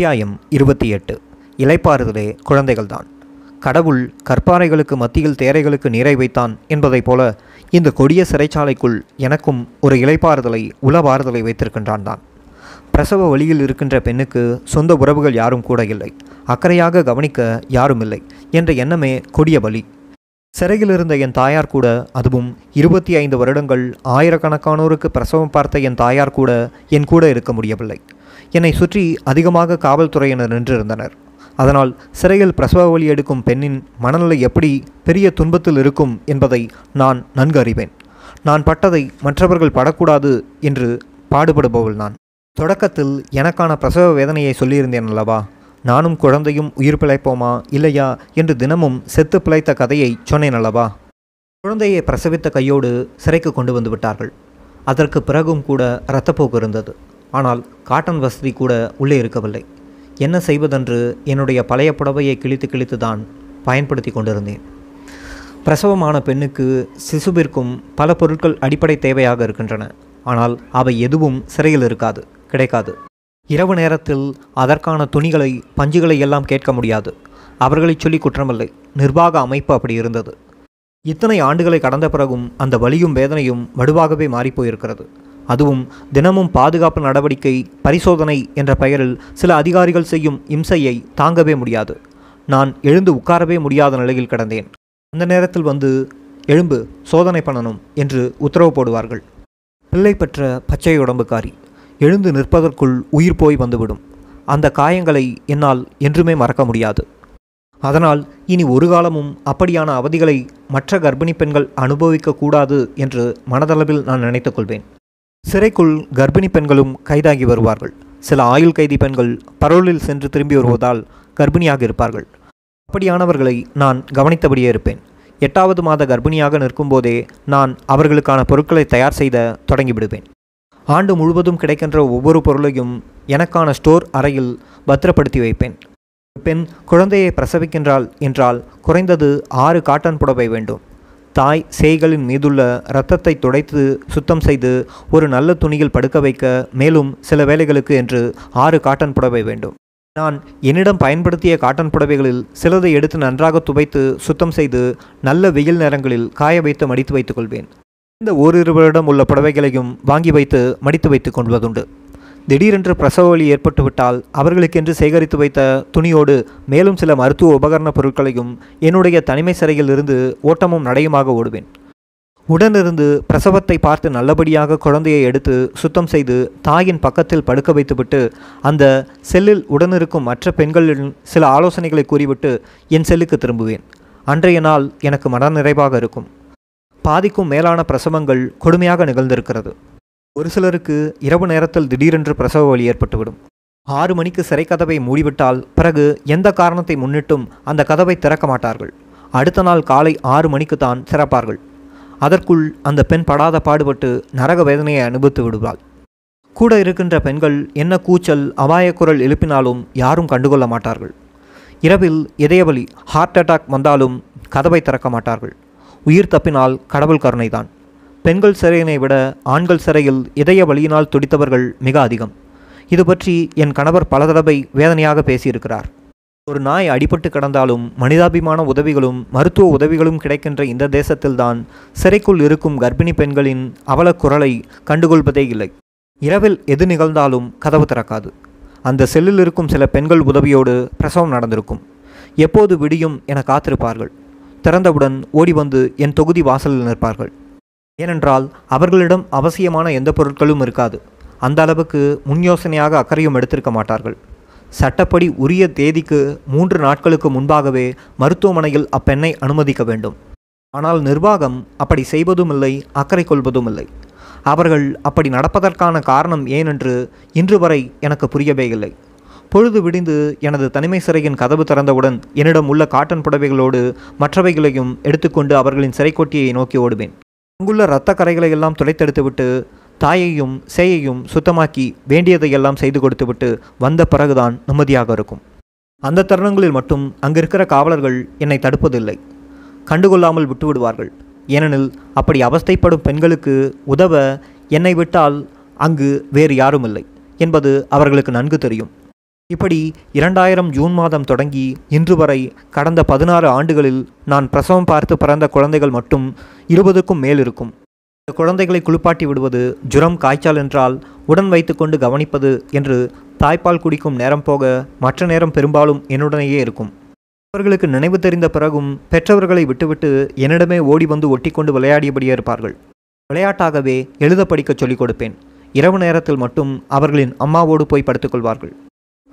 அத்தியாயம் இருபத்தி எட்டு. இலைப்பாறுதலே குழந்தைகள்தான். கடவுள் கற்பாறைகளுக்கு மத்தியில் தேரைகளுக்கு நீரை வைத்தான் என்பதைப் போல இந்த கொடிய சிறைச்சாலைக்குள் எனக்கும் ஒரு இலைப்பாறுதலை உளவாறுதலை வைத்திருக்கின்றான் தான் பிரசவ வழியில் இருக்கின்ற பெண்ணுக்கு சொந்த உறவுகள் யாரும் கூட இல்லை. அக்கறையாக கவனிக்க யாரும் இல்லை என்ற எண்ணமே கொடிய பலி சிறையில் இருந்த என் தாயார் கூட அதுவும் இருபத்தி ஐந்து வருடங்கள் ஆயிரக்கணக்கானோருக்கு பிரசவம் பார்த்த என் தாயார் கூட என் கூட இருக்க முடியவில்லை. என்னை சுற்றி அதிகமாக காவல்துறையினர் நின்றிருந்தனர். அதனால் சிறையில் பிரசவ வழி எடுக்கும் பெண்ணின் மனநிலை எப்படி பெரிய துன்பத்தில் இருக்கும் என்பதை நான் நன்கு அறிவேன். நான் பட்டதை மற்றவர்கள் படக்கூடாது என்று பாடுபடுபவள் நான். தொடக்கத்தில் எனக்கான பிரசவ வேதனையை சொல்லியிருந்தேன் அல்லவா? நானும் குழந்தையும் உயிர் பிழைப்போமா இல்லையா என்று தினமும் செத்து பிழைத்த கதையை சொன்னேன் அல்லவா? குழந்தையை பிரசவித்த கையோடு சிறைக்கு கொண்டு வந்து விட்டார்கள். அதற்கு பிறகும் கூட இரத்தப்போக்கு இருந்தது. ஆனால் காட்டன் வசதி கூட உள்ளே இருக்கவில்லை. என்ன செய்வதென்று என்னுடைய பழைய புடவையை கிழித்து கிழித்து தான் பயன்படுத்தி கொண்டிருந்தேன். பிரசவமான பெண்ணுக்கு சிசுவிற்கும் பல பொருட்கள் அடிப்படை தேவையாக இருக்கின்றன. ஆனால் அவை எதுவும் சிறையில் இருக்காது கிடைக்காது. இரவு நேரத்தில் அதற்கான துணிகளை பஞ்சுகளை எல்லாம் கேட்க முடியாது. அவர்களை சொல்லி குற்றமில்லை. நிர்வாக அமைப்பு அப்படி இருந்தது. இத்தனை ஆண்டுகளை கடந்த பிறகும் அந்த வலியும் வேதனையும் வடுவாகவே மாறிப்போயிருக்கிறது அதுவும் தினமும் பாதுகாப்பு நடவடிக்கை பரிசோதனை என்ற பெயரில் சில அதிகாரிகள் செய்யும் இம்சையை தாங்கவே முடியாது. நான் எழுந்து உட்காரவே முடியாத நிலையில் கிடந்தேன். அந்த நேரத்தில் வந்து எழும்பு சோதனை பண்ணணும் என்று உத்தரவு போடுவார்கள். பிள்ளை பெற்ற பச்சை உடம்புக்காரி எழுந்து நிற்பதற்குள் உயிர் போய் வந்துவிடும். அந்த காயங்களை என்னால் என்றுமே மறக்க முடியாது. அதனால் இனி ஒரு காலமும் அப்படியான அவதிகளை மற்ற கர்ப்பிணி பெண்கள் அனுபவிக்கக்கூடாது என்று மனதளவில் நான் நினைத்துக்கொள்வேன் சிறைக்குள் கர்ப்பிணி பெண்களும் கைதாகி வருவார்கள். சில ஆயுள் கைதி பெண்கள் பரோலில் சென்று திரும்பி வருவதால் கர்ப்பிணியாக இருப்பார்கள். அப்படியானவர்களை நான் கவனித்தபடியே இருப்பேன். எட்டாவது மாத கர்ப்பிணியாக நிற்கும்போதே நான் அவர்களுக்கான பொருட்களை தயார் செய்த தொடங்கிவிடுவேன். ஆண்டு முழுவதும் கிடைக்கின்ற ஒவ்வொரு பொருளையும் எனக்கான ஸ்டோர் அறையில் பத்திரப்படுத்தி வைப்பேன். பெண் குழந்தையை பிரசவிக்கின்றாள் என்றால் குறைந்தது ஆறு காட்டன் புடவை வேண்டும். தாய் சேய்களின் மீதுள்ள இரத்தத்தை துடைத்து சுத்தம் செய்து ஒரு நல்ல துணியில் படுக்க வைக்க மேலும் சில வேலைகளுக்கு என்று ஆறு காட்டன் புடவை வேண்டும். நான் என்னிடம் பயன்படுத்திய காட்டன் புடவைகளில் சிலதை எடுத்து நன்றாக துவைத்து சுத்தம் செய்து நல்ல வெயில் நேரங்களில் காய வைத்து மடித்து வைத்துக் கொள்வேன். இந்த ஓரிருவரிடம் உள்ள புடவைகளையும் வாங்கி வைத்து மடித்து வைத்துக் கொள்வதுண்டு. திடீரென்று பிரசவ வலி ஏற்பட்டுவிட்டால் அவர்களுக்கென்று சேகரித்து வைத்த துணியோடு மேலும் சில மருத்துவ உபகரண பொருட்களையும் என்னுடைய தனிமை சிறையில் இருந்து ஓட்டமும் நடையுமாக ஓடுவேன். உடனிருந்து பிரசவத்தை பார்த்து நல்லபடியாக குழந்தையை எடுத்து சுத்தம் செய்து தாயின் பக்கத்தில் படுக்க வைத்துவிட்டு அந்த செல்லில் உடனிருக்கும் மற்ற பெண்களின் சில ஆலோசனைகளை கூறிவிட்டு என் செல்லுக்கு திரும்புவேன். அன்றைய நாள் எனக்கு மனநிறைவாக இருக்கும். பாதிக்கும் மேலான பிரசவங்கள் கொடுமையாக நிகழ்ந்திருக்கிறது. ஒரு சிலருக்கு இரவு நேரத்தில் திடீரென்று பிரசவ வலி ஏற்பட்டுவிடும். ஆறு மணிக்கு சிறை கதவை மூடிவிட்டால் பிறகு எந்த காரணத்தை முன்னிட்டும் அந்த கதவை திறக்க மாட்டார்கள். அடுத்த நாள் காலை ஆறு மணிக்கு தான் சிறப்பார்கள் அதற்குள் அந்த பெண் படாத பாடுபட்டு நரக வேதனையை அனுபவித்து விடுவாள். கூட இருக்கின்ற பெண்கள் என்ன கூச்சல் அபாயக்குரல் எழுப்பினாலும் யாரும் கண்டுகொள்ள மாட்டார்கள். இரவில் இதயவலி ஹார்ட் அட்டாக் வந்தாலும் கதவை திறக்க மாட்டார்கள். உயிர் தப்பினால் கடவுள் கருணைதான். பெண்கள் சிறையினை விட ஆண்கள் சிறையில் இதய வழியினால் துடித்தவர்கள் மிக அதிகம். இது பற்றி என் கணவர் பல தடவை வேதனையாக பேசியிருக்கிறார். ஒரு நாய் அடிபட்டு கிடந்தாலும் மனிதாபிமான உதவிகளும் மருத்துவ உதவிகளும் கிடைக்கின்ற இந்த தேசத்தில்தான் சிறைக்குள் இருக்கும் கர்ப்பிணி பெண்களின் அவல குரலை கண்டுகொள்வதே இல்லை. இரவில் எது நிகழ்ந்தாலும் கதவு திறக்காது. அந்த செல்லில் இருக்கும் சில பெண்கள் உதவியோடு பிரசவம் நடந்திருக்கும். எப்போது விடியும் என காத்திருப்பார்கள். திறந்தவுடன் ஓடி வந்து என் தொகுதி வாசலில் நிற்பார்கள். ஏனென்றால் அவர்களிடம் அவசியமான எந்த பொருட்களும் இருக்காது. அந்த அளவுக்கு முன் யோசனையாக அக்கறையும் எடுத்திருக்க மாட்டார்கள். சட்டப்படி உரிய தேதிக்கு மூன்று நாட்களுக்கு முன்பாகவே மருத்துவமனையில் அப்பெண்ணை அனுமதிக்க வேண்டும். ஆனால் நிர்வாகம் அப்படி செய்வதும் இல்லை அக்கறை கொள்வதும் இல்லை அவர்கள் அப்படி நடப்பதற்கான காரணம் ஏனென்று இன்று வரை எனக்கு புரியவே இல்லை. பொழுது விடிந்து எனது தனிமை சிறையின் கதவு திறந்தவுடன் என்னிடம் உள்ள காட்டன் புடவைகளோடு மற்றவைகளையும் எடுத்துக்கொண்டு அவர்களின் சிறைக்கொட்டியை நோக்கி ஓடுவேன். அங்குள்ள இரத்த கரைகளை எல்லாம் துடைத்தெடுத்துவிட்டு தாயையும் சேயையும் சுத்தமாக்கி வேண்டியதையெல்லாம் செய்து கொடுத்துவிட்டு வந்த பிறகுதான் நிம்மதியாக இருக்கும். அந்த தருணங்களில் மட்டும் அங்கிருக்கிற காவலர்கள் என்னை தடுப்பதில்லை. கண்டுகொள்ளாமல் விட்டுவிடுவார்கள். ஏனெனில் அப்படி அவஸ்தைப்படும் பெண்களுக்கு உதவ என்னை விட்டால் அங்கு வேறு யாரும் இல்லை என்பது அவர்களுக்கு நன்கு தெரியும். இப்படி இரண்டாயிரம் ஜூன் மாதம் தொடங்கி இன்று வரை கடந்த பதினாறு ஆண்டுகளில் நான் பிரசவம் பார்த்து பிறந்த குழந்தைகள் மட்டும் இருபதுக்கும் மேல் இருக்கும். இந்த குழந்தைகளை குளிப்பாட்டி விடுவது ஜுரம் காய்ச்சல் என்றால் உடன் வைத்துக்கொண்டு கவனிப்பது என்று தாய்ப்பால் குடிக்கும் நேரம் போக மற்ற நேரம் பெரும்பாலும் என்னுடனேயே இருக்கும். அவர்களுக்கு நினைவு தெரிந்த பிறகும் பெற்றவர்களை விட்டுவிட்டு என்னிடமே ஓடி வந்து ஒட்டிக்கொண்டு விளையாடியபடியே இருப்பார்கள். விளையாட்டாகவே எழுத படிக்கச் சொல்லிக் கொடுப்பேன். இரவு நேரத்தில் மட்டும் அவர்களின் அம்மாவோடு போய் படுத்துக்கொள்வார்கள்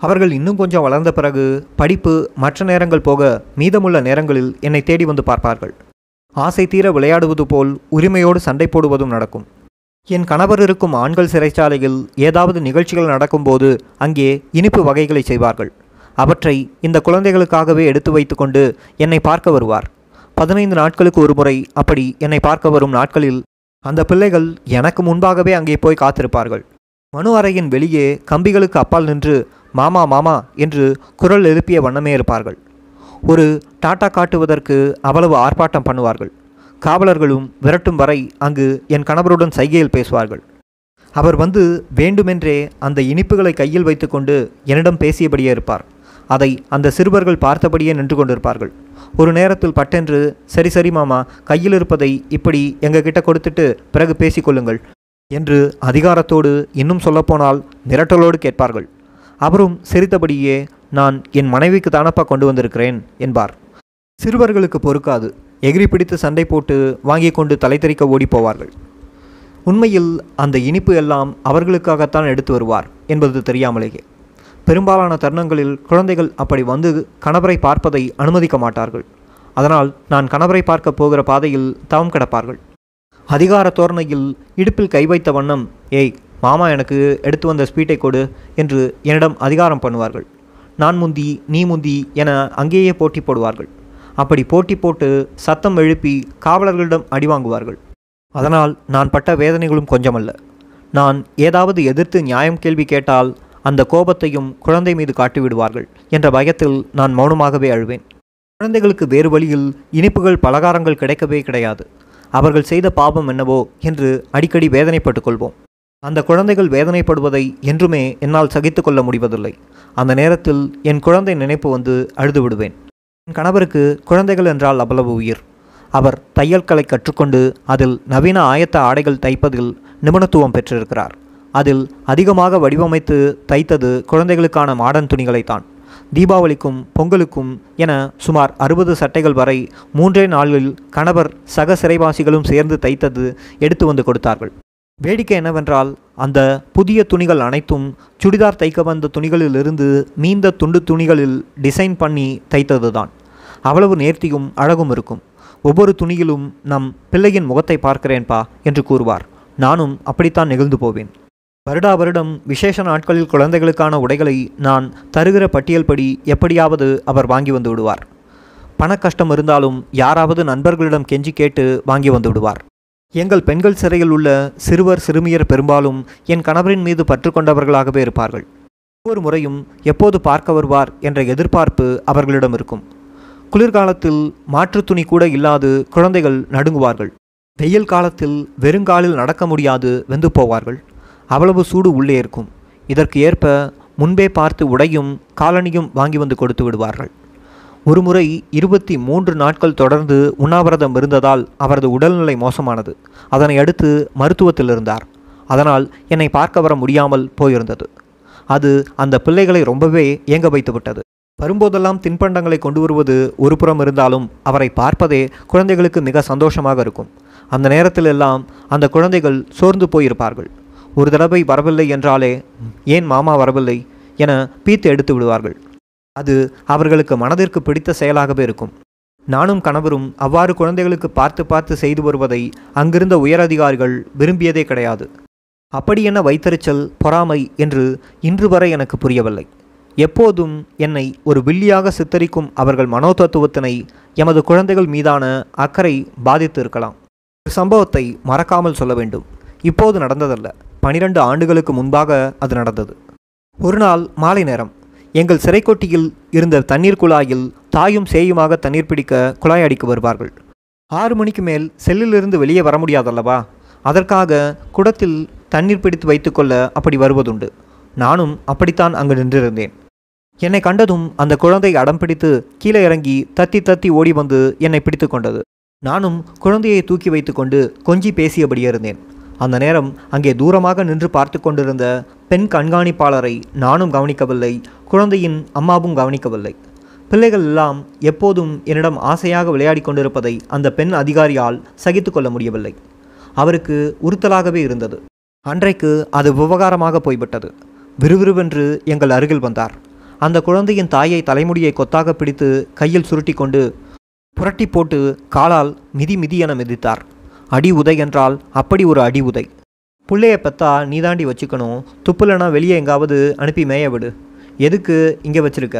அவர்கள் இன்னும் கொஞ்சம் வளர்ந்த பிறகு படிப்பு மற்ற நேரங்கள் போக மீதமுள்ள நேரங்களில் என்னை தேடி வந்து பார்ப்பார்கள். ஆசை தீர விளையாடுவது போல் உரிமையோடு சண்டை போடுவதும் நடக்கும். என் கணவர் இருக்கும் ஆண்கள் சிறைச்சாலையில் ஏதாவது நிகழ்ச்சிகள் நடக்கும்போது அங்கே இனிப்பு வகைகளை செய்வார்கள். அவற்றை இந்த குழந்தைகளுக்காகவே எடுத்து வைத்துக்கொண்டு என்னை பார்க்க வருவார். பதினைந்து நாட்களுக்கு ஒரு முறை அப்படி என்னை பார்க்க வரும் நாட்களில் அந்த பிள்ளைகள் எனக்கு முன்பாகவே அங்கே போய் காத்திருப்பார்கள். மனு அறையின் வெளியே கம்பிகளுக்கு அப்பால் நின்று மாமா மாமா என்று குரல் எழுப்பிய வண்ணமே இருப்பார்கள். ஒரு டாட்டா காட்டுவதற்கு அவ்வளவு ஆர்ப்பாட்டம் பண்ணுவார்கள். காவலர்களும் விரட்டும் வரை அங்கு என் கணவருடன் சைகையில் பேசுவார்கள். அவர் வந்து வேண்டுமென்றே அந்த இனிப்புகளை கையில் வைத்துக்கொண்டு என்னிடம் பேசியபடியே இருப்பார். அதை அந்த சிறுவர்கள் பார்த்தபடியே நின்று கொண்டிருப்பார்கள். ஒரு நேரத்தில் பட்டென்று சரி சரி மாமா கையில் இருப்பதை இப்படி எங்ககிட்ட கொடுத்துட்டு பிறகு பேசிக்கொள்ளுங்கள் என்று அதிகாரத்தோடு இன்னும் சொல்லப்போனால் மிரட்டலோடு கேட்பார்கள். அவரும் சிரித்தபடியே நான் என் மனைவிக்கு தானப்பா கொண்டு வந்திருக்கிறேன் என்பார். சிறுவர்களுக்கு பொறுக்காது. எகிரி பிடித்து சண்டை போட்டு வாங்கி கொண்டு தலை தெறிக்க உண்மையில் அந்த இனிப்பு எல்லாம் அவர்களுக்காகத்தான் எடுத்து வருவார் என்பது தெரியாமலேயே. பெரும்பாலான தருணங்களில் குழந்தைகள் அப்படி வந்து கணவரை பார்ப்பதை அனுமதிக்க மாட்டார்கள். அதனால் நான் கணவரை பார்க்க போகிற பாதையில் தவம் கிடப்பார்கள். அதிகார தோரணையில் இடுப்பில் கை வைத்த வண்ணம் ஏய் மாமா எனக்கு எடுத்து வந்த ஸ்வீட்டை கொடு என்று என்னிடம் அதிகாரம் பண்ணுவார்கள். நான் முந்தி நீ முந்தி என அங்கேயே போட்டி போடுவார்கள். அப்படி போட்டி போட்டு சத்தம் எழுப்பி காவலர்களிடம் அடி வாங்குவார்கள். அதனால் நான் பட்ட வேதனைகளும் கொஞ்சமல்ல. நான் ஏதாவது எதிர்த்து நியாயம் கேள்வி கேட்டால் அந்த கோபத்தையும் குழந்தை மீது காட்டிவிடுவார்கள் என்ற பயத்தில் நான் மௌனமாகவே அழுவேன். குழந்தைகளுக்கு வேறு வழியில் இனிப்புகள் பலகாரங்கள் கிடைக்கவே கிடையாது. அவர்கள் செய்த பாபம் என்னவோ என்று அடிக்கடி வேதனைப்பட்டுக் கொள்வோம். அந்த குழந்தைகள் வேதனைப்படுவதை என்றுமே என்னால் சகித்து கொள்ள முடிவதில்லை. அந்த நேரத்தில் என் குழந்தை நினைப்பு வந்து அழுது விடுவேன். என் கணவருக்கு குழந்தைகள் என்றால் அவ்வளவு உயிர். அவர் தையல் கலை கற்றுக்கொண்டு அதில் நவீன ஆயத்த ஆடைகள் தைப்பதில் நிபுணத்துவம் பெற்றிருக்கிறார். அதில் அதிகமாக வடிவமைத்து தைத்தது குழந்தைகளுக்கான மாடர்ன் துணிகளைத்தான். தீபாவளிக்கும் பொங்கலுக்கும் என சுமார் அறுபது சட்டைகள் வரை மூன்றே நாளில் கணவர் சக சிறைவாசிகளும் சேர்ந்து தைத்தது எடுத்து வந்து கொடுத்தார்கள். வேடிக்கை என்னவென்றால் அந்த புதிய துணிகள் அனைத்தும் சுடிதார் தைக்க வந்த துணிகளிலிருந்து மீந்த துண்டு துணிகளில் டிசைன் பண்ணி தைத்ததுதான். அவ்வளவு நேர்த்தியும் அழகும் இருக்கும். ஒவ்வொரு துணியிலும் நம் பிள்ளையின் முகத்தை பார்க்கிறேன்பா என்று கூறுவார். நானும் அப்படித்தான் நெகிழ்ந்து போவேன். வருடா வருடம் விசேஷ நாட்களில் குழந்தைகளுக்கான உடைகளை நான் தருகிற பட்டியல் படி எப்படியாவது அவர் வாங்கி வந்து விடுவார். பண கஷ்டம் இருந்தாலும் யாராவது நண்பர்களிடம் கெஞ்சி கேட்டு வாங்கி வந்து விடுவார். எங்கள் பெண்கள் சிறையில் உள்ள சிறுவர் சிறுமியர் பெரும்பாலும் என் கணவரின் மீது பற்று கொண்டவர்களாகவே இருப்பார்கள். ஒவ்வொரு முறையும் எப்போது பார்க்க வருவார் என்ற எதிர்பார்ப்பு அவர்களிடம் இருக்கும். குளிர்காலத்தில் மாற்றுத் துணி கூட இல்லாது குழந்தைகள் நடுங்குவார்கள். வெயில் காலத்தில் வெறுங்காலில் நடக்க முடியாது வெந்து போவார்கள். அவ்வளவு சூடு உள்ளே இருக்கும். இதற்கு ஏற்ப முன்பே பார்த்து உடையும் காலணியும் வாங்கி வந்து கொடுத்து விடுவார்கள். ஒருமுறை இருபத்தி மூன்று நாட்கள் தொடர்ந்து உண்ணாவிரதம் இருந்ததால் அவரது உடல்நிலை மோசமானது. அதனை அடுத்து மருத்துவத்தில் இருந்தார். அதனால் என்னை பார்க்க வர முடியாமல் போயிருந்தது. அது அந்த பிள்ளைகளை ரொம்பவே ஏங்க வைத்து விட்டது. வரும்போதெல்லாம் தின்பண்டங்களை கொண்டு வருவது ஒரு புறம் இருந்தாலும் அவரை பார்ப்பதே குழந்தைகளுக்கு மிக சந்தோஷமாக இருக்கும். அந்த நேரத்தில் எல்லாம் அந்த குழந்தைகள் சோர்ந்து போயிருப்பார்கள். ஒரு தடவை வரவில்லை என்றாலே ஏன் மாமா வரவில்லை? என பீத்து எடுத்து விடுவார்கள். அது அவர்களுக்கு மனதிற்கு பிடித்த செயலாகவே இருக்கும். நானும் கணவரும் அவ்வாறு குழந்தைகளுக்கு பார்த்து பார்த்து செய்து வருவதை அங்கிருந்த உயரதிகாரிகள் விரும்பியதே கிடையாது. அப்படி என்ன வைத்தறிச்சல் பொறாமை என்று இன்று வரை எனக்கு புரியவில்லை. எப்போதும் என்னை ஒரு வில்லியாக சித்தரிக்கும் அவர்கள் மனோதத்துவத்தினை எமது குழந்தைகள் மீதான அக்கறை பாதித்து இருக்கலாம். ஒரு சம்பவத்தை மறக்காமல் சொல்ல வேண்டும். இப்போது நடந்ததல்ல. பனிரெண்டு ஆண்டுகளுக்கு முன்பாக அது நடந்தது. ஒரு நாள் மாலை நேரம். எங்கள் சிறைக்கொட்டியில் இருந்த தண்ணீர் குழாயில் தாயும் சேயுமாக தண்ணீர் பிடிக்க குழாய் அடிக்க வருவார்கள். ஆறு மணிக்கு மேல் செல்லிலிருந்து வெளியே வர முடியாதல்லவா? அதற்காக குடத்தில் தண்ணீர் பிடித்து வைத்துக்கொள்ள அப்படி வருவதுண்டு. நானும் அப்படித்தான் அங்கு நின்றிருந்தேன். என்னை கண்டதும் அந்த குழந்தை அடம் பிடித்து கீழே இறங்கி தத்தி தத்தி ஓடி வந்து என்னை பிடித்து கொண்டது. நானும் குழந்தையை தூக்கி வைத்துக்கொண்டு கொஞ்சி பேசியபடியே இருந்தேன். அந்த நேரம் அங்கே தூரமாக நின்று பார்த்து கொண்டிருந்த பெண் கண்காணிப்பாளரை நானும் கவனிக்கவில்லை குழந்தையின் அம்மாவும் கவனிக்கவில்லை. பிள்ளைகள் எல்லாம் எப்போதும் என்னிடம் ஆசையாக விளையாடி கொண்டிருப்பதை அந்த பெண் அதிகாரியால் சகித்து கொள்ள முடியவில்லை. அவருக்கு உறுத்தலாகவே இருந்தது. அன்றைக்கு அது விவகாரமாக போய்விட்டது. விறுவிறுவென்று எங்கள் அருகில் வந்தார். அந்த குழந்தையின் தாயை தலைமுடியை கொத்தாக பிடித்து கையில் சுருட்டி கொண்டு புரட்டி போட்டு காலால் மிதி மிதி என மிதித்தார். அடி உதை என்றால் அப்படி ஒரு அடி உதை. பிள்ளைய பெத்தா நீதாண்டி வச்சுக்கணும். துப்புலனா வெளியே எங்காவது அனுப்பி மேய விடு. எதுக்கு இங்கே வச்சிருக்க?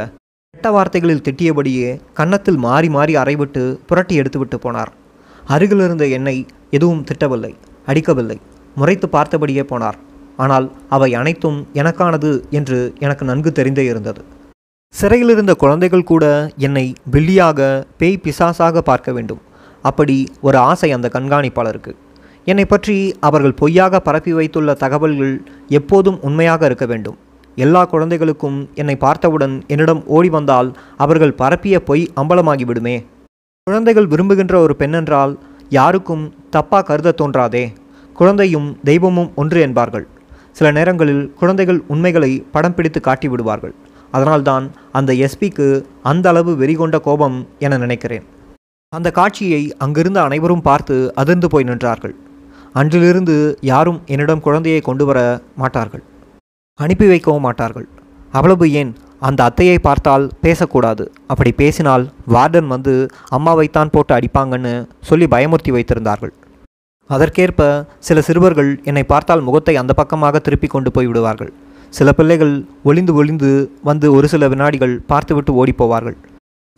கெட்ட வார்த்தைகளில் திட்டியபடியே கன்னத்தில் மாறி மாறி அறைவிட்டு புரட்டி எடுத்துவிட்டு போனார். அருகில் இருந்த என்னை எதுவும் திட்டவில்லை அடிக்கவில்லை. முறைத்து பார்த்தபடியே போனார். ஆனால் அவை அனைத்தும் எனக்கானது என்று எனக்கு நன்கு தெரிந்தே இருந்தது. சிறையில் இருந்த குழந்தைகள் கூட என்னை பில்லியாக பேய் பிசாசாக பார்க்க வேண்டும். அப்படி ஒரு ஆசை அந்த கண்காணிப்பாளருக்கு. என்னை பற்றி அவர்கள் பொய்யாக பரப்பி வைத்துள்ள தகவல்கள் எப்போதும் உண்மையாக இருக்க வேண்டும். எல்லா குழந்தைகளுக்கும் என்னை பார்த்தவுடன் என்னிடம் ஓடி வந்தால் அவர்கள் பரப்பிய பொய் அம்பலமாகிவிடுமே குழந்தைகள் விரும்புகின்ற ஒரு பெண்ணென்றால் யாருக்கும் தப்பாக கருத தோன்றாதே. குழந்தையும் தெய்வமும் ஒன்று என்பார்கள். சில நேரங்களில் குழந்தைகள் உண்மைகளை படம் பிடித்து காட்டி விடுவார்கள் அதனால்தான் அந்த எஸ்பிக்கு அந்த அளவு வெறிகொண்ட கோபம் என நினைக்கிறேன். அந்த காட்சியை அங்கிருந்த அனைவரும் பார்த்து அதிர்ந்து போய் நின்றார்கள். அன்றிலிருந்து யாரும் என்னிடம் குழந்தையை கொண்டு வர மாட்டார்கள். அனுப்பி வைக்கவும் மாட்டார்கள். அவ்வளவு ஏன்? அந்த அத்தையை பார்த்தால் பேசக்கூடாது. அப்படி பேசினால் வார்டன் வந்து அம்மாவைத்தான் போட்டு அடிப்பாங்கன்னு சொல்லி பயமுறுத்தி வைத்திருந்தார்கள். அதற்கேற்ப சில சிறுவர்கள் என்னை பார்த்தால் முகத்தை அந்த பக்கமாக திருப்பி கொண்டு போய் விடுவார்கள். சில பிள்ளைகள் ஒளிந்து ஒளிந்து வந்து ஒரு சில வினாடிகள் பார்த்துவிட்டு ஓடிப்போவார்கள்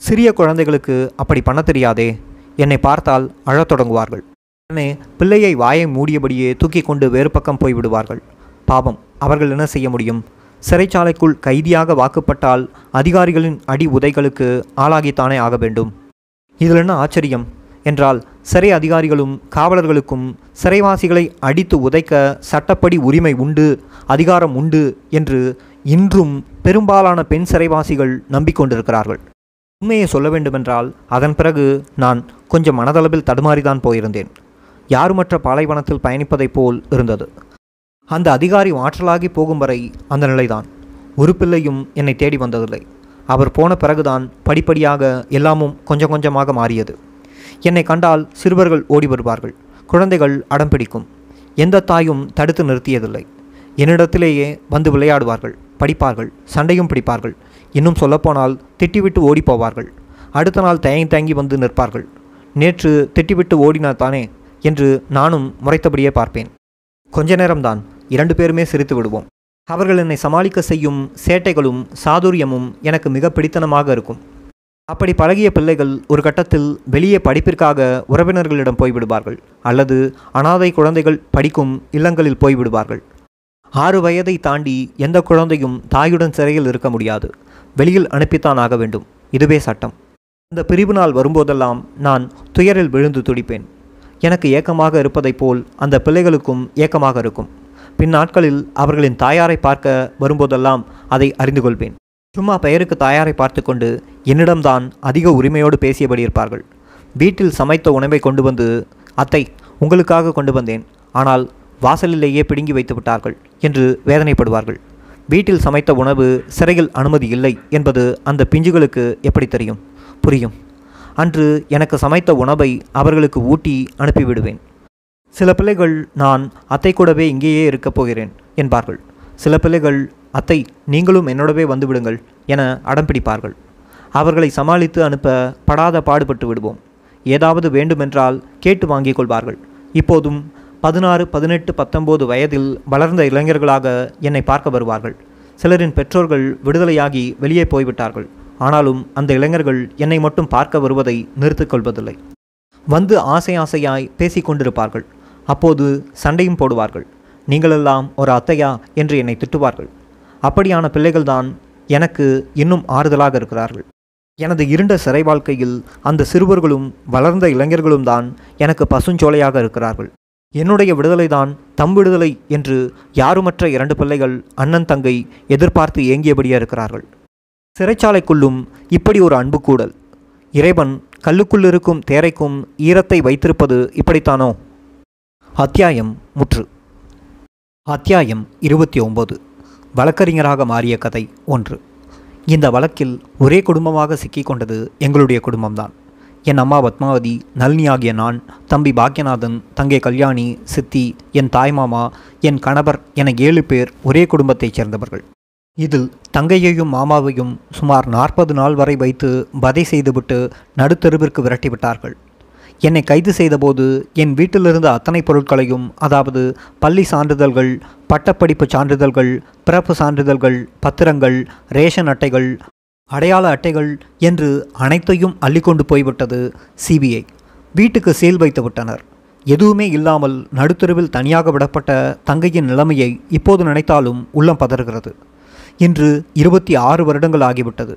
சிறிய குழந்தைகளுக்கு அப்படி பண்ண தெரியாதே? என்னை பார்த்தால் அழத் தொடங்குவார்கள். உடனே பிள்ளையை வாயை மூடியபடியே தூக்கி கொண்டு வேறு பக்கம் போய் விடுவார்கள். பாவம் அவர்கள் என்ன செய்ய முடியும்? சிறைச்சாலைக்குள் கைதியாக வாக்குப்பட்டால் அதிகாரிகளின் அடி உதைகளுக்கு ஆளாகித்தானே ஆக வேண்டும். இதில் என்ன ஆச்சரியம்? என்றால் சிறை அதிகாரிகளும் காவலர்களுக்கும் சிறைவாசிகளை அடித்து உதைக்க சட்டப்படி உரிமை உண்டு அதிகாரம் உண்டு என்று இன்றும் பெரும்பாலான பெண் சிறைவாசிகள் நம்பிக்கொண்டிருக்கிறார்கள். உண்மையை சொல்ல வேண்டுமென்றால் அதன் பிறகு நான் கொஞ்சம் மனதளவில் தடுமாறிதான் போயிருந்தேன். யாருமற்ற பாலைவனத்தில் பயணிப்பதைப் போல் இருந்தது. அந்த அதிகாரி ஆற்றலாகி போகும் வரை அந்த நிலைதான். ஒரு பிள்ளையும் என்னை தேடி வந்ததில்லை. அவர் போன பிறகுதான் படிப்படியாக எல்லாமும் கொஞ்சம் கொஞ்சமாக மாறியது. என்னை கண்டால் சிறுவர்கள் ஓடி வருவார்கள். குழந்தைகள் அடம் பிடிக்கும். எந்த தாயும் தடுத்து நிறுத்தியதில்லை. என்னிடத்திலேயே வந்து விளையாடுவார்கள் படிப்பார்கள் சண்டையும் பிடிப்பார்கள். இன்னும் சொல்லப்போனால் திட்டிவிட்டு ஓடி போவார்கள். அடுத்த நாள் தயங்கி தயங்கி வந்து நிற்பார்கள். நேற்று திட்டிவிட்டு ஓடினார் தானே என்று நானும் முறைத்தபடியே பார்ப்பேன். கொஞ்ச நேரம்தான் இரண்டு பேருமே சிரித்து விடுவோம். அவர்கள் என்னை சமாளிக்க செய்யும் சேட்டைகளும் சாதுரியமும் எனக்கு மிக பிடித்தனமாக இருக்கும். அப்படி பழகிய பிள்ளைகள் ஒரு கட்டத்தில் வெளியே படிப்பிற்காக உறவினர்களிடம் போய்விடுவார்கள் அல்லது அனாதை குழந்தைகள் படிக்கும் இல்லங்களில் போய்விடுவார்கள் ஆறு வயதை தாண்டி எந்த குழந்தையும் தாயுடன் சிறையில் இருக்க முடியாது. வெளியில் அனுப்பித்தான் ஆக வேண்டும். இதுவே சட்டம். அந்த பிரிவு நாள் வரும்போதெல்லாம் நான் துயரில் விழுந்து துடிப்பேன். எனக்கு ஏக்கமாக இருப்பதைப் போல் அந்த பிள்ளைகளுக்கும் ஏக்கமாக இருக்கும். பின் நாட்களில் அவர்களின் தாயாரை பார்க்க வரும்போதெல்லாம் அதை அறிந்து கொள்வேன். சும்மா பெயருக்கு தாயாரை பார்த்து கொண்டு என்னிடம்தான் அதிக உரிமையோடு பேசியபடி இருப்பார்கள். வீட்டில் சமைத்த உணவை கொண்டு வந்து அத்தை உங்களுக்காக கொண்டு வந்தேன். ஆனால் வாசலிலேயே பிடுங்கி வைத்து விட்டார்கள் என்று வேதனைப்படுவார்கள். வீட்டில் சமைத்த உணவு சிறையில் அனுமதி இல்லை என்பது அந்த பிஞ்சுகளுக்கு எப்படி தெரியும்? புரியும். அன்று எனக்கு சமைத்த உணவை அவர்களுக்கு ஊட்டி அனுப்பிவிடுவேன். சில பிள்ளைகள் நான் அத்தை கூடவே இங்கேயே இருக்கப் போகிறேன் என்பார்கள். சில பிள்ளைகள் அத்தை நீங்களும் என்னோடவே வந்துவிடுங்கள் என அடம் பிடிப்பார்கள். அவர்களை சமாளித்து அனுப்ப படாத பாடுபட்டு விடுவோம். ஏதாவது வேண்டுமென்றால் கேட்டு வாங்கிக் கொள்வார்கள். இப்போதும் பதினாறு பதினெட்டு பத்தொம்போது வயதில் வளர்ந்த இளைஞர்களாக என்னை பார்க்க வருவார்கள். சிலரின் பெற்றோர்கள் விடுதலையாகி வெளியே போய்விட்டார்கள். ஆனாலும் அந்த இளைஞர்கள் என்னை மட்டும் பார்க்க வருவதை நிறுத்திக் கொள்வதில்லை. வந்து ஆசை ஆசையாய் பேசி கொண்டிருப்பார்கள். அப்போது சண்டையும் போடுவார்கள். நீங்களெல்லாம் ஒரு அத்தையா? என்று என்னை திட்டுவார்கள். அப்படியான பிள்ளைகள்தான் எனக்கு இன்னும் ஆறுதலாக இருக்கிறார்கள். எனது இருண்ட சிறை வாழ்க்கையில் அந்த சிறுவர்களும் வளர்ந்த இளைஞர்களும் தான் எனக்கு பசுஞ்சோலையாக இருக்கிறார்கள். என்னுடைய விடுதலைதான் தம் விடுதலை என்று யாருமற்ற இரண்டு பிள்ளைகள் அண்ணன் தங்கை எதிர்பார்த்து ஏங்கியபடியே இருக்கிறார்கள். சிறைச்சாலைக்குள்ளும் இப்படி ஒரு அன்பு கூடல். இறைவன் கல்லுக்குள் இருக்கும் தேரைக்கும் ஈரத்தை வைத்திருப்பது இப்படித்தானோ? அத்தியாயம் முற்று. அத்தியாயம் இருபத்தி ஒன்பது வழக்கறிஞராக மாறிய கதை ஒன்று. இந்த வழக்கில் ஒரே குடும்பமாக சிக்கிக்கொண்டது எங்களுடைய குடும்பம்தான். என் அம்மா பத்மாவதி நளினி ஆகிய நான் தம்பி பாக்யநாதன் தங்கை கல்யாணி சித்தி என் தாய்மாமா என் கணவர் என ஏழு பேர் ஒரே குடும்பத்தைச் சேர்ந்தவர்கள். இதில் தங்கையையும் மாமாவையும் சுமார் நாற்பது நாள் வரை வைத்து வதை செய்துவிட்டு நடுத்தெருவிற்கு விரட்டிவிட்டார்கள் என்னை கைது செய்தபோது என் வீட்டிலிருந்த அத்தனை பொருட்களையும் அதாவது பள்ளி சான்றிதழ்கள் பட்டப்படிப்பு சான்றிதழ்கள் பிறப்பு சான்றிதழ்கள் பத்திரங்கள் ரேஷன் அட்டைகள் அடையாள அட்டைகள் என்று அனைத்தையும் அள்ளிக்கொண்டு போய்விட்டது சிபிஐ வீட்டுக்கு சீல் வைத்து விட்டனர். எதுவுமே இல்லாமல் நடுத்தெருவில் தனியாக விடப்பட்ட தங்கையின் நிலைமையை இப்போது நினைத்தாலும் உள்ளம் பதறுகிறது. இன்று இருபத்தி ஆறு வருடங்கள் ஆகிவிட்டது.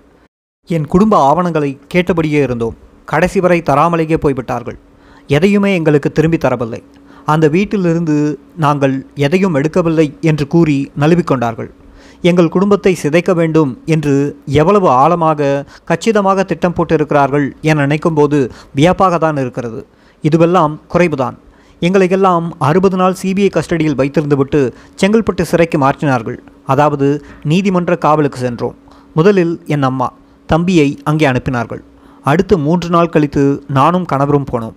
என் குடும்ப ஆவணங்களை கேட்டபடியே இருந்தோம். கடைசி வரை தராமலேயே போய்விட்டார்கள். எதையுமே எங்களுக்கு திரும்பி தரவில்லை. அந்த வீட்டிலிருந்து நாங்கள் எதையும் எடுக்கவில்லை என்று கூறி நழுவிக்கொண்டார்கள். எங்கள் குடும்பத்தை சிதைக்க வேண்டும் என்று எவ்வளவு ஆழமாக கச்சிதமாக திட்டம் போட்டிருக்கிறார்கள் என நினைக்கும்போது வியப்பாக தான் இருக்கிறது. இதுவெல்லாம் குறைவுதான். எங்களையெல்லாம் அறுபது நாள் சிபிஐ கஸ்டடியில் வைத்திருந்துவிட்டு செங்கல்பட்டு சிறைக்கு மாற்றினார்கள். அதாவது நீதிமன்ற காவலுக்கு சென்றோம். முதலில் என் அம்மா தம்பியை அங்கே அனுப்பினார்கள். அடுத்து மூன்று நாள் கழித்து நானும் கணவரும் போனோம்.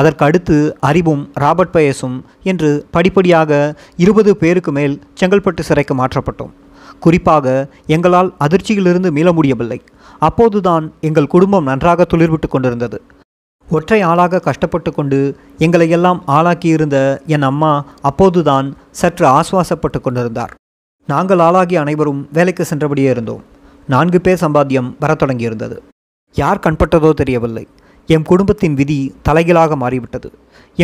அதற்கு அடுத்து அறிவும் ராபர்ட் பயஸும் என்று படிப்படியாக இருபது பேருக்கு மேல் செங்கல்பட்டு சிறைக்கு மாற்றப்பட்டோம். குறிப்பாக எங்களால் அதிர்ச்சியிலிருந்து மீள முடியவில்லை. அப்போதுதான் எங்கள் குடும்பம் நன்றாக துளிர்விட்டு கொண்டிருந்தது. ஒற்றை ஆளாக கஷ்டப்பட்டு கொண்டு எங்களையெல்லாம் ஆளாக்கியிருந்த என் அம்மா அப்போதுதான் சற்று ஆசுவாசப்பட்டு கொண்டிருந்தார். நாங்கள் ஆளாகிய அனைவரும் வேலைக்கு சென்றபடியே இருந்தோம். நான்கு பேர் சம்பாத்தியம் வரத் தொடங்கியிருந்தது. யார் கண்பட்டதோ தெரியவில்லை. எம் குடும்பத்தின் விதி தலைகீழாக மாறிவிட்டது.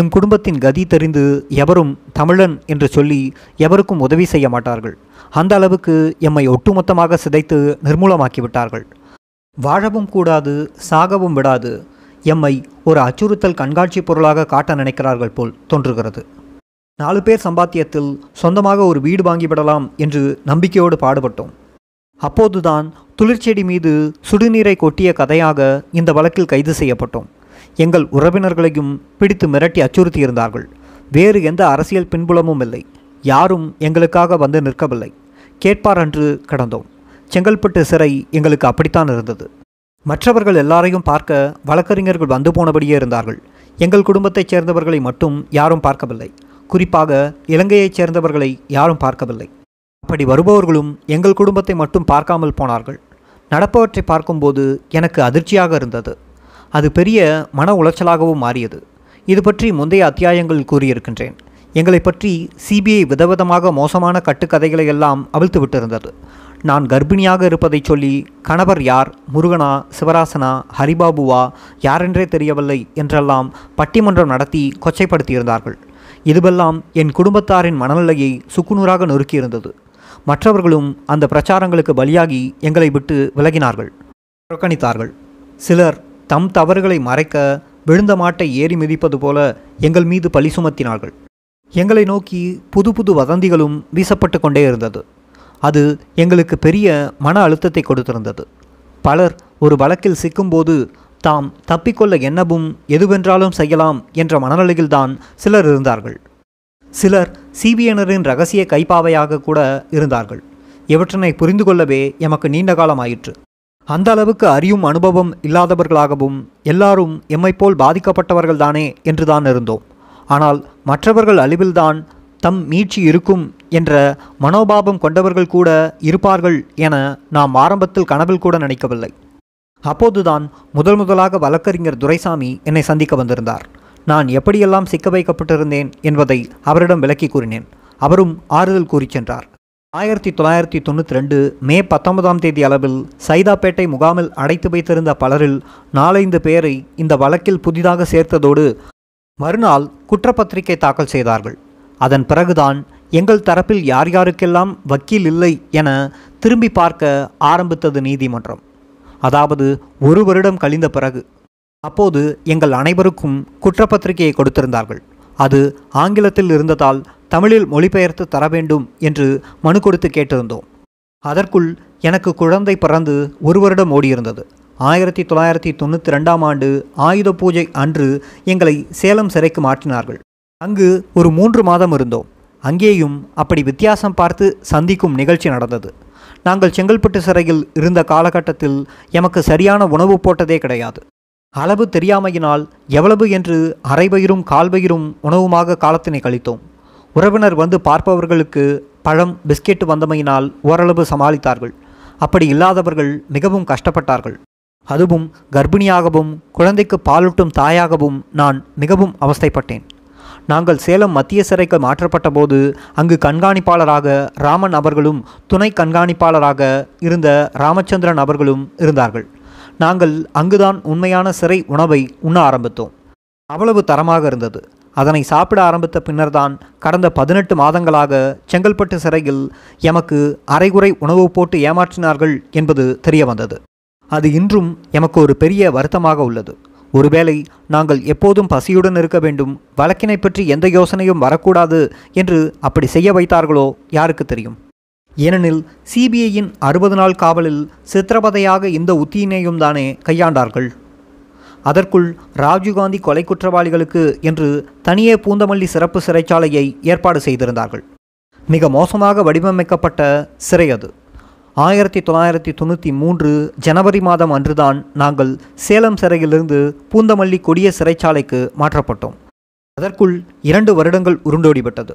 எம் குடும்பத்தின் கதி தெரிந்து எவரும் தமிழன் என்று சொல்லி எவருக்கும் உதவி செய்ய மாட்டார்கள். அந்த அளவுக்கு எம்மை ஒட்டுமொத்தமாக சிதைத்து நிர்மூலமாக்கிவிட்டார்கள். வாழவும் கூடாது சாகவும் விடாது எம்மை ஒரு அச்சுறுத்தல் கண்காட்சி பொருளாக காட்ட நினைக்கிறார்கள் போல் தோன்றுகிறது. நாலு பேர் சம்பாத்தியத்தில் சொந்தமாக ஒரு வீடு வாங்கிவிடலாம் என்று நம்பிக்கையோடு பாடுபட்டோம். அப்போதுதான் துளிர்ச்செடி மீது சுடுநீரை கொட்டிய கதையாக இந்த வழக்கில் கைது செய்யப்பட்டோம். எங்கள் உறவினர்களையும் பிடித்து மிரட்டி அச்சுறுத்தியிருந்தார்கள். வேறு எந்த அரசியல் பின்புலமும் இல்லை. யாரும் எங்களுக்காக வந்து நிற்கவில்லை. கேட்பார் என்று கடந்தோம். செங்கல்பட்டு சிறை எங்களுக்கு அப்படித்தான் இருந்தது. மற்றவர்கள் எல்லாரையும் பார்க்க வழக்கறிஞர்கள் வந்து போனபடியே இருந்தார்கள். எங்கள் குடும்பத்தைச் சேர்ந்தவர்களை மட்டும் யாரும் பார்க்கவில்லை. குறிப்பாக இலங்கையைச் சேர்ந்தவர்களை யாரும் பார்க்கவில்லை. அப்படி வருபவர்களும் எங்கள் குடும்பத்தை மட்டும் பார்க்காமல் போனார்கள். நடப்பவற்றை பார்க்கும்போது எனக்கு அதிர்ச்சியாக இருந்தது. அது பெரிய மன உளைச்சலாகவும் மாறியது. இது பற்றி முந்தைய அத்தியாயங்கள் கூறியிருக்கின்றேன். எங்களை பற்றி சிபிஐ விதவிதமாக மோசமான கட்டுக்கதைகளை எல்லாம் அவிழ்த்து விட்டிருந்தது. நான் கர்ப்பிணியாக இருப்பதைச் சொல்லி கணவர் யார் முருகனா சிவராசனா ஹரிபாபுவா யாரென்றே தெரியவில்லை என்றெல்லாம் பட்டிமன்றம் நடத்தி கொச்சைப்படுத்தியிருந்தார்கள். இதுவெல்லாம் என் குடும்பத்தாரின் மனநிலையை சுக்குநூறாக நொறுக்கியிருந்தது. மற்றவர்களும் அந்த பிரச்சாரங்களுக்கு பலியாகி எங்களை விட்டு விலகினார்கள். புறக்கணித்தார்கள். சிலர் தம் தவறுகளை மறைக்க விழுந்த மாட்டை ஏறி மிதிப்பது போல எங்கள் மீது பழி சுமத்தினார்கள். எங்களை நோக்கி புது புது வதந்திகளும் வீசப்பட்டு கொண்டே இருந்தது. அது எங்களுக்கு பெரிய மன அழுத்தத்தை கொடுத்திருந்தது. பலர் ஒரு வழக்கில் சிக்கும்போது தாம் தப்பிக்கொள்ள என்னவும் எதுவென்றாலும் செய்யலாம் என்ற மனநிலையில்தான் சிலர் இருந்தார்கள். சிலர் சிபிஎனரின் ரகசிய கைப்பாவையாக கூட இருந்தார்கள். இவற்றினை புரிந்து கொள்ளவே எமக்கு நீண்ட காலம் ஆயிற்று. அந்த அளவுக்கு அறியும் அனுபவம் இல்லாதவர்களாகவும் எல்லாரும் எம்மைப்போல் பாதிக்கப்பட்டவர்கள்தானே என்றுதான் இருந்தோம். ஆனால் மற்றவர்கள் அழிவில்தான் தம் மீட்சி இருக்கும் என்ற மனோபாவம் கொண்டவர்கள் கூட இருப்பார்கள் என நாம் ஆரம்பத்தில் கனவில் கூட நினைக்கவில்லை. அப்போதுதான் முதல் முதலாக வழக்கறிஞர் துரைசாமி என்னை சந்திக்க வந்திருந்தார். நான் எப்படியெல்லாம் சிக்க வைக்கப்பட்டிருந்தேன் என்பதை அவரிடம் விளக்கி கூறினேன். அவரும் ஆறுதல் கூறிச் சென்றார். ஆயிரத்தி தொள்ளாயிரத்தி தொண்ணூற்றி ரெண்டு மே பத்தொன்பதாம் தேதி அளவில் சைதாப்பேட்டை முகாமில் அடைத்து வைத்திருந்த பலரில் நாலைந்து பேரை இந்த வழக்கில் புதிதாக சேர்த்ததோடு மறுநாள் குற்றப்பத்திரிகை தாக்கல் செய்தார்கள். அதன் பிறகுதான் எங்கள் தரப்பில் யார் யாருக்கெல்லாம் வக்கீல் இல்லை என திரும்பி பார்க்க ஆரம்பித்தது நீதிமன்றம். அதாவது ஒரு வருடம் கழிந்த பிறகு. அப்போது எங்கள் அனைவருக்கும் குற்றப்பத்திரிகையை கொடுத்திருந்தார்கள். அது ஆங்கிலத்தில் இருந்ததால் தமிழில் மொழிபெயர்த்து தர வேண்டும் என்று மனு கொடுத்து கேட்டிருந்தோம். அதற்குள் எனக்கு குழந்தை பிறந்து ஒரு வருடம் ஓடியிருந்தது. ஆயிரத்தி தொள்ளாயிரத்தி தொண்ணூற்றி ரெண்டாம் ஆண்டு ஆயுத பூஜை அன்று எங்களை சேலம் சிறைக்கு மாற்றினார்கள். அங்கு ஒரு மூன்று மாதம் இருந்தோம். அங்கேயும் அப்படி வித்தியாசம் பார்த்து சந்திக்கும் நிகழ்ச்சி நடந்தது. நாங்கள் செங்கல்பட்டு சிறையில் இருந்த காலகட்டத்தில் எமக்கு சரியான உணவு போட்டதே கிடையாது. அளவு தெரியாமையினால் எவ்வளவு என்று அரைபயிரும் கால்பயிரும் உணவுமாக காலத்தினை கழித்தோம். உறவினர் வந்து பார்ப்பவர்களுக்கு பழம் பிஸ்கெட் வந்தமையினால் ஓரளவு சமாளித்தார்கள். அப்படி இல்லாதவர்கள் மிகவும் கஷ்டப்பட்டார்கள். அதுவும் கர்ப்பிணியாகவும் குழந்தைக்கு பாலூட்டும் தாயாகவும் நான் மிகவும் அவஸ்தைப்பட்டேன். நாங்கள் சேலம் மத்திய சிறைக்கு மாற்றப்பட்ட போது அங்கு கண்காணிப்பாளராக ராமன் அவர்களும் துணை கண்காணிப்பாளராக இருந்த ராமச்சந்திரன் அவர்களும் இருந்தார்கள். நாங்கள் அங்குதான் உண்மையான சிறை உணவை உண்ண ஆரம்பித்தோம். அவ்வளவு தரமாக இருந்தது. அதனை சாப்பிட ஆரம்பித்த பின்னர்தான் கடந்த பதினெட்டு மாதங்களாக செங்கல்பட்டு சிறையில் எமக்கு அரைகுறை உணவு போட்டு ஏமாற்றினார்கள் என்பது தெரிய வந்தது. அது இன்றும் எமக்கு ஒரு பெரிய வருத்தமாக உள்ளது. ஒருவேளை நாங்கள் எப்போதும் பசியுடன் இருக்க வேண்டும் வழக்கினை பற்றி எந்த யோசனையும் வரக்கூடாது என்று அப்படி செய்ய வைத்தார்களோ யாருக்கு தெரியும்? ஏனெனில் சிபிஐயின் அறுபது நாள் காவலில் சித்திரவதையாக இந்த உத்தியினையும் தானே கையாண்டார்கள். அதற்குள் ராஜீவ்காந்தி கொலை குற்றவாளிகளுக்கு என்று தனியே பூந்தமல்லி சிறப்பு சிறைச்சாலையை ஏற்பாடு செய்திருந்தார்கள். மிக மோசமாக வடிவமைக்கப்பட்ட சிறை அது. ஆயிரத்தி தொள்ளாயிரத்தி தொண்ணூற்றி மூன்று ஜனவரி மாதம் அன்றுதான் நாங்கள் சேலம் சிறையிலிருந்து பூந்தமல்லி கொடிய சிறைச்சாலைக்கு மாற்றப்பட்டோம். அதற்குள் இரண்டு வருடங்கள் உருண்டோடிவிட்டது.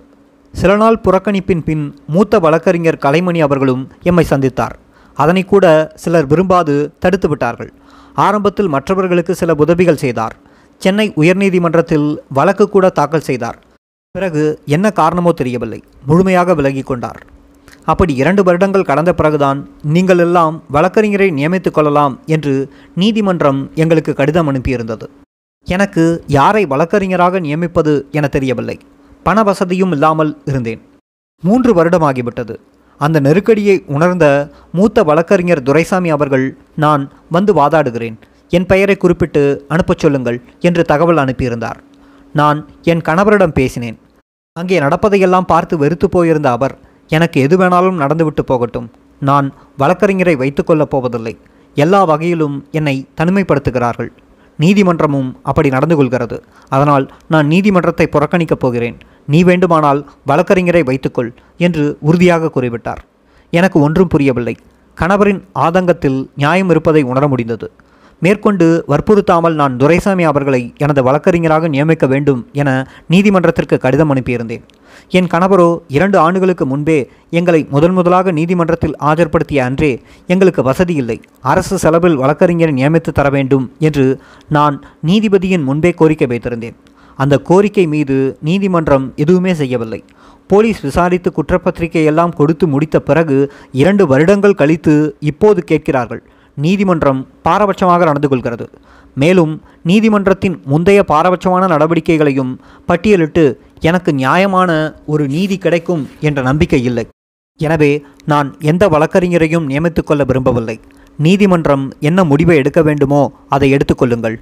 சில நாள் புறக்கணிப்பின் பின் மூத்த வழக்கறிஞர் கலைமணி அவர்களும் எம்மை சந்தித்தார். அதனை கூட சிலர் விரும்பாது தடுத்து விட்டார்கள். ஆரம்பத்தில் மற்றவர்களுக்கு சில உதவிகள் செய்தார். சென்னை உயர்நீதிமன்றத்தில் வழக்கு கூட தாக்கல் செய்தார். பிறகு என்ன காரணமோ தெரியவில்லை. முழுமையாக விலகி கொண்டார். அப்படி இரண்டு வருடங்கள் கடந்த பிறகுதான் நீங்கள் எல்லாம் வழக்கறிஞரை நியமித்துக் கொள்ளலாம் என்று நீதிமன்றம் எங்களுக்கு கடிதம் அனுப்பியிருந்தது. எனக்கு யாரை வழக்கறிஞராக நியமிப்பது என தெரியவில்லை. பண வசதியும் இல்லாமல் இருந்தேன். மூன்று வருடமாகிவிட்டது அந்த நெருக்கடியை உணர்ந்த மூத்த வழக்கறிஞர் துரைசாமி அவர்கள் நான் வந்து வாதாடுகிறேன். என் பெயரை குறிப்பிட்டு அனுப்பச் சொல்லுங்கள் என்று தகவல் அனுப்பியிருந்தார். நான் என் கணவரிடம் பேசினேன். அங்கே நடப்பதையெல்லாம் பார்த்து வெறுத்து போயிருந்த அவர் எனக்கு எது வேணாலும் நடந்துவிட்டு போகட்டும். நான் வழக்கறிஞரை வைத்துக்கொள்ளப் போவதில்லை. எல்லா வகையிலும் என்னை தனிமைப்படுத்துகிறார்கள். நீதிமன்றமும் அப்படி நடந்து கொள்கிறது. அதனால் நான் நீதிமன்றத்தை புறக்கணிக்கப் போகிறேன். நீ வேண்டுமானால் வழக்கறிஞரை வைத்துக்கொள் என்று உறுதியாக கூறிவிட்டார். எனக்கு ஒன்றும் புரியவில்லை. கணவரின் ஆதங்கத்தில் நியாயம் இருப்பதை உணர முடிந்தது. மேற்கொண்டு வற்புறுத்தாமல் நான் துரைசாமி அவர்களை எனது வழக்கறிஞராக நியமிக்க வேண்டும் என நீதிமன்றத்திற்கு கடிதம் அனுப்பியிருந்தேன். என் கணவரோ இரண்டு ஆண்டுகளுக்கு முன்பே எங்களை முதன் முதலாக நீதிமன்றத்தில் ஆஜர்படுத்திய அன்றே எங்களுக்கு வசதி இல்லை. அரசு செலவில் வழக்கறிஞரை நியமித்து தர வேண்டும் என்று நான் நீதிபதியின் முன்பே கோரிக்கை வைத்திருந்தேன். அந்த கோரிக்கை மீது நீதிமன்றம் எதுவுமே செய்யவில்லை. போலீஸ் விசாரித்து குற்றப்பத்திரிகை எல்லாம் கொடுத்து முடித்த பிறகு இரண்டு வருடங்கள் கழித்து இப்போது கேட்கிறார்கள். நீதிமன்றம் பாரபட்சமாக நடந்து கொள்கிறது. மேலும் நீதிமன்றத்தின் முந்தைய பாரபட்சமான நடவடிக்கைகளையும் பட்டியலிட்டு எனக்கு நியாயமான ஒரு நீதி கிடைக்கும் என்ற நம்பிக்கை இல்லை. எனவே நான் எந்த வழக்கறிஞரையும் நியமித்துக்கொள்ள விரும்பவில்லை. நீதிமன்றம் என்ன முடிவை எடுக்க வேண்டுமோ அதை எடுத்துக்கொள்ளுங்கள்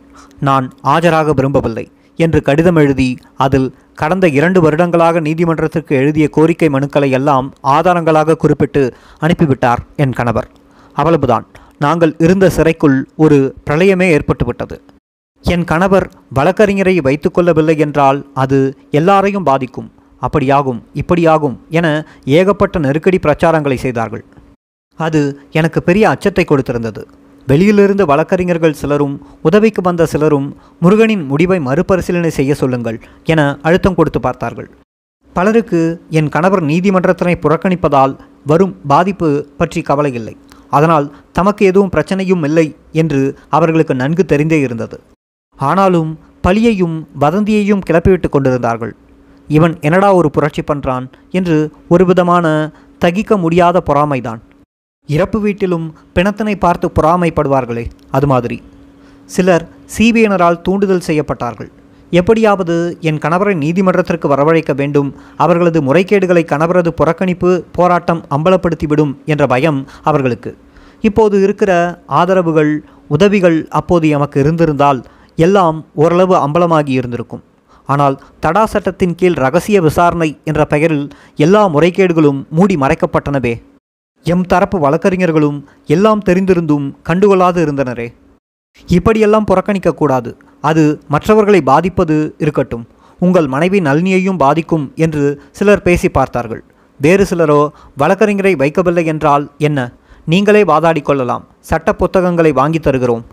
நான் ஆஜராக விரும்பவில்லை என்று கடிதம் எழுதி அதில் கடந்த இரண்டு வருடங்களாக நீதிமன்றத்திற்கு எழுதிய கோரிக்கை மனுக்களை எல்லாம் ஆதாரங்களாக குறிப்பிட்டு அனுப்பிவிட்டார் என் கணவர். அவ்வளவுதான். நாங்கள் இருந்த சிறைக்குள் ஒரு பிரளயமே ஏற்பட்டுவிட்டது. என் கணவர் வழக்கறிஞரை வைத்துக்கொள்ளவில்லை என்றால் அது எல்லாரையும் பாதிக்கும். அப்படியாகும் இப்படியாகும் என ஏகப்பட்ட நெருக்கடி பிரச்சாரங்களை செய்தார்கள். அது எனக்கு பெரிய அச்சத்தை கொடுத்திருந்தது. வெளியிலிருந்து வழக்கறிஞர்கள் சிலரும் உதவிக்கு வந்த சிலரும் முருகனின் முடிவை மறுபரிசீலனை செய்ய சொல்லுங்கள் என அழுத்தம் கொடுத்து பார்த்தார்கள். பலருக்கு என் கணவர் நீதிமன்றத்தினை புறக்கணிப்பதால் வரும் பாதிப்பு பற்றி கவலை இல்லை அதனால் தமக்கு எதுவும் பிரச்சனையும் இல்லை என்று அவர்களுக்கு நன்கு தெரிந்தே இருந்தது. ஆனாலும் பழியையும் வதந்தியையும் கிளப்பிவிட்டு கொண்டிருந்தார்கள். இவன் என்னடா ஒரு புரட்சி பண்றான் என்று ஒரு விதமான தகிக்க முடியாத பொறாமைதான். இறப்பு வீட்டிலும் பிணத்தினை பார்த்து பொறாமைப்படுவார்களே அது மாதிரி. சிலர் சிபிஐனரால் தூண்டுதல் செய்யப்பட்டார்கள். எப்படியாவது என் கணவரை நீதிமன்றத்திற்கு வரவழைக்க வேண்டும். அவர்களது முறைகேடுகளை கணவரது புறக்கணிப்பு போராட்டம் அம்பலப்படுத்திவிடும் என்ற பயம் அவர்களுக்கு. இப்போது இருக்கிற ஆதரவுகள் உதவிகள் அப்போது எமக்கு இருந்திருந்தால் எல்லாம் ஓரளவு அம்பலமாகி இருந்திருக்கும். ஆனால் தடா சட்டத்தின் கீழ் ரகசிய விசாரணை என்ற பெயரில் எல்லா முறைகேடுகளும் மூடி மறைக்கப்பட்டனவே. எம் தரப்பு வழக்கறிஞர்களும் எல்லாம் தெரிந்திருந்தும் கண்டுகொள்ளாது இருந்தனரே. இப்படியெல்லாம் புறக்கணிக்கக்கூடாது. அது மற்றவர்களை பாதிப்பது இருக்கட்டும். உங்கள் மனைவி நளினியையும் பாதிக்கும் என்று சிலர் பேசி பார்த்தார்கள். வேறு சிலரோ வழக்கறிஞரை வைக்கவில்லை என்றால் என்ன? நீங்களே வாதாடிக்கொள்ளலாம் சட்ட புத்தகங்களை வாங்கி தருகிறோம்.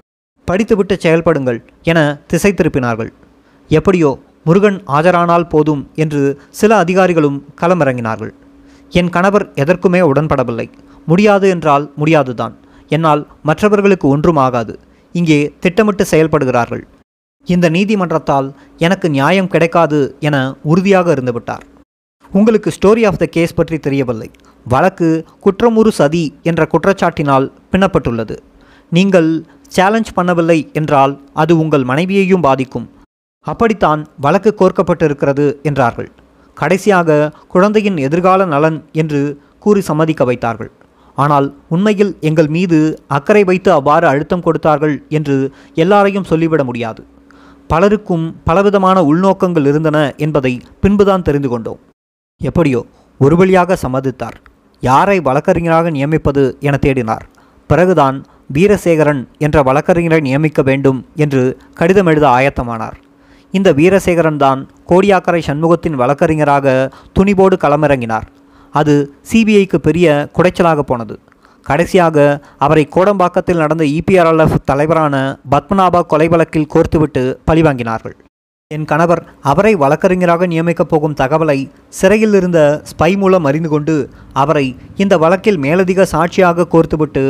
படித்துவிட்டு செயல்படுங்கள் என திசை திருப்பினார்கள். எப்படியோ முருகன் ஆஜரானால் போதும் என்று சில அதிகாரிகளும் களமிறங்கினார்கள். என் கணவர் எதற்குமே உடன்படவில்லை. முடியாது என்றால் முடியாதுதான். என்னால் மற்றவர்களுக்கு ஒன்றும் ஆகாது. இங்கே திட்டமிட்டு செயல்படுகிறார்கள். இந்த நீதிமன்றத்தால் எனக்கு நியாயம் கிடைக்காது என உறுதியாக இருந்துவிட்டார் உங்களுக்கு ஸ்டோரி ஆஃப் த கேஸ் பற்றி தெரியவில்லை. வழக்கு குற்றமுறு சதி என்ற குற்றச்சாட்டினால் பின்னப்பட்டுள்ளது. நீங்கள் சேலஞ்ச் பண்ணவில்லை என்றால் அது உங்கள் மனைவியையும் பாதிக்கும். அப்படித்தான் வழக்கு கோர்க்கப்பட்டிருக்கிறது என்றார்கள். கடைசியாக குழந்தையின் எதிர்கால நலன் என்று கூறி சம்மதிக்க வைத்தார்கள். ஆனால் உண்மையில் எங்கள் மீது அக்கறை வைத்து அவ்வாறு அழுத்தம் கொடுத்தார்கள் என்று எல்லாரையும் சொல்லிவிட முடியாது. பலருக்கும் பலவிதமான உள்நோக்கங்கள் இருந்தன என்பதை பின்புதான் தெரிந்து கொண்டோம். எப்படியோ ஒரு வழியாக சம்மதித்தார். யாரை வழக்கறிஞராக நியமிப்பது என தேடினார். பிறகுதான் வீரசேகரன் என்ற வழக்கறிஞரை நியமிக்க வேண்டும் என்று கடிதம் எழுத ஆயத்தமானார். இந்த வீரசேகரன் தான் கோடியாக்கரை சண்முகத்தின் வழக்கறிஞராக துணிவோடு களமிறங்கினார். அது சிபிஐக்கு பெரிய குடைச்சலாக போனது. கடைசியாக அவரை கோடம்பாக்கத்தில் நடந்த இபிஆர்எல்எஃப் தலைவரான பத்மநாபா கொலை வழக்கில் கோர்த்துவிட்டு பழிவாங்கினார்கள். என் கணவர் அவரை வழக்கறிஞராக நியமிக்கப் போகும் தகவலை சிறையில் இருந்த ஸ்பை மூலம் அறிந்து கொண்டு அவரை இந்த வழக்கில் மேலதிக சாட்சியாக கோர்த்துவிட்டு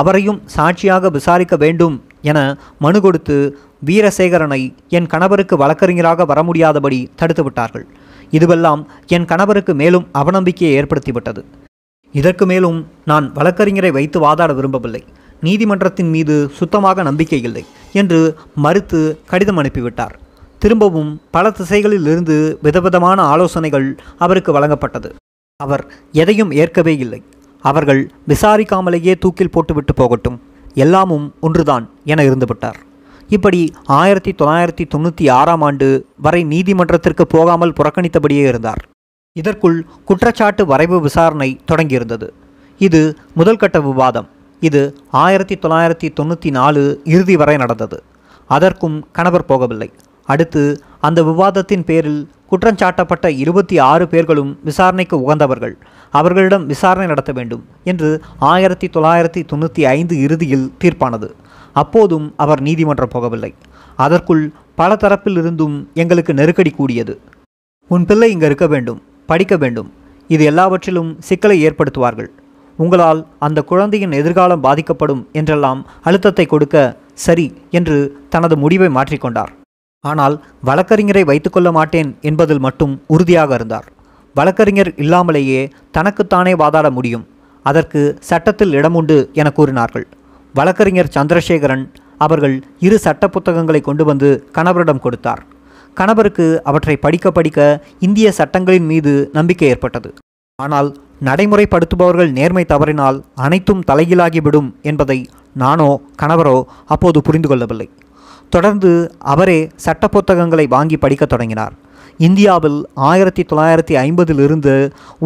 அவரையும் சாட்சியாக விசாரிக்க வேண்டும் என மனு கொடுத்து வீரசேகரனை என் கணவருக்கு வழக்கறிஞராக வர முடியாதபடி தடுத்துவிட்டார்கள். இதுவெல்லாம் என் கணவருக்கு மேலும் அவநம்பிக்கையை ஏற்படுத்திவிட்டது. இதற்கு மேலும் நான் வழக்கறிஞரை வைத்து வாதாட விரும்பவில்லை. நீதிமன்றத்தின் மீது சுத்தமாக நம்பிக்கை இல்லை என்று மறுத்து கடிதம் அனுப்பிவிட்டார். திரும்பவும் பல திசைகளில் இருந்து விதவிதமான ஆலோசனைகள் அவருக்கு வழங்கப்பட்டது. அவர் எதையும் ஏற்கவே இல்லை. அவர்கள் விசாரிக்காமலேயே தூக்கில் போட்டுவிட்டு போகட்டும். எல்லாமும் ஒன்றுதான் என இருந்துவிட்டார் இப்படி ஆயிரத்தி தொள்ளாயிரத்தி தொண்ணூற்றி ஆறாம் ஆண்டு வரை நீதிமன்றத்திற்கு போகாமல் புறக்கணித்தபடியே இருந்தார். இதற்குள் குற்றச்சாட்டு வரைவு விசாரணை தொடங்கியிருந்தது. இது முதல்கட்ட விவாதம். இது ஆயிரத்தி தொள்ளாயிரத்தி தொண்ணூற்றி நாலு இறுதி வரை நடந்தது. அதற்கும் கணவர் போகவில்லை. அடுத்து அந்த விவாதத்தின் பேரில் குற்றஞ்சாட்டப்பட்ட இருபத்தி ஆறு பேர்களும் விசாரணைக்கு உகந்தவர்கள். அவர்களிடம் விசாரணை நடத்த வேண்டும் என்று ஆயிரத்தி தொள்ளாயிரத்தி தொண்ணூற்றி ஐந்து இறுதியில் தீர்ப்பானது. அப்போதும் அவர் நீதிமன்றம் போகவில்லை. அதற்குள் பல தரப்பில் இருந்தும் எங்களுக்கு நெருக்கடி கூடியது. உன் பிள்ளை இங்கே இருக்க வேண்டும். படிக்க வேண்டும். இது எல்லாவற்றிலும் சிக்கலை ஏற்படுத்துவார்கள். உங்களால் அந்த குழந்தையின் எதிர்காலம் பாதிக்கப்படும் என்றெல்லாம் அழுத்தத்தை கொடுக்க சரி என்று தனது முடிவை மாற்றிக்கொண்டார். ஆனால் வழக்கறிஞரை வைத்துக்கொள்ள மாட்டேன் என்பதில் மட்டும் உறுதியாக இருந்தார். வழக்கறிஞர் இல்லாமலேயே தனக்குத்தானே வாதாட முடியும். அதற்கு சட்டத்தில் இடமுண்டு என கூறினார்கள். வழக்கறிஞர் சந்திரசேகரன் அவர்கள் இரு சட்ட புத்தகங்களை கொண்டு வந்து கணவரிடம் கொடுத்தார். கணவருக்கு அவற்றை படிக்க படிக்க இந்திய சட்டங்களின் மீது நம்பிக்கை ஏற்பட்டது. ஆனால் நடைமுறைப்படுத்துபவர்கள் நேர்மை தவறினால் அனைத்தும் தலைகீழாகிவிடும் என்பதை நானோ கணவரோ அப்போது புரிந்து கொள்ளவில்லை. தொடர்ந்து அவரே சட்ட புத்தகங்களை வாங்கி படிக்கத் தொடங்கினார். இந்தியாவில் ஆயிரத்தி தொள்ளாயிரத்தி ஐம்பதிலிருந்து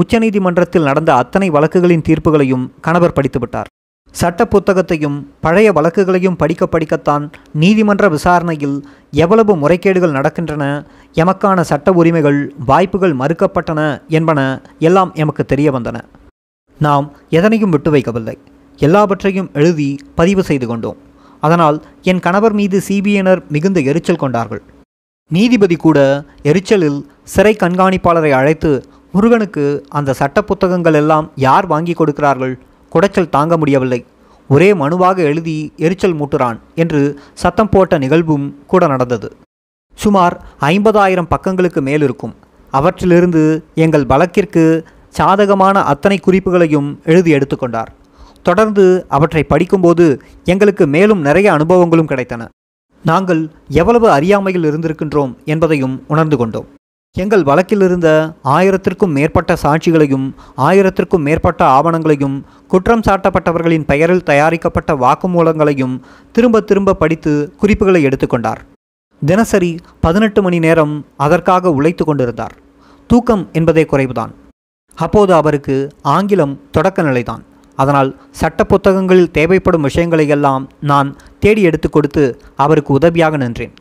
உச்சநீதிமன்றத்தில் நடந்த அத்தனை வழக்குகளின் தீர்ப்புகளையும் கணவர் படித்துவிட்டார். சட்ட புத்தகத்தையும் பழைய வழக்குகளையும் படிக்க படிக்கத்தான் நீதிமன்ற விசாரணையில் எவ்வளவு முறைகேடுகள் நடக்கின்றன எமக்கான சட்ட உரிமைகள் வாய்ப்புகள் மறுக்கப்பட்டன என்பன எல்லாம் எமக்கு தெரிய வந்தன. நாம் எதனையும் விட்டு வைக்கவில்லை. எல்லாவற்றையும் எழுதி பதிவு செய்து கொண்டோம். அதனால் என் கணவர் மீது சிபிஐனர் மிகுந்த எரிச்சல் கொண்டார்கள். நீதிபதி கூட எரிச்சலில் சிறை கண்காணிப்பாளரை அழைத்து முருகனுக்கு அந்த சட்ட புத்தகங்கள் எல்லாம் யார் வாங்கி கொடுக்கிறார்கள்? குடைச்சல் தாங்க முடியவில்லை. ஒரே மனுவாக எழுதி எரிச்சல் மூட்டுறான் என்று சத்தம் போட்ட நிகழ்வும் கூட நடந்தது. சுமார் ஐம்பதாயிரம் பக்கங்களுக்கு மேல் இருக்கும். அவற்றிலிருந்து எங்கள் வழக்கிற்கு சாதகமான அத்தனை குறிப்புகளையும் எழுதி எடுத்துக்கொண்டார் தொடர்ந்து அவற்றை படிக்கும்போது எங்களுக்கு மேலும் நிறைய அனுபவங்களும் கிடைத்தன. நாங்கள் எவ்வளவு அறியாமையில் இருந்திருக்கின்றோம் என்பதையும் உணர்ந்து கொண்டோம். எங்கள் வழக்கில் இருந்த ஆயிரத்திற்கும் மேற்பட்ட சாட்சிகளையும் ஆயிரத்திற்கும் மேற்பட்ட ஆவணங்களையும் குற்றம் சாட்டப்பட்டவர்களின் பெயரில் தயாரிக்கப்பட்ட வாக்குமூலங்களையும் திரும்ப திரும்ப படித்து குறிப்புகளை எடுத்துக்கொண்டார் தினசரி பதினெட்டு மணி நேரம் அதற்காக உழைத்து கொண்டிருந்தார். தூக்கம் என்பதே குறைவுதான். அப்போது அவருக்கு ஆங்கிலம் தொடக்க நிலைதான். அதனால் சட்ட புத்தகங்களில் தேவைப்படும் விஷயங்களை எல்லாம் நான் தேடி எடுத்து கொடுத்து அவருக்கு உதவியாக நின்றேன்.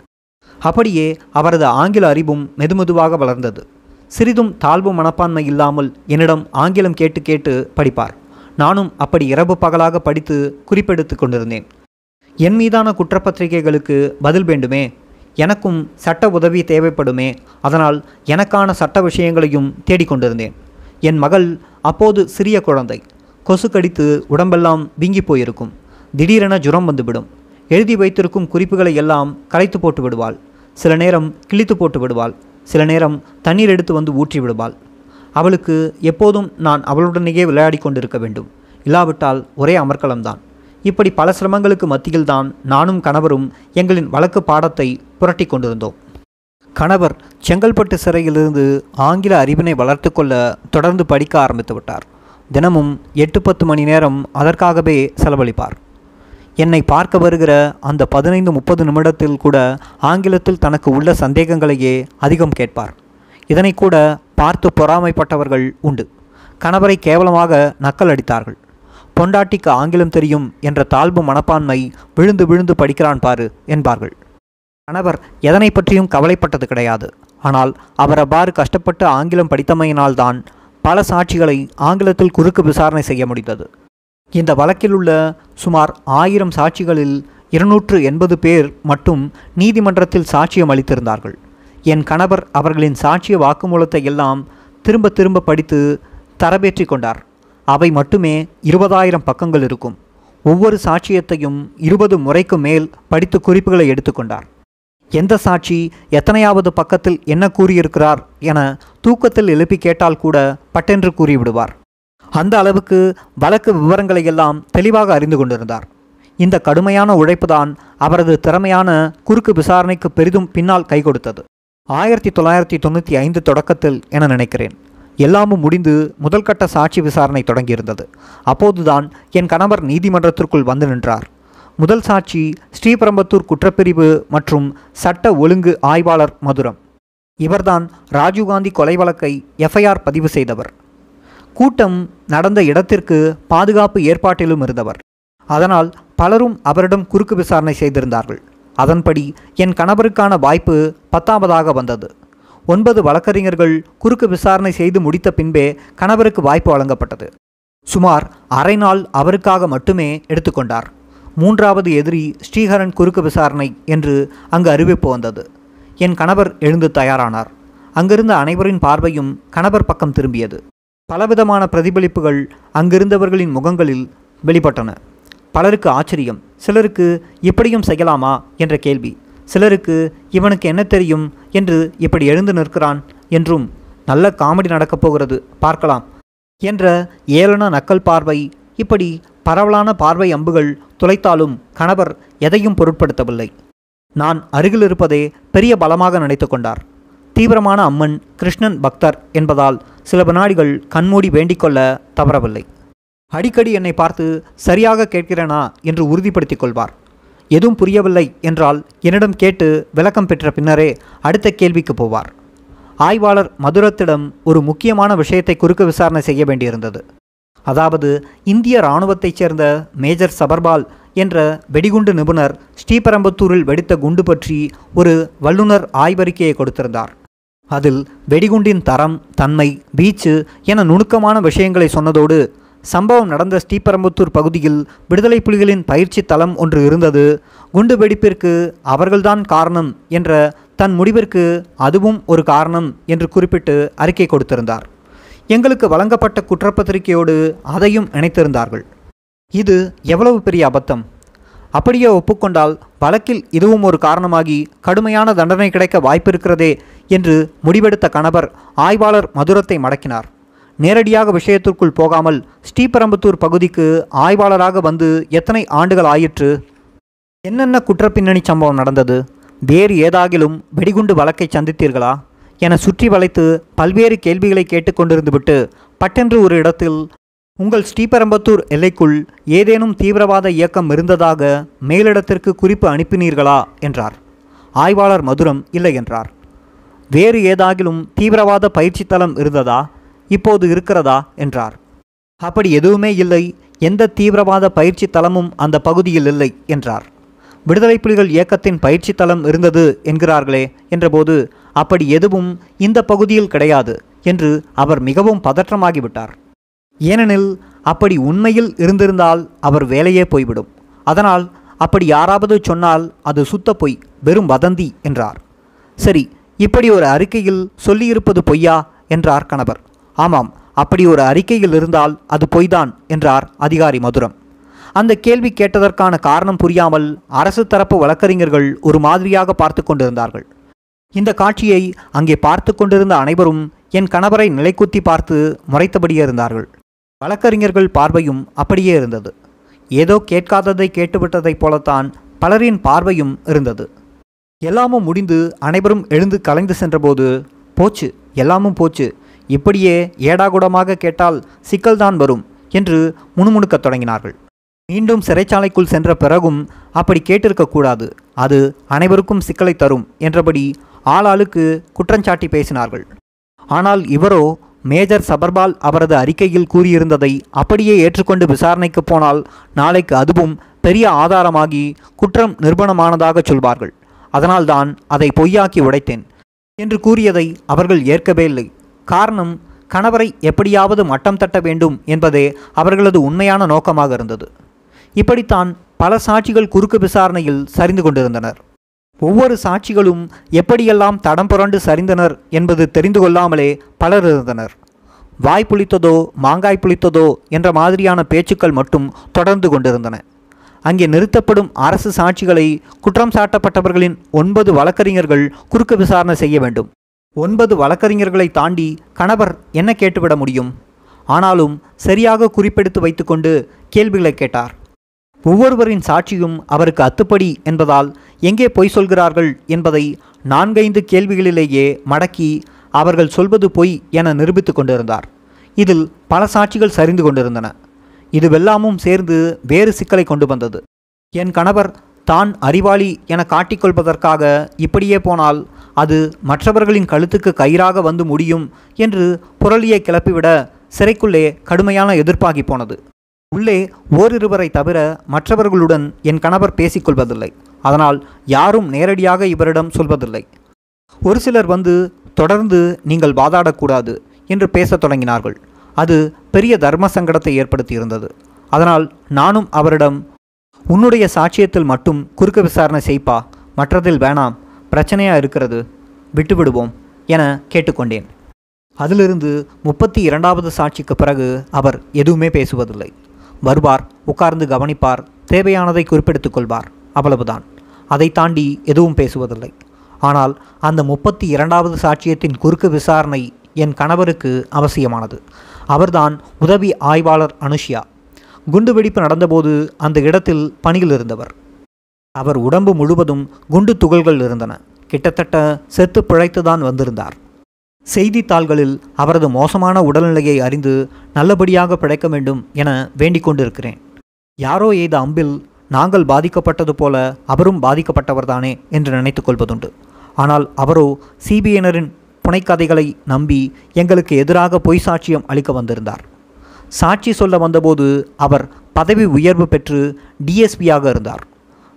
அப்படியே அவரது ஆங்கில அறிவும் மெதுமெதுவாக வளர்ந்தது. சிறிதும் தாழ்வு மனப்பான்மை இல்லாமல் என்னிடம் ஆங்கிலம் கேட்டு கேட்டு படிப்பார். நானும் அப்படி இரவு பகலாக படித்து குறிப்பெடுத்து கொண்டிருந்தேன். என் மீதான குற்றப்பத்திரிகைகளுக்கு பதில் வேண்டுமே? எனக்கும் சட்ட உதவி தேவைப்படுமே? அதனால் எனக்கான சட்ட விஷயங்களையும் தேடிக்கொண்டிருந்தேன் என் மகள் அப்போது சிறிய குழந்தை. கொசு கடித்து உடம்பெல்லாம் வீங்கி போயிருக்கும். திடீரென ஜுரம் வந்துவிடும். எழுதி வைத்திருக்கும் குறிப்புகளை எல்லாம் கலைத்து போட்டு விடுவாள். சில நேரம் கிழித்து போட்டு விடுவாள். சில நேரம் தண்ணீர் எடுத்து வந்து ஊற்றி விடுவாள். அவளுக்கு எப்போதும் நான் அவளுடனேயே விளையாடி கொண்டிருக்க வேண்டும். இல்லாவிட்டால் ஒரே அமர்க்கலம்தான் இப்படி பல சிரமங்களுக்கு மத்தியில்தான் நானும் கணவரும் எங்களின் வழக்கு பாடத்தை புரட்டி கொண்டிருந்தோம். கணவர் செங்கல்பட்டு சிறையிலிருந்து ஆங்கில அறிவினை வளர்த்து கொள்ள தொடர்ந்து படிக்க ஆரம்பித்து விட்டார். தினமும் எட்டு பத்து மணி நேரம் அதற்காகவே செலவழிப்பார். என்னை பார்க்க வருகிற அந்த பதினைந்து முப்பது நிமிடத்தில் கூட ஆங்கிலத்தில் தனக்கு உள்ள சந்தேகங்களையே அதிகம் கேட்பார். இதனை கூட பார்த்து பொறாமைப்பட்டவர்கள் உண்டு. கணவரை கேவலமாக நக்கல் அடித்தார்கள். பொண்டாட்டிக்கு ஆங்கிலம் தெரியும் என்ற தாழ்வு மனப்பான்மை விழுந்து விழுந்து படிக்கிறான் பாரு என்பார்கள். கணவர் எதனை பற்றியும் கவலைப்பட்டது கிடையாது. ஆனால் அவர் அவ்வாறு கஷ்டப்பட்டு ஆங்கிலம் படித்தமையினால்தான் பல சாட்சிகளை ஆங்கிலத்தில் குறுக்கு விசாரணை செய்ய முடிந்தது. இந்த வழக்கில் உள்ள சுமார் ஆயிரம் சாட்சிகளில் இருநூற்று எண்பது பேர் மட்டும் நீதிமன்றத்தில் சாட்சியம் அளித்திருந்தார்கள். என் கணவர் அவர்களின் சாட்சிய வாக்குமூலத்தை எல்லாம் திரும்ப திரும்ப படித்து தரவேற்றி கொண்டார். அவை மட்டுமே இருபதாயிரம் பக்கங்கள் இருக்கும். ஒவ்வொரு சாட்சியத்தையும் இருபது முறைக்கு மேல் படித்து குறிப்புகளை எடுத்துக்கொண்டார் எந்த சாட்சி எத்தனையாவது பக்கத்தில் என்ன கூறியிருக்கிறார் என தூக்கத்தில் எழுப்பி கேட்டால் கூட பட்டென்று கூறிவிடுவார். அந்த அளவுக்கு வழக்கு விவரங்களை எல்லாம் தெளிவாக அறிந்து கொண்டிருந்தார். இந்த கடுமையான உழைப்புதான் அவரது திறமையான குறுக்கு விசாரணைக்கு பெரிதும் பின்னால் கை கொடுத்தது. ஆயிரத்தி தொள்ளாயிரத்தி தொண்ணூற்றி ஐந்து தொடக்கத்தில் என நினைக்கிறேன். எல்லாமும் முடிந்து முதல்கட்ட சாட்சி விசாரணை தொடங்கியிருந்தது. அப்போதுதான் என் கணவர் நீதிமன்றத்திற்குள் வந்து நின்றார். முதல் சாட்சி ஸ்ரீபெரம்பத்தூர் குற்றப்பிரிவு மற்றும் சட்ட ஒழுங்கு ஆய்வாளர் மதுரம். இவர்தான் ராஜீவ்காந்தி கொலை வழக்கை எஃப்ஐஆர் பதிவு செய்தவர். கூட்டம் நடந்த இடத்திற்கு பாதுகாப்பு ஏற்பாட்டிலும் இருந்தவர். அதனால் பலரும் அவரிடம் குறுக்கு விசாரணை செய்திருந்தார்கள். அதன்படி என் கணவருக்கான வாய்ப்பு பத்தாவதாக வந்தது. ஒன்பது வழக்கறிஞர்கள் குறுக்கு விசாரணை செய்து முடித்த பின்பே கணவருக்கு வாய்ப்பு வழங்கப்பட்டது. சுமார் அரை நாள் அவருக்காக மட்டுமே எடுத்துக்கொண்டார். மூன்றாவது எதிரி ஸ்ரீஹரன் குறுக்கு விசாரணை என்று அங்கு அறிவிப்பு வந்தது. என் கணவர் எழுந்து தயாரானார். அங்கிருந்த அனைவரின் பார்வையும் கணவர் பக்கம் திரும்பியது. பலவிதமான பிரதிபலிப்புகள் அங்கிருந்தவர்களின் முகங்களில் வெளிப்பட்டன. பலருக்கு ஆச்சரியம் சிலருக்கு இப்படியும் செய்யலாமா என்ற கேள்வி சிலருக்கு இவனுக்கு என்ன தெரியும் என்று இப்படி எழுந்து நிற்கிறான் என்றும் நல்ல காமெடி நடக்கப் போகிறது பார்க்கலாம் என்ற ஏளன நக்கல் பார்வை இப்படி பரவலான பார்வை அம்புகள் துளைத்தாலும் கணவர் எதையும் பொருட்படுத்தவில்லை. நான் அருகில் இருப்பதே பெரிய பலமாக நினைத்து கொண்டார். தீவிரமான அம்மன் கிருஷ்ணன் பக்தர் என்பதால் சில வினாடிகள் கண்மூடி வேண்டிக்கொள்ள தவறவில்லை. அடிக்கடி என்னை பார்த்து சரியாக கேட்கிறேனா? என்று உறுதிப்படுத்தி கொள்வார். எதுவும் புரியவில்லை என்றால் என்னிடம் கேட்டு விளக்கம் பெற்ற பின்னரே அடுத்த கேள்விக்கு போவார். ஆய்வாளர் மதுரத்திடம் ஒரு முக்கியமான விஷயத்தை குறுக்கு விசாரணை செய்ய வேண்டியிருந்தது. அதாவது இந்திய இராணுவத்தைச் சேர்ந்த மேஜர் சபர்பால் என்ற வெடிகுண்டு நிபுணர் ஸ்ரீபெரம்பத்தூரில் வெடித்த குண்டு பற்றி ஒரு வல்லுநர் ஆய்வறிக்கையை கொடுத்திருந்தார். அதில் வெடிகுண்டின் தரம் தன்மை வீச்சு என நுணுக்கமான விஷயங்களை சொன்னதோடு சம்பவம் நடந்த ஸ்ரீபெரம்புத்தூர் பகுதியில் விடுதலை புலிகளின் பயிற்சி தளம் ஒன்று இருந்தது. குண்டு வெடிப்பிற்கு அவர்கள்தான் காரணம் என்ற தன் முடிவிற்கு அதுவும் ஒரு காரணம் என்று குறிப்பிட்டு அறிக்கை கொடுத்திருந்தார். எங்களுக்கு வழங்கப்பட்ட குற்றப்பத்திரிகையோடு அதையும் இணைத்திருந்தார்கள். இது எவ்வளவு பெரிய அபத்தம்? அப்படியே ஒப்புக்கொண்டால் வழக்கில் இதுவும் ஒரு காரணமாகி கடுமையான தண்டனை கிடைக்க வாய்ப்பிருக்கிறதே என்று முடிவெடுத்த கணவர் ஆய்வாளர் மதுரத்தை மடக்கினார். நேரடியாக விஷயத்திற்குள் போகாமல் ஸ்ரீபெரம்புத்தூர் பகுதிக்கு ஆய்வாளராக வந்து எத்தனை ஆண்டுகள் ஆயிற்று? என்னென்ன குற்றப்பின்னணி சம்பவம் நடந்தது? வேறு ஏதாகிலும் வெடிகுண்டு வழக்கை சந்தித்தீர்களா? என சுற்றி வளைத்து பல்வேறு கேள்விகளை கேட்டுக்கொண்டிருந்துவிட்டு பட்டென்று ஒரு இடத்தில் உங்கள் ஸ்ரீபெரம்பத்தூர் எல்லைக்குள் ஏதேனும் தீவிரவாத இயக்கம் இருந்ததாக மேலிடத்திற்கு குறிப்பு அனுப்பினீர்களா? என்றார். ஆய்வாளர் மதுரம் இல்லை என்றார். வேறு ஏதாகிலும் தீவிரவாத பயிற்சி தளம் இருந்ததா? இப்போது இருக்கிறதா? என்றார். அப்படி எதுவுமே இல்லை. எந்த தீவிரவாத பயிற்சி தளமும் அந்த பகுதியில் இல்லை என்றார். விடுதலை புலிகள் இயக்கத்தின் பயிற்சி தளம் இருந்தது என்கிறார்களே என்றபோது அப்படி எதுவும் இந்த பகுதியில் கிடையாது என்று அவர் மிகவும் பதற்றமாகிவிட்டார். ஏனெனில் அப்படி உண்மையில் இருந்திருந்தால் அவர் வேலையே போய்விடும். அதனால் அப்படி யாராவது சொன்னால் அது சுத்த பொய் வெறும் வதந்தி என்றார். சரி இப்படி ஒரு அறிக்கையில் சொல்லியிருப்பது பொய்யா? என்றார் கணவர். ஆமாம் அப்படி ஒரு அறிக்கையில் இருந்தால் அது பொய்தான் என்றார் அதிகாரி மதுரம். அந்த கேள்வி கேட்டதற்கான காரணம் புரியாமல் அரசு தரப்பு வழக்கறிஞர்கள் ஒரு மாதிரியாக பார்த்து கொண்டிருந்தார்கள். இந்த காட்சியை அங்கே பார்த்து கொண்டிருந்த அனைவரும் என் கணவரை நிலைக்குத்தி பார்த்து முறைத்தபடியே இருந்தார்கள். வழக்கறிஞர்கள் பார்வையும் அப்படியே இருந்தது. ஏதோ கேட்காததை கேட்டுவிட்டதைப் போலத்தான் பலரின் பார்வையும் இருந்தது. எல்லாமும் முடிந்து அனைவரும் எழுந்து கலைந்து சென்றபோது போச்சு எல்லாமும் போச்சு. இப்படியே ஏடாகுடமாக கேட்டால் சிக்கல்தான் வரும் என்று முணுமுணுக்கத் தொடங்கினார்கள். மீண்டும் சிறைச்சாலைக்குள் சென்ற பிறகும் அப்படி கேட்டிருக்கக்கூடாது அது அனைவருக்கும் சிக்கலை தரும் என்றபடி ஆளாளுக்கு குற்றஞ்சாட்டி பேசினார்கள். ஆனால் இவரோ மேஜர் சபர்பால் அவரது அறிக்கையில் கூறியிருந்ததை அப்படியே ஏற்றுக்கொண்டு விசாரணைக்கு போனால் நாளைக்கு அதுவும் பெரிய ஆதாரமாகி குற்றம் நிர்பணமானதாக சொல்வார்கள். அதனால்தான் அதை பொய்யாக்கி உடைத்தேன் என்று கூறியதை அவர்கள் ஏற்கவே இல்லை. காரணம் கணவரை எப்படியாவது மட்டம் தட்ட வேண்டும் என்பதே அவர்களது உண்மையான நோக்கமாக இருந்தது. இப்படித்தான் பல சாட்சிகள் குறுக்கு விசாரணையில் சரிந்து கொண்டிருந்தனர். ஒவ்வொரு சாட்சிகளும் எப்படியெல்லாம் தடம் புரண்டு சரிந்தனர் என்பது தெரிந்து கொள்ளாமலே பலர் இருந்தனர். வாய் புளித்ததோ மாங்காய் புளித்ததோ என்ற மாதிரியான பேச்சுக்கள் மட்டும் தொடர்ந்து கொண்டிருந்தன. அங்கே நிறுத்தப்படும் அரசு சாட்சிகளை குற்றம் சாட்டப்பட்டவர்களின் ஒன்பது வழக்கறிஞர்கள் குறுக்கு விசாரணை செய்ய வேண்டும். ஒன்பது வழக்கறிஞர்களை தாண்டி கணவர் என்ன கேட்டுவிட முடியும்? ஆனாலும் சரியாக குறிப்பெடுத்து வைத்துக்கொண்டு கேள்விகளை கேட்டார். ஒவ்வொருவரின் சாட்சியும் அவருக்கு அத்துப்படி என்பதால் எங்கே பொய் சொல்கிறார்கள் என்பதை நான்கைந்து கேள்விகளிலேயே மடக்கி அவர்கள் சொல்வது பொய் என நிரூபித்து கொண்டிருந்தார். இதில் பல சாட்சிகள் சரிந்து கொண்டிருந்தன. இதுவெல்லாமும் சேர்ந்து வேறு சிக்கலை கொண்டு வந்தது. என் கணவர் தான் அறிவாளி என காட்டிக்கொள்வதற்காக இப்படியே போனால் அது மற்றவர்களின் கழுத்துக்கு கயிறாக வந்து முடியும் என்று புரளியை கிளப்பிவிட சிறைக்குள்ளே கடுமையான எதிர்ப்பாகி போனது. உள்ளே ஓரிருவரை தவிர மற்றவர்களுடன் என் கணவர் பேசிக்கொள்வதில்லை. அதனால் யாரும் நேரடியாக இவரிடம் சொல்வதில்லை. ஒரு சிலர் வந்து தொடர்ந்து நீங்கள் வாதாடக்கூடாது என்று பேசத் தொடங்கினார்கள். அது பெரிய தர்ம சங்கடத்தை ஏற்படுத்தியிருந்தது. அதனால் நானும் அவரிடம் உன்னுடைய சாட்சியத்தில் மட்டும் குறுக்கு விசாரணை செய்ப்பா மற்றதில் வேணாம் பிரச்சனையாக இருக்கிறது விட்டுவிடுவோம் என கேட்டுக்கொண்டேன். அதிலிருந்து முப்பத்தி இரண்டாவது சாட்சிக்கு பிறகு அவர் எதுவுமே பேசுவதில்லை. வருவார் உட்கார்ந்து கவனிப்பார் தேவையானதை குறிப்பெடுத்துக் கொள்வார். அவ்வளவுதான். அதை தாண்டி எதுவும் பேசுவதில்லை. ஆனால் அந்த முப்பத்தி இரண்டாவது சாட்சியத்தின் குறுக்கு விசாரணை என் கணவருக்கு அவசியமானது. அவர்தான் உதவி ஆய்வாளர் அனுஷ்யா. குண்டுவெடிப்பு நடந்தபோது அந்த இடத்தில் பணியில் இருந்தவர். அவர் உடம்பு முழுவதும் குண்டு துகள்கள் இருந்தன. கிட்டத்தட்ட செத்து பிழைத்துதான் வந்திருந்தார். செய்தித்தாள்களில் அவரது மோசமான உடல்நிலையை அறிந்து நல்லபடியாக பிழைக்க வேண்டும் என வேண்டிக் கொண்டிருக்கிறேன். யாரோ எய்த அம்பில் நாங்கள் பாதிக்கப்பட்டது போல அவரும் பாதிக்கப்பட்டவர்தானே என்று நினைத்து கொள்வதுண்டு. ஆனால் அவரோ சிபிஐனரின் புனைக்கதைகளை நம்பி எங்களுக்கு எதிராக பொய் சாட்சியம் அளிக்க வந்திருந்தார். சாட்சி சொல்ல வந்தபோது அவர் பதவி உயர்வு பெற்று டிஎஸ்பியாக இருந்தார்.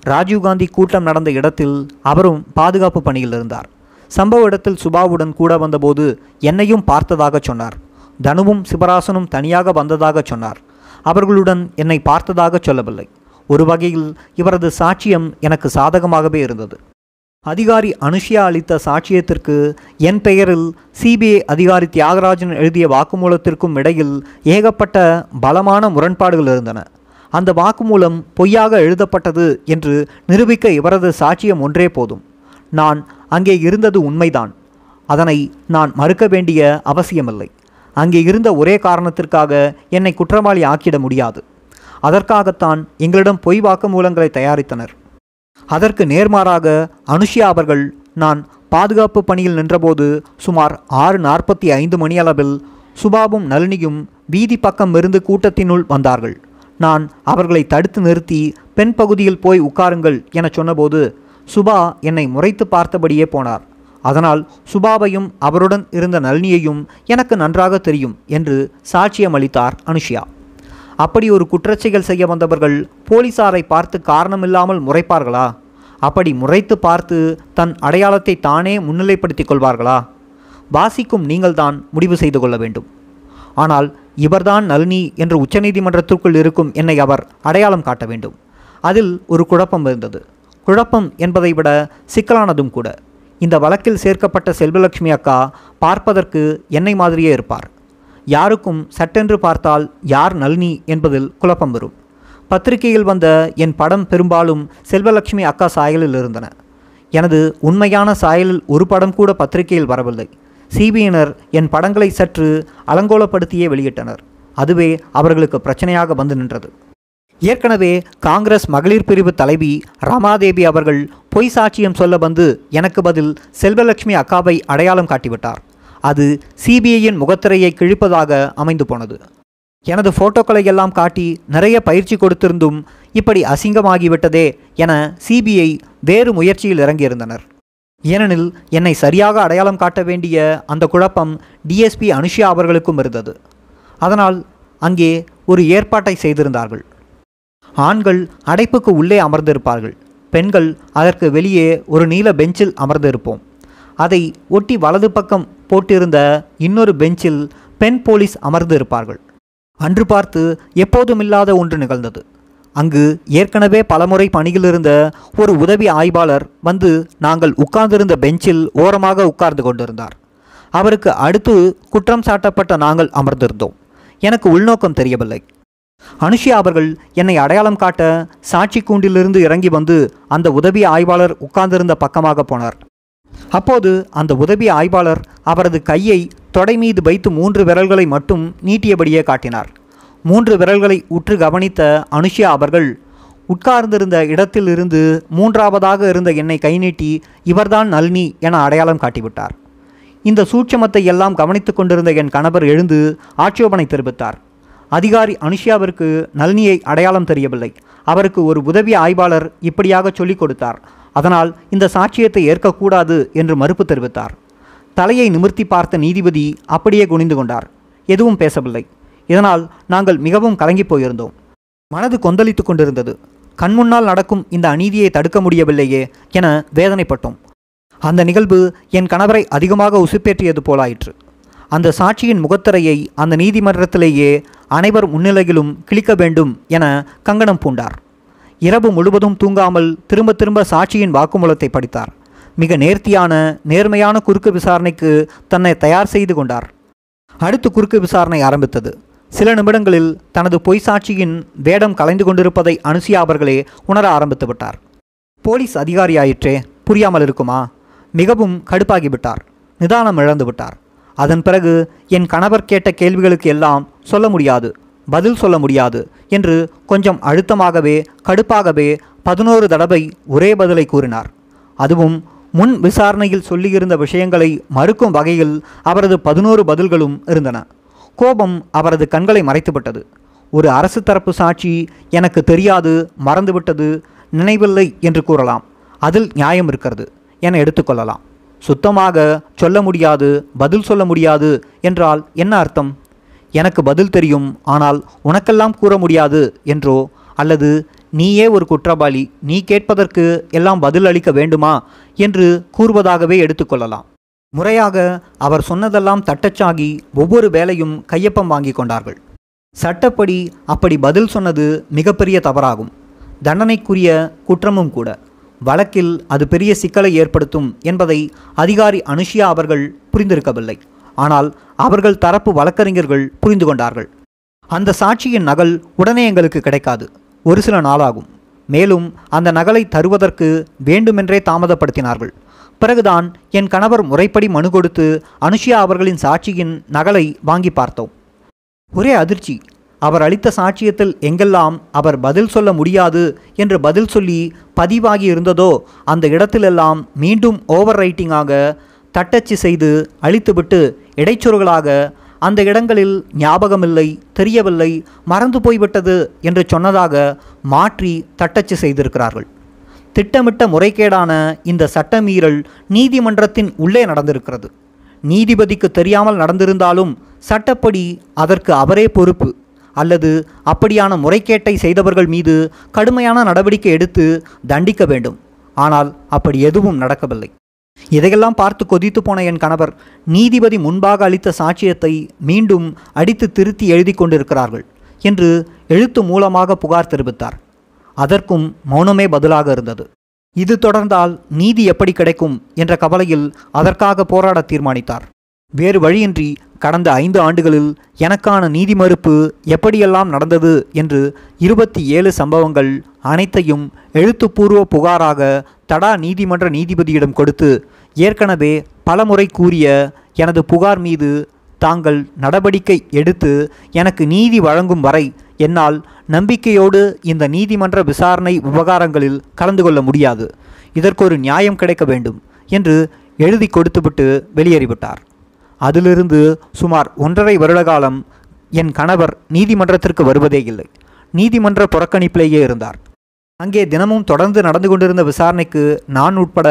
ராஜீவ்காந்தி கூட்டம் நடந்த இடத்தில் அவரும் பாதுகாப்பு பணியில் இருந்தார். சம்பவ இடத்தில் சுபாவுடன் கூட வந்தபோது என்னையும் பார்த்ததாக சொன்னார். தனுவும் சிவராசனும் தனியாக வந்ததாக சொன்னார். அவர்களுடன் என்னை பார்த்ததாக சொல்லவில்லை. ஒரு வகையில் இவரது சாட்சியம் எனக்கு சாதகமாகவே இருந்தது. அதிகாரி அனுஷியா அளித்த சாட்சியத்திற்கு என் பெயரில் சிபிஐ அதிகாரி தியாகராஜன் எழுதிய வாக்குமூலத்திற்கும் இடையில் ஏகப்பட்ட பலமான முரண்பாடுகள் இருந்தன. அந்த வாக்குமூலம் பொய்யாக எழுதப்பட்டது என்று நிரூபிக்க இவரது சாட்சியம் ஒன்றே போதும். நான் அங்கே இருந்தது உண்மைதான். அதனை நான் மறுக்க வேண்டிய அவசியமில்லை. அங்கே இருந்த ஒரே காரணத்திற்காக என்னை குற்றவாளி ஆக்கிட முடியாது. அதற்காகத்தான் எங்களிடம் பொய் வாக்குமூலங்களை தயாரித்தனர். அதற்கு நேர்மாறாக அனுஷியா அவர்கள் நான் பாதுகாப்பு பணியில் நின்றபோது சுமார் ஆறு நாற்பத்தி ஐந்து மணியளவில் சுபாவும் நளினியும் வீதி பக்கம் இருந்து கூட்டத்தினுள் வந்தார்கள். நான் அவர்களை தடுத்து நிறுத்தி பெண் பகுதியில் போய் உட்காருங்கள் என சொன்னபோது சுபா என்னை முறைத்து பார்த்தபடியே போனார். அதனால் சுபாவையும் அவருடன் இருந்த நளினியையும் எனக்கு நன்றாக தெரியும் என்று சாட்சியம் அளித்தார் அனுஷியா. அப்படி ஒரு குற்றச்செயல் செய்ய வந்தவர்கள் போலீசாரை பார்த்து காரணமில்லாமல் முறைப்பார்களா? அப்படி முறைத்து பார்த்து தன் அடையாளத்தை தானே முன்னிலைப்படுத்திக் கொள்வார்களா? வாசிக்கும் நீங்கள்தான் முடிவு செய்து கொள்ள வேண்டும். ஆனால் இவர்தான் நளினி என்று உச்சநீதிமன்றத்திற்குள் இருக்கும் என்னை அவர் அடையாளம் காட்ட வேண்டும். அதில் ஒரு குழப்பம் இருந்தது. குழப்பம் என்பதை விட சிக்கலானதும் கூட. இந்த வழக்கில் சேர்க்கப்பட்ட செல்வலட்சுமி அக்கா பார்ப்பதற்கு என்னை மாதிரியே இருப்பார். யாருக்கும் சட்டென்று பார்த்தால் யார் நளினி என்பதில் குழப்பம் வரும். பத்திரிகையில் வந்த என் படம் பெரும்பாலும் செல்வலட்சுமி அக்கா சாயலில் இருந்தன. எனது உண்மையான சாயலில் ஒரு படம் கூட பத்திரிகையில் வரவில்லை. சிபியினர் என் படங்களை சற்று அலங்கோலப்படுத்தியே வெளியிட்டனர். அதுவே அவர்களுக்கு பிரச்சனையாக வந்து நின்றது. ஏற்கனவே காங்கிரஸ் மகளிர் பிரிவு தலைவி ரமாதேவி அவர்கள் பொய் சாட்சியம் சொல்ல வந்து எனக்கு பதில் செல்வலட்சுமி அக்காவை அடையாளம் காட்டிவிட்டார். அது சிபிஐயின் முகத்திரையை கிழிப்பதாக அமைந்து போனது. எனது போட்டோக்களை எல்லாம் காட்டி நிறைய பயிற்சி கொடுத்திருந்தும் இப்படி அசிங்கமாகிவிட்டதே என சிபிஐ வேறு முயற்சியில் இறங்கியிருந்தனர். ஏனெனில் என்னை சரியாக அடையாளம் காட்ட வேண்டிய அந்த குழப்பம் டிஎஸ்பி அனுஷியா அவர்களுக்கும் இருந்தது. அதனால் அங்கே ஒரு ஏற்பாட்டை செய்திருந்தார்கள். ஆண்கள் அடைப்புக்கு உள்ளே அமர்ந்திருப்பார்கள். பெண்கள் அதற்கு வெளியே ஒரு நீல பெஞ்சில் அமர்ந்திருப்போம். அதை ஒட்டி வலது பக்கம் போட்டிருந்த இன்னொரு பெஞ்சில் பெண் போலீஸ் அமர்ந்து இருப்பார்கள் அன்று பார்த்து எப்போதுமில்லாத ஒன்று நிகழ்ந்தது. அங்கு ஏற்கனவே பலமுறை பணியில் இருந்த ஒரு உதவி ஆய்வாளர் வந்து நாங்கள் உட்கார்ந்திருந்த பெஞ்சில் ஓரமாக உட்கார்ந்து கொண்டிருந்தார். அவருக்கு அடுத்து குற்றம் சாட்டப்பட்ட நாங்கள் அமர்ந்திருந்தோம். எனக்கு உள்நோக்கம் தெரியவில்லை. அனுஷியா அவர்கள் என்னை அடையாளம் காட்ட சாட்சி கூண்டிலிருந்து இறங்கி வந்து அந்த உதவி ஆய்வாளர் உட்கார்ந்திருந்த பக்கமாக போனார். அப்போது அந்த உதவி ஆய்வாளர் அவரது கையை தொடை மீது வைத்து மூன்று விரல்களை மட்டும் நீட்டியபடியே காட்டினார். மூன்று விரல்களை உற்று கவனித்த அனுஷியா அவர்கள் உட்கார்ந்திருந்த இடத்திலிருந்து மூன்றாவதாக இருந்த என்னை கை நீட்டி இவர்தான் நளினி என அடையாளம் காட்டிவிட்டார். இந்த சூட்சமத்தை எல்லாம் கவனித்துக் கொண்டிருந்த என் கணவர் எழுந்து ஆட்சேபனை தெரிவித்தார். அதிகாரி அனுஷியாவிற்கு நளினியை அடையாளம் தெரியவில்லை. அவருக்கு ஒரு உதவி ஆய்வாளர் இப்படியாக சொல்லிக் கொடுத்தார். அதனால் இந்த சாட்சியத்தை ஏற்கக்கூடாது என்று மறுப்பு தெரிவித்தார். தலையை நிமிர்த்தி பார்த்த நீதிபதி அப்படியே குனிந்து கொண்டார். எதுவும் பேசவில்லை. இதனால் நாங்கள் மிகவும் கலங்கிப் போயிருந்தோம். மனது கொந்தளித்து கொண்டிருந்தது. கண்முன்னால் நடக்கும் இந்த அநீதியை தடுக்க முடியவில்லையே என வேதனைப்பட்டோம். அந்த நிகழ்வு என் கணவரை அதிகமாக உசுப்பேற்றியது போலாயிற்று. அந்த சாட்சியின் முகத்திரையை அந்த நீதிமன்றத்திலேயே அனைவர் முன்னிலையிலும் கிழிக்க வேண்டும் என கங்கணம் பூண்டார். இரவு முழுவதும் தூங்காமல் திரும்ப திரும்ப சாட்சியின் வாக்குமூலத்தை படித்தார். மிக நேர்த்தியான நேர்மையான குறுக்கு விசாரணைக்கு தன்னை தயார் செய்து கொண்டார். அடுத்து குறுக்கு விசாரணை ஆரம்பித்தது. சில நிமிடங்களில் தனது பொய் சாட்சியின் வேடம் கலைந்து கொண்டிருப்பதை அனுசியா அவர்களே உணர ஆரம்பித்து விட்டார். போலீஸ் அதிகாரியாயிற்றே புரியாமல் இருக்குமா? மிகவும் கடுப்பாகிவிட்டார் நிதானம் இழந்து விட்டார். அதன் பிறகு என் கணவர் கேட்ட கேள்விகளுக்கு எல்லாம் சொல்ல முடியாது பதில் சொல்ல முடியாது என்று கொஞ்சம் அழுத்தமாகவே கடுப்பாகவே பதினோரு தடவை ஒரே பதிலை கூறினார். அதுவும் முன் விசாரணையில் சொல்லியிருந்த விஷயங்களை மறுக்கும் வகையில் அவரது பதினோரு பதில்களும் இருந்தன. கோபம் அவரது கண்களை மறைத்துவிட்டது. ஒரு அரசு தரப்பு சாட்சி எனக்கு தெரியாது மறந்துவிட்டது நினைவில்லை என்று கூறலாம். அதில் நியாயம் இருக்கிறது என எடுத்துக்கொள்ளலாம் சுத்தமாக சொல்ல முடியாது பதில் சொல்ல முடியாது என்றால் என்ன அர்த்தம்? எனக்கு பதில் தெரியும் ஆனால் உனக்கெல்லாம் கூற முடியாது என்றோ? அல்லது நீயே ஒரு குற்றவாளி நீ கேட்பதற்கு எல்லாம் பதில் அளிக்க வேண்டுமா? என்று கூறுவதாகவே எடுத்துக்கொள்ளலாம் முறையாக அவர் சொன்னதெல்லாம் தட்டச்சாகி ஒவ்வொரு வேலையும் கையொப்பம் வாங்கி கொண்டார்கள். சட்டப்படி அப்படி பதில் சொன்னது மிகப்பெரிய தவறாகும். தண்டனைக்குரிய குற்றமும் கூட. வழக்கில் அது பெரிய சிக்கலை ஏற்படுத்தும் என்பதை அதிகாரி அனுஷியா அவர்கள் புரிந்திருக்கவில்லை. ஆனால் அவர்கள் தரப்பு வழக்கறிஞர்கள் புரிந்து கொண்டார்கள். அந்த சாட்சியின் நகல் உடனே எங்களுக்கு கிடைக்காது. ஒரு சில நாளாகும். மேலும் அந்த நகலை தருவதற்கு வேண்டுமென்றே தாமதப்படுத்தினார்கள். பிறகுதான் என் கணவர் முறைப்படி மனு கொடுத்து அனுஷியா அவர்களின் சாட்சியின் நகலை வாங்கி பார்த்தோம். ஒரே அதிர்ச்சி. அவர் அளித்த சாட்சியத்தில் எங்கெல்லாம் அவர் பதில் சொல்ல முடியாது என்று பதில் சொல்லி பதிவாகி இருந்ததோ அந்த இடத்திலெல்லாம் மீண்டும் ஓவர் ரைட்டிங்காக தட்டச்சு செய்து அழித்துவிட்டு இடைச்சொருகளாக அந்த இடங்களில் ஞாபகமில்லை தெரியவில்லை மறந்து போய்விட்டது என்று சொன்னதாக மாற்றி தட்டச்சு செய்திருக்கிறார்கள். திட்டமிட்ட முறைகேடான இந்த சட்டமீறல் நீதிமன்றத்தின் உள்ளே நடந்திருக்கிறது. நீதிபதிக்கு தெரியாமல் நடந்திருந்தாலும் சட்டப்படி அதற்கு அவரே பொறுப்பு. அல்லது அப்படியான முறைகேட்டை செய்தவர்கள் மீது கடுமையான நடவடிக்கை எடுத்து தண்டிக்க வேண்டும். ஆனால் அப்படி எதுவும் நடக்கவில்லை. இதையெல்லாம் பார்த்து கொதித்து போன என் கணவர் நீதிபதி முன்பாக அளித்த சாட்சியத்தை மீண்டும் அடித்து திருத்தி எழுதி கொண்டிருக்கிறார்கள் என்று எழுத்து மூலமாக புகார் தெரிவித்தார். அதற்கும் மௌனமே பதிலாக இருந்தது. இது தொடர்ந்தால் நீதி எப்படி கிடைக்கும் என்ற கவலையில் அதற்காக போராட தீர்மானித்தார். வேறு வழியின்றி கடந்த ஐந்து ஆண்டுகளில் எனக்கான நீதி மறுப்பு எப்படியெல்லாம் நடந்தது என்று இருபத்தி ஏழு சம்பவங்கள் அனைத்தையும் எழுத்துப்பூர்வ புகாராக தடா நீதிமன்ற நீதிபதியிடம் கொடுத்து ஏற்கனவே பலமுறை கூறிய எனது புகார் மீது தாங்கள் நடவடிக்கை எடுத்து எனக்கு நீதி வழங்கும் வரை என்னால் நம்பிக்கையோடு இந்த நீதிமன்ற விசாரணை விவகாரங்களில் கலந்து கொள்ள முடியாது. இதற்கு ஒரு நியாயம் கிடைக்க வேண்டும் என்று எழுதி கொடுத்துவிட்டு வெளியேறிவிட்டார். அதிலிருந்து சுமார் ஒன்றரை வருட காலம் என் கணவர் நீதிமன்றத்திற்கு வருவதே இல்லை. நீதிமன்ற புறக்கணிப்பிலேயே இருந்தார். அங்கே தினமும் தொடர்ந்து நடந்து கொண்டிருந்த விசாரணைக்கு நான் உட்பட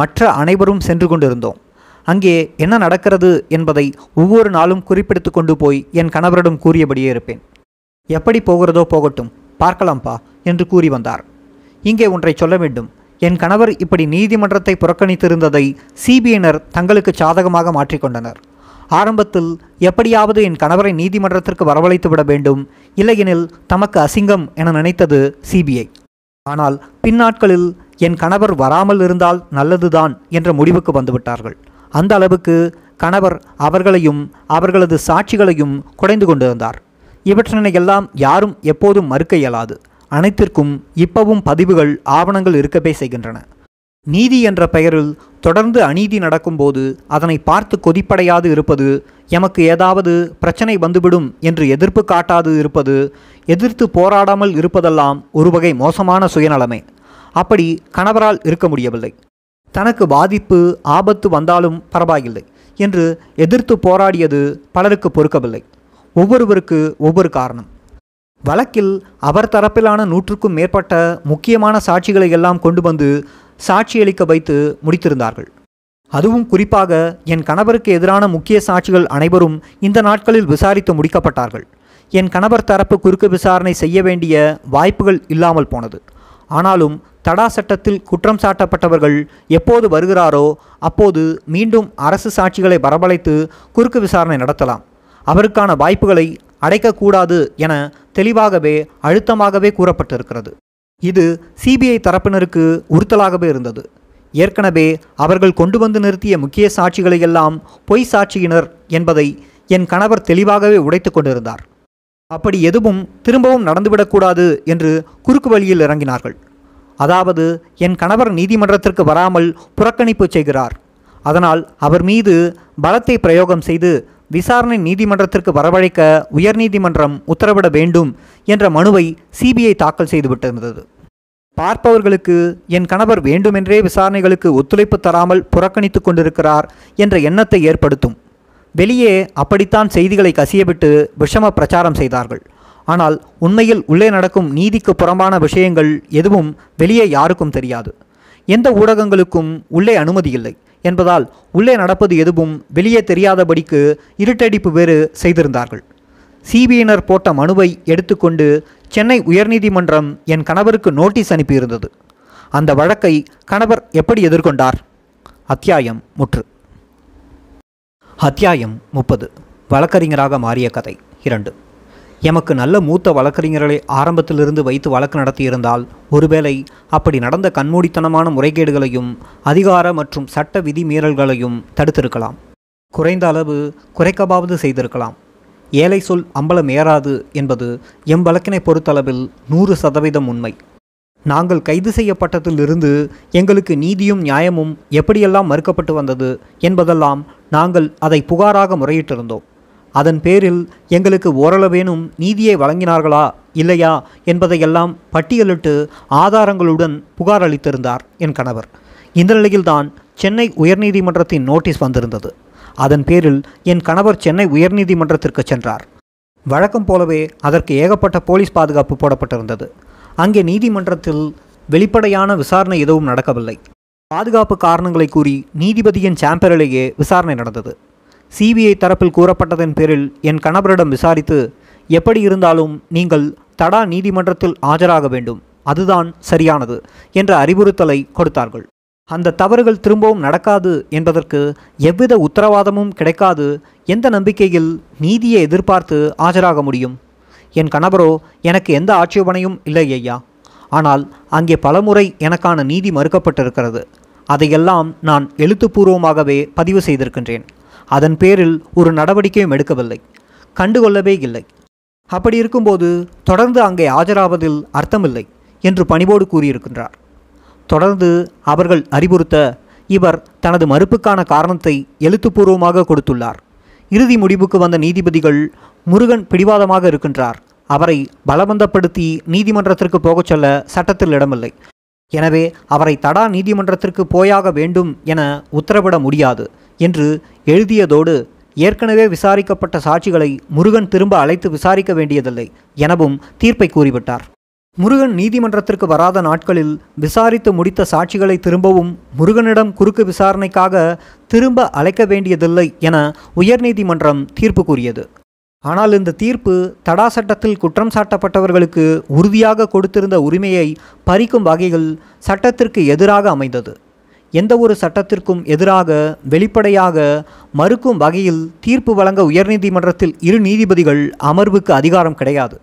மற்ற அனைவரும் சென்று கொண்டிருந்தோம். அங்கே என்ன நடக்கிறது என்பதை ஒவ்வொரு நாளும் குறிப்பிடுத்து கொண்டு போய் என் கணவரிடம் கூறியபடியே இருப்பேன். எப்படி போகிறதோ போகட்டும் பார்க்கலாம்ப்பா என்று கூறி வந்தார். இங்கே ஒன்றை சொல்ல வேண்டும். என் கணவர் இப்படி நீதிமன்றத்தை புறக்கணித்திருந்ததை சிபிஐனர் தங்களுக்கு சாதகமாக மாற்றிக்கொண்டனர் ஆரம்பத்தில் எப்படியாவது என் கணவரை நீதிமன்றத்திற்கு வரவழைத்து விட வேண்டும். இல்லையெனில் தமக்கு அசிங்கம் என நினைத்தது சிபிஐ ஆனால் பின்னாட்களில் என் கணவர் வராமல் இருந்தால் நல்லதுதான் என்ற முடிவுக்கு வந்துவிட்டார்கள். அந்த அளவுக்கு கணவர் அவர்களையும் அவர்களது சாட்சிகளையும் குடைந்து கொண்டிருந்தார். இவற்றினையெல்லாம் யாரும் எப்போதும் மறுக்க இயலாது. அனைத்திற்கும் இப்பவும் பதிவுகள் ஆவணங்கள் இருக்கவே செய்கின்றன. நீதி என்ற பெயரில் தொடர்ந்து அநீதி நடக்கும்போது அதனை பார்த்து கொதிப்படையாது இருப்பது எமக்கு ஏதாவது பிரச்சனை வந்துவிடும் என்று எதிர்ப்பு காட்டாது இருப்பது எதிர்த்து போராடாமல் இருப்பதெல்லாம் ஒரு வகை மோசமான சுயநலமே. அப்படி கணவரால் இருக்க முடியவில்லை. தனக்கு பாதிப்பு ஆபத்து வந்தாலும் பரவாயில்லை என்று எதிர்த்து போராடியது பலருக்கு பொறுக்கவில்லை. ஒவ்வொருவருக்கு ஒவ்வொரு காரணம். வழக்கில் அவர் தரப்பிலான நூற்றுக்கும் மேற்பட்ட முக்கியமான சாட்சிகளை எல்லாம் கொண்டு வந்து சாட்சியளிக்க வைத்து முடித்திருந்தார்கள். அதுவும் குறிப்பாக என் கணவருக்கு எதிரான முக்கிய சாட்சிகள் அனைவரும் இந்த நாட்களில் விசாரித்து முடிக்கப்பட்டார்கள். என் கணவர் தரப்பு குறுக்கு விசாரணை செய்ய வேண்டிய வாய்ப்புகள் இல்லாமல் போனது. ஆனாலும் தடா சட்டத்தில் குற்றம் சாட்டப்பட்டவர்கள் எப்போது வருகிறாரோ அப்போது மீண்டும் அரசு சாட்சிகளை வரவழைத்து குறுக்கு விசாரணை நடத்தலாம். அவருக்கான வாய்ப்புகளை அடைக்கக்கூடாது என தெளிவாகவே அழுத்தமாகவே கூறப்பட்டிருக்கிறது. இது சிபிஐ தரப்பினருக்கு உறுத்தலாகவே இருந்தது. ஏற்கனவே அவர்கள் கொண்டு வந்து நிறுத்திய முக்கிய சாட்சிகளை எல்லாம் பொய் சாட்சியினர் என்பதை என் கணவர் தெளிவாகவே உடைத்து கொண்டிருந்தார். அப்படி எதுவும் திரும்பவும் நடந்துவிடக்கூடாது என்று குறுக்கு வழியில் இறங்கினார்கள். அதாவது என் கணவர் நீதிமன்றத்திற்கு வராமல் புறக்கணிப்பு செய்கிறார். அதனால் அவர் மீது பலத்தை பிரயோகம் செய்து விசாரணை நீதிமன்றத்திற்கு வரவழைக்க உயர்நீதிமன்றம் உத்தரவிட வேண்டும் என்ற மனுவை சிபிஐ தாக்கல் செய்துவிட்டிருந்தது பார்ப்பவர்களுக்கு என் கணவர் வேண்டுமென்றே விசாரணைகளுக்கு ஒத்துழைப்பு தராமல் புறக்கணித்து கொண்டிருக்கிறார் என்ற எண்ணத்தை ஏற்படுத்தும். வெளியே அப்படித்தான் செய்திகளை கசியவிட்டு விஷம பிரச்சாரம் செய்தார்கள். ஆனால் உண்மையில் உள்ளே நடக்கும் நீதிக்கு புறம்பான விஷயங்கள் எதுவும் வெளியே யாருக்கும் தெரியாது. எந்த ஊடகங்களுக்கும் உள்ளே அனுமதி இல்லை. என்பதால் உள்ளே நடப்பது எதுவும் வெளியே தெரியாதபடிக்கு இருட்டடிப்பு வேறு செய்திருந்தார்கள். சிபிஐனர் போட்ட மனுவை எடுத்துக்கொண்டு சென்னை உயர்நீதிமன்றம் என் கணவருக்கு நோட்டீஸ் அனுப்பியிருந்தது. அந்த வழக்கை கணவர் எப்படி எதிர்கொண்டார்? அத்தியாயம் முற்று. அத்தியாயம் முப்பது. வழக்கறிஞராக மாறிய கதை இரண்டு. எமக்கு நல்ல மூத்த வழக்கறிஞர்களை ஆரம்பத்திலிருந்து வைத்து வழக்கு நடத்தியிருந்தால் ஒருவேளை அப்படி நடந்த கண்மூடித்தனமான முறைகேடுகளையும் அதிகார மற்றும் சட்ட விதி மீறல்களையும் தடுத்திருக்கலாம். குறைந்த அளவு குறைக்கபாவது செய்திருக்கலாம். ஏழை சொல் அம்பலம் ஏறாது என்பது எம் வழக்கினை பொறுத்தளவில் நூறு சதவீதம் உண்மை. நாங்கள் கைது செய்யப்பட்டதிலிருந்து எங்களுக்கு நீதியும் நியாயமும் எப்படியெல்லாம் மறுக்கப்பட்டு வந்தது என்பதெல்லாம் நாங்கள் அதை புகாராக முறையிட்டிருந்தோம். அதன் பேரில் எங்களுக்கு ஓரளவேனும் நீதியை வழங்கினார்களா இல்லையா என்பதையெல்லாம் பட்டியலிட்டு ஆதாரங்களுடன் புகார் அளித்திருந்தார் என் கணவர். இந்த நிலையில்தான் சென்னை உயர்நீதிமன்றத்தின் நோட்டீஸ் வந்திருந்தது. அதன் பேரில் என் கணவர் சென்னை உயர்நீதிமன்றத்திற்கு சென்றார். வழக்கம் போலவே அதற்கு ஏகப்பட்ட போலீஸ் பாதுகாப்பு போடப்பட்டிருந்தது. அங்கே நீதிமன்றத்தில் வெளிப்படையான விசாரணை எதுவும் நடக்கவில்லை. பாதுகாப்பு காரணங்களை கூறி நீதிபதியின் சாம்பரிலேயே விசாரணை நடந்தது. சிபிஐ தரப்பில் கூறப்பட்டதன் பேரில் என் கணவரிடம் விசாரித்து எப்படி இருந்தாலும் நீங்கள் தடா நீதிமன்றத்தில் ஆஜராக வேண்டும். அதுதான் சரியானது என்ற அறிவுறுத்தலை கொடுத்தார்கள். அந்த தவறுகள் திரும்பவும் நடக்காது என்பதற்கு எவ்வித உத்தரவாதமும் கிடைக்காது எந்த நம்பிக்கையில் நீதியை எதிர்பார்த்து ஆஜராக முடியும்? என் கணவரோ எனக்கு எந்த ஆட்சேபனையும் இல்லை ஐயா. ஆனால் அங்கே பலமுறை எனக்கான நீதி மறுக்கப்பட்டிருக்கிறது. அதையெல்லாம் நான் எழுத்துப்பூர்வமாகவே பதிவு செய்திருக்கின்றேன். அதன் பேரில் ஒரு நடவடிக்கையும் எடுக்கவில்லை. கண்டுகொள்ளவே இல்லை. அப்படி இருக்கும்போது தொடர்ந்து அங்கே ஆஜராவதில் அர்த்தமில்லை என்று பணிவோடு கூறியிருக்கின்றார். தொடர்ந்து அவர்கள் அறிவுறுத்த இவர் தனது மறுப்புக்கான காரணத்தை எழுத்துப்பூர்வமாக கொடுத்துள்ளார். இறுதி முடிவுக்கு வந்த நீதிபதிகள் முருகன் பிடிவாதமாக இருக்கின்றார். அவரை பலவந்தப்படுத்தி நீதிமன்றத்திற்கு போகச் சொல்ல சட்டத்தில் இடமில்லை. எனவே அவரை தடா நீதிமன்றத்திற்கு போயாக வேண்டும் என உத்தரவிட முடியாது. என்று எழுதியதோடு ஏற்கனவே விசாரிக்கப்பட்ட சாட்சிகளை முருகன் திரும்ப அழைத்து விசாரிக்க வேண்டியதில்லை எனவும் தீர்ப்பை கூறிவிட்டார். முருகன் நீதிமன்றத்திற்கு வராத நாட்களில் விசாரித்து முடித்த சாட்சிகளை திரும்பவும் முருகனிடம் குறுக்கு விசாரணைக்காக திரும்ப அழைக்க வேண்டியதில்லை என உயர்நீதிமன்றம் தீர்ப்பு கூறியது. ஆனால் இந்த தீர்ப்பு தடா சட்டத்தில் குற்றம் சாட்டப்பட்டவர்களுக்கு உறுதியாக கொடுத்திருந்த உரிமையை பறிக்கும் வகையில் சட்டத்திற்கு எதிராக அமைந்தது. எந்த ஒரு சட்டத்திற்கும் எதிராக வெளிப்படையாக மறுக்கும் வகையில் தீர்ப்பு வழங்க உயர்நீதிமன்றத்தில் இரு நீதிபதிகள் அமர்வுக்கு அதிகாரம் கிடையாது.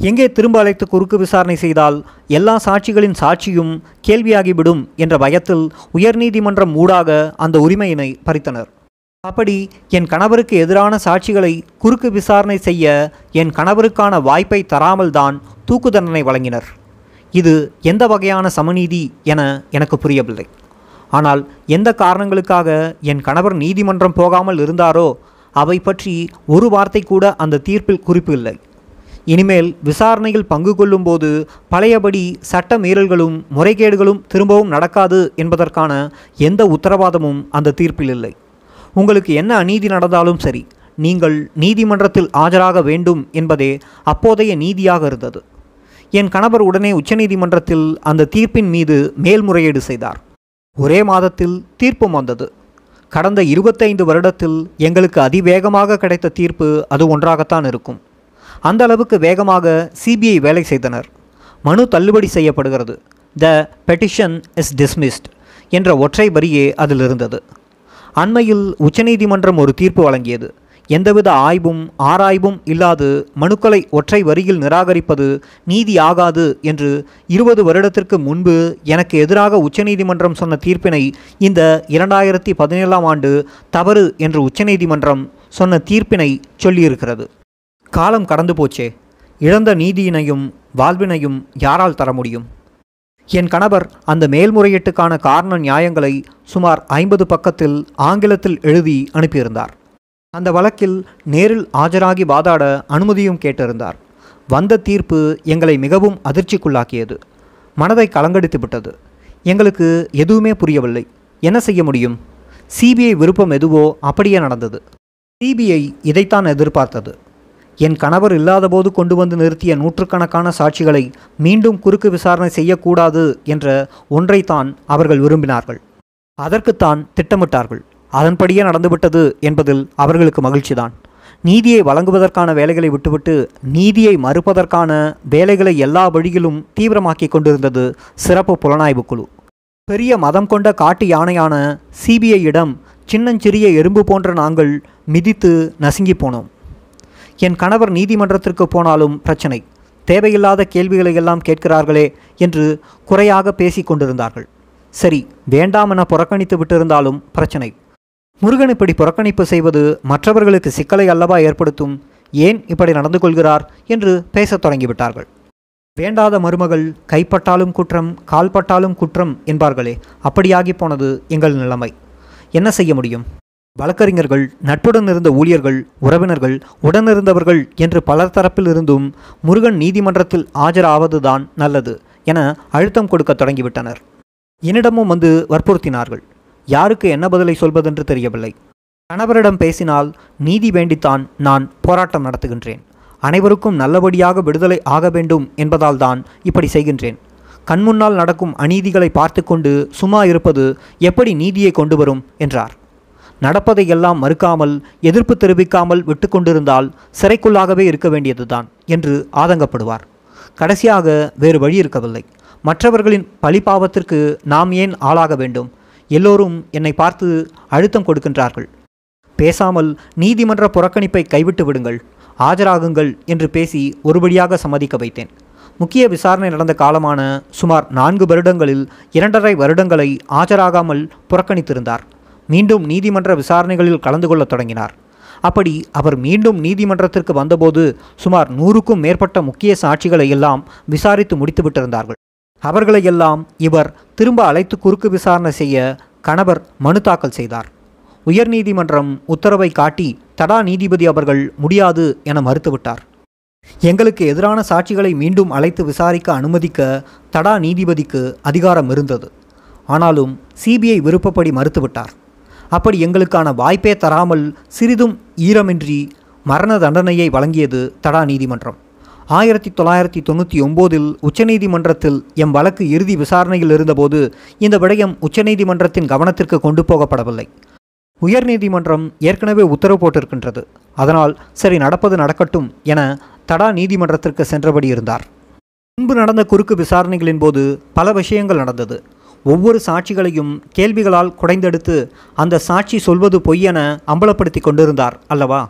எங்கே திரும்ப அழைத்து குறுக்கு விசாரணை செய்தால் எல்லா சாட்சிகளின் சாட்சியும் கேள்வியாகிவிடும் என்ற பயத்தில் உயர்நீதிமன்றம் ஊடாக அந்த உரிமையினை பறித்தனர். அப்படி என் கணவருக்கு எதிரான சாட்சிகளை குறுக்கு விசாரணை செய்ய என் கணவருக்கான வாய்ப்பை தராமல் தான் தூக்கு தண்டனை வழங்கினர். இது எந்த வகையான சமநீதி என எனக்கு புரியவில்லை. ஆனால் எந்த காரணங்களுக்காக என் கணவர் நீதிமன்றம் போகாமல் இருந்தாரோ அவை பற்றி ஒரு வார்த்தை கூட அந்த தீர்ப்பில் குறிப்பு இல்லை. இனிமேல் விசாரணையில் பங்கு கொள்ளும்போது பழையபடி சட்ட மீறல்களும் முறைகேடுகளும் திரும்பவும் நடக்காது என்பதற்கான எந்த உத்தரவாதமும் அந்த தீர்ப்பில் இல்லை. உங்களுக்கு என்ன அநீதி நடந்தாலும் சரி நீங்கள் நீதிமன்றத்தில் ஆஜராக வேண்டும் என்பதே அப்போதைய நீதியாக இருந்தது. என் கணவர் உடனே உச்சநீதிமன்றத்தில் அந்த தீர்ப்பின் மீது மேல்முறையீடு செய்தார். ஒரே மாதத்தில் தீர்ப்பும் வந்தது. கடந்த இருபத்தைந்து வருடத்தில் எங்களுக்கு அதிவேகமாக கிடைத்த தீர்ப்பு அது ஒன்றாகத்தான் இருக்கும். அந்த அளவுக்கு வேகமாக சிபிஐ வேலை செய்தனர். மனு தள்ளுபடி செய்யப்படுகிறது. த பெட்டிஷன் இஸ் டிஸ்மிஸ்ட் என்ற ஒற்றை வரியே அதில் இருந்தது அண்மையில் உச்சநீதிமன்றம் ஒரு தீர்ப்பு வழங்கியது. எந்தவித ஆய்வும் ஆராய்வும் இல்லாது மனுக்களை ஒற்றை வரியில் நிராகரிப்பது நீதி ஆகாது என்று இருபது வருடத்திற்கு முன்பு எனக்கு எதிராக உச்சநீதிமன்றம் சொன்ன தீர்ப்பினை இந்த இரண்டாயிரத்தி பதினேழாம் ஆண்டு தவறு என்று உச்சநீதிமன்றம் சொன்ன தீர்ப்பினை சொல்லியிருக்கிறது. காலம் கடந்து போச்சே. இழந்த நீதியினையும் வாழ்வினையும் யாரால் தர முடியும்? என் கணவர் அந்த மேல்முறையீட்டுக்கான காரண நியாயங்களை சுமார் ஐம்பது பக்கத்தில் ஆங்கிலத்தில் எழுதி அனுப்பியிருந்தார். அந்த வழக்கில் நேரில் ஆஜராகி வாதாட அனுமதியும் கேட்டிருந்தார். வந்த தீர்ப்பு எங்களை மிகவும் அதிர்ச்சிக்குள்ளாக்கியது. மனதை கலங்கடித்து விட்டது. எங்களுக்கு எதுவுமே புரியவில்லை. என்ன செய்ய முடியும்? சிபிஐ விருப்பம் எதுவோ அப்படியே நடந்தது. சிபிஐ இதைத்தான் எதிர்பார்த்தது. என் கணவர் இல்லாதபோது கொண்டு வந்து நிறுத்திய நூற்றுக்கணக்கான சாட்சிகளை மீண்டும் குறுக்கு விசாரணை செய்யக்கூடாது என்ற ஒன்றைத்தான் அவர்கள் விரும்பினார்கள். அதற்குத்தான் திட்டமிட்டார்கள். அதன்படியே நடந்துவிட்டது என்பதில் அவர்களுக்கு மகிழ்ச்சிதான். நீதியை வழங்குவதற்கான வேலைகளை விட்டுவிட்டு நீதியை மறுப்பதற்கான வேலைகளை எல்லா வழியிலும் தீவிரமாக்கி கொண்டிருந்தது சிறப்பு புலனாய்வு குழு. பெரிய மதம் கொண்ட காட்டு யானையான சிபிஐயிடம் சின்னஞ்சிறிய எறும்பு போன்ற நாங்கள் மிதித்து நசுங்கி போனோம். என் கணவர் நீதிமன்றத்திற்கு போனாலும் பிரச்சனை. தேவையில்லாத கேள்விகளை எல்லாம் கேட்கிறார்களே என்று குறையாக பேசி கொண்டிருந்தார்கள். சரி வேண்டாம் என புறக்கணித்து விட்டிருந்தாலும் பிரச்சனை. முருகன் இப்படி புறக்கணிப்பு செய்வது மற்றவர்களுக்கு சிக்கலை அல்லவா ஏற்படுத்தும்? ஏன் இப்படி நடந்து கொள்கிறார்? என்று பேசத் தொடங்கிவிட்டார்கள். வேண்டாத மருமகள் கைப்பட்டாலும் குற்றம் கால்பட்டாலும் குற்றம் என்பார்களே அப்படியாகி போனது எங்கள் நிலைமை. என்ன செய்ய முடியும்? வழக்கறிஞர்கள் நட்புடன் இருந்த ஊழியர்கள் உறவினர்கள் உடனிருந்தவர்கள் என்று பலர் தரப்பில் இருந்தும் முருகன் நீதிமன்றத்தில் ஆஜராவதுதான் நல்லது என அழுத்தம் கொடுக்க தொடங்கிவிட்டனர். என்னிடமும் வந்து வற்புறுத்தினார்கள். யாருக்கு என்ன பதிலை சொல்வதென்று தெரியவில்லை. கணவரிடம் பேசினால் நீதி வேண்டித்தான் நான் போராட்டம் நடத்துகின்றேன். அனைவருக்கும் நல்லபடியாக விடுதலை ஆக வேண்டும் என்பதால் தான் இப்படி செய்கின்றேன். கண்முன்னால் நடக்கும் அநீதிகளை பார்த்து கொண்டு சும்மா இருப்பது எப்படி நீதியை கொண்டு வரும்? என்றார். நடப்பதை எல்லாம் மறுக்காமல் எதிர்ப்பு தெரிவிக்காமல் விட்டு கொண்டிருந்தால் சிறைக்குள்ளாகவே இருக்க வேண்டியதுதான் என்று ஆதங்கப்படுவார். கடைசியாக வேறு வழி இருக்கவில்லை. மற்றவர்களின் பழிபாவத்திற்கு நாம் ஏன் ஆளாக வேண்டும்? எல்லோரும் என்னை பார்த்து அழுத்தம் கொடுக்கின்றார்கள். பேசாமல் நீதிமன்ற புறக்கணிப்பை கைவிட்டு விடுங்கள். ஆஜராகுங்கள் என்று பேசி ஒருபடியாக சம்மதிக்க வைத்தேன். முக்கிய விசாரணை நடந்த காலமான சுமார் நான்கு வருடங்களில் இரண்டரை வருடங்களை ஆஜராகாமல் புறக்கணித்திருந்தார். மீண்டும் நீதிமன்ற விசாரணைகளில் கலந்து கொள்ளத் தொடங்கினார். அப்படி அவர் மீண்டும் நீதிமன்றத்திற்கு வந்தபோது சுமார் நூறுக்கும் மேற்பட்ட முக்கிய சாட்சிகளை எல்லாம் விசாரித்து முடித்துவிட்டிருந்தார்கள் அவர்களையெல்லாம் இவர் திரும்ப அழைத்து குறுக்கு விசாரணை செய்ய கணவர் மனு தாக்கல் செய்தார். உயர்நீதிமன்றம் உத்தரவை காட்டி தடா நீதிபதி அவர்கள் முடியாது என மறுத்துவிட்டார். எங்களுக்கு எதிரான சாட்சிகளை மீண்டும் அழைத்து விசாரிக்க அனுமதிக்க தடா நீதிபதிக்கு அதிகாரம் இருந்தது. ஆனாலும் சிபிஐ விருப்பப்படி மறுத்துவிட்டார். அப்படி எங்களுக்கான வாய்ப்பே தராமல் சிறிதும் ஈரமின்றி மரண தண்டனையை வழங்கியது தடா நீதிமன்றம். ஆயிரத்தி தொள்ளாயிரத்தி தொண்ணூற்றி ஒம்போதில் உச்சநீதிமன்றத்தில் எம் வழக்கு இறுதி விசாரணையில் இருந்தபோது இந்த விடயம் உச்சநீதிமன்றத்தின் கவனத்திற்கு கொண்டு போகப்படவில்லை. உயர்நீதிமன்றம் ஏற்கனவே உத்தரவு போட்டிருக்கின்றது. அதனால் சரி நடப்பது நடக்கட்டும் என தடா நீதிமன்றத்திற்கு சென்றபடி இருந்தார். முன்பு நடந்த குறுக்கு விசாரணைகளின் போது பல விஷயங்கள் நடந்தது. ஒவ்வொரு சாட்சிகளையும் கேள்விகளால் குடைந்தெடுத்து அந்த சாட்சி சொல்வது பொய் என அம்பலப்படுத்தி கொண்டிருந்தார் அல்லவா?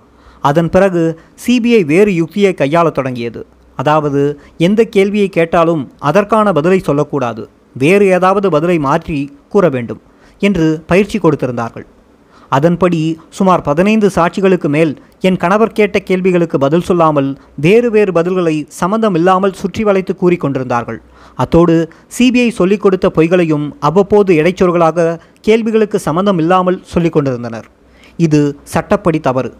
அதன் பிறகு சிபிஐ வேறு யுக்தியை கையாளத் தொடங்கியது. அதாவது எந்த கேள்வியை கேட்டாலும் அதற்கான பதிலை சொல்லக்கூடாது. வேறு ஏதாவது பதிலை மாற்றி கூற வேண்டும் என்று பயிற்சி கொடுத்திருந்தார்கள். அதன்படி சுமார் பதினைந்து சாட்சிகளுக்கு மேல் என் கணவர் கேட்ட கேள்விகளுக்கு பதில் சொல்லாமல் வேறு வேறு பதில்களை சம்மந்தம் இல்லாமல் சுற்றி வளைத்து கூறிக்கொண்டிருந்தார்கள் அத்தோடு சிபிஐ சொல்லிக் கொடுத்த பொய்களையும் அவ்வப்போது இடைச்சொற்களாக கேள்விகளுக்கு சம்மந்தம் இல்லாமல் சொல்லிக் கொண்டிருந்தனர். இது சட்டப்படி தவறு.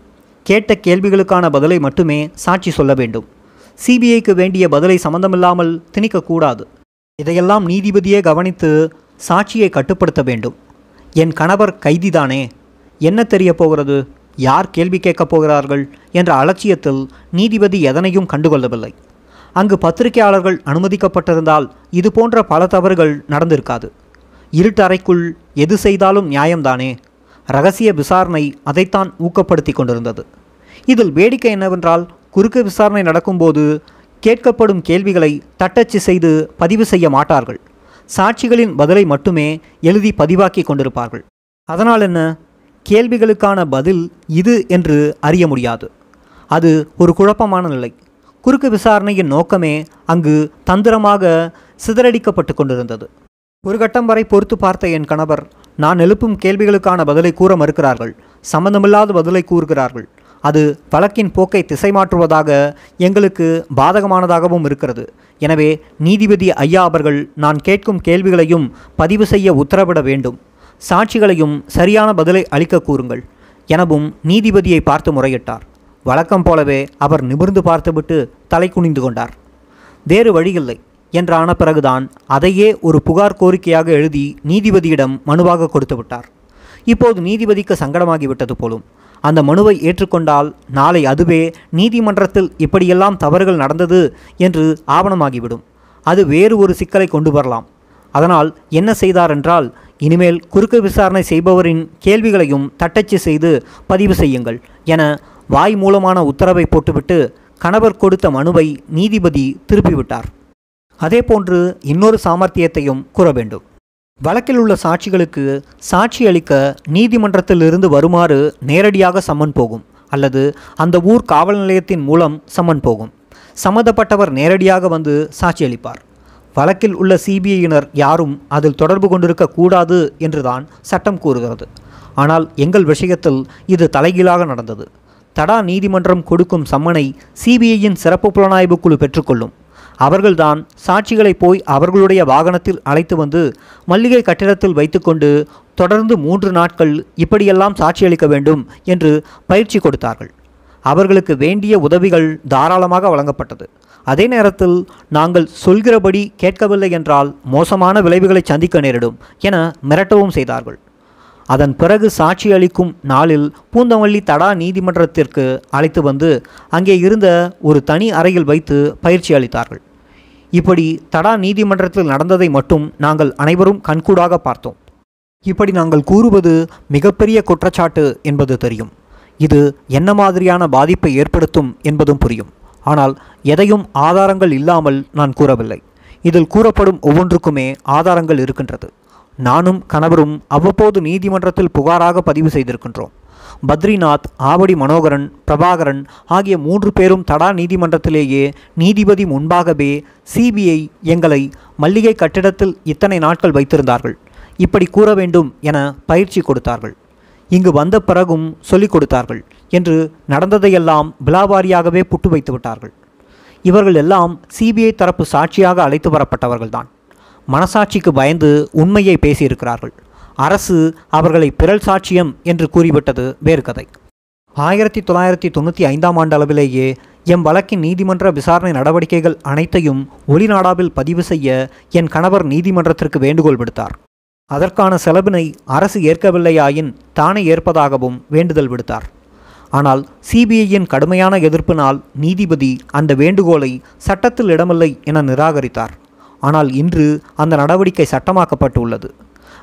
கேட்ட கேள்விகளுக்கான பதிலை மட்டுமே சாட்சி சொல்ல வேண்டும். சிபிஐக்கு வேண்டிய பதிலை சம்பந்தமில்லாமல் திணிக்கக்கூடாது. இதையெல்லாம் நீதிபதியே கவனித்து சாட்சியை கட்டுப்படுத்த வேண்டும். என் கணவர் கைதிதானே. என்ன தெரிய போகிறது? யார் கேள்வி கேட்கப் போகிறார்கள்? என்ற அலட்சியத்தில் நீதிபதி எதனையும் கண்டுகொள்ளவில்லை. அங்கு பத்திரிகையாளர்கள் அனுமதிக்கப்பட்டிருந்தால் இது போன்ற பல தவறுகள் நடந்திருக்காது. இருட்டறைக்குள் எது செய்தாலும் நியாயம்தானே. ரகசிய விசாரணை அதைத்தான் ஊக்கப்படுத்தி கொண்டிருந்தது. இதில் வேடிக்கை என்னவென்றால் குறுக்கு விசாரணை நடக்கும்போது கேட்கப்படும் கேள்விகளை தட்டச்சு செய்து பதிவு செய்ய மாட்டார்கள். சாட்சிகளின் பதிலை மட்டுமே எழுதி பதிவாக்கி கொண்டிருப்பார்கள். அதனால் என்ன? கேள்விகளுக்கான பதில் இது என்று அறிய முடியாது. அது ஒரு குழப்பமான நிலை. குறுக்கு விசாரணையின் நோக்கமே அங்கு தந்திரமாக சிதறடிக்கப்பட்டு கொண்டிருந்தது. ஒரு கட்டம் வரை பொறுத்து பார்த்த என் கணவர் நான் எழுப்பும் கேள்விகளுக்கான பதிலை கூற மறுக்கிறார்கள். சம்பந்தமில்லாத பதிலை கூறுகிறார்கள். அது வழக்கின் போக்கை திசை மாற்றுவதாக எங்களுக்கு பாதகமானதாகவும் இருக்கிறது. எனவே நீதிபதி ஐயா அவர்கள் நான் கேட்கும் கேள்விகளையும் பதிவு செய்ய உத்தரவிட வேண்டும். சாட்சிகளையும் சரியான பதிலை அளிக்க கூறுங்கள். எனவும் நீதிபதியை பார்த்து முறையிட்டார். வழக்கம் போலவே அவர் நிமிர்ந்து பார்த்துவிட்டு தலை குனிந்து கொண்டார். வேறு வழியில்லை. என்றான பிறகுதான் அதையே ஒரு புகார் கோரிக்கையாக எழுதி நீதிபதியிடம் மனுவாக கொடுத்து விட்டார். இப்போது நீதிபதிக்கு சங்கடமாகிவிட்டது போலும் அந்த மனுவை ஏற்றுக்கொண்டால் நாளை அதுவே நீதிமன்றத்தில் இப்படியெல்லாம் தவறுகள் நடந்தது என்று ஆவணமாகிவிடும். அது வேறு ஒரு சிக்கலை கொண்டு வரலாம். அதனால் என்ன செய்தார் என்றால் இனிமேல் குறுக்கு விசாரணை செய்பவரின் கேள்விகளையும் தட்டச்சு செய்து பதிவு செய்யுங்கள் என வாய் மூலமான உத்தரவை போட்டுவிட்டு கணவர் கொடுத்த மனுவை நீதிபதி திருப்பிவிட்டார். அதே போன்று இன்னொரு சாமர்த்தியத்தையும் கூற வேண்டும். வழக்கில் உள்ள சாட்சிகளுக்கு சாட்சி அளிக்க நீதிமன்றத்திலிருந்து வருமாறு நேரடியாக சம்மன் போகும் அல்லது அந்த ஊர் காவல் நிலையத்தின் மூலம் சம்மன் போகும். சம்மந்தப்பட்டவர் நேரடியாக வந்து சாட்சியளிப்பார் வழக்கில் உள்ள சிபிஐயினர் யாரும் அதில் தொடர்பு கொண்டிருக்க கூடாது என்றுதான் சட்டம் கூறுகிறது. ஆனால் எங்கள் விஷயத்தில் இது தலைகீழாக நடந்தது. தடா நீதிமன்றம் கொடுக்கும் சம்மனை சிபிஐயின் சிறப்பு புலனாய்வு குழு பெற்றுக்கொள்ளும். அவர்கள்தான் சாட்சிகளை போய் அவர்களுடைய வாகனத்தில் அழைத்து வந்து மல்லிகை கட்டிடத்தில் வைத்துக்கொண்டு தொடர்ந்து மூன்று நாட்கள் இப்படியெல்லாம் சாட்சியளிக்க வேண்டும் என்று பயிற்சி கொடுத்தார்கள். அவர்களுக்கு வேண்டிய உதவிகள் தாராளமாக வழங்கப்பட்டது. அதே நேரத்தில் நாங்கள் சொல்கிறபடி கேட்கவில்லை என்றால் மோசமான விளைவுகளை சந்திக்க நேரிடும் என மிரட்டவும் செய்தார்கள். அதன் பிறகு சாட்சி அளிக்கும் நாளில் பூந்தமல்லி தடா நீதிமன்றத்திற்கு அழைத்து வந்து அங்கே இருந்த ஒரு தனி அறையில் வைத்து பயிற்சி அளித்தார்கள். இப்படி தடா நீதிமன்றத்தில் நடந்ததை மட்டும் நாங்கள் அனைவரும் கண்கூடாக பார்த்தோம். இப்படி நாங்கள் கூறுவது மிகப்பெரிய குற்றச்சாட்டு என்பது தெரியும். இது என்ன மாதிரியான பாதிப்பை ஏற்படுத்தும் என்பதும் புரியும். ஆனால் எதையும் ஆதாரங்கள் இல்லாமல் நான் கூறவில்லை. இதில் கூறப்படும் ஒவ்வொன்றுக்குமே ஆதாரங்கள் இருக்கின்றது. நானும் கணவரும் அவ்வப்போது நீதிமன்றத்தில் புகாராக பதிவு செய்திருக்கின்றோம். பத்ரிநாத் ஆவடி மனோகரன் பிரபாகரன் ஆகிய மூன்று பேரும் தடா நீதிமன்றத்திலேயே நீதிபதி முன்பாகவே சிபிஐ எங்களை மல்லிகை கட்டிடத்தில் இத்தனை நாட்கள் வைத்திருந்தார்கள். இப்படி கூற வேண்டும் என பயிற்சி கொடுத்தார்கள். இங்கு வந்த பிறகும் சொல்லிக் கொடுத்தார்கள் என்று நடந்ததையெல்லாம் விலாவாரியாகவே புட்டு வைத்து விட்டார்கள். இவர்கள் எல்லாம் சிபிஐ தரப்பு சாட்சியாக அழைத்து வரப்பட்டவர்கள்தான். மனசாட்சிக்கு பயந்து உண்மையை பேசியிருக்கிறார்கள். அரசு அவர்களை பிறல் சாட்சியம் என்று கூறிவிட்டது வேறு கதை. ஆயிரத்தி தொள்ளாயிரத்தி தொண்ணூற்றி ஐந்தாம் ஆண்டு அளவிலேயே எம் வழக்கின் நீதிமன்ற விசாரணை நடவடிக்கைகள் அனைத்தையும் ஒளிநாடாவில் பதிவு செய்ய என் கணவர் நீதிமன்றத்திற்கு வேண்டுகோள் விடுத்தார். அதற்கான செலவினை அரசு ஏற்கவில்லையாயின் தானே ஏற்பதாகவும் வேண்டுதல் விடுத்தார். ஆனால் சிபிஐயின் கடுமையான எதிர்ப்பினால் நீதிபதி அந்த வேண்டுகோளை சட்டத்தில் இடமில்லை என நிராகரித்தார். ஆனால் இன்று அந்த நடவடிக்கை சட்டமாக்கப்பட்டுள்ளது.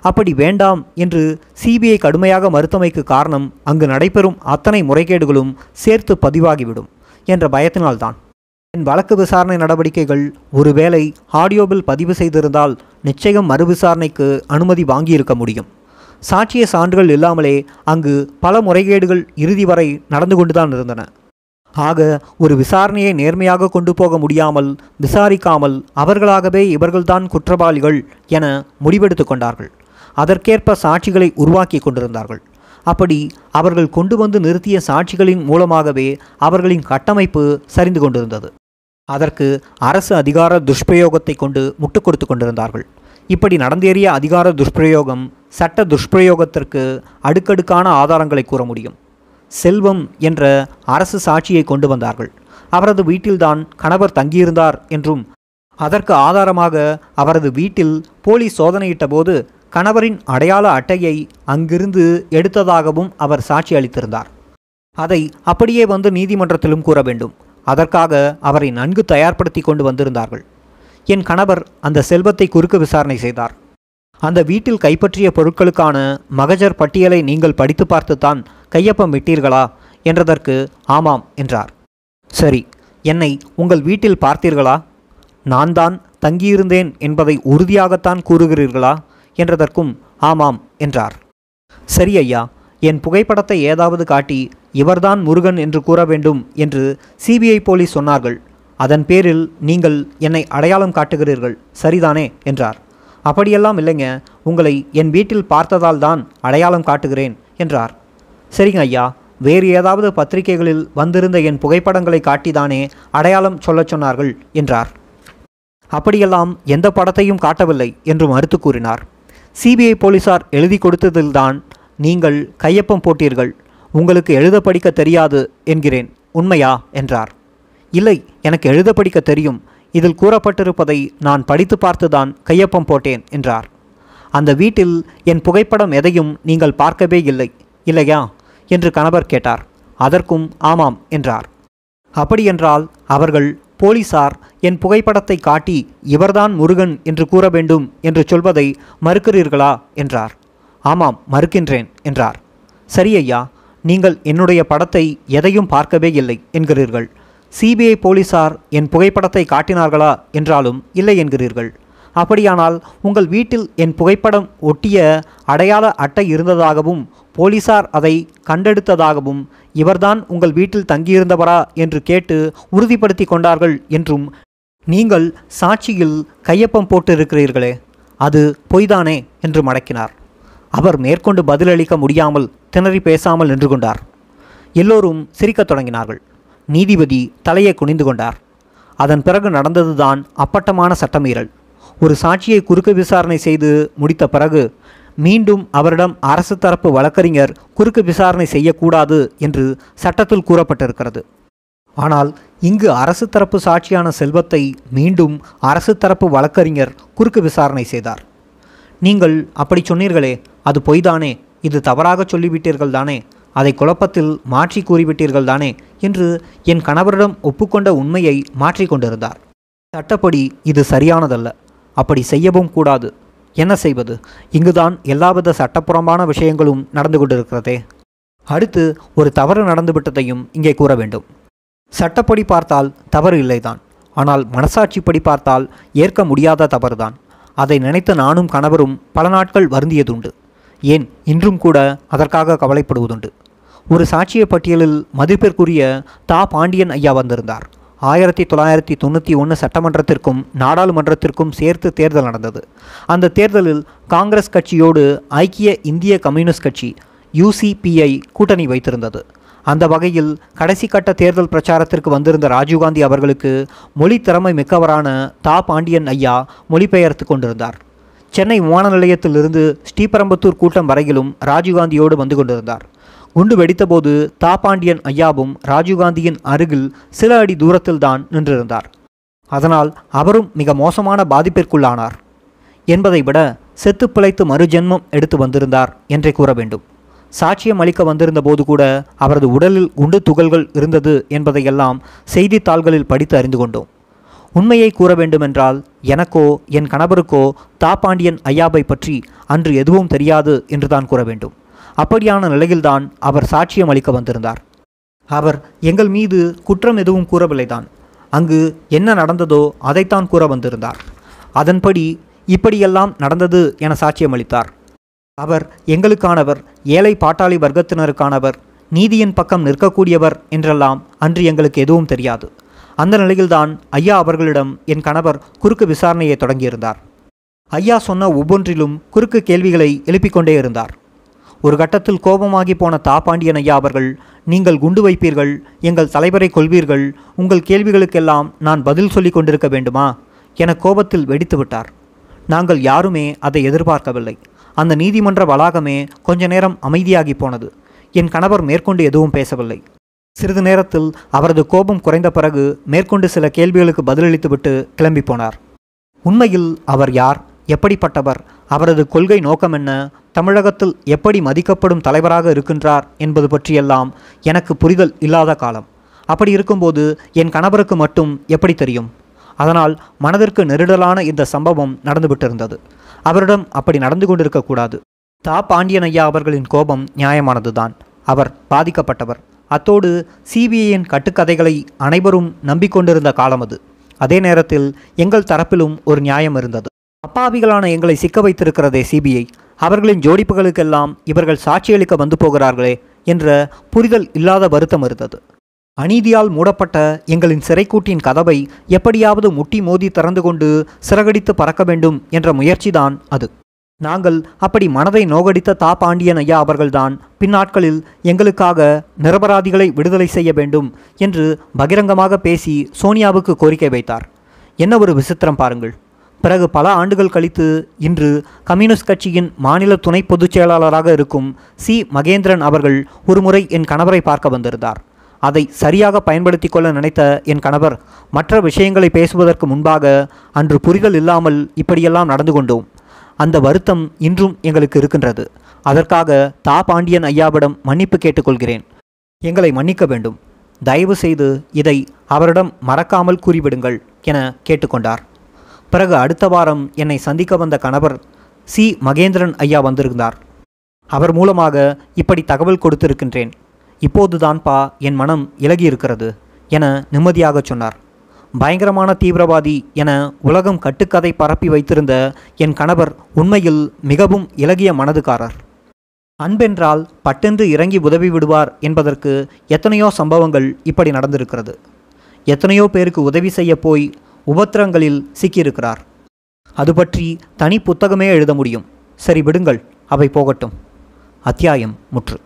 அப்படி வேண்டாம் என்று சிபிஐ கடுமையாக மறுத்தமைக்கு காரணம் அங்கு நடைபெறும் அத்தனை முறைகேடுகளும் சேர்த்து பதிவாகிவிடும் என்ற பயத்தினால்தான். என் வழக்கு விசாரணை நடவடிக்கைகள் ஒருவேளை ஆடியோவில் பதிவு செய்திருந்தால் நிச்சயம் மறு விசாரணைக்கு அனுமதி வாங்கியிருக்க முடியும். சாட்சிய சான்றுகள் இல்லாமலே அங்கு பல முறைகேடுகள் இறுதி வரை நடந்து கொண்டுதான் இருந்தன. ஆக ஒரு விசாரணையை நேர்மையாக கொண்டு போக முடியாமல் விசாரிக்காமல் அவர்களாகவே இவர்கள்தான் குற்றவாளிகள் என முடிவெடுத்து கொண்டார்கள். அதற்கேற்ப சாட்சிகளை உருவாக்கி கொண்டிருந்தார்கள். அப்படி அவர்கள் கொண்டு வந்து நிறுத்திய சாட்சிகளின் மூலமாகவே அவர்களின் கட்டமைப்பு சரிந்து கொண்டிருந்தது. அதற்கு அரசு அதிகார துஷ்பிரயோகத்தை கொண்டு முட்டுக் கொடுத்து கொண்டிருந்தார்கள். இப்படி நடந்தேறிய அதிகார துஷ்பிரயோகம் சட்ட துஷ்பிரயோகத்திற்கு அடுக்கடுக்கான ஆதாரங்களை கூற முடியும். செல்வம் என்ற அரசு சாட்சியை கொண்டு வந்தார்கள். அவரது வீட்டில்தான் கணவர் தங்கியிருந்தார் என்றும் அதற்கு ஆதாரமாக அவரது வீட்டில் போலீஸ் சோதனையிட்ட போது கணவரின் அடையாள அட்டையை அங்கிருந்து எடுத்ததாகவும் அவர் சாட்சி அளித்திருந்தார். அதை அப்படியே வந்து நீதிமன்றத்திலும் கூற வேண்டும். அதற்காக அவரை நன்கு தயார்படுத்தி கொண்டு வந்திருந்தார்கள். என் கணவர் அந்த செல்வத்தை குறுக்கு விசாரணை செய்தார். அந்த வீட்டில் கைப்பற்றிய பொருட்களுக்கான மகஜர் பட்டியலை நீங்கள் படித்து பார்த்துத்தான் கையொப்பம் விட்டீர்களா? என்றதற்கு ஆமாம் என்றார். சரி என்னை உங்கள் வீட்டில் பார்த்தீர்களா? நான் தான் தங்கியிருந்தேன் என்பதை உறுதியாகத்தான் கூறுகிறீர்களா? என்றதற்கும் ஆமாம் என்றார். சரி ஐயா என் புகைப்படத்தை ஏதாவது காட்டி இவர்தான் முருகன் என்று கூற வேண்டும் என்று சிபிஐ போலீஸ் சொன்னார்கள். அதன் பேரில் நீங்கள் என்னை அடையாளம் காட்டுகிறீர்கள். சரிதானே என்றார். அப்படியெல்லாம் இல்லைங்க உங்களை என் வீட்டில் பார்த்ததால் தான் அடையாளம் காட்டுகிறேன் என்றார். சரிங்க ஐயா வேறு ஏதாவது பத்திரிகைகளில் வந்திருந்த என் புகைப்படங்களை காட்டிதானே அடையாளம் சொல்லச் சொன்னார்கள் என்றார். அப்படியெல்லாம் எந்த படத்தையும் காட்டவில்லை என்று மறுத்து கூறினார். சிபிஐ போலீசார் எழுதி கொடுத்ததில்தான் நீங்கள் கையொப்பம் போட்டீர்கள். உங்களுக்கு எழுத படிக்க தெரியாது என்கிறேன் உண்மையா என்றார். இல்லை எனக்கு எழுத படிக்க தெரியும். இதில் கூறப்பட்டிருப்பதை நான் படித்து பார்த்துதான் கையொப்பம் போட்டேன் என்றார். அந்த வீட்டில் என் புகைப்படம் எதையும் நீங்கள் பார்க்கவே இல்லை இல்லையா? என்று கணவர் கேட்டார். அதற்கும் ஆமாம் என்றார். அப்படியென்றால் அவர்கள் போலீசார் என் புகைப்படத்தை காட்டி இவர்தான் முருகன் என்று கூற வேண்டும் என்று சொல்வதை மறுக்கிறீர்களா? என்றார். ஆமாம் மறுக்கின்றேன் என்றார். சரி ஐயா நீங்கள் என்னுடைய படத்தை எதையும் பார்க்கவே இல்லை என்கிறீர்கள். சிபிஐ போலீசார் என் புகைப்படத்தை காட்டினார்களா? என்றாலும் இல்லை என்கிறீர்கள். அப்படியானால் உங்கள் வீட்டில் என் புகைப்படம் ஒட்டிய அடையாள அட்டை இருந்ததாகவும் போலீசார் அதை கண்டெடுத்ததாகவும் இவர்தான் உங்கள் வீட்டில் தங்கியிருந்தவரா? என்று கேட்டு உறுதிப்படுத்தி கொண்டார்கள் என்றும் நீங்கள் சாட்சியில் கையொப்பம் போட்டிருக்கிறீர்களே அது பொய்தானே? என்று மடக்கினார். அவர் மேற்கொண்டு பதிலளிக்க முடியாமல் திணறி பேசாமல் நின்று கொண்டார். எல்லோரும் சிரிக்கத் தொடங்கினார்கள். நீதிபதி தலையை குனிந்து கொண்டார். அதன் பிறகு நடந்ததுதான் அப்பட்டமான சட்டமீறல். ஒரு சாட்சியை குறுக்கு விசாரணை செய்து முடித்த பிறகு மீண்டும் அவரிடம் அரசு தரப்பு வழக்கறிஞர் குறுக்கு விசாரணை செய்யக்கூடாது என்று சட்டத்தில் கூறப்பட்டிருக்கிறது. ஆனால் இங்கு அரசு தரப்பு சாட்சியான செல்வத்தை மீண்டும் அரசு தரப்பு வழக்கறிஞர் குறுக்கு விசாரணை செய்தார். நீங்கள் அப்படி சொன்னீர்களே அது பொய்தானே இது தவறாக சொல்லிவிட்டீர்கள் தானே அதை குழப்பத்தில் மாற்றி கூறிவிட்டீர்கள் தானே என்று என் கணவரிடம் ஒப்புக்கொண்ட உண்மையை மாற்றிக்கொண்டிருந்தார் சட்டப்படி இது சரியானதல்ல அப்படி செய்யவும் கூடாது. என்ன செய்வது? இங்குதான் எல்லாவித சட்டப்புறம்பான விஷயங்களும் நடந்து கொண்டிருக்கிறதே. அடுத்து ஒரு தவறு நடந்துவிட்டதையும் இங்கே கூற வேண்டும். சட்டப்படி பார்த்தால் தவறு இல்லைதான். ஆனால் மனசாட்சிப்படி பார்த்தால் ஏற்க முடியாத தவறுதான். அதை நினைத்து நானும் கணவரும் பல நாட்கள் வருந்தியதுண்டு. ஏன்? இன்றும் கூட அதற்காக கவலைப்படுவதுண்டு. ஒரு சாட்சிய பட்டியலில் மதிப்பிற்குரிய தா. பாண்டியன் ஐயா வந்திருந்தார். ஆயிரத்தி தொள்ளாயிரத்தி தொண்ணூற்றி ஒன்று சட்டமன்றத்திற்கும் நாடாளுமன்றத்திற்கும் சேர்த்து தேர்தல் நடந்தது. அந்த தேர்தலில் காங்கிரஸ் கட்சியோடு ஐக்கிய இந்திய கம்யூனிஸ்ட் கட்சி யூசிபிஐ கூட்டணி வைத்திருந்தது. அந்த வகையில் கடைசி கட்ட தேர்தல் பிரச்சாரத்திற்கு வந்திருந்த ராஜீவ்காந்தி அவர்களுக்கு மொழி திறமை மிக்கவரான தா. பாண்டியன் ஐயா மொழிபெயர்த்து கொண்டிருந்தார். சென்னை விமான நிலையத்திலிருந்து ஸ்ரீபெரம்பத்தூர் கூட்டம் வரையிலும் ராஜீவ்காந்தியோடு வந்து கொண்டிருந்தார். குண்டு வெடித்தபோது தாபாண்டியன் ஐயாவும் ராஜீவ்காந்தியின் அருகில் சில அடி தூரத்தில்தான் நின்றிருந்தார். அதனால் அவரும் மிக மோசமான பாதிப்பிற்குள்ளானார். என்பதை விட செத்து பிழைத்து மறுஜென்மம் எடுத்து வந்திருந்தார் என்றே கூற வேண்டும். சாட்சியம் அளிக்க வந்திருந்த போது கூட அவரது உடலில் குண்டு துகள்கள் இருந்தது என்பதையெல்லாம் செய்தித்தாள்களில் படித்து அறிந்து கொண்டோம். உண்மையை கூற வேண்டுமென்றால் எனக்கோ என் கணவருக்கோ தாப்பாண்டியன் ஐயாவை பற்றி அன்று எதுவும் தெரியாது என்றுதான் கூற வேண்டும். அப்படியான நிலையில்தான் அவர் சாட்சியம் அளிக்க வந்திருந்தார். அவர் எங்கள் மீது குற்றம் எதுவும் கூறவில்லைதான். அங்கு என்ன நடந்ததோ அதைத்தான் கூற வந்திருந்தார். அதன்படி இப்படியெல்லாம் நடந்தது என சாட்சியம் அளித்தார். அவர் எங்களுக்கானவர் ஏழை பாட்டாளி வர்க்கத்தினருக்கானவர் நீதியின் பக்கம் நிற்கக்கூடியவர் என்றெல்லாம் அன்று எங்களுக்கு எதுவும் தெரியாது. அந்த நிலையில்தான் ஐயா அவர்களிடம் என் கணவர் குறுக்கு விசாரணையை தொடங்கியிருந்தார். ஐயா சொன்ன ஒவ்வொன்றிலும் குறுக்கு கேள்விகளை எழுப்பிக்கொண்டே இருந்தார். ஒரு கட்டத்தில் கோபமாகி போன தா பாண்டியன் ஐயா அவர்கள் நீங்கள் குண்டு வைப்பீர்கள் எங்கள் தலைவரை கொள்வீர்கள் உங்கள் கேள்விகளுக்கெல்லாம் நான் பதில் சொல்லிக் கொண்டிருக்க வேண்டுமா? என கோபத்தில் வெடித்து விட்டார். நாங்கள் யாருமே அதை எதிர்பார்க்கவில்லை. அந்த நீதிமன்ற வளாகமே கொஞ்ச நேரம் அமைதியாகி போனது. என் கணவர் மேற்கொண்டு எதுவும் பேசவில்லை. சிறிது நேரத்தில் அவரது கோபம் குறைந்த பிறகு மேற்கொண்டு சில கேள்விகளுக்கு பதிலளித்துவிட்டு கிளம்பி போனார். உண்மையில் அவர் யார் எப்படிப்பட்டவர் அவரது கொள்கை நோக்கம் என்ன தமிழகத்தில் எப்படி மதிக்கப்படும் தலைவராக இருக்கின்றார் என்பது பற்றியெல்லாம் எனக்கு புரிதல் இல்லாத காலம். அப்படி இருக்கும்போது என் கணவருக்கு மட்டும் எப்படி தெரியும்? அதனால் மனதிற்கு நெருடலான இந்த சம்பவம் நடந்துவிட்டிருந்தது. அவரிடம் அப்படி நடந்து கொண்டிருக்கக்கூடாது தா. பாண்டியன் ஐயா அவர்களின் கோபம் நியாயமானதுதான். அவர் பாதிக்கப்பட்டவர். அத்தோடு சிபிஐயின் கட்டுக்கதைகளை அனைவரும் நம்பிக்கொண்டிருந்த காலம் அது. அதே நேரத்தில் எங்கள் தரப்பிலும் ஒரு நியாயம் இருந்தது. அப்பாவிகளான எங்களை சிக்க வைத்திருக்கிறதே சிபிஐ அவர்களின் ஜோடிப்புகளுக்கெல்லாம் இவர்கள் சாட்சியளிக்க வந்து போகிறார்களே என்ற புரிதல் இல்லாத வருத்தம் இருந்தது. அநீதியால் மூடப்பட்ட எங்களின் சிறைக்கூட்டின் கதவை எப்படியாவது முட்டி மோதி திறந்து கொண்டு சிறகடித்து பறக்க வேண்டும் என்ற முயற்சிதான் அது. நாங்கள் அப்படி மனதை நோகடித்த தா பாண்டியன் ஐயா அவர்கள்தான் பின்னாட்களில் எங்களுக்காக நிரபராதிகளை விடுதலை செய்ய வேண்டும் என்று பகிரங்கமாக பேசி சோனியாவுக்கு கோரிக்கை வைத்தார். என்ன ஒரு விசித்திரம் பாருங்கள். பிறகு பல ஆண்டுகள் கழித்து இன்று கம்யூனிஸ்ட் கட்சியின் மாநில துணை பொதுச் செயலாளராக இருக்கும் சி. மகேந்திரன் அவர்கள் ஒருமுறை என் கணவரை பார்க்க வந்திருந்தார். அதை சரியாக பயன்படுத்தி கொள்ள நினைத்த என் கணவர் மற்ற விஷயங்களை பேசுவதற்கு முன்பாக அன்று புரிதல் இல்லாமல் இப்படியெல்லாம் நடந்து கொண்டோம். அந்த வருத்தம் இன்றும் எங்களுக்கு இருக்கின்றது. அதற்காக தா. பாண்டியன் ஐயாவிடம் மன்னிப்பு கேட்டுக்கொள்கிறேன். எங்களை மன்னிக்க வேண்டும். தயவு செய்து இதை அவரிடம் மறக்காமல் கூறிவிடுங்கள் என கேட்டுக்கொண்டார். பிறகு அடுத்த வாரம் என்னை சந்திக்க வந்த கணவர் சி. மகேந்திரன் ஐயா வந்திருந்தார். அவர் மூலமாக இப்படி தகவல் கொடுத்திருக்கின்றேன். இப்போதுதான்பா என் மனம் இலகி இருக்கிறது என நிம்மதியாக சொன்னார். பயங்கரமான தீவிரவாதி என உலகம் கட்டுக்கதை பரப்பி வைத்திருந்த என் கணவர் உண்மையில் மிகவும் இலகிய மனதுக்காரர். அன்பென்றால் பட்டென்று இறங்கி உதவி விடுவார் என்பதற்கு எத்தனையோ சம்பவங்கள் இப்படி நடந்திருக்கிறது. எத்தனையோ பேருக்கு உதவி செய்ய போய் உபத்திரங்களில் சிக்கியிருக்கிறார். அது பற்றி தனி புத்தகமே எழுத முடியும். சரி விடுங்கள். அவை போகட்டும். அத்தியாயம் முற்று.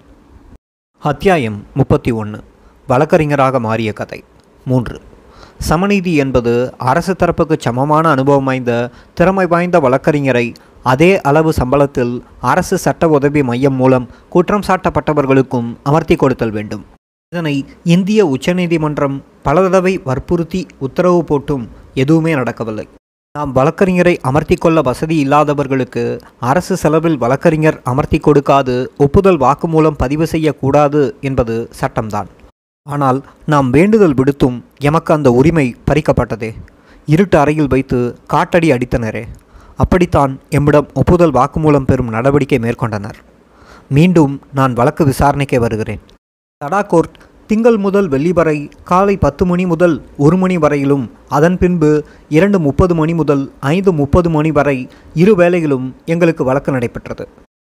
அத்தியாயம் முப்பத்தி ஒன்று வழக்கறிஞராக மாறிய கதை. மூன்று. சமநீதி என்பது அரசு தரப்புக்கு சமமான அனுபவம் வாய்ந்த திறமை வாய்ந்த வழக்கறிஞரை அதே அளவு சம்பளத்தில் அரசு சட்ட உதவி மையம் மூலம் குற்றம் சாட்டப்பட்டவர்களுக்கும் அமர்த்தி கொடுத்தல் வேண்டும். இதனை இந்திய உச்சநீதிமன்றம் பல தடவை வற்புறுத்தி உத்தரவு போட்டும் எதுவுமே நடக்கவில்லை. நாம் வழக்கறிஞரை அமர்த்தி கொள்ள வசதி இல்லாதவர்களுக்கு அரசு செலவில் வழக்கறிஞர் அமர்த்தி கொடுக்காது ஒப்புதல் வாக்குமூலம் பதிவு செய்யக்கூடாது என்பது சட்டம்தான். ஆனால் நாம் வேண்டுதல் விடுத்தும் எமக்கு அந்த உரிமை பறிக்கப்பட்டதே. இருட்டு அறையில் வைத்து காட்டடி அடித்தனரே. அப்படித்தான் எம்மிடம் ஒப்புதல் வாக்குமூலம் பெறும் நடவடிக்கை மேற்கொண்டனர். மீண்டும் நான் வழக்கு விசாரணைக்கே வருகிறேன். தடா கோர்ட் திங்கள் முதல் வெள்ளி வரை காலை பத்து மணி முதல் ஒரு மணி வரையிலும் அதன் பின்பு இரண்டு முப்பது மணி முதல் ஐந்து முப்பது மணி வரை இரு வேளையிலும் எங்களுக்கு வழக்கு நடைபெற்றது.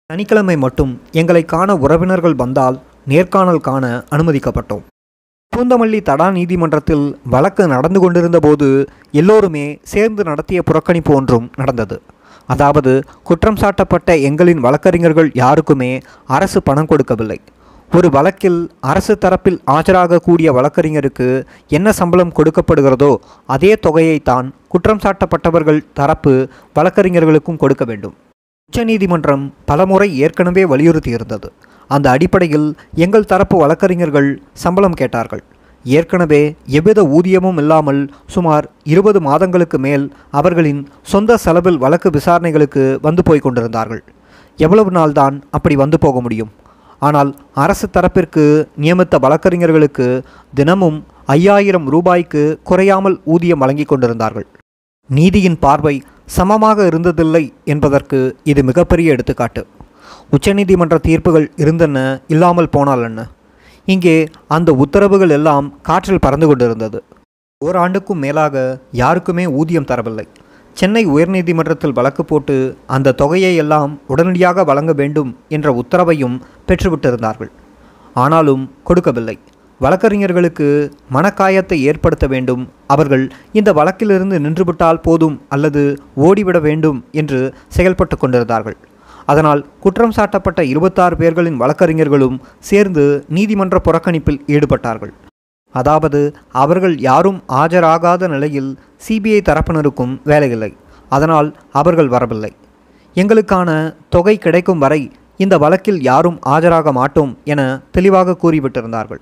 சனிக்கிழமை மட்டும் எங்களை காண உறவினர்கள் வந்தால் நேர்காணல் காண அனுமதிக்கப்பட்டோம். பூந்தமல்லி தடா நீதிமன்றத்தில் வழக்கு நடந்து கொண்டிருந்த போது எல்லோருமே சேர்ந்து நடத்திய புறக்கணிப்பு ஒன்றும் நடந்தது. அதாவது குற்றம் சாட்டப்பட்ட எங்களின் வழக்கறிஞர்கள் யாருக்குமே அரசு பணம் கொடுக்கவில்லை. ஒரு வழக்கில் அரசு தரப்பில் ஆஜராகக்கூடிய வழக்கறிஞருக்கு என்ன சம்பளம் கொடுக்கப்படுகிறதோ அதே தொகையைத்தான் குற்றம் சாட்டப்பட்டவர்கள் தரப்பு வழக்கறிஞர்களுக்கும் கொடுக்க வேண்டும். உச்சநீதிமன்றம் பலமுறை ஏற்கனவே வலியுறுத்தியிருந்தது. அந்த அடிப்படையில் எங்கள் தரப்பு வழக்கறிஞர்கள் சம்பளம் கேட்டார்கள். ஏற்கனவே எவ்வித ஊதியமும் இல்லாமல் சுமார் இருபது மாதங்களுக்கு மேல் அவர்களின் சொந்த செலவில் வழக்கு விசாரணைகளுக்கு வந்து போய் கொண்டிருந்தார்கள். எவ்வளவு நாள்தான் அப்படி வந்து போக முடியும்? ஆனால் அரசு தரப்பிற்கு நியமித்த வழக்கறிஞர்களுக்கு தினமும் ஐயாயிரம் ரூபாய்க்கு குறையாமல் ஊதியம் வழங்கி கொண்டிருந்தார்கள். நீதியின் பார்வை சமமாக இருந்ததில்லை என்பதற்கு இது மிகப்பெரிய எடுத்துக்காட்டு. உச்சநீதிமன்ற தீர்ப்புகள் இருந்தன இல்லாமல் போனால் என்ன? இங்கே அந்த உத்தரவுகள் எல்லாம் காற்றில் பறந்து கொண்டிருந்தது. ஓராண்டுக்கும் மேலாக யாருக்குமே ஊதியம் தரவில்லை. சென்னை உயர்நீதிமன்றத்தில் வழக்கு போட்டு அந்த தொகையை எல்லாம் உடனடியாக வழங்க வேண்டும் என்ற உத்தரவையும் பெற்றுவிட்டிருந்தார்கள். ஆனாலும் கொடுக்கவில்லை. வழக்கறிஞர்களுக்கு மனக்காயத்தை ஏற்படுத்த வேண்டும். அவர்கள் இந்த வழக்கிலிருந்து நின்றுவிட்டால் போதும் அல்லது ஓடிவிட வேண்டும் என்று செயல்பட்டு கொண்டிருந்தார்கள். அதனால் குற்றம் சாட்டப்பட்ட இருபத்தாறு பேர்களின் வழக்கறிஞர்களும் சேர்ந்து நீதிமன்ற புறக்கணிப்பில் ஈடுபட்டார்கள். அதாவது அவர்கள் யாரும் ஆஜராகாத நிலையில் சிபிஐ தரப்பினருக்கும் வேலையில்லை. அதனால் அவர்கள் வரவில்லை. எங்களுக்கான தொகை கிடைக்கும் வரை இந்த வழக்கில் யாரும் ஆஜராக மாட்டோம் என தெளிவாக கூறிவிட்டிருந்தார்கள்.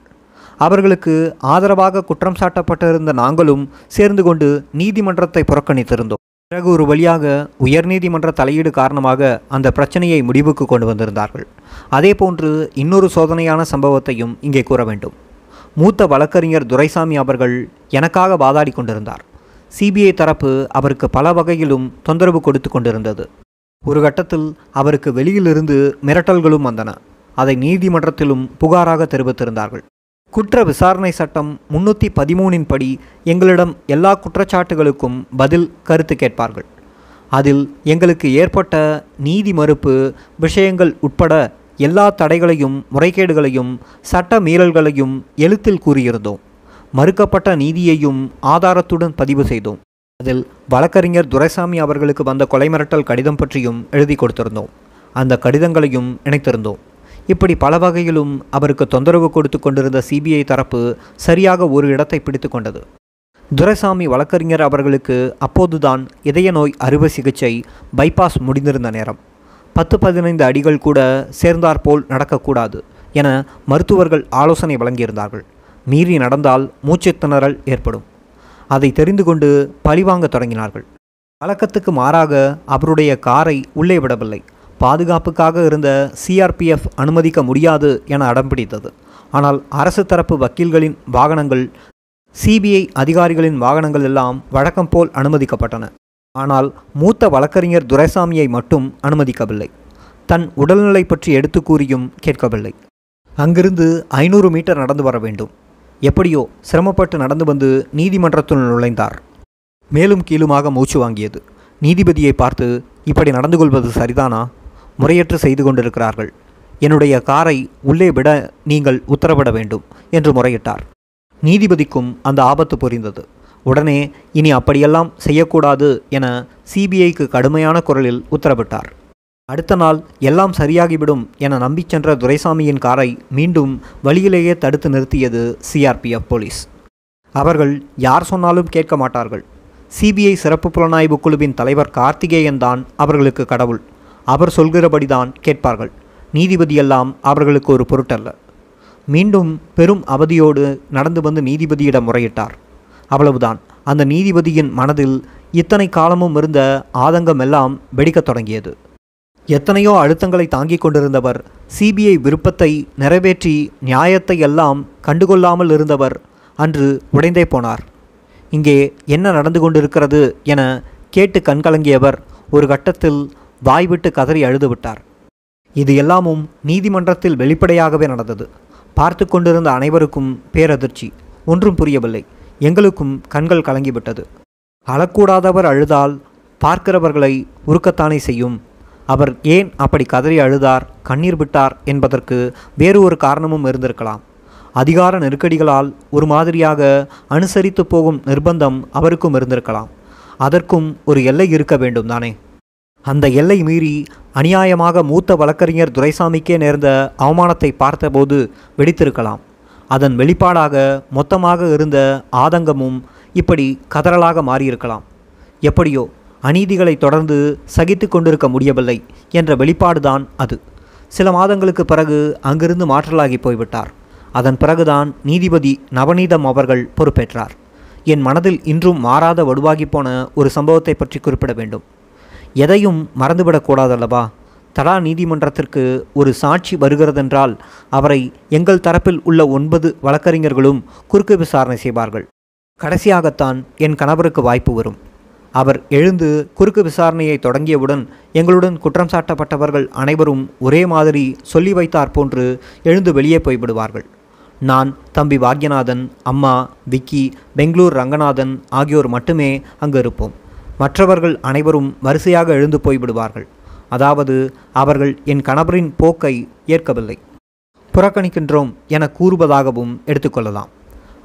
அவர்களுக்கு ஆதரவாக குற்றம் சாட்டப்பட்டிருந்த நாங்களும் சேர்ந்து கொண்டு நீதிமன்றத்தை புறக்கணித்திருந்தோம். பிறகு ஒரு வழியாக உயர்நீதிமன்ற தலையீடு காரணமாக அந்த பிரச்சனையை முடிவுக்கு கொண்டு வந்திருந்தார்கள். அதேபோன்று இன்னொரு சோதனையான சம்பவத்தையும் இங்கே கூற வேண்டும். மூத்த வழக்கறிஞர் துரைசாமி அவர்கள் எனக்காக வாதாடி கொண்டிருந்தார். சிபிஐ தரப்பு அவருக்கு பல வகையிலும் தொந்தரவு கொடுத்து கொண்டிருந்தது. ஒரு கட்டத்தில் அவருக்கு வெளியிலிருந்து மிரட்டல்களும் வந்தன. அதை நீதிமன்றத்திலும் புகாராக தெரிவித்திருந்தார்கள். குற்ற விசாரணை சட்டம் முன்னூற்றி பதிமூனின் படி எங்களிடம் எல்லா குற்றச்சாட்டுகளுக்கும் பதில் கருத்து கேட்பார்கள். அதில் எங்களுக்கு ஏற்பட்ட நீதி மறுப்பு விஷயங்கள் உட்பட எல்லா தடைகளையும் முறைகேடுகளையும் சட்ட மீறல்களையும் எழுத்தில் கூறியிருந்தோம். மறுக்கப்பட்ட நீதியையும் ஆதாரத்துடன் பதிவு செய்தோம். அதில் வழக்கறிஞர் துரைசாமி அவர்களுக்கு வந்த கொலை மிரட்டல் கடிதம் பற்றியும் எழுதி கொடுத்திருந்தோம். அந்த கடிதங்களையும் இணைத்திருந்தோம். இப்படி பல வகையிலும் அவருக்கு தொந்தரவு கொடுத்து கொண்டிருந்த சிபிஐ தரப்பு சரியாக ஒரு இடத்தை பிடித்து கொண்டது. துரைசாமி வழக்கறிஞர் அவர்களுக்கு அப்போதுதான் இதய நோய் அறுவை சிகிச்சை பைபாஸ் முடிந்திருந்த நேரம். பத்து பதினைந்து அடிகள் கூட சேர்ந்தாற்போல் நடக்கக்கூடாது என மருத்துவர்கள் ஆலோசனை வழங்கியிருந்தார்கள். மீறி நடந்தால் மூச்சு திணறல் ஏற்படும். அதை தெரிந்து கொண்டு பழிவாங்க தொடங்கினார்கள். வழக்கத்துக்கு மாறாக அவருடைய காரை உள்ளே விடவில்லை. பாதுகாப்புக்காக இருந்த சிஆர்பிஎஃப் அனுமதிக்க முடியாது என அடம்பிடித்தது ஆனால் அரசு தரப்பு வக்கீல்களின் வாகனங்கள் சிபிஐ அதிகாரிகளின் வாகனங்கள் எல்லாம் வழக்கம் போல் அனுமதிக்கப்பட்டன. ஆனால் மூத்த வழக்கறிஞர் துரைசாமியை மட்டும் அனுமதிக்கவில்லை. தன் உடல்நிலை பற்றி எடுத்து கூறியும் கேட்கவில்லை. அங்கிருந்து ஐநூறு மீட்டர் நடந்து வர வேண்டும். எப்படியோ சிரமப்பட்டு நடந்து வந்து நீதிமன்றத்தில் நுழைந்தார். மேலும் கீழுமாக மூச்சு வாங்கியது. நீதிபதியை பார்த்து இப்படி நடந்து கொள்வது சரிதானா? முறையற்று செய்து கொண்டிருக்கிறார்கள். என்னுடைய காரை உள்ளே விட நீங்கள் உத்தரவிட வேண்டும் என்று முறையிட்டார். நீதிபதிக்கும் அந்த ஆபத்து புரிந்தது. உடனே இனி அப்படியெல்லாம் செய்யக்கூடாது என சிபிஐக்கு கடுமையான குரலில் உத்தரவிட்டார். அடுத்த நாள் எல்லாம் சரியாகிவிடும் என நம்பிச் சென்ற துரைசாமியின் காரை மீண்டும் வழியிலேயே தடுத்து நிறுத்தியது சிஆர்பிஎஃப் போலீஸ். அவர்கள் யார் சொன்னாலும் கேட்க மாட்டார்கள். சிபிஐ சிறப்பு புலனாய்வு குழுவின் தலைவர் கார்த்திகேயன் தான் அவர்களுக்கு கடவுள். அவர் சொல்கிறபடிதான் கேட்பார்கள். நீதிபதியெல்லாம் அவர்களுக்கு ஒரு பொருட்டல்ல. மீண்டும் பெரும் அவதியோடு நடந்து வந்து நீதிபதியிடம் முறையிட்டார். அவ்வளவுதான். அந்த நீதிபதியின் மனதில் இத்தனை காலமும் இருந்த ஆதங்கம் எல்லாம் வெடிக்கத் தொடங்கியது. எத்தனையோ அழுத்தங்களை தாங்கிக் கொண்டிருந்தவர் சிபிஐ விருப்பத்தை நிறைவேற்றி நியாயத்தை எல்லாம் கண்டுகொள்ளாமல் இருந்தவர் அன்று உடைந்தே போனார். இங்கே என்ன நடந்து கொண்டிருக்கிறது என கேட்டு கண்கலங்கியவர் ஒரு கட்டத்தில் வாய்விட்டு கதறி அழுதுவிட்டார் இது எல்லாமும் நீதிமன்றத்தில் வெளிப்படையாகவே நடந்தது. பார்த்து கொண்டிருந்த அனைவருக்கும் பேரதிர்ச்சி. ஒன்றும் புரியவில்லை. எங்களுக்கும் கண்கள் கலங்கிவிட்டது. அழக்கூடாதவர் அழுதால் பார்க்கிறவர்களை உருக்கத்தானே செய்யும். அவர் ஏன் அப்படி கதறி அழுதார் கண்ணீர் விட்டார் என்பதற்கு வேறு ஒரு காரணமும் இருந்திருக்கலாம். அதிகார நெருக்கடிகளால் ஒரு மாதிரியாக அனுசரித்து போகும் நிர்பந்தம் அவருக்கும் இருந்திருக்கலாம். அதற்கும் ஒரு எல்லை இருக்க வேண்டும் தானே? அந்த எல்லை மீறி அநியாயமாக மூத்த வழக்கறிஞர் துரைசாமிக்கே நேர்ந்த அவமானத்தை பார்த்தபோது வெடித்திருக்கலாம். அதன் வெளிப்பாடாக மொத்தமாக இருந்த ஆதங்கமும் இப்படி கதறலாக மாறியிருக்கலாம். எப்படியோ அநீதிகளை தொடர்ந்து சகித்து கொண்டிருக்க முடியவில்லை என்ற வெளிப்பாடுதான் அது. சில மாதங்களுக்கு பிறகு அங்கிருந்து மாற்றலாகி போய்விட்டார். அதன் பிறகுதான் நீதிபதி நவநீதம் அவர்கள் பொறுப்பேற்றார். என் மனதில் இன்றும் மாறாத வடுவாகி போன ஒரு சம்பவத்தை பற்றி குறிப்பிட வேண்டும். எதையும் மறந்துவிடக்கூடாதல்லவா தடா நீதிமன்றத்திற்கு ஒரு சாட்சி வருகிறதென்றால் அவரை எங்கள் தரப்பில் உள்ள ஒன்பது வழக்கறிஞர்களும் குறுக்கு விசாரணை செய்வார்கள். கடைசியாகத்தான் என் கணவருக்கு வாய்ப்பு வரும். அவர் எழுந்து குறுக்கு விசாரணையை தொடங்கியவுடன் எங்களுடன் குற்றம் சாட்டப்பட்டவர்கள் அனைவரும் ஒரே மாதிரி சொல்லி வைத்தார் போன்று எழுந்து வெளியே போய்விடுவார்கள். நான் தம்பி பாக்யநாதன் அம்மா விக்கி பெங்களூர் ரங்கநாதன் ஆகியோர் மட்டுமே அங்கு இருப்போம். மற்றவர்கள் அனைவரும் வரிசையாக எழுந்து போய்விடுவார்கள். அதாவது அவர்கள் என் கணவரின் போக்கை ஏற்கவில்லை. புறக்கணிக்கின்றோம் என கூறுவதாகவும் எடுத்துக்கொள்ளலாம்.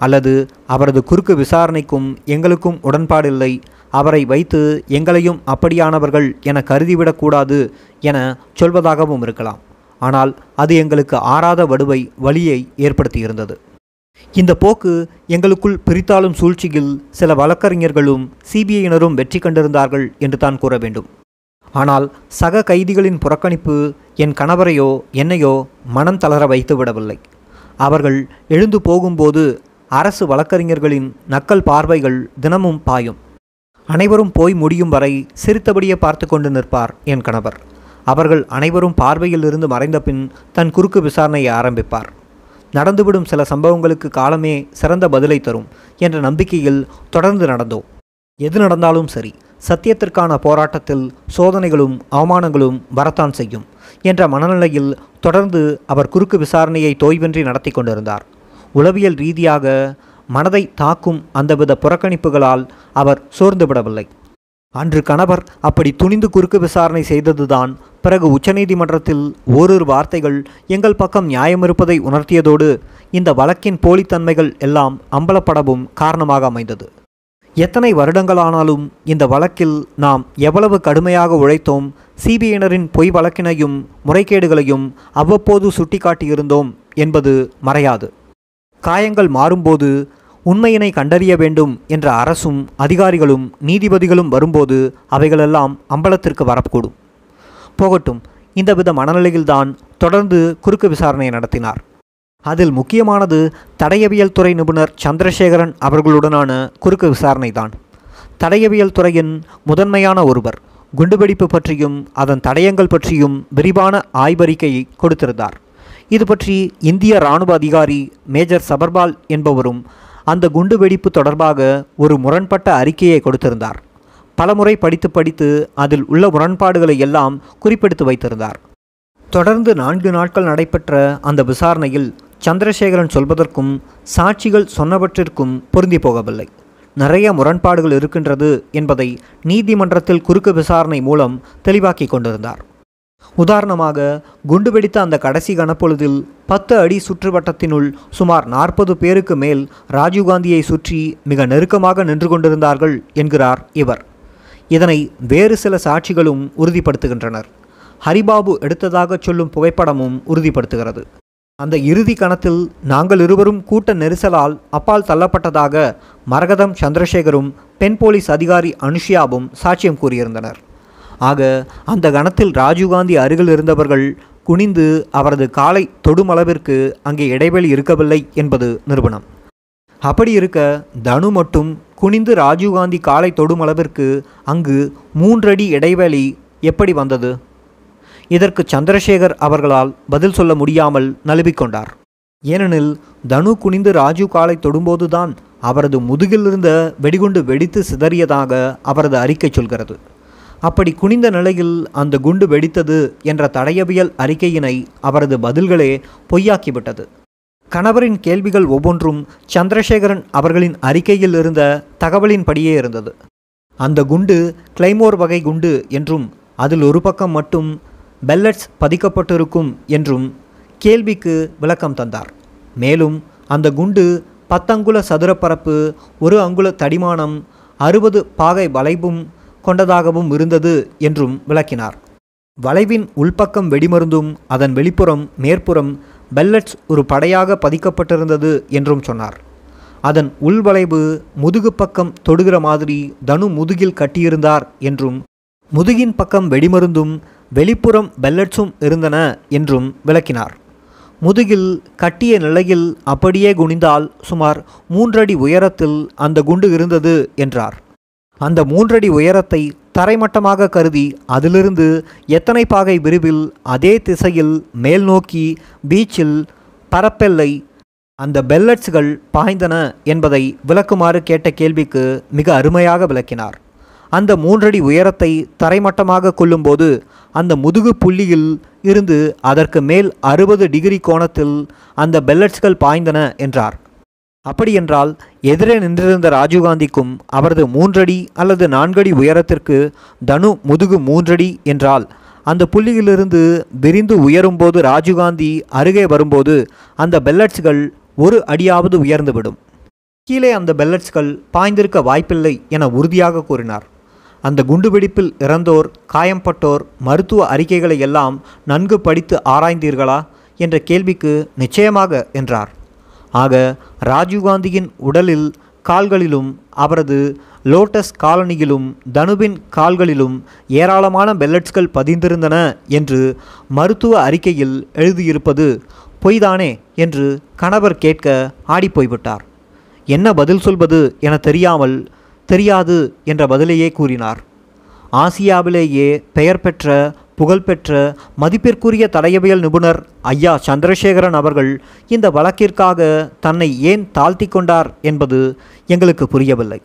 அல்லது அவரது குறுக்கு விசாரணைக்கும் எங்களுக்கும் உடன்பாடில்லை அவரை வைத்து எங்களையும் அப்படியானவர்கள் என கருதிவிடக்கூடாது என சொல்வதாகவும் இருக்கலாம். ஆனால் அது எங்களுக்கு ஆறாத வடுவை வழியை ஏற்படுத்தியிருந்தது. இந்த போக்கு எங்களுக்குள் பிரித்தாளும் சூழ்ச்சியில் சில வழக்கறிஞர்களும் சிபிஐயினரும் வெற்றி கண்டிருந்தார்கள் என்று தான் கூற வேண்டும். ஆனால் சக கைதிகளின் புறக்கணிப்பு என் கணவரையோ என்னையோ மனம் தளர வைத்து விடவில்லை அவர்கள் எழுந்து போகும்போது அரசு வழக்கறிஞர்களின் நக்கல் பார்வைகள் தினமும் பாயும். அனைவரும் போய் முடியும் வரை சிரித்தபடியே பார்த்து கொண்டு நிற்பார் என் கணவர். அவர்கள் அனைவரும் பார்வையில் இருந்து மறைந்த பின் தன் குறுக்கு விசாரணையை ஆரம்பிப்பார். நடந்துவிடும் சில சம்பவங்களுக்கு காலமே சிறந்த பதிலை தரும் என்ற நம்பிக்கையில் தொடர்ந்து நடந்தோம். எது நடந்தாலும் சரி சத்தியத்திற்கான போராட்டத்தில் சோதனைகளும் அவமானங்களும் வரத்தான் செய்யும் என்ற மனநிலையில் தொடர்ந்து அவர் குறுக்கு விசாரணையை தோய்வின்றி நடத்தி கொண்டிருந்தார். உளவியல் ரீதியாக மனதை தாக்கும் அந்தவித புறக்கணிப்புகளால் அவர் சோர்ந்துவிடவில்லை. அன்று கணவர் அப்படி துணிந்து குறுக்கு விசாரணை செய்ததுதான் பிறகு உச்சநீதிமன்றத்தில் ஓரிரு வார்த்தைகள் எங்கள் பக்கம் நியாயம் இருப்பதை உணர்த்தியதோடு இந்த வழக்கின் போலித்தன்மைகள் எல்லாம் அம்பலப்படவும் காரணமாக அமைந்தது. எத்தனை வருடங்களானாலும் இந்த வழக்கில் நாம் எவ்வளவு கடுமையாக உழைத்தோம் சிபிஐனரின் பொய் வழக்கினையும் முறைகேடுகளையும் அவ்வப்போது சுட்டிக்காட்டியிருந்தோம் என்பது மறையாது. காயங்கள் மாறும்போது உண்மையினை கண்டறிய வேண்டும் என்ற அரசும் அதிகாரிகளும் நீதிபதிகளும் வரும்போது அவைகளெல்லாம் அம்பலத்திற்கு வரக்கூடும். போகட்டும் இந்த வித மனநிலையில்தான் தொடர்ந்து குறுக்கு விசாரணை நடத்தினார். அதில் முக்கியமானது தடையவியல் துறை நிபுணர் சந்திரசேகரன் அவர்களுடனான குறுக்கு விசாரணை தான் தடையவியல் துறையின் முதன்மையான ஒருவர் குண்டுவெடிப்பு பற்றியும் அதன் தடயங்கள் பற்றியும் விரிவான ஆய்வறிக்கையை கொடுத்திருந்தார். இது பற்றி இந்திய இராணுவ அதிகாரி மேஜர் சபர்பால் என்பவரும் அந்த குண்டு வெடிப்பு தொடர்பாக ஒரு முரண்பட்ட அறிக்கையை கொடுத்திருந்தார். பலமுறை படித்து படித்து அதில் உள்ள முரண்பாடுகளை எல்லாம் குறிப்பெடுத்து வைத்திருந்தார். தொடர்ந்து நான்கு நாட்கள் நடைபெற்ற அந்த விசாரணையில் சந்திரசேகரன் சொல்வதற்கும் சாட்சிகள் சொன்னவற்றிற்கும் பொருந்தி போகவில்லை. நிறைய முரண்பாடுகள் இருக்கின்றது என்பதை நீதிமன்றத்தில் குறுக்கு விசாரணை மூலம் தெளிவாக்கி கொண்டிருந்தார். உதாரணமாக குண்டு வெடித்த அந்த கடைசி கனப்பொழுதில் பத்து அடி சுற்றுவட்டத்தினுள் சுமார் நாற்பது பேருக்கு மேல் ராஜீவ்காந்தியை சுற்றி மிக நெருக்கமாக நின்று கொண்டிருந்தார்கள் என்கிறார் இவர். இதனை வேறு சில சாட்சிகளும் உறுதிப்படுத்துகின்றனர். ஹரிபாபு எடுத்ததாக சொல்லும் புகைப்படமும் உறுதிப்படுத்துகிறது. அந்த இறுதி கணத்தில் நாங்கள் இருவரும் கூட்ட நெரிசலால் அப்பால் தள்ளப்பட்டதாக மரகதம் சந்திரசேகரும் பெண் போலீஸ் அதிகாரி அனுஷியாவும் சாட்சியம் கூறியிருந்தனர். ஆக அந்த கணத்தில் ராஜீவ்காந்தி அருகில் இருந்தவர்கள் குனிந்து அவரது காலை தொடுமளவிற்கு அங்கே இடைவெளி இருக்கவில்லை என்பது நிரூபணம் அப்படி இருக்க தனு மட்டும் குனிந்து ராஜீவ்காந்தி காலை தொடுமளவிற்கு அங்கு மூன்றடி இடைவெளி எப்படி வந்தது? இதற்கு சந்திரசேகர் அவர்களால் பதில் சொல்ல முடியாமல் நழுவிக்கொண்டார். ஏனெனில் தனு குனிந்து ராஜு காலை தொடும்போதுதான் அவரது முதுகிலிருந்த வெடிகுண்டு வெடித்து சிதறியதாக அவரது அறிக்கை சொல்கிறது. அப்படி குனிந்த நிலையில் அந்த குண்டு வெடித்தது என்ற தடயவியல் அறிக்கையினை அவரது பதில்களே பொய்யாக்கிவிட்டது. கணவரின் கேள்விகள் ஒவ்வொன்றும் சந்திரசேகரன் அவர்களின் அறிக்கையில் இருந்த தகவலின்படியே இருந்தது. அந்த குண்டு கிளைமோர் வகை குண்டு என்றும் அதில் ஒரு பக்கம் மட்டும் பெல்லட்ஸ் பதிக்கப்பட்டிருக்கும் என்றும் கேள்விக்கு விளக்கம் தந்தார். மேலும் அந்த குண்டு பத்தங்குல சதுரப்பரப்பு ஒரு அங்குல தடிமானம் அறுபது பாகை வளைவும் கொண்டதாகவும் இருந்தது என்றும் விளக்கினார். வளைவின் உள்பக்கம் வெடிமருந்தும் அதன் வெளிப்புறம் மேற்புறம் பெல்லட்ஸ் ஒரு படையாக பதிக்கப்பட்டிருந்தது என்றும் சொன்னார். அதன் உள்வளைவு முதுகு பக்கம் தொடுகிற மாதிரி தனு முதுகில் கட்டியிருந்தார் என்றும் முதுகின் பக்கம் வெடிமருந்தும் வெளிப்புறம் பெல்லட்ஸும் இருந்தன என்றும் விளக்கினார். முதுகில் கட்டிய நிலையில் அப்படியே குனிந்தால் சுமார் மூன்றடி உயரத்தில் அந்த குண்டு இருந்தது என்றார். அந்த மூன்றடி உயரத்தை தரைமட்டமாக கருதி அதிலிருந்து எத்தனை பாகை விரிவில் அதே திசையில் மேல் நோக்கி பீச்சில் பரப்பெல்லை அந்த பெல்லட்ஸ்கள் பாய்ந்தன என்பதை விளக்குமாறு கேட்ட கேள்விக்கு மிக அருமையாக விளக்கினார். அந்த மூன்றடி உயரத்தை தரைமட்டமாக கொள்ளும்போது அந்த முதுகு புள்ளியில் இருந்து அதற்கு மேல் அறுபது டிகிரி கோணத்தில் அந்த பெல்லட்ஸ்கள் பாய்ந்தன என்றார். அப்படியென்றால் எதிரே நின்றிருந்த ராஜீவ்காந்திக்கும் அவரது மூன்றடி அல்லது நான்கடி உயரத்திற்கு தனு முதுகு மூன்றடி என்றால் அந்த புள்ளியிலிருந்து விரிந்து உயரும்போது ராஜீவ்காந்தி அருகே வரும்போது அந்த பெல்லட்ஸ்கள் ஒரு அடியாவது உயர்ந்துவிடும். கீழே அந்த பெல்லட்ஸ்கள் பாய்ந்திருக்க வாய்ப்பில்லை என உறுதியாக கூறினார். அந்த குண்டுவெடிப்பில் இறந்தோர் காயம்பட்டோர் மருத்துவ அறிக்கைகளை எல்லாம் நன்கு படித்து ஆராய்ந்தீர்களா? என்ற கேள்விக்கு நிச்சயமாக என்றார். ஆக ராஜீவ்காந்தியின் உடலில் கால்களிலும் அவரது லோட்டஸ் காலனியிலும் தனுவின் கால்களிலும் ஏராளமான பெல்லட்ஸ்கள் பதிந்திருந்தன என்று மருத்துவ அறிக்கையில் எழுதியிருப்பது பொய்தானே என்று கணவர் கேட்க ஆடிப்போய்விட்டார். என்ன பதில் சொல்வது என தெரியாமல் தெரியாது என்ற பதிலையே கூறினார். ஆசியாவிலேயே பெயர் பெற்ற புகழ்பெற்ற மதிப்பிற்குரிய தடயவியல் நிபுணர் ஐயா சந்திரசேகரன் அவர்கள் இந்த வழக்கிற்காக தன்னை ஏன் தாழ்த்தி கொண்டார் என்பது எங்களுக்கு புரியவில்லை.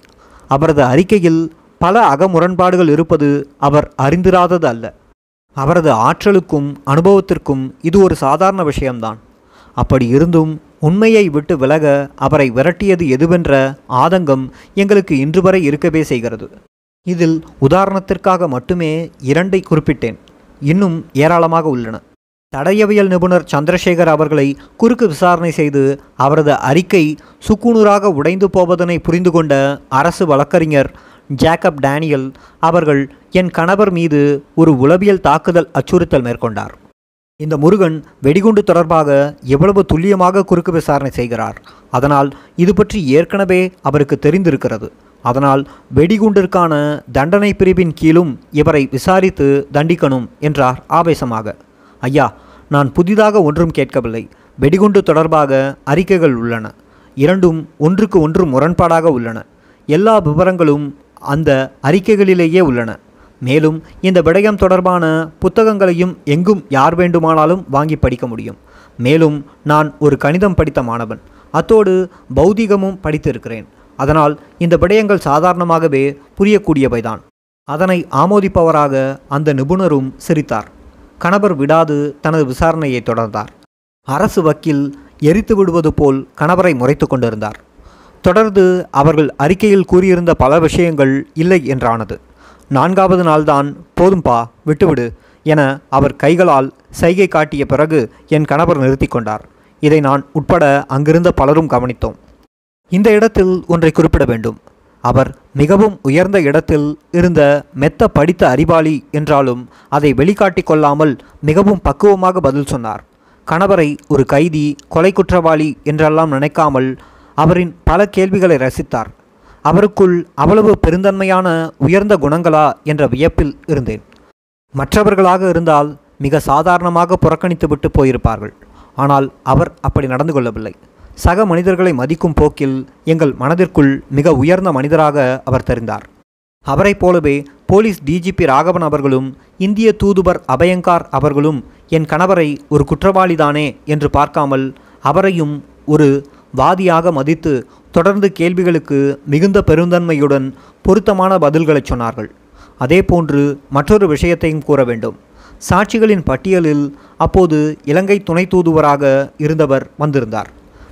அவரது அறிக்கையில் பல அகமுரண்பாடுகள் இருப்பது அவர் அறிந்திராதது அல்ல. அவரது ஆற்றலுக்கும் அனுபவத்திற்கும் இது ஒரு சாதாரண விஷயம்தான். அப்படி இருந்தும் உண்மையை விட்டு விலக அவரை விரட்டியது எதுவென்ற ஆதங்கம் எங்களுக்கு இன்று வரை இருக்கவே செய்கிறது. இதில் உதாரணத்திற்காக மட்டுமே இரண்டை குறிப்பிட்டேன். இன்னும் ஏராளமாக உள்ளன. தடயவியல் நிபுணர் சந்திரசேகர் அவர்களை குறுக்கு விசாரணை செய்து அவரது அறிக்கை சுக்குநூறாக உடைந்து போவதனை புரிந்து கொண்ட அரசு வழக்கறிஞர் ஜேக்கப் டேனியல் அவர்கள் என் கணவர் மீது ஒரு உளவியல் தாக்குதல் அச்சுறுத்தல் மேற்கொண்டார். இந்த முருகன் வெடிகுண்டு தொடர்பாக எவ்வளவு துல்லியமாக குறுக்கு விசாரணை செய்கிறார். அதனால் இது பற்றி ஏற்கனவே அவருக்கு தெரிந்திருக்கிறது. அதனால் வெடிகுண்டிற்கான தண்டனை பிரிவின் கீழும் இவரை விசாரித்து தண்டிக்கணும் என்றார் ஆவேசமாக. ஐயா நான் புதிதாக ஒன்றும் கேட்கவில்லை. வெடிகுண்டு தொடர்பாக அறிக்கைகள் உள்ளன. இரண்டும் ஒன்றுக்கு ஒன்று முரண்பாடாக உள்ளன. எல்லா விவரங்களும் அந்த அறிக்கைகளிலேயே உள்ளன. மேலும் இந்த விடயம் தொடர்பான புத்தகங்களையும் எங்கும் யார் வேண்டுமானாலும் வாங்கி படிக்க முடியும். மேலும் நான் ஒரு கணிதம் படித்த மாணவன். அத்தோடு பௌதிகமும் படித்திருக்கிறேன். அதனால் இந்த விடயங்கள் சாதாரணமாகவே புரியக்கூடியவைதான். அதனை ஆமோதிப்பவராக அந்த நிபுணரும் சிரித்தார். கணவர் விடாது தனது விசாரணையை தொடர்ந்தார். அரசு வக்கீல் எரித்து விடுவது போல் கணவரை முறைத்து கொண்டிருந்தார். தொடர்ந்து அவர்கள் அறிக்கையில் கூறியிருந்த பல விஷயங்கள் இல்லை என்றானது. நான்காவது நாள்தான் போதும்பா விட்டுவிடு என அவர் கைகளால் சைகை காட்டிய பிறகு என் கணவர் நிறுத்தி கொண்டார். இதை நான் உட்பட அங்கிருந்த பலரும் கவனித்தோம். இந்த இடத்தில் ஒன்றை குறிப்பிட வேண்டும். அவர் மிகவும் உயர்ந்த இடத்தில் இருந்த மெத்த படித்த அறிவாளி என்றாலும் அதை வெளிக்காட்டிக் கொள்ளாமல் மிகவும் பக்குவமாக பதில் சொன்னார். கணவரை ஒரு கைதி கொலை குற்றவாளி என்றெல்லாம் நினைக்காமல் அவரின் பல கேள்விகளை ரசித்தார். அவருக்குள் அவ்வளவு பெருந்தன்மையான உயர்ந்த குணங்களா என்ற வியப்பில் இருந்தேன். மற்றவர்களாக இருந்தால் மிக சாதாரணமாக புறக்கணித்துவிட்டு போயிருப்பார்கள். ஆனால் அவர் அப்படி நடந்து கொள்ளவில்லை. சக மனிதர்களை மதிக்கும் போக்கில் எங்கள் மனதிற்குள் மிக உயர்ந்த மனிதராக அவர் தெரிந்தார். அவரைப் போலவே போலீஸ் டிஜிபி ராகவன் அவர்களும் இந்திய தூதுவர் அபயங்கார் அவர்களும் என் கணவரை ஒரு குற்றவாளிதானே என்று பார்க்காமல் அவரையும் ஒரு வாதியாக மதித்து தொடர்ந்து கேள்விகளுக்கு மிகுந்த பெருந்தன்மையுடன் பொருத்தமான பதில்களை சொன்னார்கள். அதேபோன்று மற்றொரு விஷயத்தையும் கூற வேண்டும். சாட்சிகளின் பட்டியலில் அப்போது இலங்கை துணை தூதுவராக இருந்தவர் வந்திருந்தார்.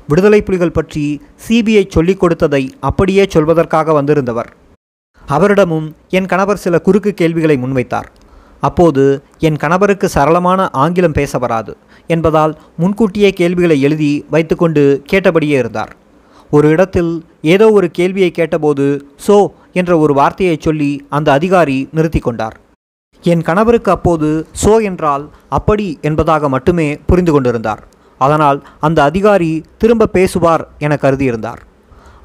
விடுதலை புலிகள் பற்றி சிபிஐ சொல்லிக் கொடுத்ததை அப்படியே சொல்வதற்காக வந்திருந்தவர். அவரிடமும் என் கணவர் சில குறுக்கு கேள்விகளை முன்வைத்தார். அப்போது என் கணவருக்கு சரளமான ஆங்கிலம் பேச வராது என்பதால் முன்கூட்டியே கேள்விகளை எழுதி வைத்துக்கொண்டு கேட்டபடியே இருந்தார். ஒரு இடத்தில் ஏதோ ஒரு கேள்வியை கேட்டபோது சோ என்ற ஒரு வார்த்தையை சொல்லி அந்த அதிகாரி நிறுத்தி கொண்டார். என் கணவருக்கு அப்போது சோ என்றால் அப்படி என்பதாக மட்டுமே புரிந்து கொண்டிருந்தார். அதனால் அந்த அதிகாரி திரும்ப பேசுவார் என கருதியிருந்தார்.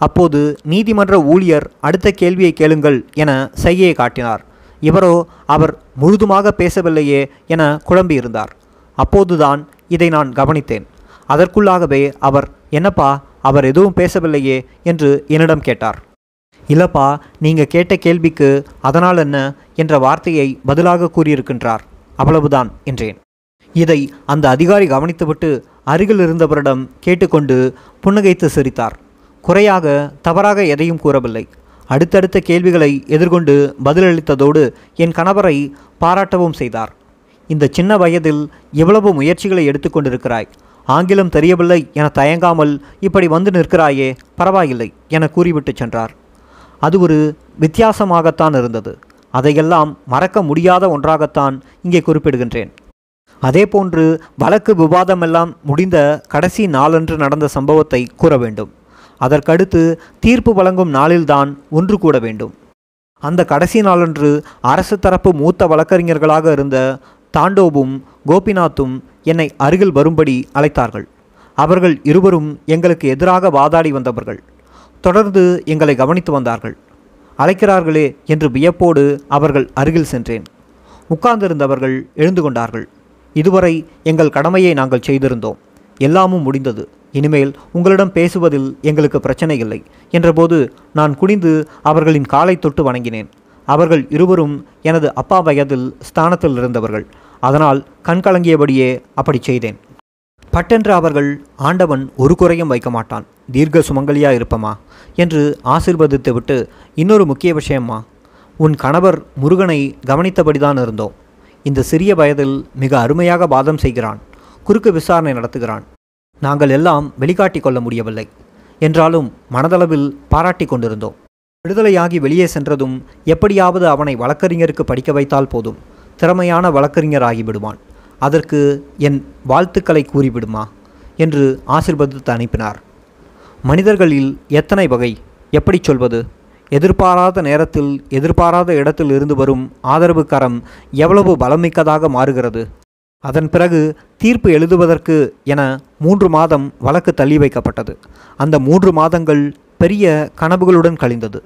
அப்போது நீதிமன்ற ஊழியர் அடுத்த கேள்வியை கேளுங்கள் என சைகையை காட்டினார். இவரோ அவர் முழுதுமாக பேசவில்லையே என குழம்பியிருந்தார். அப்போதுதான் இதை நான் கவனித்தேன். அதற்குள்ளாகவே அவர் என்னப்பா அவர் எதுவும் பேசவில்லையே என்று என்னிடம் கேட்டார். இல்லப்பா நீங்கள் கேட்ட கேள்விக்கு அதனால் என்ன? என்ற வார்த்தையை பதிலாக கூறியிருக்கின்றார். அவ்வளவுதான் என்றேன். இதை அந்த அதிகாரி கவனித்துவிட்டு அருகில் இருந்தவரிடம் கேட்டுக்கொண்டு புன்னகைத்து சிரித்தார். குறையாக தவறாக எதையும் கூறவில்லை. அடுத்தடுத்த கேள்விகளை எதிர்கொண்டு பதிலளித்ததோடு என் கணவரை பாராட்டவும் செய்தார். இந்த சின்ன வயதில் எவ்வளவு முயற்சிகளை எடுத்துக்கொண்டிருக்கிறாய்? ஆங்கிலம் தெரியவில்லை என தயங்காமல் இப்படி வந்து நிற்கிறாயே பரவாயில்லை என கூறிவிட்டு சென்றார். அது ஒரு வித்தியாசமாகத்தான் இருந்தது. அதையெல்லாம் மறக்க முடியாத ஒன்றாகத்தான் இங்கே குறிப்பிடுகின்றேன். அதேபோன்று வழக்கு விவாதமெல்லாம் முடிந்த கடைசி நாளன்று நடந்த சம்பவத்தை கூற வேண்டும். அதற்கடுத்து தீர்ப்பு வழங்கும் நாளில்தான் ஒன்று கூட வேண்டும். அந்த கடைசி நாளன்று அரசு தரப்பு மூத்த வழக்கறிஞர்களாக இருந்த தாண்டோவும் கோபிநாத்தும் என்னை அருகில் வரும்படி அழைத்தார்கள். அவர்கள் இருவரும் எங்களுக்கு எதிராக வாதாடி வந்தவர்கள். தொடர்ந்து எங்களை கவனித்து வந்தார்கள். அழைக்கிறார்களே என்று வியப்போடு அவர்கள் அருகில் சென்றேன். உட்கார்ந்திருந்தவர்கள் எழுந்து கொண்டார்கள். இதுவரை எங்கள் கடமையை நாங்கள் செய்திருந்தோம். எல்லாமும் முடிந்தது. இனிமேல் உங்களிடம் பேசுவதில் எங்களுக்கு பிரச்சனை இல்லை. என்றபோது நான் குனிந்து அவர்களின் காலை தொட்டு வணங்கினேன். அவர்கள் இருவரும் எனது அப்பா வயதில் ஸ்தானத்தில் இருந்தவர்கள் அதனால் கண்கலங்கியபடியே அப்படி செய்தேன். பட்டென்று அவர்கள் ஆண்டவன் ஒரு குறையும் வைக்க மாட்டான். தீர்க்க சுமங்கலியா இருப்பமா என்று ஆசிர்வதித்துவிட்டு இன்னொரு முக்கிய விஷயம்மா. உன் கணவர் முருகனை கவனித்தபடிதான் இருந்தோம். இந்த சிறிய வயதில் மிக அருமையாக பாதம் செய்கிறான். குறுக்கு விசாரணை நடத்துகிறான். நாங்கள் எல்லாம் வெளிக்காட்டி கொள்ள முடியவில்லை என்றாலும் மனதளவில் பாராட்டி கொண்டிருந்தோம். விடுதலையாகி வெளியே சென்றதும் எப்படியாவது அவனை வழக்கறிஞருக்கு படிக்க வைத்தால் போதும். திறமையான வழக்கறிஞராகிவிடுவான். அதற்கு என் வாழ்த்துக்களை கூறிவிடுமா? என்று ஆசிர்வதித்து அனுப்பினார். மனிதர்களில் எத்தனை வகை? எப்படி சொல்வது? எதிர்பாராத நேரத்தில் எதிர்பாராத இடத்தில் இருந்து வரும் ஆதரவு கரம் எவ்வளவு பலமிக்கதாக மாறுகிறது? அதன் பிறகு தீர்ப்பு எழுதுவதற்கு என மூன்று மாதம் வழக்கு தள்ளி வைக்கப்பட்டது. அந்த மூன்று மாதங்கள் பெரிய கனவுகளுடன் கழிந்தது.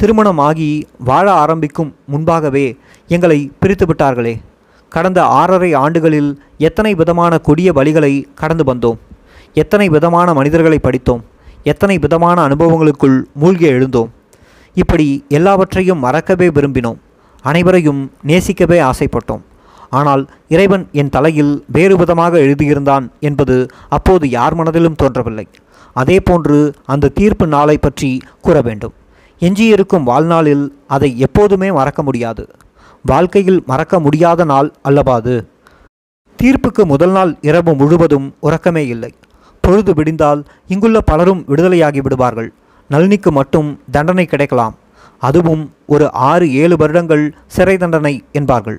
திருமணமாகி வாழ ஆரம்பிக்கும் முன்பாகவே எங்களை பிரித்து விட்டார்களே. கடந்த ஆறரை ஆண்டுகளில் எத்தனை விதமான கொடிய வழிகளை கடந்து வந்தோம். எத்தனை விதமான மனிதர்களை படித்தோம். எத்தனை விதமான அனுபவங்களுக்குள் மூழ்கி எழுந்தோம். இப்படி எல்லாவற்றையும் மறக்கவே விரும்பினோம். அனைவரையும் நேசிக்கவே ஆசைப்பட்டோம். ஆனால் இறைவன் என் தலையில் வேறு விதமாக எழுதியிருந்தான் என்பது அப்போது யார் மனதிலும் தோன்றவில்லை. அதேபோன்று அந்த தீர்ப்பு நாளை பற்றி கூற வேண்டும். எஞ்சியிருக்கும் வாழ்நாளில் அதை எப்போதுமே மறக்க முடியாது. வாழ்க்கையில் மறக்க முடியாத நாள் அல்லவாது தீர்ப்புக்கு முதல் நாள் இரவு முழுவதும் உறக்கமே இல்லை. பொழுது விடிந்தால் இங்குள்ள பலரும் விடுதலையாகி விடுவார்கள். நளினிக்கு மட்டும் தண்டனை கிடைக்கலாம். அதுவும் ஒரு ஆறு ஏழு வருடங்கள் சிறை தண்டனை என்பார்கள்.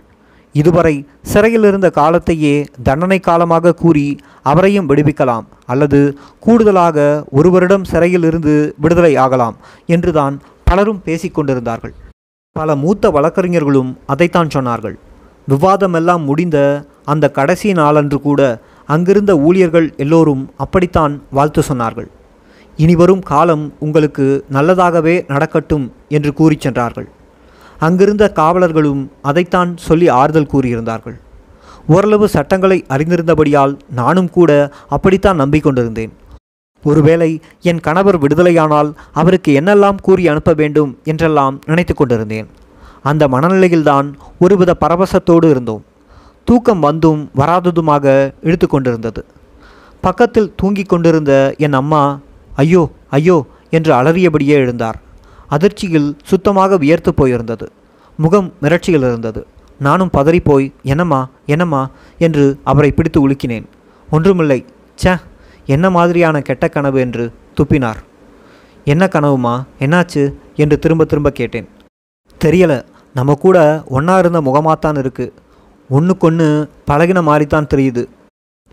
இதுவரை சிறையில் இருந்த காலத்தையே தண்டனை காலமாக கூறி அவரையும் விடுவிக்கலாம் அல்லது கூடுதலாக ஒரு வருடம் சிறையில் இருந்து விடுதலை ஆகலாம் என்றுதான் பலரும் பேசிக்கொண்டிருந்தார்கள். பல மூத்த வழக்கறிஞர்களும் அதைத்தான் சொன்னார்கள். விவாதமெல்லாம் முடிந்த அந்த கடைசி நாளன்று கூட அங்கிருந்த ஊழியர்கள் எல்லோரும் அப்படித்தான் வாழ்த்து சொன்னார்கள். இனிவரும் காலம் உங்களுக்கு நல்லதாகவே நடக்கட்டும் என்று கூறிச் சென்றார்கள். அங்கிருந்த காவலர்களும் அதைத்தான் சொல்லி ஆறுதல் கூறியிருந்தார்கள். ஓரளவு சட்டங்களை அறிந்திருந்தபடியால் நானும் கூட அப்படித்தான் நம்பிக்கொண்டிருந்தேன். ஒருவேளை என் கணவர் விடுதலையானால் அவருக்கு என்னெல்லாம் கூறி அனுப்ப வேண்டும் என்றெல்லாம் நினைத்து கொண்டிருந்தேன். அந்த மனநிலையில்தான் ஒருவித பரவசத்தோடு இருந்தோம். தூக்கம் வந்தும் வராததுமாக இழுத்து கொண்டிருந்தது. பக்கத்தில் தூங்கிக் கொண்டிருந்த என் அம்மா ஐயோ ஐயோ என்று அலறியபடியே எழுந்தார். அதிர்ச்சியில் சுத்தமாக வியர்த்து போயிருந்தது. முகம் மிரட்சியில் இருந்தது. நானும் பதறிப்போய் என்னம்மா என்னம்மா? என்று அவரை பிடித்து உலுக்கினேன். ஒன்றுமில்லை. சே என்ன மாதிரியான கெட்ட கனவு என்று துப்பினார். என்ன கனவுமா? என்னாச்சு? என்று திரும்ப திரும்ப கேட்டேன். தெரியல. நம்ம கூட ஒன்றா இருந்த முகமாகத்தான் இருக்கு. ஒன்றுக்கொன்று பழகின மாதிரி தான் தெரியுது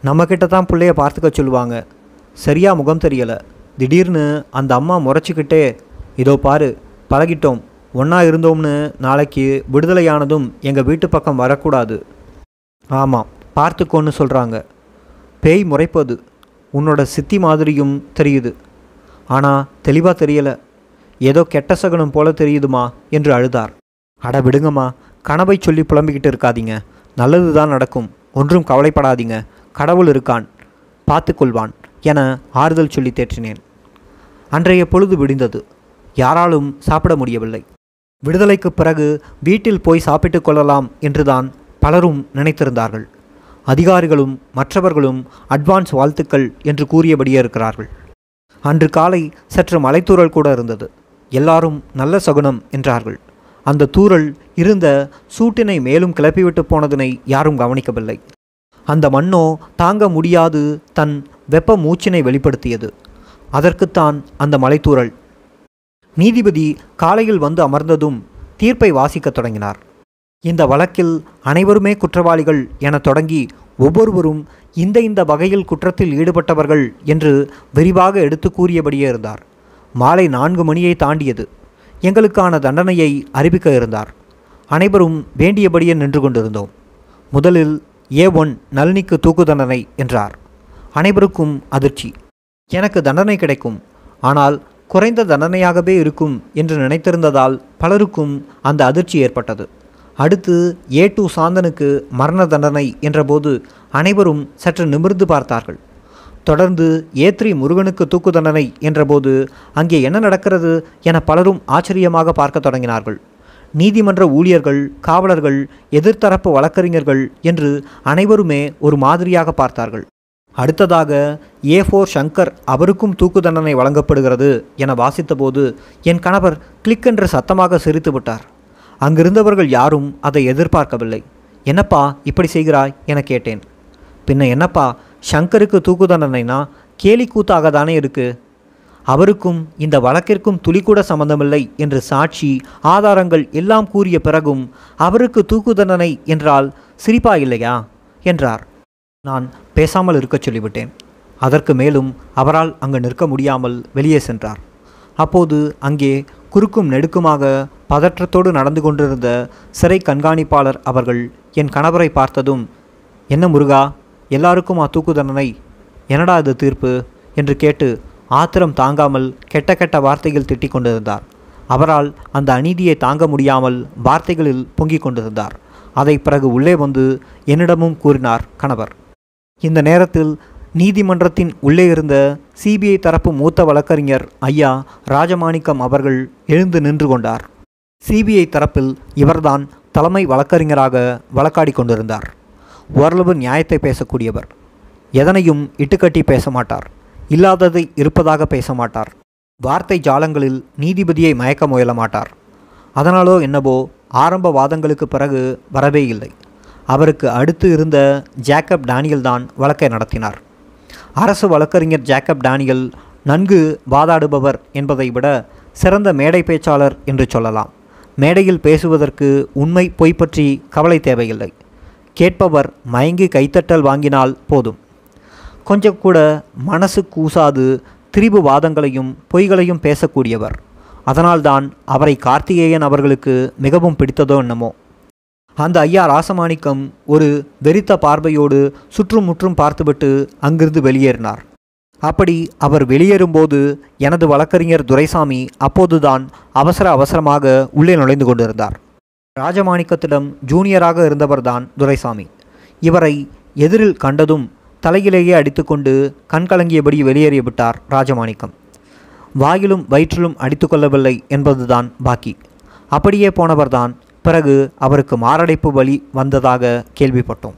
நம்மக்கிட்ட தான் பிள்ளைய பார்த்துக்க சொல்லுவாங்க. சரியாக முகம் தெரியலை. திடீர்னு அந்த அம்மா முறைச்சிக்கிட்டே இதோ பாரு பழகிட்டோம். ஒன்றா இருந்தோம்னு நாளைக்கு விடுதலையானதும் எங்கள் வீட்டு பக்கம் வரக்கூடாது. ஆமாம் பார்த்துக்கோன்னு சொல்கிறாங்க பேய் முறைப்பது. உன்னோட சித்தி மாதிரியும் தெரியுது. ஆனால் தெளிவாக தெரியல. ஏதோ கெட்ட சகுனம் போல தெரியுதுமா? என்று அழுதார். அட விடுங்கம்மா கனவை சொல்லி புலம்பிக்கிட்டு இருக்காதீங்க. நல்லது தான் நடக்கும். ஒன்றும் கவலைப்படாதீங்க. கடவுள் இருக்கான். பார்த்துக்கொள்வான் என ஆறுதல் சொல்லி தேற்றினேன். அன்றைய பொழுது விடிந்தது. யாராலும் சாப்பிட முடியவில்லை. விடுதலைக்கு பிறகு வீட்டில் போய் சாப்பிட்டு கொள்ளலாம் என்றுதான் பலரும் நினைத்திருந்தார்கள். அதிகாரிகளும் மற்றவர்களும் அட்வான்ஸ் வாழ்த்துக்கள் என்று கூறியபடியே இருக்கிறார்கள். அன்று காலை சற்று மலைத்தூரல் கூட இருந்தது. எல்லாரும் நல்ல சகுனம் என்றார்கள். அந்த தூரல் இருந்த சூட்டினை மேலும் கிளப்பிவிட்டு போனதனை யாரும் கவனிக்கவில்லை. அந்த மண்ணோ தாங்க முடியாது தன் வெப்ப மூச்சினை வெளிப்படுத்தியது. அதற்குத்தான் அந்த மலைத்தூரல் நீதிபதி காலையில் வந்து அமர்ந்ததும் தீர்ப்பை வாசிக்கத் தொடங்கினார். இந்த வழக்கில் அனைவருமே குற்றவாளிகள் என தொடங்கி ஒவ்வொருவரும் இந்த இந்த வகையில் குற்றத்தில் ஈடுபட்டவர்கள் என்று விரிவாக எடுத்து கூறியபடியே இருந்தார். மாலை நான்கு மணியை தாண்டியது. எங்களுக்கான தண்டனையை அறிவிக்க இருந்தார். அனைவரும் வேண்டியபடியே நின்று கொண்டிருந்தோம். முதலில் ஏ ஒன் நளினிக்கு தூக்கு தண்டனை என்றார். அனைவருக்கும் அதிர்ச்சி. எனக்கு தண்டனை கிடைக்கும். ஆனால் குறைந்த தண்டனையாகவே இருக்கும் என்று நினைத்திருந்ததால் பலருக்கும் அந்த அதிர்ச்சி ஏற்பட்டது. அடுத்து ஏ டூ சாந்தனுக்கு மரண தண்டனை என்றபோது அனைவரும் சற்று நிமிர்ந்து பார்த்தார்கள். தொடர்ந்து ஏ த்ரீ முருகனுக்கு தூக்கு தண்டனை என்றபோது அங்கே என்ன நடக்கிறது என பலரும் ஆச்சரியமாக பார்க்க தொடங்கினார்கள். நீதிமன்ற ஊழியர்கள் காவலர்கள் எதிர்த்தரப்பு வழக்கறிஞர்கள் என்று அனைவருமே ஒரு மாதிரியாக பார்த்தார்கள். அடுத்ததாக ஏ ஃபோர் சங்கர் அவருக்கும் தூக்கு தண்டனை வழங்கப்படுகிறது என வாசித்தபோது என் கணவர் கிளிக் என்று சத்தமாக சிரித்து விட்டார். அங்கிருந்தவர்கள் யாரும் அதை எதிர்பார்க்கவில்லை. என்னப்பா இப்படி செய்கிறாய்? என கேட்டேன். பின்ன என்னப்பா? ஷங்கருக்கு தூக்கு தண்டனைனா கேலி கூத்தாக தானே இருக்கு? அவருக்கும் இந்த வழக்கிற்கும் துளிக்கூட சம்பந்தமில்லை என்று சாட்சி ஆதாரங்கள் எல்லாம் கூறிய பிறகும் அவருக்கு தூக்கு தண்டனை என்றால் சிரிப்பா இல்லையா? என்றார். நான் பேசாமல் இருக்கச் சொல்லிவிட்டேன். அதற்கு மேலும் அவரால் அங்கு நிற்க முடியாமல் வெளியே சென்றார். அப்போது அங்கே குறுக்கும் நெடுக்குமாக பதற்றத்தோடு நடந்து கொண்டிருந்த சிறை கண்காணிப்பாளர் அவர்கள் என் கணவரை பார்த்ததும் என்ன முருகா எல்லாருக்கும் தூக்கு தண்டனை. என்னடா இது தீர்ப்பு? என்று கேட்டு ஆத்திரம் தாங்காமல் கெட்ட கெட்ட வார்த்தைகள் திட்டிக் கொண்டிருந்தார். அவரால் அந்த அநீதியை தாங்க முடியாமல் வார்த்தைகளில் பொங்கிக் கொண்டிருந்தார். அதை பிறகு உள்ளே வந்து என்னிடமும் கூறினார் கணவர். இந்த நேரத்தில் நீதிமன்றத்தின் உள்ளே இருந்த சிபிஐ தரப்பு மூத்த வழக்கறிஞர் ஐயா ராஜமாணிக்கம் அவர்கள் எழுந்து நின்று கொண்டார். சிபிஐ தரப்பில் இவர்தான் தலைமை வழக்கறிஞராக வழக்காடி கொண்டிருந்தார். ஓரளவு நியாயத்தை பேசக்கூடியவர். எதனையும் இட்டுக்கட்டி பேச மாட்டார். இல்லாததை இருப்பதாக பேச மாட்டார். வார்த்தை ஜாலங்களில் நீதிபதியை மயக்க முயல மாட்டார். அதனாலோ என்னவோ ஆரம்ப வாதங்களுக்கு பிறகு வரவே இல்லை. அவருக்கு அடுத்து இருந்த ஜேக்கப் டேனியல் தான் வழக்கை நடத்தினார். அரசு வழக்கறிஞர் ஜேக்கப் டானியல் நன்கு வாதாடுபவர் என்பதை விட சிறந்த மேடை பேச்சாளர் என்று சொல்லலாம். மேடையில் பேசுவதற்கு உண்மை பொய் பற்றி கவலை தேவையில்லை. கேட்பவர் மயங்கி கைத்தட்டல் வாங்கினால் போதும். கொஞ்சம் கூட மனசு கூசாது திரிபு வாதங்களையும் பொய்களையும் பேசக்கூடியவர். அதனால்தான் அவரை கார்த்திகேயன் அவர்களுக்கு மிகவும் பிடித்ததோ என்னமோ. அந்த ஐயா ராசமாணிக்கம் ஒரு வெறித்த பார்வையோடு சுற்றும் முற்றும் பார்த்துவிட்டு அங்கிருந்து வெளியேறினார். அப்படி அவர் வெளியேறும்போது எனது வழக்கறிஞர் துரைசாமி அப்போதுதான் அவசர அவசரமாக உள்ளே நுழைந்து கொண்டிருந்தார். ராஜமாணிக்கத்திடம் ஜூனியராக இருந்தவர்தான் துரைசாமி. இவரை எதிரில் கண்டதும் தலையிலேயே அடித்துக்கொண்டு கண்கலங்கியபடி வெளியேறிவிட்டார் ராஜமாணிக்கம். வாயிலும் வயிற்றிலும் அடித்துக்கொள்ளவில்லை என்பதுதான் பாக்கி. அப்படியே போனவர்தான் பிறகு அவருக்கு மாரடைப்பு வலி வந்ததாக கேள்விப்பட்டோம்.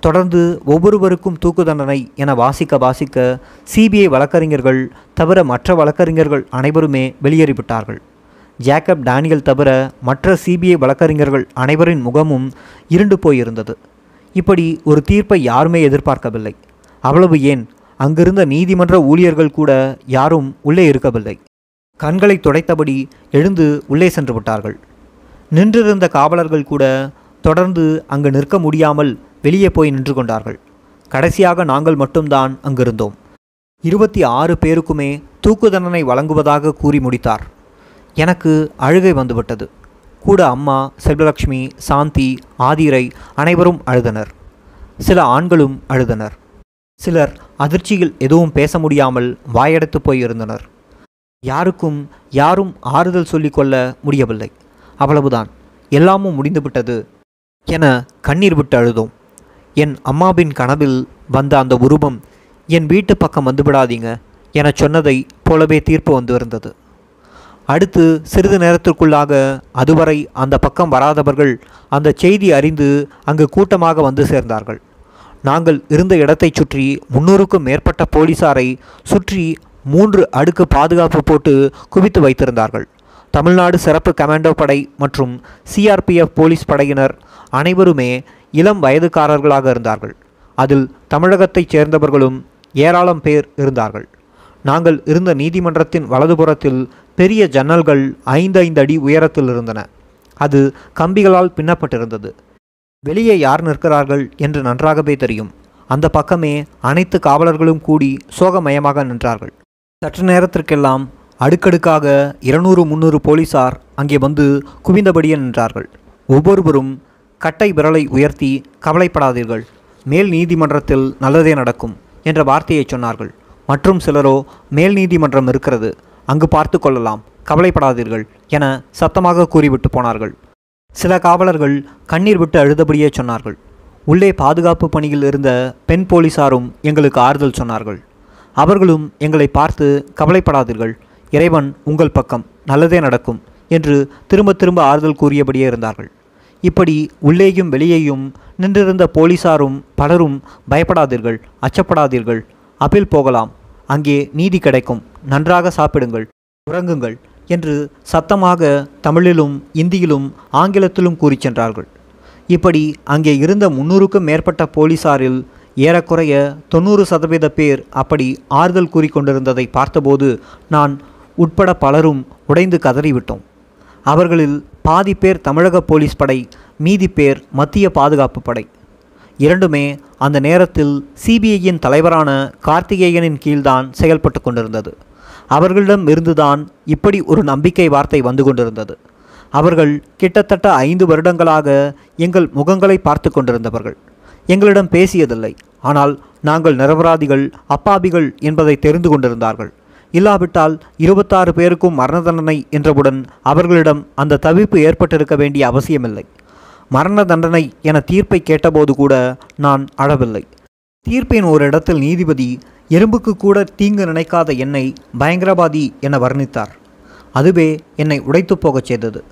தொடர்ந்து ஒவ்வொருவருக்கும் தூக்கு தண்டனை என வாசிக்க வாசிக்க சிபிஐ வழக்கறிஞர்கள் தவிர மற்ற வழக்கறிஞர்கள் அனைவருமே வெளியேறிவிட்டார்கள். ஜேக்கப் டேனியல் தவிர மற்ற சிபிஐ வழக்கறிஞர்கள் அனைவரின் முகமும் இருண்டு போயிருந்தது. இப்படி ஒரு தீர்ப்பை யாருமே எதிர்பார்க்கவில்லை. அவ்வளவு ஏன்? அங்கிருந்த நீதிமன்ற ஊழியர்கள் கூட யாரும் உள்ளே இருக்கவில்லை. கண்களை துடைத்தபடி எழுந்து உள்ளே சென்று விட்டார்கள். நின்றிருந்த காவலர்கள் கூட தொடர்ந்து அங்கு நிற்க முடியாமல் வெளியே போய் நின்று கொண்டார்கள். கடைசியாக நாங்கள் மட்டும்தான் அங்கிருந்தோம். இருபத்தி ஆறு பேருக்குமே தூக்கு தண்டனை வழங்குவதாக கூறி முடித்தார். எனக்கு அழுகை வந்துவிட்டது. கூட அம்மா செல்வலட்சுமி சாந்தி ஆதிரை அனைவரும் அழுதனர். சில ஆண்களும் அழுதனர். சிலர் அதிர்ச்சியில் எதுவும் பேச முடியாமல் வாயடைத்து போயிருந்தனர். யாருக்கும் யாரும் ஆறுதல் சொல்லிக்கொள்ள முடியவில்லை. அவ்வளவுதான். எல்லாமும் முடிந்துவிட்டது என கண்ணீர் விட்டு அழுதோம். என் அம்மாவின் கனவில் வந்த அந்த உருவம் என் வீட்டு பக்கம் வந்துவிடாதீங்க என சொன்னதை போலவே தீர்ப்பு வந்து இருந்தது. அடுத்து சிறிது நேரத்திற்குள்ளாக அதுவரை அந்த பக்கம் வராதவர்கள் அந்த செய்தி அறிந்து அங்கு கூட்டமாக வந்து சேர்ந்தார்கள். நாங்கள் இருந்த இடத்தைச் சுற்றி முன்னூறுக்கும் மேற்பட்ட போலீசாரை சுற்றி மூன்று அடுக்கு பாதுகாப்பு போட்டு குவித்து வைத்திருந்தார்கள். தமிழ்நாடு சிறப்பு கமாண்டோ படை மற்றும் சிஆர்பிஎஃப் போலீஸ் படையினர் அனைவருமே இளம் வயதுக்காரர்களாக இருந்தார்கள். அதில் தமிழகத்தைச் சேர்ந்தவர்களும் ஏராளம் பேர் இருந்தார்கள். நாங்கள் இருந்த நீதிமன்றத்தின் வலதுபுறத்தில் பெரிய ஜன்னல்கள் ஐந்து ஐந்து அடி உயரத்தில் இருந்தன. அது கம்பிகளால் பின்னப்பட்டிருந்தது. வெளியே யார் நிற்கிறார்கள் என்று நன்றாகவே தெரியும். அந்த பக்கமே அனைத்து காவலர்களும் கூடி சோகமயமாக நின்றார்கள். சற்று நேரத்திற்கெல்லாம் அடுக்கடுக்காக இருநூறு முந்நூறு போலீசார் அங்கே வந்து குவிந்தபடியே நின்றார்கள். ஒவ்வொருவரும் கட்டை விரலை உயர்த்தி கவலைப்படாதீர்கள். மேல் நீதிமன்றத்தில் நல்லதே நடக்கும் என்ற வார்த்தையை சொன்னார்கள். மற்றும் சிலரோ மேல் நீதிமன்றம் இருக்கிறது அங்கு பார்த்து கொள்ளலாம் கவலைப்படாதீர்கள் என சத்தமாக கூறிவிட்டு போனார்கள். சில காவலர்கள் கண்ணீர் விட்டு அழுதபடியே சொன்னார்கள். உள்ளே பாதுகாப்பு பணியில் இருந்த பெண் போலீசாரும் எங்களுக்கு ஆறுதல் சொன்னார்கள். அவர்களும் எங்களை பார்த்து கவலைப்படாதீர்கள் இறைவன் உங்கள் பக்கம் நல்லதே நடக்கும் என்று திரும்ப திரும்ப ஆறுதல் கூறியபடியே இருந்தார்கள். இப்படி உள்ளேயும் வெளியேயும் நின்றிருந்த போலீசாரும் பலரும் பயப்படாதீர்கள் அச்சப்படாதீர்கள். அப்பீல் போகலாம். அங்கே நீதி கிடைக்கும். நன்றாக சாப்பிடுங்கள் உறங்குங்கள் என்று சத்தமாக தமிழிலும் இந்தியிலும் ஆங்கிலத்திலும் கூறிச் சென்றார்கள். இப்படி அங்கே இருந்த முன்னூறுக்கும் மேற்பட்ட போலீசாரில் ஏறக்குறைய தொண்ணூறு சதவீத பேர் அப்படி ஆறுதல் கூறிக்கொண்டிருந்ததை பார்த்தபோது நான் உட்பட பலரும் உடைந்து கதறிவிட்டோம். அவர்களில் பாதி பேர் தமிழக போலீஸ் படை மீதி பேர் மத்திய பாதுகாப்பு படை. இரண்டுமே அந்த நேரத்தில் சிபிஐயின் தலைவரான கார்த்திகேயனின் கீழ்தான் செயல்பட்டு கொண்டிருந்தது. அவர்களிடம் இருந்துதான் இப்படி ஒரு நம்பிக்கை வார்த்தை வந்து கொண்டிருந்தது. அவர்கள் கிட்டத்தட்ட ஐந்து வருடங்களாக எங்கள் முகங்களை பார்த்து கொண்டிருந்தவர்கள். எங்களிடம் பேசியதில்லை. ஆனால் நாங்கள் நிரபராதிகள் அப்பாபிகள் என்பதை தெரிந்து கொண்டிருந்தார்கள். இல்லாவிட்டால் இருபத்தாறு பேருக்கும் மரண தண்டனை என்றவுடன் அவர்களிடம் அந்த தவிப்பு ஏற்பட்டிருக்க வேண்டிய அவசியமில்லை. மரண தண்டனை என தீர்ப்பை கேட்டபோது கூட நான் அழவில்லை. தீர்ப்பின் ஒரு இடத்தில் நீதிபதி எறும்புக்கு கூட தீங்கு நினைக்காத என்னை பயங்கரவாதி என வர்ணித்தார். அதுவே என்னை உடைத்து போகச் செய்தது.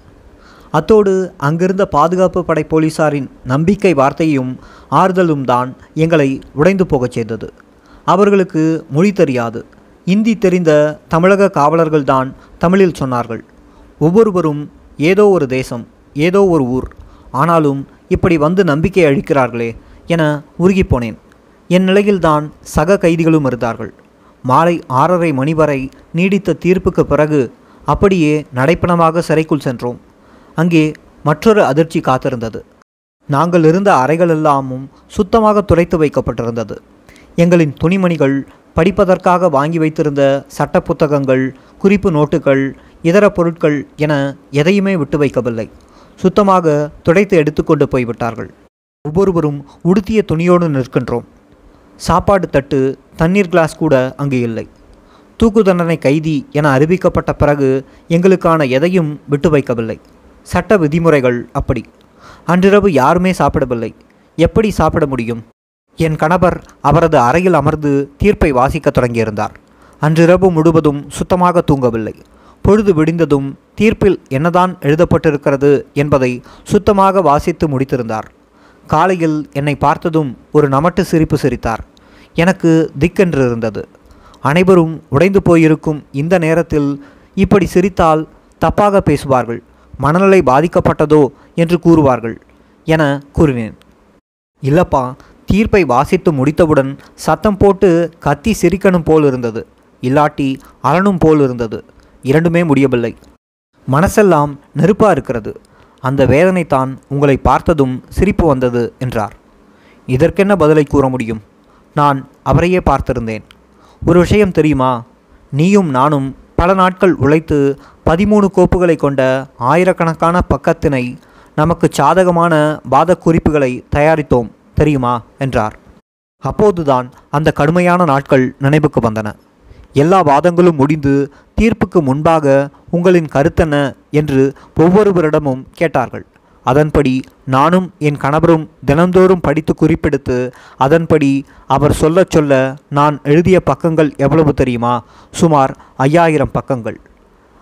அத்தோடு அங்கிருந்த பாதுகாப்பு படை போலீசாரின் நம்பிக்கை வார்த்தையும் ஆறுதலும் தான் எங்களை உடைந்து போகச் செய்தது. அவர்களுக்கு மொழி தெரியாது. இந்தி தெரிந்த தமிழக காவலர்கள்தான் தமிழில் சொன்னார்கள். ஒவ்வொருவரும் ஏதோ ஒரு தேசம் ஏதோ ஒரு ஊர். ஆனாலும் இப்படி வந்து நம்பிக்கை அளிக்கிறார்களே என உருகிப் போனேன். என் நிலையில்தான் சக கைதிகளும் இருந்தார்கள். மாலை ஆறரை மணி வரை நீடித்த தீர்ப்புக்கு பிறகு அப்படியே நடைப்பணமாக சிறைக்குள் சென்றோம். அங்கே மற்றொரு அதிர்ச்சி காத்திருந்தது. நாங்கள் இருந்த அறைகள் எல்லாமும் சுத்தமாக துடைத்து வைக்கப்பட்டிருந்தது. எங்களின் துணிமணிகள் படிப்பதற்காக வாங்கி வைத்திருந்த சட்ட புத்தகங்கள் குறிப்பு நோட்டுகள் இதர பொருட்கள் என எதையுமே விட்டு வைக்கவில்லை. சுத்தமாக துடைத்து எடுத்துக்கொண்டு போய்விட்டார்கள். ஒவ்வொருவரும் உடுத்திய துணியோடு நிற்கின்றோம். சாப்பாடு தட்டு தண்ணீர் கிளாஸ் கூட அங்கு இல்லை. தூக்கு தண்டனை கைதி என அறிவிக்கப்பட்ட பிறகு எங்களுக்கான எதையும் விட்டு வைக்கவில்லை. சட்ட விதிமுறைகள் அப்படி. அன்றிரவு யாருமே சாப்பிடவில்லை. எப்படி சாப்பிட முடியும்? என் கணவர் அவரது அறையில் அமர்ந்து தீர்ப்பை வாசிக்கத் தொடங்கியிருந்தார். அன்றிரவு முழுவதும் சுத்தமாக தூங்கவில்லை. பொழுது விடிந்ததும் தீர்ப்பில் என்னதான் எழுதப்பட்டிருக்கிறது என்பதை சுத்தமாக வாசித்து முடித்திருந்தார். காலையில் என்னை பார்த்ததும் ஒரு நமட்டு சிரிப்பு சிரித்தார். எனக்கு திக்கென்று இருந்தது. அனைவரும் உடைந்து போயிருக்கும் இந்த நேரத்தில் இப்படி சிரித்தால் தப்பாக பேசுவார்கள் மனநிலை பாதிக்கப்பட்டதோ என்று கூறுவார்கள் என கூறினேன். இல்லப்பா தீர்ப்பை வாசித்து முடித்தவுடன் சத்தம் போட்டு கத்தி சிரிக்கணும் போல் இருந்தது. இல்லாட்டி அலனும் போல் இருந்தது. இரண்டுமே முடியவில்லை. மனசெல்லாம் நெருப்பாக இருக்கிறது. அந்த வேதனைத்தான் உங்களை பார்த்ததும் சிரிப்பு வந்தது என்றார். இதற்கென்ன பதிலை கூற முடியும்? நான் அவரையே பார்த்திருந்தேன். ஒரு விஷயம் தெரியுமா? நீயும் நானும் பல நாட்கள் உழைத்து பதிமூணு கோப்புகளை கொண்ட ஆயிரக்கணக்கான பக்கத்தினை நமக்கு சாதகமான வாத குறிப்புகளை தயாரித்தோம். தெரியுமா? என்றார். அப்போதுதான் அந்த கடுமையான நாட்கள் நினைவுக்கு வந்தன. எல்லா வாதங்களும் முடிந்து தீர்ப்புக்கு முன்பாக உங்களின் கருத்தென்ன? என்று ஒவ்வொருவரிடமும் கேட்டார்கள். அதன்படி நானும் என் கணவரும் தினந்தோறும் படித்து குறிப்பெடுத்து அதன்படி அவர் சொல்லச் சொல்ல நான் எழுதிய பக்கங்கள் எவ்வளவு தெரியுமா? சுமார் ஐயாயிரம் பக்கங்கள்.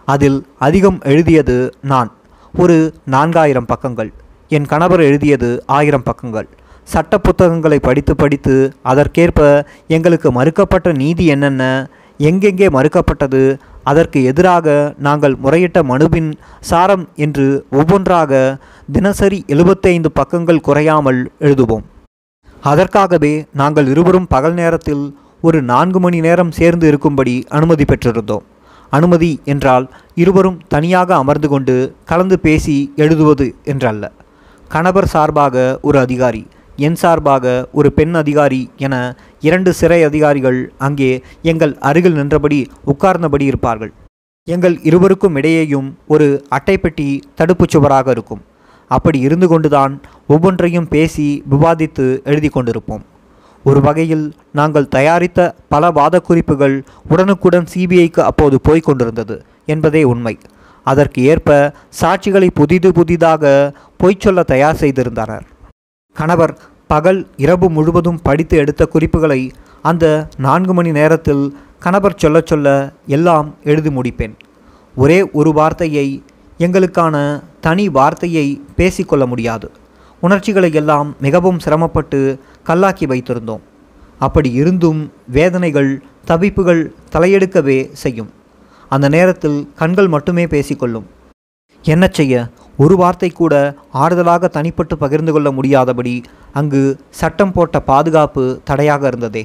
அதில் அதிகம் எழுதியது நான். ஒரு நான்காயிரம் பக்கங்கள். என் கணவர் எழுதியது ஆயிரம் பக்கங்கள். சட்ட புத்தகங்களை படித்து படித்து அதற்கேற்ப எங்களுக்கு மறுக்கப்பட்ட நீதி என்னென்ன எங்கெங்கே மறுக்கப்பட்டது அதற்கு எதிராக நாங்கள் முறையிட்ட மனுவின் சாரம் என்று ஒவ்வொன்றாக தினசரி எழுபத்தைந்து பக்கங்கள் குறையாமல் எழுதுவோம். அதற்காகவே நாங்கள் இருவரும் பகல் நேரத்தில் ஒரு நான்கு மணி நேரம் சேர்ந்து இருக்கும்படி அனுமதி பெற்றிருந்தோம். அனுமதி என்றால் இருவரும் தனியாக அமர்ந்து கொண்டு கலந்து பேசி எழுதுவது என்றல்ல. கணவர் சார்பாக ஒரு அதிகாரி என் சார்பாக ஒரு பெண் அதிகாரி என இரண்டு சிறை அதிகாரிகள் அங்கே எங்கள் அருகில் நின்றபடி உட்கார்ந்தபடி இருப்பார்கள். எங்கள் இருவருக்கும் இடையேயும் ஒரு அட்டைப்பெட்டி தடுப்புச் சுவராக இருக்கும். அப்படி இருந்து கொண்டுதான் ஒவ்வொன்றையும் பேசி விவாதித்து எழுதி கொண்டிருப்போம். ஒரு வகையில் நாங்கள் தயாரித்த பல வாத குறிப்புகள் உடனுக்குடன் சிபிஐக்கு அப்போது போய்க் கொண்டிருந்தது என்பதே உண்மை. அதற்கு ஏற்ப சாட்சிகளை புதிது புதிதாக பொய்ச் சொல்ல தயார் செய்திருந்தனர். கணவர் பகல் இரவு முழுவதும் படித்து எடுத்த குறிப்புகளை அந்த நான்கு மணி நேரத்தில் கணவர் சொல்ல சொல்ல எல்லாம் எழுதி முடிப்பேன். ஒரே ஒரு வார்த்தையை எங்களுக்கான தனி வார்த்தையை பேசிக்கொள்ள முடியாது. உணர்ச்சிகளை எல்லாம் மிகவும் சிரமப்பட்டு கல்லாக்கி வைத்திருந்தோம். அப்படி இருந்தும் வேதனைகள் தவிப்புகள் தலையெடுக்கவே செய்யும். அந்த நேரத்தில் கண்கள் மட்டுமே பேசிக்கொள்ளும் என்ன செய்ய? ஒரு வார்த்தை கூட ஆறுதலாக தனிப்பட்டு பகிர்ந்து கொள்ள முடியாதபடி அங்கு சட்டம் போட்ட பாதுகாப்பு தடையாக இருந்ததே.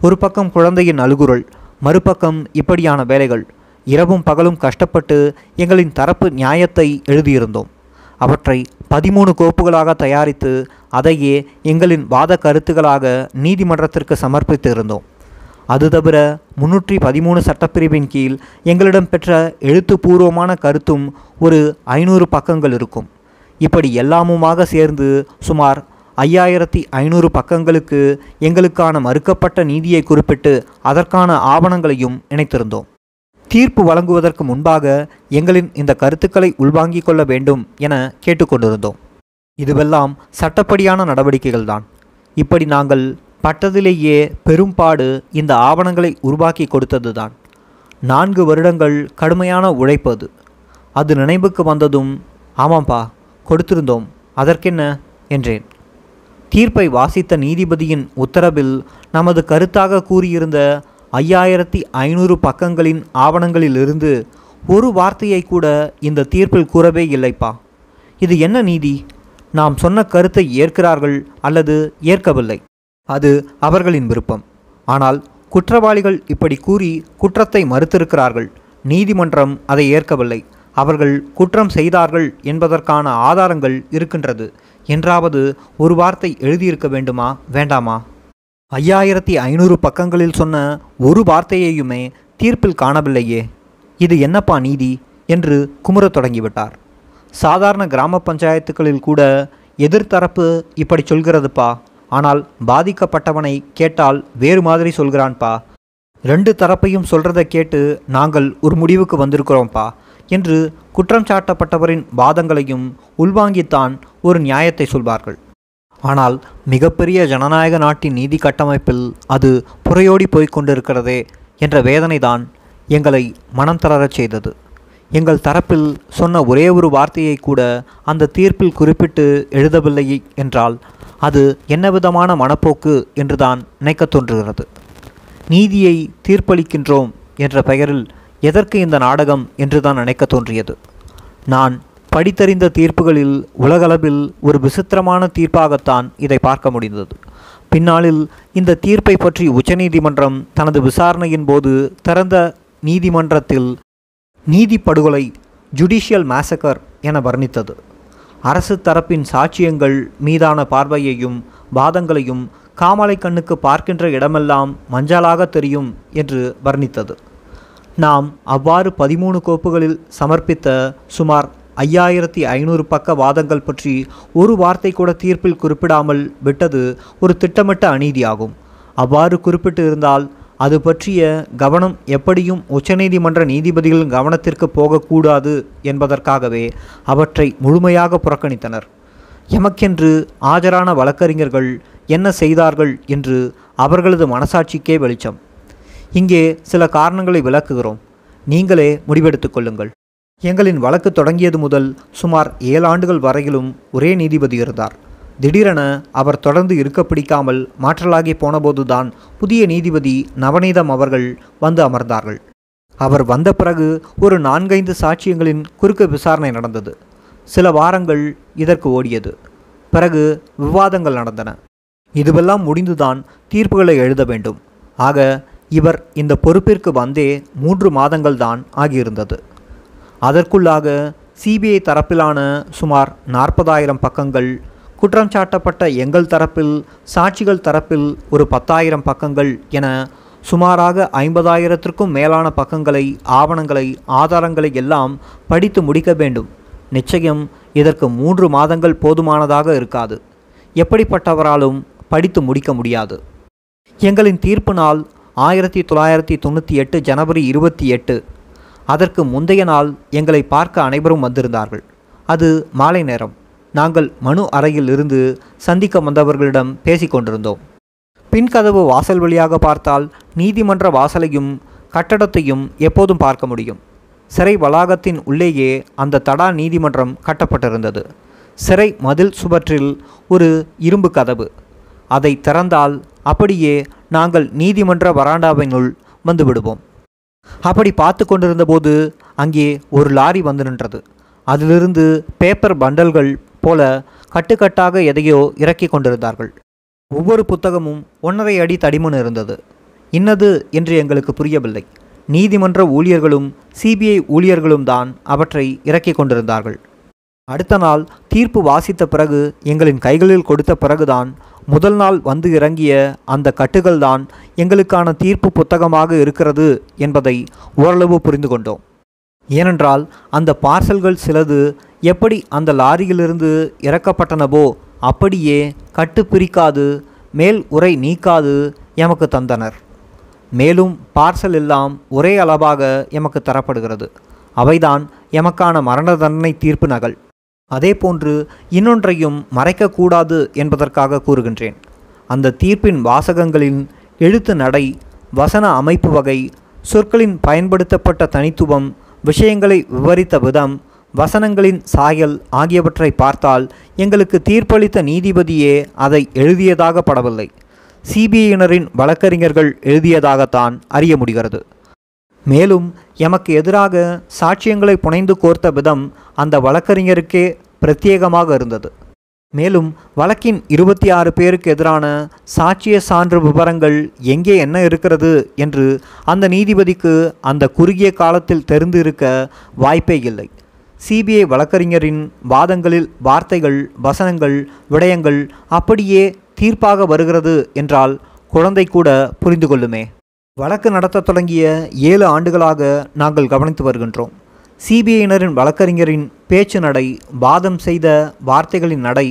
ஒரு பக்கம் குழந்தையின் அழுகுரல் மறுபக்கம் இப்படியான வேலைகள். இரவும் பகலும் கஷ்டப்பட்டு எங்களின் தரப்பு நியாயத்தை எழுதியிருந்தோம். அவற்றை பதிமூணு கோப்புகளாக தயாரித்து அதையே எங்களின் வாத கருத்துக்களாக நீதிமன்றத்திற்கு சமர்ப்பித்து இருந்தோம் அது தவிர முன்னூற்றி பதிமூணு சட்டப்பிரிவின் கீழ் எங்களிடம் பெற்ற எழுத்துப்பூர்வமான கருத்தும் ஒரு ஐநூறு பக்கங்கள் இருக்கும். இப்படி எல்லாமுமாக சேர்ந்து சுமார் ஐயாயிரத்தி ஐநூறு பக்கங்களுக்கு எங்களுக்கான மறுக்கப்பட்ட நீதியை குறிப்பிட்டு அதற்கான ஆவணங்களையும் இணைத்திருந்தோம். தீர்ப்பு வழங்குவதற்கு முன்பாக எங்களின் இந்த கருத்துக்களை உள்வாங்கிக் கொள்ள வேண்டும் என கேட்டுக்கொண்டிருந்தோம். இதுவெல்லாம் சட்டப்படியான நடவடிக்கைகள்தான். இப்படி நாங்கள் பட்டதிலேயே பெரும்பாடு இந்த ஆவணங்களை உருவாக்கி கொடுத்ததுதான். நான்கு வருடங்கள் கடுமையான உழைப்பு அது. அது நினைவுக்கு வந்ததும் ஆமாம்பா கொடுத்திருந்தோம். அதற்கென்ன? என்றேன். தீர்ப்பை வாசித்த நீதிபதியின் உத்தரவில் நமது கருத்தாக கூறியிருந்த ஐயாயிரத்தி ஐநூறு பக்கங்களின் ஆவணங்களிலிருந்து ஒரு வார்த்தையை கூட இந்த தீர்ப்பில் கூறவே இல்லைப்பா. இது என்ன நீதி? நாம் சொன்ன கருத்தை ஏற்கிறார்கள் அல்லது ஏற்கவில்லை. அது அவர்களின் விருப்பம். ஆனால் குற்றவாளிகள் இப்படி கூறி குற்றத்தை மறுத்திருக்கிறார்கள். நீதிமன்றம் அதை ஏற்கவில்லை. அவர்கள் குற்றம் செய்தார்கள் என்பதற்கான ஆதாரங்கள் இருக்கின்றது. என்றாவது ஒரு வார்த்தை எழுதியிருக்க வேண்டுமா வேண்டாமா? ஐயாயிரத்தி ஐநூறு பக்கங்களில் சொன்ன ஒரு வார்த்தையையுமே தீர்ப்பில் காணவில்லையே. இது என்னப்பா நீதி? என்று குமுறத் தொடங்கிவிட்டார். சாதாரண கிராம பஞ்சாயத்துகளில் கூட எதிர்த்தரப்பு இப்படி சொல்கிறதுப்பா? ஆனால் பாதிக்கப்பட்டவனை கேட்டால் வேறு மாதிரி சொல்கிறான்பா. ரெண்டு தரப்பையும் சொல்றதை கேட்டு நாங்கள் ஒரு முடிவுக்கு வந்திருக்கிறோம்ப்பா என்று குற்றம் சாட்டப்பட்டவரின் வாதங்களையும் உள்வாங்கித்தான் ஒரு நியாயத்தை சொல்வார்கள். ஆனால் மிகப்பெரிய ஜனநாயக நாட்டின் நீதி கட்டமைப்பில் அது புறையோடி போய்கொண்டிருக்கிறதே என்ற வேதனைதான் எங்களை மனம் தளரச் செய்தது. எங்கள் தரப்பில் சொன்ன ஒரே ஒரு வார்த்தையை கூட அந்த தீர்ப்பில் குறிப்பிட்டு எழுதவில்லை என்றால் அது என்ன விதமான மனப்போக்கு என்றுதான் நினைக்கத் தோன்றுகிறது. நீதியை தீர்ப்பளிக்கின்றோம் என்ற பெயரில் எதற்கு இந்த நாடகம் என்று தான் நினைக்க தோன்றியது. நான் படித்தறிந்த தீர்ப்புகளில் உலகளவில் ஒரு விசித்திரமான தீர்ப்பாகத்தான் இதை பார்க்க முடிந்தது. பின்னாளில் இந்த தீர்ப்பை பற்றி உச்சநீதிமன்றம் தனது விசாரணையின் போது திறந்த நீதிமன்றத்தில் நீதி படுகொலை ஜுடிஷியல் மேசக்கர் என வர்ணித்தது. அரசு தரப்பின் சாட்சியங்கள் மீதான பார்வையையும் வாதங்களையும் காமலை கண்ணுக்கு பார்க்கின்ற இடமெல்லாம் மஞ்சளாக தெரியும் என்று வர்ணித்தது. நாம் அவ்வாறு பதிமூணு கோப்புகளில் சமர்ப்பித்த சுமார் ஐயாயிரத்தி ஐநூறு பக்க வாதங்கள் பற்றி ஒரு வார்த்தை கூட தீர்ப்பில் குறிப்பிடாமல் விட்டது ஒரு திட்டமிட்ட அநீதியாகும். அவ்வாறு குறிப்பிட்டு இருந்தால் அது பற்றிய கவனம் எப்படியும் உச்சநீதிமன்ற நீதிபதிகளின் கவனத்திற்கு போகக்கூடாது என்பதற்காகவே அவற்றை முழுமையாக புறக்கணித்தனர். எமக்கென்று ஆஜரான வழக்கறிஞர்கள் என்ன செய்தார்கள் என்று அவர்களது மனசாட்சிக்கே வெளிச்சம். இங்கே சில காரணங்களை விளக்குகிறோம். நீங்களே முடிவெடுத்துக் கொள்ளுங்கள். எங்களின் வழக்கு தொடங்கியது முதல் சுமார் ஏழு ஆண்டுகள் வரையிலும் ஒரே நீதிபதி இருந்தார். திடீரென அவர் தொடர்ந்து இருக்க பிடிக்காமல் மாற்றலாகி போனபோதுதான் புதிய நீதிபதி நவநீதம் அவர்கள் வந்து அமர்ந்தார்கள். அவர் வந்த பிறகு ஒரு நான்கைந்து சாட்சியங்களின் குறுக்கு விசாரணை நடந்தது. சில வாரங்கள் இதற்கு ஓடியது. பிறகு விவாதங்கள் நடந்தன. இதுவெல்லாம் முடிந்துதான் தீர்ப்புகளை எழுத வேண்டும். ஆக இவர் இந்த பொறுப்பிற்கு வந்தே மூன்று மாதங்கள் தான் ஆகியிருந்தது. அதற்குள்ளாக சிபிஐ தரப்பிலான சுமார் நாற்பதாயிரம் பக்கங்கள் குற்றம் சாட்டப்பட்ட எங்கள் தரப்பில் சாட்சிகள் தரப்பில் ஒரு பத்தாயிரம் பக்கங்கள் என சுமாராக ஐம்பதாயிரத்திற்கும் மேலான பக்கங்களை ஆவணங்களை ஆதாரங்களை எல்லாம் படித்து முடிக்க வேண்டும். நிச்சயம் இதற்கு மூன்று மாதங்கள் போதுமானதாக இருக்காது. எப்படிப்பட்டவராலும் படித்து முடிக்க முடியாது. எங்களின் தீர்ப்பு நாள் ஆயிரத்தி தொள்ளாயிரத்தி தொண்ணூற்றி எட்டு ஜனவரி இருபத்தி எட்டு. அதற்கு முந்தைய நாள் எங்களை பார்க்க அனைவரும் வந்திருந்தார்கள். அது மாலை நேரம். நாங்கள் மனு அறையில் இருந்து சந்திக்க வந்தவர்களிடம் பேசிக்கொண்டிருந்தோம் பின்கதவு வாசல் வழியாக பார்த்தால் நீதிமன்ற வாசலையும் கட்டடத்தையும் எப்போதும் பார்க்க முடியும். சிறை வளாகத்தின் உள்ளேயே அந்த தடா நீதிமன்றம் கட்டப்பட்டிருந்தது. சிறை மதில் சுவற்றில் ஒரு இரும்பு கதவு. அதை திறந்தால் அப்படியே நாங்கள் நீதிமன்ற வராண்டாவினுள் வந்து விடுவோம். அப்படி பார்த்து கொண்டிருந்தபோது அங்கே ஒரு லாரி வந்து நின்றது. அதிலிருந்து பேப்பர் பண்டல்கள் போல கட்டுக்கட்டாக எதையோ இறக்கி கொண்டிருந்தார்கள். ஒவ்வொரு புத்தகமும் ஒன்றரை அடி தடிமன் இருந்தது. இன்னது என்று எங்களுக்கு புரியவில்லை. நீதிமன்ற ஊழியர்களும் சிபிஐ ஊழியர்களும் தான் அவற்றை இறக்கி கொண்டிருந்தார்கள். அடுத்த நாள் தீர்ப்பு வாசித்த பிறகு எங்களின் கைகளில் கொடுத்த பிறகுதான் முதல் நாள் வந்து இறங்கிய அந்த கட்டுகள்தான் எங்களுக்கான தீர்ப்பு புத்தகமாக இருக்கிறது என்பதை ஓரளவு புரிந்து கொண்டோம். ஏனென்றால் அந்த பார்சல்கள் சிலது எப்படி அந்த லாரியிலிருந்து இறக்கப்பட்டனவோ அப்படியே கட்டு பிரிக்காது மேல் உரை நீக்காது எமக்கு தந்தனர். மேலும் பார்சல் எல்லாம் ஒரே அளவாக எமக்கு தரப்படுகிறது. அவைதான் எமக்கான மரண தண்டனை தீர்ப்பு நகல். அதேபோன்று இன்னொன்றையும் மறைக்கக்கூடாது என்பதற்காக கூறுகின்றேன். அந்த தீர்ப்பின் வாசகங்களின் எழுத்து நடை வசன அமைப்பு வகை சொற்களின் பயன்படுத்தப்பட்ட தனித்துவம் விஷயங்களை விவரித்த விதம் வசனங்களின் சாயல் ஆகியவற்றை பார்த்தால் எங்களுக்கு தீர்ப்பளித்த நீதிபதியே அதை எழுதியதாக படவில்லை. சிபிஐயினரின் வழக்கறிஞர்கள் எழுதியதாகத்தான் அறிய முடிகிறது. மேலும் எமக்கு எதிராக சாட்சியங்களை புனைந்து கோர்த்த விதம் அந்த வழக்கறிஞருக்கே பிரத்யேகமாக இருந்தது. மேலும் வழக்கின் இருபத்தி ஆறு பேருக்கு எதிரான சாட்சிய சான்று விவரங்கள் எங்கே என்ன இருக்கிறது என்று அந்த நீதிபதிக்கு அந்த குறுகிய காலத்தில் தெரிந்து இருக்க வாய்ப்பே இல்லை. சிபிஐ வழக்கறிஞரின் வாதங்களில் வார்த்தைகள் வசனங்கள் விடயங்கள் அப்படியே தீர்ப்பாக வருகிறது என்றால் குழந்தை கூட புரிந்து கொள்ளுமே. வழக்கு நடத்த தொடங்கிய ஏழு ஆண்டுகளாக நாங்கள் கவனித்து வருகின்றோம். சிபிஐயினரின் வழக்கறிஞரின் பேச்சு நடை வாதம் செய்த வார்த்தைகளின் நடை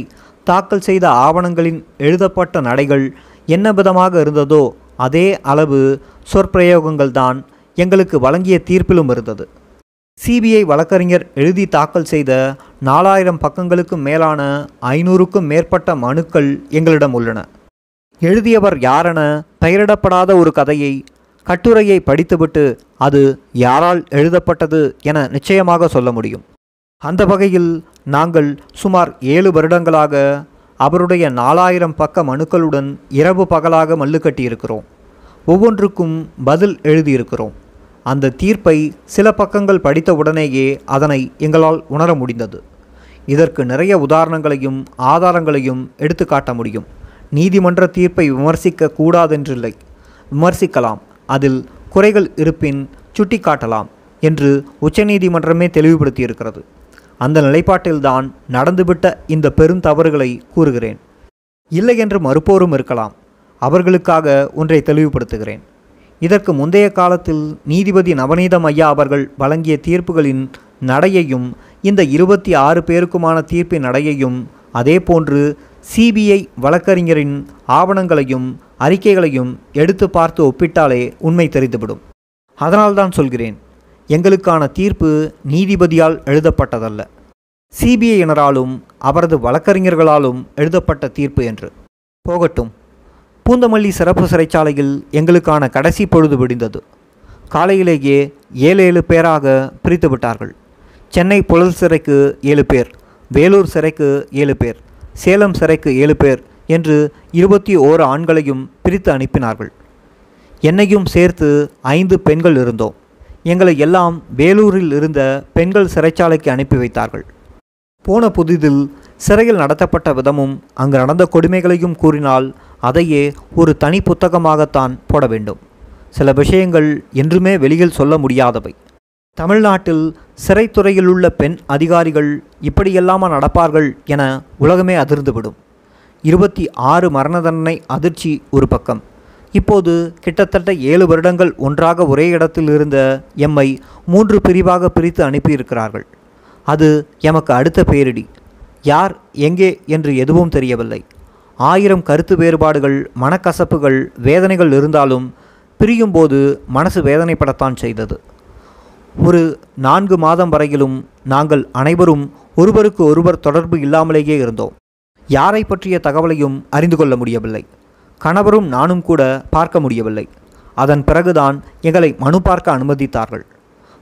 தாக்கல் செய்த ஆவணங்களின் எழுதப்பட்ட நடைகள் என்ன விதமாக இருந்ததோ அதே அளவு சொற்பிரயோகங்கள் தான் எங்களுக்கு வழங்கிய தீர்ப்பிலும் இருந்தது. சிபிஐ வழக்கறிஞர் எழுதி தாக்கல் செய்த நாலாயிரம் பக்கங்களுக்கும் மேலான ஐநூறுக்கும் மேற்பட்ட மனுக்கள் எங்களிடம் உள்ளன. எழுதியவர் யாரென பெயரிடப்படாத ஒரு கதையை கட்டுரையை படித்துவிட்டு அது யாரால் எழுதப்பட்டது என நிச்சயமாக சொல்ல முடியும். அந்த வகையில் நாங்கள் சுமார் ஏழு வருடங்களாக அவருடைய நாலாயிரம் பக்க மனுக்களுடன் இரவு பகலாக மல்லு கட்டியிருக்கிறோம். ஒவ்வொன்றுக்கும் பதில் எழுதியிருக்கிறோம். அந்த தீர்ப்பை சில பக்கங்கள் படித்தவுடனேயே அதனை எங்களால் உணர முடிந்தது. இதற்கு நிறைய உதாரணங்களையும் ஆதாரங்களையும் எடுத்துக்காட்ட முடியும். நீதிமன்ற தீர்ப்பை விமர்சிக்க கூடாதென்றில்லை. விமர்சிக்கலாம். அதில் குறைகள் இருப்பின் சுட்டிக்காட்டலாம் என்று உச்சநீதிமன்றமே தெளிவுபடுத்தியிருக்கிறது. அந்த நிலைப்பாட்டில்தான் நடந்துவிட்ட இந்த பெருந்தவறுகளை கூறுகிறேன். இல்லை என்று மறுப்போரும் இருக்கலாம். அவர்களுக்காக ஒன்றை தெளிவுபடுத்துகிறேன். இதற்கு முந்தைய காலத்தில் நீதிபதி நவநீதம் ஐயா அவர்கள் வழங்கிய தீர்ப்புகளின் நடையையும் இந்த இருபத்தி ஆறு பேருக்குமான தீர்ப்பின் நடையையும் அதேபோன்று சிபிஐ வழக்கறிஞரின் ஆவணங்களையும் அறிக்கைகளையும் எடுத்து பார்த்து ஒப்பிட்டாலே உண்மை தெரிந்துவிடும். அதனால்தான் சொல்கிறேன் எங்களுக்கான தீர்ப்பு நீதிபதியால் எழுதப்பட்டதல்ல. சிபிஐயினராலும் அவரது வழக்கறிஞர்களாலும் எழுதப்பட்ட தீர்ப்பு என்று. போகட்டும். பூந்தமல்லி சிறப்பு சிறைச்சாலையில் எங்களுக்கான கடைசி பொழுது விடிந்தது. காலையிலேயே ஏழு ஏழு பேராக பிரித்து விட்டார்கள். சென்னை புழல் சிறைக்கு ஏழு பேர் வேலூர் சிறைக்கு ஏழு பேர் சேலம் சிறைக்கு ஏழு பேர் என்று இருபத்தி ஓரு ஆண்களையும் பிரித்து அனுப்பினார்கள். என்னையும் சேர்த்து ஐந்து பெண்கள் இருந்தோம். எங்களை எல்லாம் வேலூரில் இருந்த பெண்கள் சிறைச்சாலைக்கு அனுப்பி வைத்தார்கள். போன புதிதில் சிறையில் நடத்தப்பட்ட விதமும் அங்கு நடந்த கொடுமைகளையும் கூறினால் அதையே ஒரு தனி புத்தகமாகத்தான் போட வேண்டும். சில விஷயங்கள் என்றுமே வெளியில் சொல்ல முடியாதவை. தமிழ்நாட்டில் சிறைத்துறையில் உள்ள பெண் அதிகாரிகள் இப்படியெல்லாமா நடப்பார்கள் என உலகமே அதிர்ந்துவிடும். இருபத்தி ஆறு மரண தண்டனை அதிர்ச்சி ஒரு பக்கம். இப்போது கிட்டத்தட்ட ஏழு வருடங்கள் ஒன்றாக ஒரே இடத்தில் இருந்த எம்மை மூன்று பிரிவாக பிரித்து அனுப்பியிருக்கிறார்கள். அது எமக்கு அடுத்த பேரிடி. யார் எங்கே என்று எதுவும் தெரியவில்லை. ஆயிரம் கருத்து வேறுபாடுகள் மனக்கசப்புகள் வேதனைகள் இருந்தாலும் பிரியும்போது மனசு வேதனைப்படத்தான் செய்தது. ஒரு நான்கு மாதம் வரையிலும் நாங்கள் அனைவரும் ஒருவருக்கு ஒருவர் தொடர்பு இல்லாமலேயே இருந்தோம். யாரை பற்றிய தகவலையும் அறிந்து கொள்ள முடியவில்லை. கணவரும் நானும் கூட பார்க்க முடியவில்லை. அதன் பிறகுதான் எங்களை மனு பார்க்க அனுமதித்தார்கள்.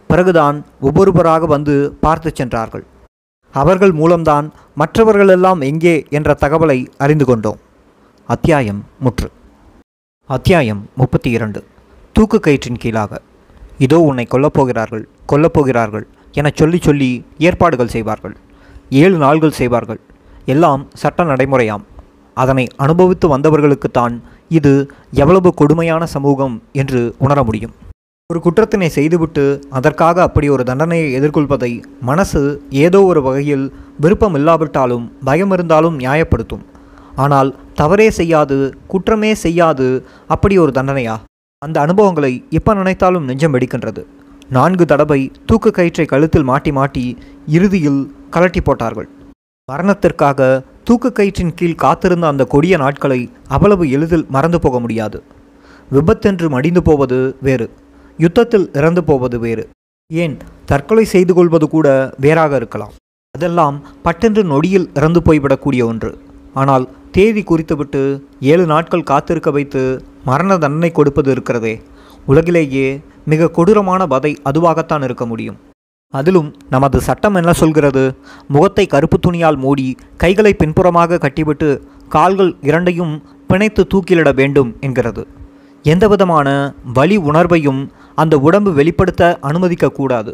பிறகுதான் ஒவ்வொருவராக வந்து பார்த்து சென்றார்கள். அவர்கள் மூலம்தான் மற்றவர்களெல்லாம் எங்கே என்ற தகவலை அறிந்து கொண்டோம். அத்தியாயம் முற்று. அத்தியாயம் முப்பத்தி இரண்டு தூக்கு கயிற்றின் கீழாக. இதோ உன்னை கொல்லப்போகிறார்கள் கொல்லப்போகிறார்கள் எனச் சொல்லி சொல்லி ஏற்பாடுகள் செய்வார்கள். ஏழு நாள்கள் செய்வார்கள். எல்லாம் சட்ட நடைமுறையாம். அதனை அனுபவித்து வந்தவர்களுக்குத்தான் இது எவ்வளவு கொடுமையான சமூகம் என்று உணர முடியும். ஒரு குற்றத்தினை செய்துவிட்டு அதற்காக அப்படி ஒரு தண்டனையை எதிர்கொள்வதை மனசு ஏதோ ஒரு வகையில் விருப்பம் இல்லாவிட்டாலும் பயம் இருந்தாலும் நியாயப்படுத்தும். ஆனால் தவறே செய்யாது குற்றமே செய்யாது அப்படி ஒரு தண்டனையா? அந்த அனுபவங்களை இப்போ நினைத்தாலும் நெஞ்சம் வெடிக்கின்றது. நான்கு தடவை தூக்கு கயிற்றை கழுத்தில் மாட்டி மாட்டி இறுதியில் கலட்டி போட்டார்கள். மரணத்திற்காக தூக்கு கயிற்றின் கீழ் காத்திருந்த அந்த கொடிய நாட்களை அவ்வளவு எளிதில் மறந்து போக முடியாது. விபத்தென்று மடிந்து போவது வேறு. யுத்தத்தில் இறந்து போவது வேறு. ஏன்? தற்கொலை செய்து கொள்வது கூட வேறாக இருக்கலாம். அதெல்லாம் பட்டென்று நொடியில் இறந்து போய்விடக்கூடிய ஒன்று. ஆனால் தேதி குறித்துவிட்டு ஏழு நாட்கள் காத்திருக்க வைத்து மரண தண்டனை கொடுப்பது இருக்கிறதே. உலகிலேயே மிக கொடூரமான வதை அதுவாகத்தான் இருக்க முடியும். அதிலும் நமது சட்டம் என்ன சொல்கிறது? முகத்தை கருப்பு துணியால் மூடி கைகளை பின்புறமாக கட்டிவிட்டு கால்கள் இரண்டையும் பிணைத்து தூக்கிலிட வேண்டும் என்கிறது. எந்தவிதமான வலி உணர்வையும் அந்த உடம்பு வெளிப்படுத்த அனுமதிக்கக்கூடாது.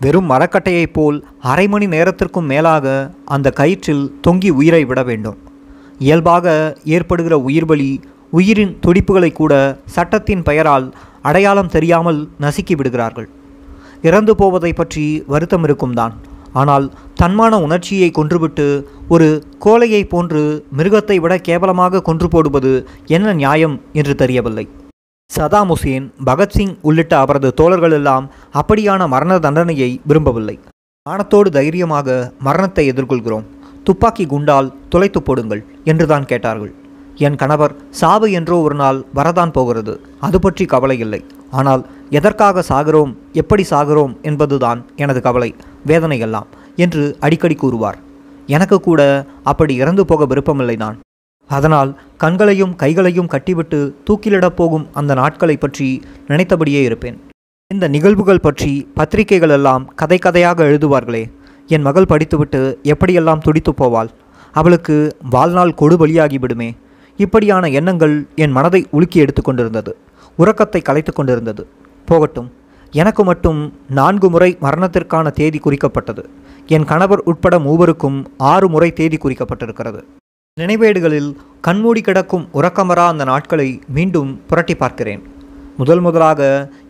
வெறும் மரக்கட்டையைப் போல் அரை மணி நேரத்திற்கும் மேலாக அந்த கயிற்றில் தொங்கி உயிரை விட வேண்டும். இயல்பாக ஏற்படுகிற உயிர்வலி உயிரின் துடிப்புகளை கூட சட்டத்தின் பெயரால் அடையாளம் தெரியாமல் நசுக்கி விடுகிறார்கள். இறந்து போவதை பற்றி வருத்தம் இருக்கும்தான் ஆனால் தன்மான உணர்ச்சியை கொன்றுவிட்டு ஒரு கோலையைப் போன்று மிருகத்தை விட கேவலமாக கொன்று போடுவது என்ன நியாயம் என்று தெரியவில்லை. சதாம் ஹுசேன் பகத்சிங் உள்ளிட்ட அவரது தோழர்கள் எல்லாம் அப்படியான மரண தண்டனையை விரும்பவில்லை. ஆணத்தோடு தைரியமாக மரணத்தை எதிர்கொள்கிறோம். துப்பாக்கி குண்டால் துளைத்து போடுங்கள் என்றுதான் கேட்டார்கள். என் கணவர் சாவு என்றோ ஒரு நாள் வரதான் போகிறது. அது பற்றி கவலை இல்லை. ஆனால் எதற்காக சாகிறோம் எப்படி சாகிறோம் என்பதுதான் எனது கவலை வேதனை எல்லாம் என்று அடிக்கடி கூறுவார். எனக்கு கூட அப்படி இறந்து போக விருப்பமில்லை நான். அதனால் கண்களையும் கைகளையும் கட்டிவிட்டு தூக்கிலிடப் போகும் அந்த நாட்களை பற்றி நினைத்தபடியே இருப்பேன். இந்த நிகழ்வுகள் பற்றி பத்திரிகைகள் எல்லாம் கதை கதையாக எழுதுவார்களே. என் மகள் படித்துவிட்டு எப்படியெல்லாம் துடித்து போவாள்? அவளுக்கு வாழ்நாள் கொடு பலியாகிவிடுமே இப்படியான எண்ணங்கள் என் மனதை உலுக்கி எடுத்து கொண்டிருந்தது. உறக்கத்தை கலைத்து கொண்டிருந்தது. போகட்டும். எனக்கு மட்டும் நான்கு முறை மரணத்திற்கான தேதி குறிக்கப்பட்டது. என் கணவர் உட்பட மூவருக்கும் ஆறு முறை தேதி குறிக்கப்பட்டிருக்கிறது. நினைவேடுகளில் கண்மூடி கிடக்கும் உறக்கமரா அந்த நாட்களை மீண்டும் புரட்டி பார்க்கிறேன். முதல் முதலாக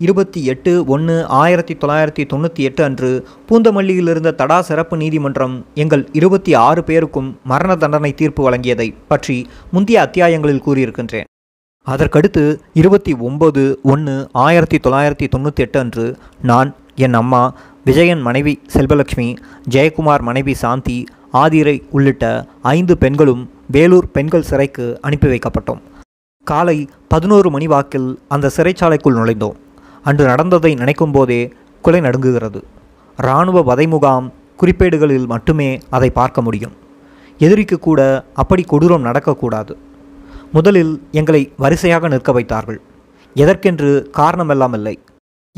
இருபத்தி எட்டு ஒன்று ஆயிரத்தி தொள்ளாயிரத்தி தொண்ணூற்றி எட்டு அன்று பூந்தமல்லியில் இருந்த தடா சிறப்பு நீதிமன்றம் எங்கள் இருபத்தி ஆறு பேருக்கும் மரண தண்டனை தீர்ப்பு வழங்கியதை பற்றி முந்தைய அத்தியாயங்களில் கூறியிருக்கின்றேன். அதற்கடுத்து இருபத்தி ஒம்பது ஒன்று ஆயிரத்தி தொள்ளாயிரத்தி தொண்ணூற்றி எட்டு அன்று நான் என் அம்மா விஜயன் மனைவி செல்வலட்சுமி ஜெயக்குமார் மனைவி சாந்தி ஆதிரை உள்ளிட்ட ஐந்து பெண்களும் வேலூர் பெண்கள் சிறைக்கு அனுப்பி வைக்கப்பட்டோம். காலை பதினோரு மணி வாக்கில் அந்த சிறைச்சாலைக்குள் நுழைந்தோம். அன்று நடந்ததை நினைக்கும் போதே குலை நடுங்குகிறது. இராணுவ வதை முகாம் குறிப்பேடுகளில் மட்டுமே அதை பார்க்க முடியும். எதிரிக்கு கூட அப்படி கொடூரம் நடக்கக்கூடாது. முதலில் எங்களை வரிசையாக நிற்க வைத்தார்கள். எதற்கென்று காரணமெல்லாம் இல்லை.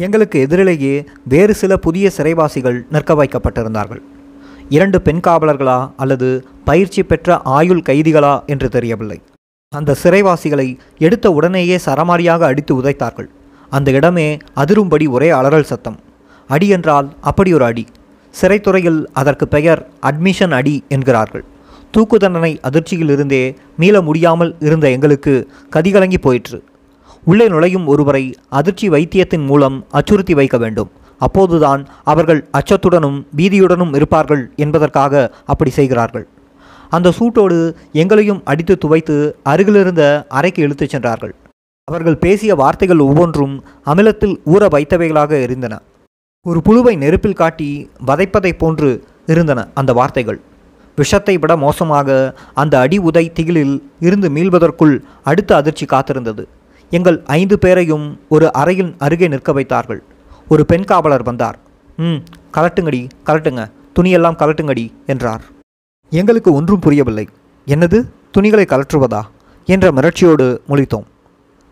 எங்களுக்கு எதிரிலேயே வேறு சில புதிய சிறைவாசிகள் நிற்க வைக்கப்பட்டிருந்தார்கள். இரண்டு பெண் காவலர்களா அல்லது பயிற்சி பெற்ற ஆயுள் கைதிகளா என்று தெரியவில்லை. அந்த சிறைவாசிகளை எடுத்த உடனேயே சரமாரியாக அடித்து உதைத்தார்கள். அந்த இடமே அதிரும்படி ஒரே அலறல் சத்தம். அடி என்றால் அப்படி ஒரு அடி. சிறைத்துறையில் அதற்கு பெயர் அட்மிஷன் அடி என்கிறார்கள். தூக்கு தண்டனை அதிர்ச்சியிலிருந்தே மீள முடியாமல் இருந்த எங்களுக்கு கதிகலங்கி போயிற்று. உள்ளே நுழையும் ஒருவரை அதிர்ச்சி வைத்தியத்தின் மூலம் அச்சுறுத்தி வைக்க வேண்டும். அப்போதுதான் அவர்கள் அச்சத்துடனும் பீதியுடனும் இருப்பார்கள் என்பதற்காக அப்படி செய்கிறார்கள். அந்த சூட்டோடு எங்களையும் அடித்து துவைத்து அருகிலிருந்த அறைக்கு இழுத்துச் சென்றார்கள். அவர்கள் பேசிய வார்த்தைகள் ஒவ்வொன்றும் அமிலத்தில் ஊற வைத்தவைகளாக இருந்தன. ஒரு புழுவை நெருப்பில் காட்டி வதைப்பதைப் போன்று இருந்தன அந்த வார்த்தைகள். விஷத்தை விட மோசமாக அந்த அடி உதை திகிலில் இருந்து மீள்வதற்குள் அடுத்த அதிர்ச்சி காத்திருந்தது. எங்கள் ஐந்து பேரையும் ஒரு அறையின் அருகே நிற்க வைத்தார்கள். ஒரு பெண் காவலர் வந்தார். ம் கலட்டுங்கடி கலட்டுங்க. துணியெல்லாம் கலட்டுங்கடி என்றார். எங்களுக்கு ஒன்றும் புரியவில்லை. என்னது? துணிகளை கலற்றுவதா? என்ற மிரட்சியோடு முழித்தோம்.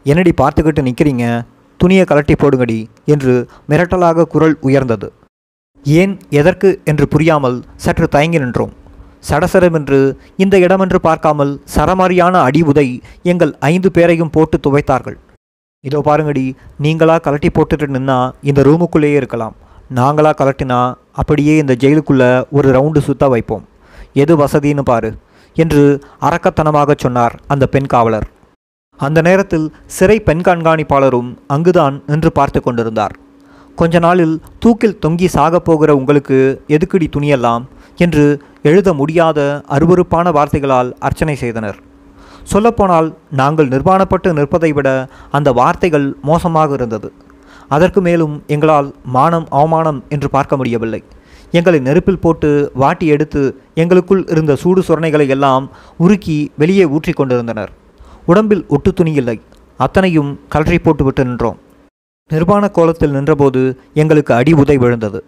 என்னடி பார்த்துக்கிட்டு நிற்கிறீங்க துணியை கலட்டி போடுங்கடி என்று மிரட்டலாக குரல் உயர்ந்தது. ஏன் எதற்கு? என்று புரியாமல் சற்று தயங்கி நின்றோம். சடசடமென்று இந்த இடமென்று பார்க்காமல் சரமாரியான அடி உதை எங்கள் ஐந்து பேரையும் போட்டு துவைத்தார்கள். இதோ பாருங்கடி நீங்களாக கலட்டி போட்டுட்டு நின்னா இந்த ரூமுக்குள்ளேயே இருக்கலாம். நாங்களாக கலட்டினா அப்படியே இந்த ஜெயிலுக்குள்ளே ஒரு ரவுண்டு சுத்த வைப்போம். எது வசதின்னு பாரு என்று அரக்கத்தனமாக சொன்னார் அந்த பெண் காவலர். அந்த நேரத்தில் சிறை பெண் கண்காணிப்பாளரும் அங்குதான் நின்று பார்த்து கொண்டிருந்தார். கொஞ்ச நாளில் தூக்கில் தொங்கி சாகப் போகிற உங்களுக்கு எதுக்குடி துணியெல்லாம்? என்று எழுத முடியாத அருவருப்பான வார்த்தைகளால் அர்ச்சனை செய்தனர். சொல்லப்போனால் நாங்கள் நிர்வாணப்பட்டு நிற்பதை விட அந்த வார்த்தைகள் மோசமாக இருந்தது. அதற்கு மேலும் எங்களால் மானம் அவமானம் என்று பார்க்க முடியவில்லை. எங்களை நெருப்பில் போட்டு வாட்டி எடுத்து எங்களுக்குள் இருந்த சூடு சொரணைகளை எல்லாம் உருக்கி வெளியே ஊற்றி கொண்டிருந்தனர். உடம்பில் ஒட்டு துணி இல்லை. அத்தனையும் கலற்றி போட்டுவிட்டு நின்றோம். நிர்வாண கோலத்தில் நின்றபோது எங்களுக்கு அடி உதை விழுந்தது.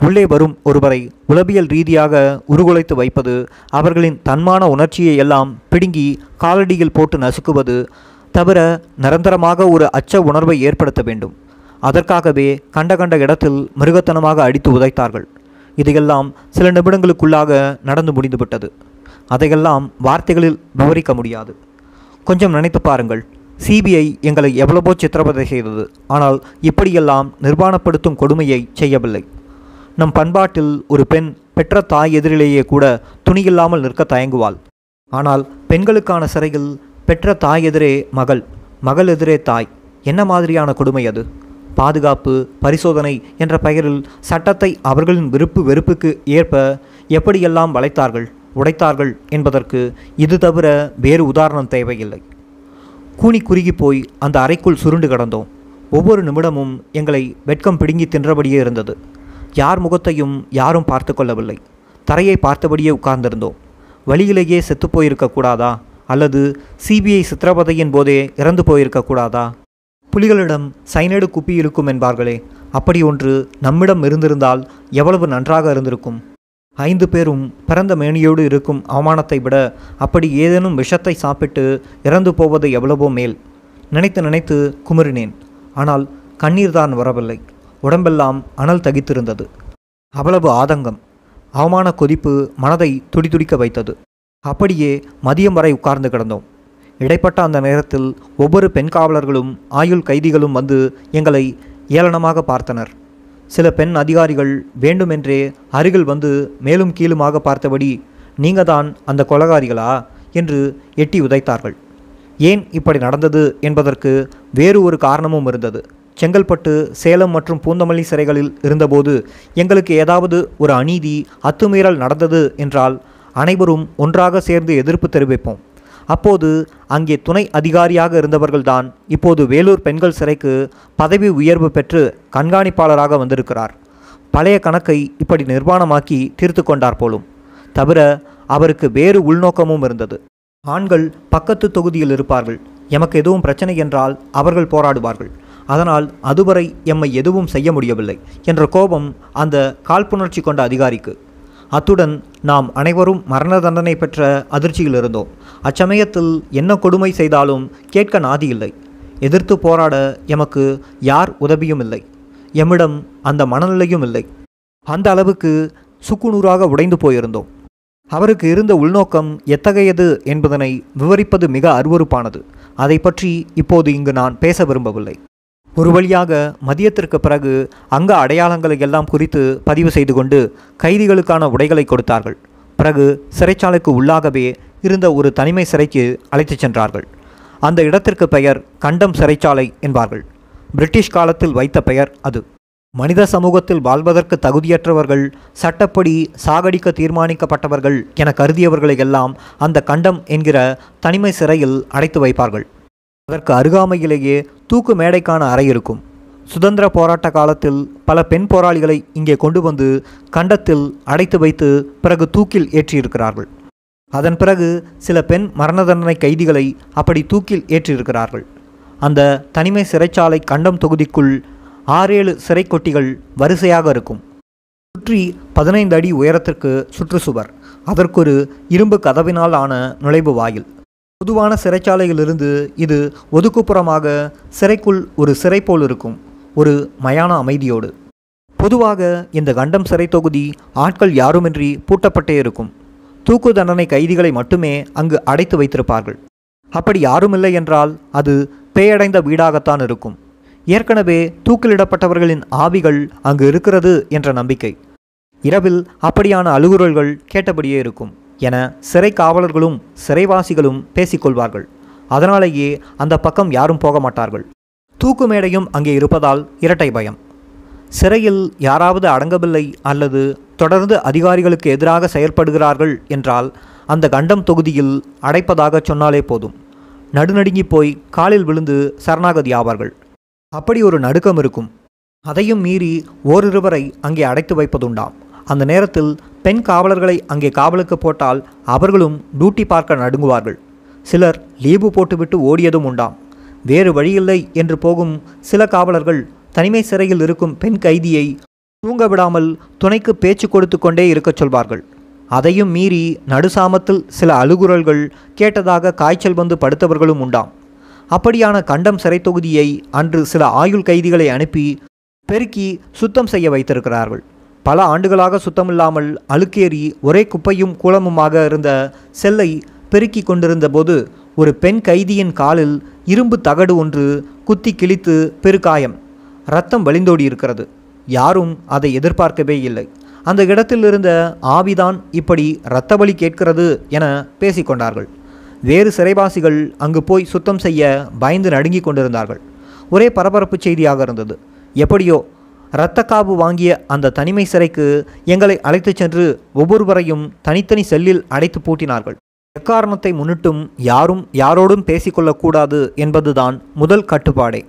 உள்ளே வரும் ஒருவரை உளவியல் ரீதியாக உருகுலைத்து வைப்பது அவர்களின் தன்மான உணர்ச்சியை எல்லாம் பிடுங்கி காலடியில் போட்டு நசுக்குவது தவிர நிரந்தரமாக ஒரு அச்ச உணர்வை ஏற்படுத்த வேண்டும். அதற்காகவே கண்ட கண்ட இடத்தில் மிருகத்தனமாக அடித்து உதைத்தார்கள். இதையெல்லாம் சில நிமிடங்களுக்குள்ளாக நடந்து முடிந்துவிட்டது. அதையெல்லாம் வார்த்தைகளில் விவரிக்க முடியாது. கொஞ்சம் நினைத்து பாருங்கள். சிபிஐ எங்களை எவ்வளவோ சித்திரவதை செய்தது. ஆனால் இப்படியெல்லாம் நிர்வாணப்படுத்தும் கொடுமையை செய்யவில்லை. நம் பண்பாட்டில் ஒரு பெண் பெற்ற தாய் எதிரிலேயே கூட துணியில்லாமல் நிற்க தயங்குவாள். ஆனால் பெண்களுக்கான சிறையில் பெற்ற தாய் எதிரே மகள் மகள் எதிரே தாய். என்ன மாதிரியான கொடுமை அது? பாதுகாப்பு பரிசோதனை என்ற பெயரில் சட்டத்தை அவர்களின் விருப்பு வெறுப்புக்கு ஏற்ப எப்படியெல்லாம் வளைத்தார்கள் உடைத்தார்கள் என்பதற்கு இது தவிர வேறு உதாரணம் தேவையில்லை. கூனி குறுகி போய் அந்த அறைக்குள் சுருண்டு கிடந்தோம். ஒவ்வொரு நிமிடமும் எங்களை வெட்கம் பிடுங்கி தின்றபடியே இருந்தது. யார் முகத்தையும் யாரும் பார்த்து கொள்ளவில்லை தரையை பார்த்தபடியே உட்கார்ந்திருந்தோம். வழியிலேயே செத்து அல்லது சிபிஐ சித்திரவதையின் போதே இறந்து போயிருக்கக்கூடாதா புலிகளிடம் சைனைடு குப்பி இருக்கும் என்பார்களே அப்படி ஒன்று நம்மிடம் இருந்திருந்தால் எவ்வளவு நன்றாக இருந்திருக்கும்? ஐந்து பேரும் பிறந்த மேனியோடு இருக்கும் அவமானத்தை விட அப்படி ஏதேனும் விஷத்தை சாப்பிட்டு இறந்து போவது எவ்வளவோ மேல். நினைத்து நினைத்து குமுறினேன். ஆனால் கண்ணீர் தான் வரவில்லை. உடம்பெல்லாம் அனல் தகித்திருந்தது. அவ்வளவு ஆதங்கம். அவமான கொதிப்பு மனதை துடிதுடிக்க வைத்தது. அப்படியே மதியம் வரை உட்கார்ந்து கிடந்தோம். இடைப்பட்ட அந்த நேரத்தில் ஒவ்வொரு பெண் காவலர்களும் ஆயுள் கைதிகளும் வந்து எங்களை ஏளனமாக பார்த்தனர். சில பெண் அதிகாரிகள் வேண்டுமென்றே அருகில் வந்து மேலும் கீழுமாக பார்த்தபடி நீங்க தான் அந்த கொலகாரிகளா? என்று எட்டி உதைத்தார்கள். ஏன் இப்படி நடந்தது? என்பதற்கு வேறு ஒரு காரணமும் இருந்தது. செங்கல்பட்டு சேலம் மற்றும் பூந்தமல்லி சிறைகளில் இருந்தபோது எங்களுக்கு ஏதாவது ஒரு அநீதி அத்துமீறல் நடந்தது என்றால் அனைவரும் ஒன்றாக சேர்ந்து எதிர்ப்பு தெரிவிப்போம். அப்போது அங்கே துணை அதிகாரியாக இருந்தவர்கள்தான் இப்போது வேலூர் பெண்கள் சிறைக்கு பதவி உயர்வு பெற்று கண்காணிப்பாளராக வந்திருக்கிறார். பழைய கணக்கை இப்படி நிர்வாணமாக்கி தீர்த்து கொண்டார் போலும். தவிர அவருக்கு வேறு உள்நோக்கமும் இருந்தது. ஆண்கள் பக்கத்து தொகுதியில் இருப்பார்கள். எமக்கு எதுவும் பிரச்சனை என்றால் அவர்கள் போராடுவார்கள். அதனால் அதுவரை எம்மை எதுவும் செய்ய முடியவில்லை என்ற கோபம் அந்த காழ்ப்புணர்ச்சி கொண்ட அதிகாரிக்கு. அத்துடன் நாம் அனைவரும் மரண தண்டனை பெற்ற அதிர்ச்சியில் இருந்தோம். அச்சமயத்தில் என்ன கொடுமை செய்தாலும் கேட்க நாதி இல்லை. எதிர்த்து போராட எமக்கு யார் உதவியும் இல்லை. எம்மிடம் அந்த மனநிலையும் இல்லை. அந்த அளவுக்கு சுக்குநூறாக உடைந்து போயிருந்தோம். அவருக்கு இருந்த உள்நோக்கம் எத்தகையது என்பதனை விவரிப்பது மிக அருவருப்பானது. அதை பற்றி இப்போது இங்கு நான் பேச விரும்பவில்லை. ஒரு வழியாக மதியத்திற்கு பிறகு அங்க அடையாளங்களை எல்லாம் குறித்து பதிவு செய்து கொண்டு கைதிகளுக்கான உடைகளை கொடுத்தார்கள். பிறகு சிறைச்சாலைக்கு உள்ளாகவே இருந்த ஒரு தனிமை சிறைக்கு அழைத்துச் சென்றார்கள். அந்த இடத்திற்கு பெயர் கண்டம் சிறைச்சாலை என்பார்கள். பிரிட்டிஷ் காலத்தில் வைத்த பெயர் அது. மனித சமூகத்தில் வாழ்வதற்கு தகுதியற்றவர்கள் சட்டப்படி சாகடிக்க தீர்மானிக்கப்பட்டவர்கள் என கருதியவர்களை எல்லாம் அந்த கண்டம் என்கிற தனிமை சிறையில் அடைத்து வைப்பார்கள். அதற்கு அருகாமையிலேயே தூக்கு மேடைக்கான அறை இருக்கும். சுதந்திர போராட்ட காலத்தில் பல பெண் போராளிகளை இங்கே கொண்டு வந்து கண்டத்தில் அடைத்து வைத்து பிறகு தூக்கில் ஏற்றியிருக்கிறார்கள். அதன் பிறகு சில பெண் மரண தண்டனை கைதிகளை அப்படி தூக்கில் ஏற்றியிருக்கிறார்கள். அந்த தனிமை சிறைச்சாலை கண்டம் தொகுதிக்குள் ஆறேழு சிறைக்கொட்டிகள் வரிசையாக இருக்கும். சுற்றி பதினைந்து அடி உயரத்திற்கு சுற்றுச்சுவர். அதற்கொரு இரும்பு கதவினால் ஆன நுழைவு வாயில். பொதுவான சிறைச்சாலையிலிருந்து இது ஒதுக்குப்புறமாக சிறைக்குள் ஒரு சிறை போல் இருக்கும் ஒரு மயான அமைதியோடு. பொதுவாக இந்த கண்டம் சிறை தொகுதி ஆட்கள் யாருமின்றி பூட்டப்பட்டே இருக்கும். தூக்கு தண்டனை கைதிகளை மட்டுமே அங்கு அடைத்து வைத்திருப்பார்கள். அப்படி யாருமில்லை என்றால் அது பேயடைந்த வீடாகத்தான் இருக்கும். ஏற்கனவே தூக்கிலிடப்பட்டவர்களின் ஆவிகள் அங்கு இருக்கிறது என்ற நம்பிக்கை. இரவில் அப்படியான அழுகுரல்கள் கேட்டபடியே இருக்கும். என சிறை காவலர்களும் சிறைவாசிகளும் பேசிக்கொள்வார்கள். அதனாலேயே அந்த பக்கம் யாரும் போக மாட்டார்கள். தூக்கு மேடையும் அங்கே இருப்பதால் இரட்டை பயம். சிறையில் யாராவது அடங்கவில்லை அல்லது தொடர்ந்து அதிகாரிகளுக்கு எதிராக செயல்படுகிறார்கள் என்றால் அந்த கண்டம் தொகுதியில் அடைப்பதாக சொன்னாலே போதும். நடுநடுங்கி போய் காலில் விழுந்து சரணாகதி ஆவார்கள். அப்படி ஒரு நடுக்கம் இருக்கும். அதையும் மீறி ஓரிருவரை அங்கே அடைத்து வைப்பதுண்டாம். அந்த நேரத்தில் பெண் காவலர்களை அங்கே காவலுக்கு போட்டால் அவர்களும் டியூட்டி பார்க்க நடுங்குவார்கள். சிலர் லீவு போட்டுவிட்டு ஓடியதும் உண்டாம். வேறு வழியில்லை என்று போகும் சில காவலர்கள் தனிமை சிறையில் இருக்கும் பெண் கைதியை தூங்க விடாமல் துணைக்கு பேச்சு கொடுத்து கொண்டே இருக்கச் சொல்வார்கள். அதையும் மீறி நடுசாமத்தில் சில அழுகுரல்கள் கேட்டதாக காய்ச்சல் வந்து படுத்தவர்களும் உண்டாம். அப்படியான கண்டம் சிறை தொகுதியை அன்று சில ஆயுள் கைதிகளை அனுப்பி பெருக்கி சுத்தம் செய்ய வைத்திருக்கிறார்கள். பல ஆண்டுகளாக சுத்தமில்லாமல் அழுக்கேறி ஒரே குப்பையும் கூலமுமாக இருந்த செல்லை பெருக்கி கொண்டிருந்த போது ஒரு பெண் கைதியின் காலில் இரும்பு தகடு ஒன்று குத்தி கிழித்து பெருக்காயம். ரத்தம் வழிந்தோடி இருக்கிறது. யாரும் அதை எதிர்பார்க்கவே இல்லை. அந்த இடத்தில் இருந்த ஆவிதான் இப்படி இரத்த பலி கேட்கிறது என பேசிக்கொண்டார்கள் வேறு சிறைவாசிகள் அங்கு போய் சுத்தம் செய்ய பயந்து நடுங்கிக் கொண்டிருந்தார்கள். ஒரே பரபரப்பு செய்தியாக இருந்தது. எப்படியோ இரத்த காவு வாங்கிய அந்த தனிமை சிறைக்கு எங்களை அழைத்துச் சென்று ஒவ்வொருவரையும் தனித்தனி செல்லில் அடைத்து பூட்டினார்கள். எக்காரணத்தை முன்னிட்டும் யாரும் யாரோடும் பேசிக்கொள்ளக்கூடாது என்பதுதான் முதல் கட்டுப்பாடே.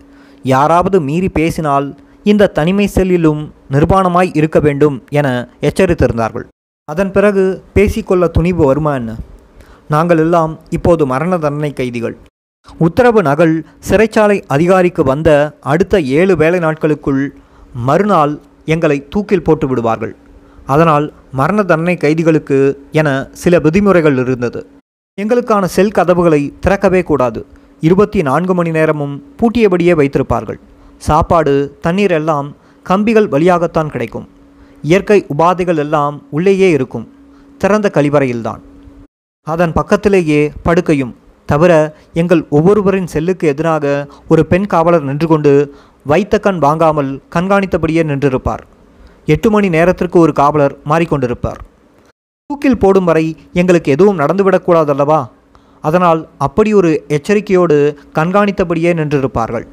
யாராவது மீறி பேசினால் இந்த தனிமை செல்லிலும் நிர்வாணமாய் இருக்க வேண்டும் என எச்சரித்திருந்தார்கள். அதன் பிறகு பேசிக்கொள்ள துணிவு வருமா என்ன? நாங்கள் எல்லாம் இப்போது மரண தண்டனை கைதிகள். உத்தரவு நகல் சிறைச்சாலை அதிகாரிக்கு வந்த அடுத்த ஏழு வேலை நாட்களுக்குள் மறுநாள் எங்களை தூக்கில் போட்டு விடுவார்கள். அதனால் மரண தண்டனை கைதிகளுக்கு என சில விதிமுறைகள் இருந்தது. எங்களுக்கான செல் கதவுகளை திறக்கவே கூடாது. இருபத்தி நான்கு மணி நேரமும் பூட்டியபடியே வைத்திருப்பார்கள். சாப்பாடு தண்ணீர் எல்லாம் கம்பிகள் வழியாகத்தான் கிடைக்கும். இயற்கை உபாதைகள் எல்லாம் உள்ளேயே இருக்கும். திறந்த கழிவறையில்தான். அதன் பக்கத்திலேயே படுக்கையும். தவிர எங்கள் ஒவ்வொருவரின் செல்லுக்கு எதிராக ஒரு பெண் காவலர் நின்று கொண்டு வைத்த கண் வாங்காமல் கண்காணித்தபடியே நின்றிருப்பார். எட்டு மணி நேரத்திற்கு ஒரு காவலர் மாறிக்கொண்டிருப்பார். தூக்கில் போடும் வரை எங்களுக்கு எதுவும் நடந்துவிடக்கூடாதல்லவா அதனால் அப்படி ஒரு எச்சரிக்கையோடு கண்காணித்தபடியே நின்றிருப்பார்கள்.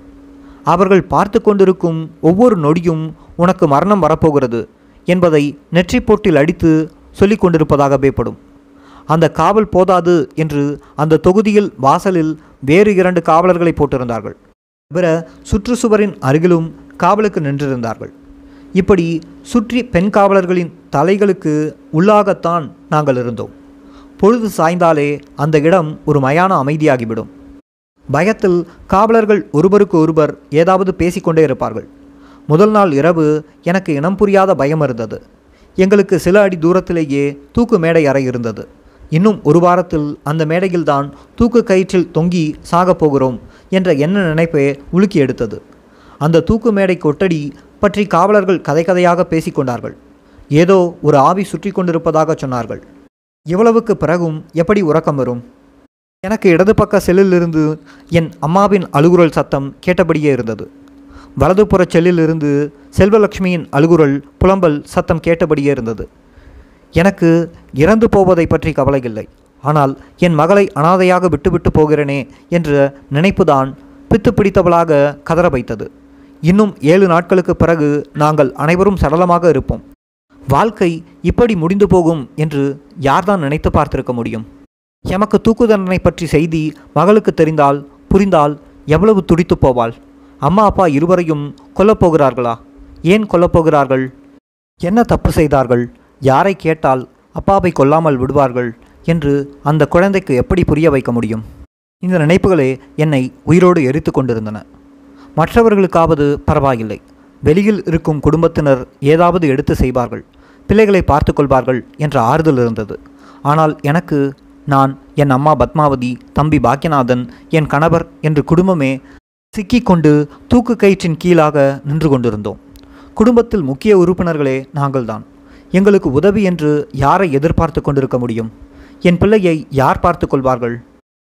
அவர்கள் பார்த்து கொண்டிருக்கும் ஒவ்வொரு நொடியும் உனக்கு மரணம் வரப்போகிறது என்பதை நெற்றி போட்டில் அடித்து சொல்லிக் கொண்டிருப்பதாகவே படும். அந்த காவல் போதாது என்று அந்த தொகுதியில் வாசலில் வேறு இரண்டு காவலர்களை போட்டிருந்தார்கள். தவிர சுற்றுச்சுவரின் அருகிலும் காவலுக்கு நின்றிருந்தார்கள். இப்படி சுற்றி பெண் காவலர்களின் தலைகளுக்கு உள்ளாகத்தான் நாங்கள் இருந்தோம். பொழுது சாய்ந்தாலே அந்த இடம் ஒரு மயான அமைதியாகிவிடும். பயத்தில் காவலர்கள் ஒருவருக்கு ஒருவர் ஏதாவது பேசிக்கொண்டே இருப்பார்கள். முதல் நாள் இரவு எனக்கு இனம் புரியாத பயம் இருந்தது. எங்களுக்கு சில அடி தூரத்திலேயே தூக்கு மேடை அறை இருந்தது. இன்னும் ஒரு வாரத்தில் அந்த மேடையில்தான் தூக்கு கயிற்றில் தொங்கி சாகப் போகிறோம் என்ற எண்ண நினைப்பே உலுக்கி எடுத்தது. அந்த தூக்கு மேடை கொட்டடி பற்றி காவலர்கள் கதை கதையாக பேசிக்கொண்டார்கள் ஏதோ ஒரு ஆவி சுற்றி கொண்டிருப்பதாக சொன்னார்கள். இவ்வளவுக்கு பிறகும் எப்படி உறக்கம் வரும்? எனக்கு இடது பக்க செல்லிலிருந்து என் அம்மாவின் அழுகுரல் சத்தம் கேட்டபடியே இருந்தது. வலதுபுற செல்லிலிருந்து செல்வலட்சுமியின் அழுகுரல் புலம்பல் சத்தம் கேட்டபடியே இருந்தது. எனக்கு இறந்து போவதை பற்றி கவலை இல்லை ஆனால் என் மகளை அனாதையாக விட்டுவிட்டு போகிறேனே என்ற நினைப்புதான் பித்து பிடித்தவளாக கதற வைத்தது. இன்னும் ஏழு நாட்களுக்கு பிறகு நாங்கள் அனைவரும் சடலமாக இருப்போம். வாழ்க்கை இப்படி முடிந்து போகும் என்று யார்தான் நினைத்து பார்த்திருக்க முடியும்? எமக்கு தூக்கு தண்டனை பற்றி செய்தி மகளுக்கு தெரிந்தால் புரிந்தால் எவ்வளவு துடித்து போவாள்? அம்மா அப்பா இருவரையும் கொல்லப்போகிறார்களா ஏன் கொல்லப்போகிறார்கள் என்ன தப்பு செய்தார்கள்? யாரை கேட்டால் அப்பாவை கொல்லாமல் விடுவார்கள் என்று அந்த குழந்தைக்கு எப்படி புரிய வைக்க முடியும்? இந்த நினைப்புகளே என்னை உயிரோடு எரித்து கொண்டிருந்தன. மற்றவர்களுக்காவது பரவாயில்லை. வெளியில் இருக்கும் குடும்பத்தினர் ஏதாவது எடுத்து செய்வார்கள். பிள்ளைகளை பார்த்து கொள்வார்கள் என்ற ஆறுதல் இருந்தது. ஆனால் எனக்கு நான் என் அம்மா பத்மாவதி தம்பி பாக்கியநாதன் என் கணவர் என்று குடும்பமே சிக்கிக்கொண்டு தூக்கு கயிற்றின் கீழாக நின்று கொண்டிருந்தோம். குடும்பத்தில் முக்கிய உறுப்பினர்களே நாங்கள்தான். எங்களுக்கு உதவி என்று யாரை எதிர்பார்த்து கொண்டிருக்க முடியும்? என் பிள்ளையை யார் பார்த்து கொள்வார்கள்?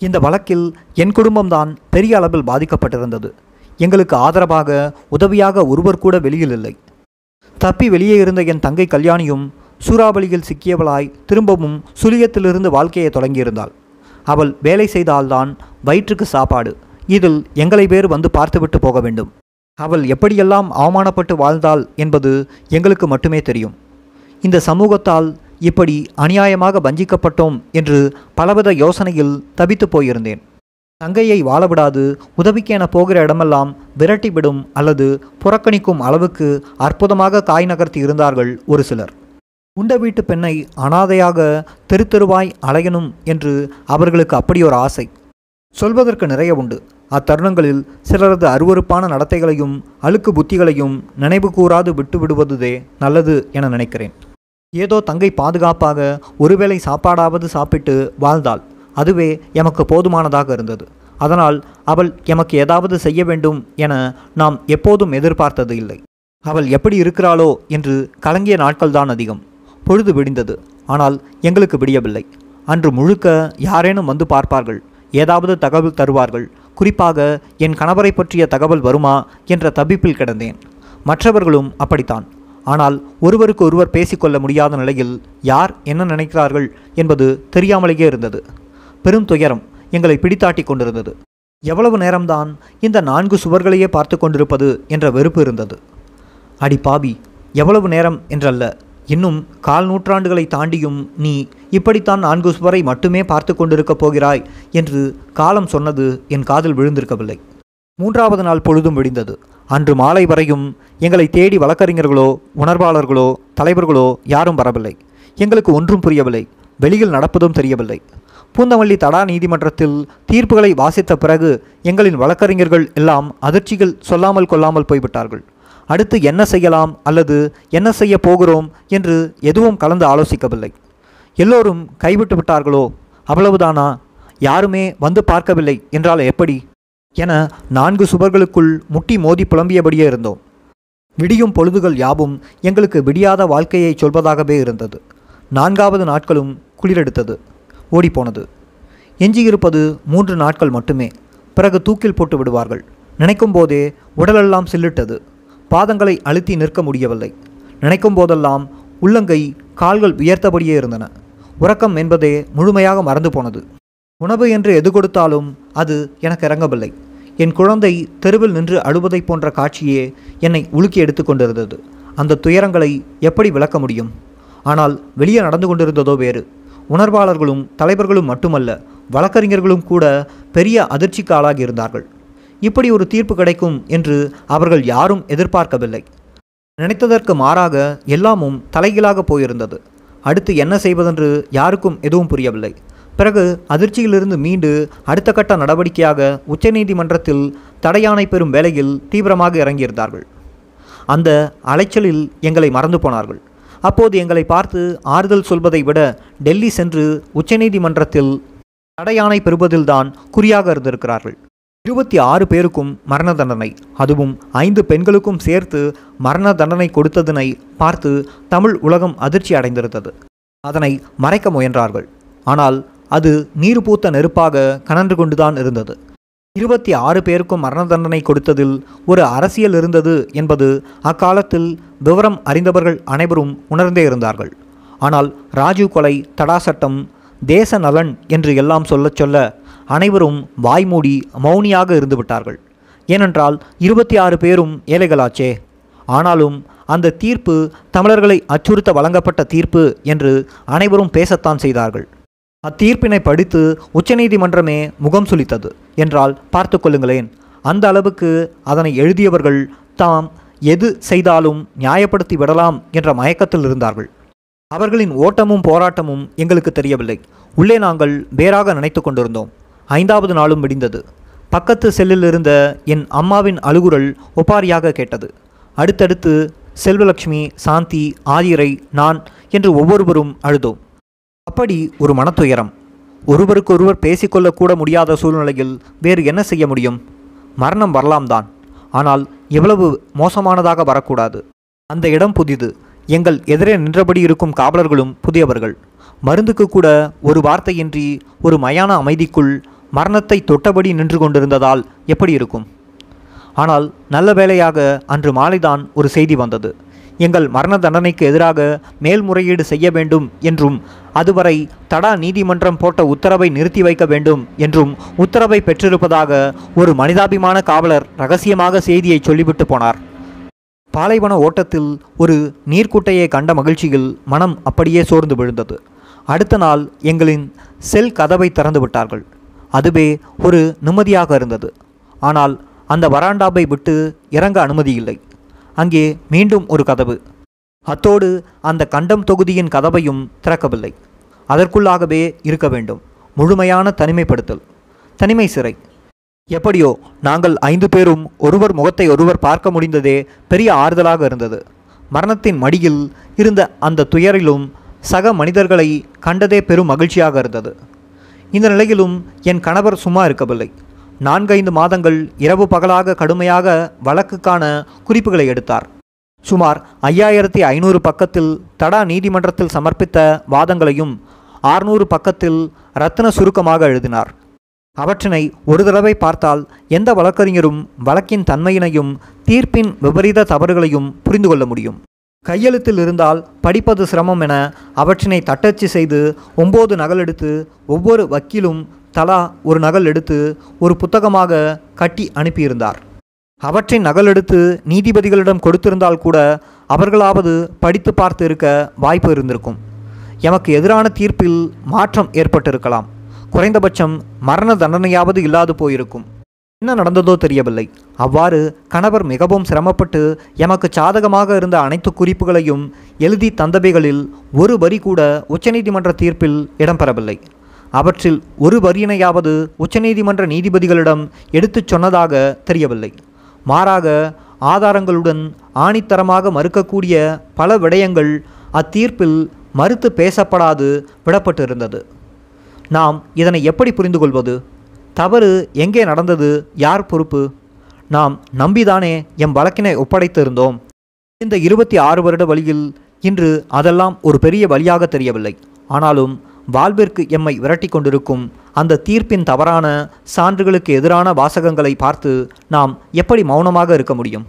இந்த வழக்கில் என் குடும்பம்தான் பெரிய அளவில் பாதிக்கப்பட்டிருந்தது. எங்களுக்கு ஆதரவாக உதவியாக ஒருவர் கூட வெளியில் இல்லை. தப்பி வெளியே இருந்த என் தங்கை கல்யாணியும் சூறாவளியில் சிக்கியவளாய் திரும்பவும் சுழியத்திலிருந்து வாழ்க்கையை தொடங்கியிருந்தாள். அவள் வேலை செய்தால்தான் வயிற்றுக்கு சாப்பாடு. இதில் எங்களை பேர் வந்து பார்த்துவிட்டு போக வேண்டும். அவள் எப்படியெல்லாம் அவமானப்பட்டு வாழ்ந்தாள் என்பது எங்களுக்கு மட்டுமே தெரியும். இந்த சமூகத்தால் இப்படி அநியாயமாக வஞ்சிக்கப்பட்டோம் என்று பலவித யோசனையில் தவித்து போயிருந்தேன். தங்கையை வாழவிடாது உதவிக்கு என போகிற இடமெல்லாம் விரட்டிவிடும் அல்லது புறக்கணிக்கும் அளவுக்கு அற்புதமாக காய் நகர்த்தி இருந்தார்கள் ஒரு சிலர். உண்ட வீட்டு பெண்ணை அனாதையாக தெரு தெருவாய் அலையணும் என்று அவர்களுக்கு அப்படி ஒரு ஆசை. சொல்வதற்கு நிறைய உண்டு. அத்தருணங்களில் சிலரது அருவருப்பான நடத்தைகளையும் அழுக்கு புத்திகளையும் நினைவு கூறாது விட்டு விடுவதுதே நல்லது என நினைக்கிறேன். ஏதோ தங்கை பாதுகாப்பாக ஒருவேளை சாப்பாடாவது சாப்பிட்டு வாழ்ந்தாள். அதுவே எமக்கு போதுமானதாக இருந்தது. அதனால் அவள் எமக்கு ஏதாவது செய்ய வேண்டும் என நாம் எப்போதும் எதிர்பார்த்தது இல்லை. அவள் எப்படி இருக்கிறாளோ என்று கலங்கிய நாட்கள்தான் அதிகம். பொழுது விடிந்தது. ஆனால் எங்களுக்கு விடியவில்லை. அன்று முழுக்க யாரேனும் வந்து பார்ப்பார்கள். ஏதாவது தகவல் தருவார்கள். குறிப்பாக என் கணவரை பற்றிய தகவல் வருமா என்ற தப்பிப்பில் கிடந்தேன். மற்றவர்களும் அப்படித்தான். ஆனால் ஒருவருக்கு ஒருவர் பேசிக்கொள்ள முடியாத நிலையில் யார் என்ன நினைக்கிறார்கள் என்பது தெரியாமலேயே இருந்தது. பெரும் துயரம் எங்களை பிடித்தாட்டி கொண்டிருந்தது. எவ்வளவு நேரம்தான் இந்த நான்கு சுவர்களையே பார்த்து கொண்டிருப்பது என்ற வெறுப்பு இருந்தது. அடி பாபி எவ்வளவு நேரம் என்றல்ல. இன்னும் கால் நூற்றாண்டுகளை தாண்டியும் நீ இப்படித்தான் நான்கு சுவரை மட்டுமே பார்த்து கொண்டிருக்கப் போகிறாய் என்று காலம் சொன்னது என் காதில் விழுந்திருக்கவில்லை. மூன்றாவது நாள் பொழுதும் விடிந்தது. அன்று மாலை வரையும் எங்களை தேடி வழக்கறிஞர்களோ உணர்வாளர்களோ தலைவர்களோ யாரும் வரவில்லை. எங்களுக்கு ஒன்றும் புரியவில்லை. வெளியில் நடப்பதும் தெரியவில்லை. பூந்தமல்லி தடா நீதிமன்றத்தில் தீர்ப்புகளை வாசித்த பிறகு எங்களின் வழக்கறிஞர்கள் எல்லாம் அதிர்ச்சிகள் சொல்லாமல் கொள்ளாமல் போய்விட்டார்கள். அடுத்து என்ன செய்யலாம் அல்லது என்ன செய்ய போகிறோம் என்று எதுவும் கலந்து ஆலோசிக்கவில்லை. எல்லோரும் கைவிட்டு விட்டார்களோ? அவ்வளவுதானா? யாருமே வந்து பார்க்கவில்லை என்றால் எப்படி? என நான்கு சுவர்களுக்குள் முட்டி மோதி புலம்பியபடியே இருந்தோம். விடியும் பொழுதுகள் யாவும் எங்களுக்கு விடியாத வாழ்க்கையை சொல்வதாகவே இருந்தது. நான்காவது நாட்களும் குளிரெடுத்தது ஓடிப்போனது. எஞ்சியிருப்பது மூன்று நாட்கள் மட்டுமே பிறகு தூக்கில் போட்டு விடுவார்கள். நினைக்கும் போதே உடலெல்லாம் சில்லிட்டது. பாதங்களை அழுத்தி நிற்க முடியவில்லை. நினைக்கும் போதெல்லாம் உள்ளங்கை கால்கள் உயர்த்தபடியே இருந்தன. உறக்கம் என்பதே முழுமையாக மறந்து போனது. உணவு என்று எது கொடுத்தாலும் அது எனக்கு இறங்கவில்லை. என் குழந்தை தெருவில் நின்று அழுவதைப் போன்ற காட்சியே என்னை உலுக்கி எடுத்து கொண்டிருந்தது. அந்த துயரங்களை எப்படி விளக்க முடியும்? ஆனால் வெளியே நடந்து கொண்டிருந்ததோ வேறு. உணர்வாளர்களும் தலைவர்களும் மட்டுமல்ல வழக்கறிஞர்களும் கூட பெரிய அதிர்ச்சிக்கு ஆளாகி இருந்தார்கள். இப்படி ஒரு தீர்ப்பு கிடைக்கும் என்று அவர்கள் யாரும் எதிர்பார்க்கவில்லை. நினைத்ததற்கு மாறாக எல்லாமும் தலைகீழாக போயிருந்தது. அடுத்து என்ன செய்வதென்று யாருக்கும் எதுவும் புரியவில்லை. பிறகு அதிர்ச்சியிலிருந்து மீண்டு அடுத்த கட்ட நடவடிக்கையாக உச்சநீதிமன்றத்தில் தடையானை பெறும் வேலையில் தீவிரமாக இறங்கியிருந்தார்கள். அந்த அலைச்சலில் எங்களை மறந்து போனார்கள். அப்போது எங்களை பார்த்து ஆறுதல் சொல்வதை விட டெல்லி சென்று உச்சநீதிமன்றத்தில் தடையானை பெறுவதில்தான் குறியாக இருந்திருக்கிறார்கள். இருபத்தி ஆறு பேருக்கும் மரண தண்டனை அதுவும் ஐந்து பெண்களுக்கும் சேர்த்து மரண தண்டனை கொடுத்ததனை பார்த்து தமிழ் உலகம் அதிர்ச்சி அடைந்திருந்தது. அதனை மறைக்க முயன்றார்கள். ஆனால் அது நீர் பூத்த நெருப்பாக கனன்று கொண்டுதான் இருந்தது. இருபத்தி ஆறு பேருக்கும் மரண தண்டனை கொடுத்ததில் ஒரு அரசியல் இருந்தது என்பது அக்காலத்தில் விவரம் அறிந்தவர்கள் அனைவரும் உணர்ந்தே இருந்தார்கள். ஆனால் ராஜீவ் கொலை தடா சட்டம் தேச நலன் என்று எல்லாம் சொல்லச் சொல்ல அனைவரும் வாய்மூடி மௌனியாக இருந்துவிட்டார்கள் ஏனென்றால் இருபத்தி ஆறு பேரும் ஏழைகளாச்சே. ஆனாலும் அந்த தீர்ப்பு தமிழர்களை அச்சுறுத்த வழங்கப்பட்ட தீர்ப்பு என்று அனைவரும் பேசத்தான் செய்தார்கள். அத்தீர்ப்பினை படித்து உச்சநீதிமன்றமே முகம் சுளித்தது என்றால் பார்த்து கொள்ளுங்களேன். அந்த அளவுக்கு அதனை எழுதியவர்கள் தாம் எது செய்தாலும் நியாயப்படுத்தி விடலாம் என்ற மயக்கத்தில் இருந்தார்கள். அவர்களின் ஓட்டமும் போராட்டமும் எங்களுக்கு தெரியவில்லை. உள்ளே நாங்கள் வேறாக நினைத்து கொண்டிருந்தோம். ஐந்தாவது நாளும் விடிந்தது பக்கத்து செல்லில் இருந்த என் அம்மாவின் அழுகுரல் ஒப்பாரியாக கேட்டது. அடுத்தடுத்து செல்வலட்சுமி சாந்தி ஆதிரை நான் என்று ஒவ்வொருவரும் அழுதோம். அப்படி ஒரு மனத்துயரம். ஒருவருக்கொருவர் பேசிக்கொள்ளக்கூட முடியாத சூழ்நிலையில் வேறு என்ன செய்ய முடியும்? மரணம் வரலாம் தான் ஆனால் எவ்வளவு மோசமானதாக வரக்கூடாது. அந்த இடம் புதிது. எங்கள் எதிரே நின்றபடி இருக்கும் காவலர்களும் புதியவர்கள். மருந்துக்கு கூட ஒரு வார்த்தையின்றி ஒரு மயான அமைதிக்குள் மரணத்தை தொட்டபடி நின்று கொண்டிருந்ததால் எப்படி இருக்கும்? ஆனால் நல்ல வேளையாக அன்று மாலைதான் ஒரு செய்தி வந்தது. எங்கள் மரண தண்டனைக்கு எதிராக மேல்முறையீடு செய்ய வேண்டும் என்றும் அதுவரை தடா நீதிமன்றம் போட்ட உத்தரவை நிறுத்தி வைக்க வேண்டும் என்றும் உத்தரவை பெற்றிருப்பதாக ஒரு மனிதாபிமான காவலர் ரகசியமாக செய்தியை சொல்லிவிட்டு போனார். பாலைவன ஓட்டத்தில் ஒரு நீர்க்குட்டையை கண்ட மகிழ்ச்சியில் மனம் அப்படியே சோர்ந்து விழுந்தது. அடுத்த நாள் எங்களின் செல் கதவை திறந்து விட்டார்கள். அதுவே ஒரு நிம்மதியாக இருந்தது. ஆனால் அந்த வராண்டாவை விட்டு இறங்க அனுமதி இல்லை. அங்கே மீண்டும் ஒரு கதவு. அத்தோடு அந்த கண்டம் தொகுதியின் கதவையும் திறக்கவில்லை. அதற்குள்ளாகவே இருக்க வேண்டும். முழுமையான தனிமைப்படுத்தல். தனிமை சிறை. எப்படியோ நாங்கள் ஐந்து பேரும் ஒருவர் முகத்தை ஒருவர் பார்க்க முடிந்ததே பெரிய ஆறுதலாக இருந்தது. மரணத்தின் மடியில் இருந்த அந்த துயரிலும் சக மனிதர்களை கண்டதே பெரும் மகிழ்ச்சியாக இருந்தது. இந்த நிலையிலும் என் கணவர் சும்மா இருக்கவில்லை. நான்கைந்து மாதங்கள் இரவு பகலாக கடுமையாக வழக்குக்கான குறிப்புகளை எடுத்தார். சுமார் ஐயாயிரத்தி ஐநூறு பக்கத்தில் தடா நீதிமன்றத்தில் சமர்ப்பித்த வாதங்களையும் ஆறுநூறு பக்கத்தில் ரத்தின சுருக்கமாக எழுதினார். அவற்றினை ஒரு தடவை பார்த்தால் எந்த வழக்கறிஞரும் வழக்கின் தன்மையினையும் தீர்ப்பின் விபரீத தவறுகளையும் புரிந்து கொள்ள முடியும். கையெழுத்தில் இருந்தால் படிப்பது சிரமம் என அவற்றினை தட்டச்சு செய்து ஒம்பது நகலெடுத்து ஒவ்வொரு வக்கீலும் தலா ஒரு நகல் எடுத்து ஒரு புத்தகமாக கட்டி அனுப்பியிருந்தார். அவற்றின் நகல் எடுத்து நீதிபதிகளிடம் கொடுத்திருந்தால் கூட அவர்களாவது படித்து பார்த்து இருக்க வாய்ப்பு இருந்திருக்கும். எமக்கு எதிரான தீர்ப்பில் மாற்றம் ஏற்பட்டிருக்கலாம். குறைந்தபட்சம் மரண தண்டனையாவது இல்லாது போயிருக்கும். என்ன நடந்ததோ தெரியவில்லை. அவ்வாறு கணவர் மிகவும் சிரமப்பட்டு எமக்கு சாதகமாக இருந்த அனைத்து குறிப்புகளையும் எழுதி தந்தவைகளில் ஒரு வரி கூட உச்சநீதிமன்ற தீர்ப்பில் இடம்பெறவில்லை. அவற்றில் ஒரு வரியினையாவது உச்சநீதிமன்ற நீதிபதிகளிடம் எடுத்துச் சொன்னதாக தெரியவில்லை. மாறாக ஆதாரங்களுடன் ஆணித்தரமாக மறுக்கக்கூடிய பல விடயங்கள் அத்தீர்ப்பில் மறுத்து பேசப்படாது விடப்பட்டிருந்தது. நாம் இதனை எப்படி புரிந்து கொள்வது தவறு எங்கே நடந்தது? யார் பொறுப்பு? நாம் நம்பிதானே எம் வழக்கினை ஒப்படைத்திருந்தோம். இந்த இருபத்தி ஆறு வருட வழியில் இன்று அதெல்லாம் ஒரு பெரிய வழியாக தெரியவில்லை. ஆனாலும் வாழ்விற்கு எம்மை விரட்டி கொண்டிருக்கும் அந்த தீர்ப்பின் தவறான சான்றுகளுக்கு எதிரான வாசகங்களை பார்த்து நாம் எப்படி மௌனமாக இருக்க முடியும்?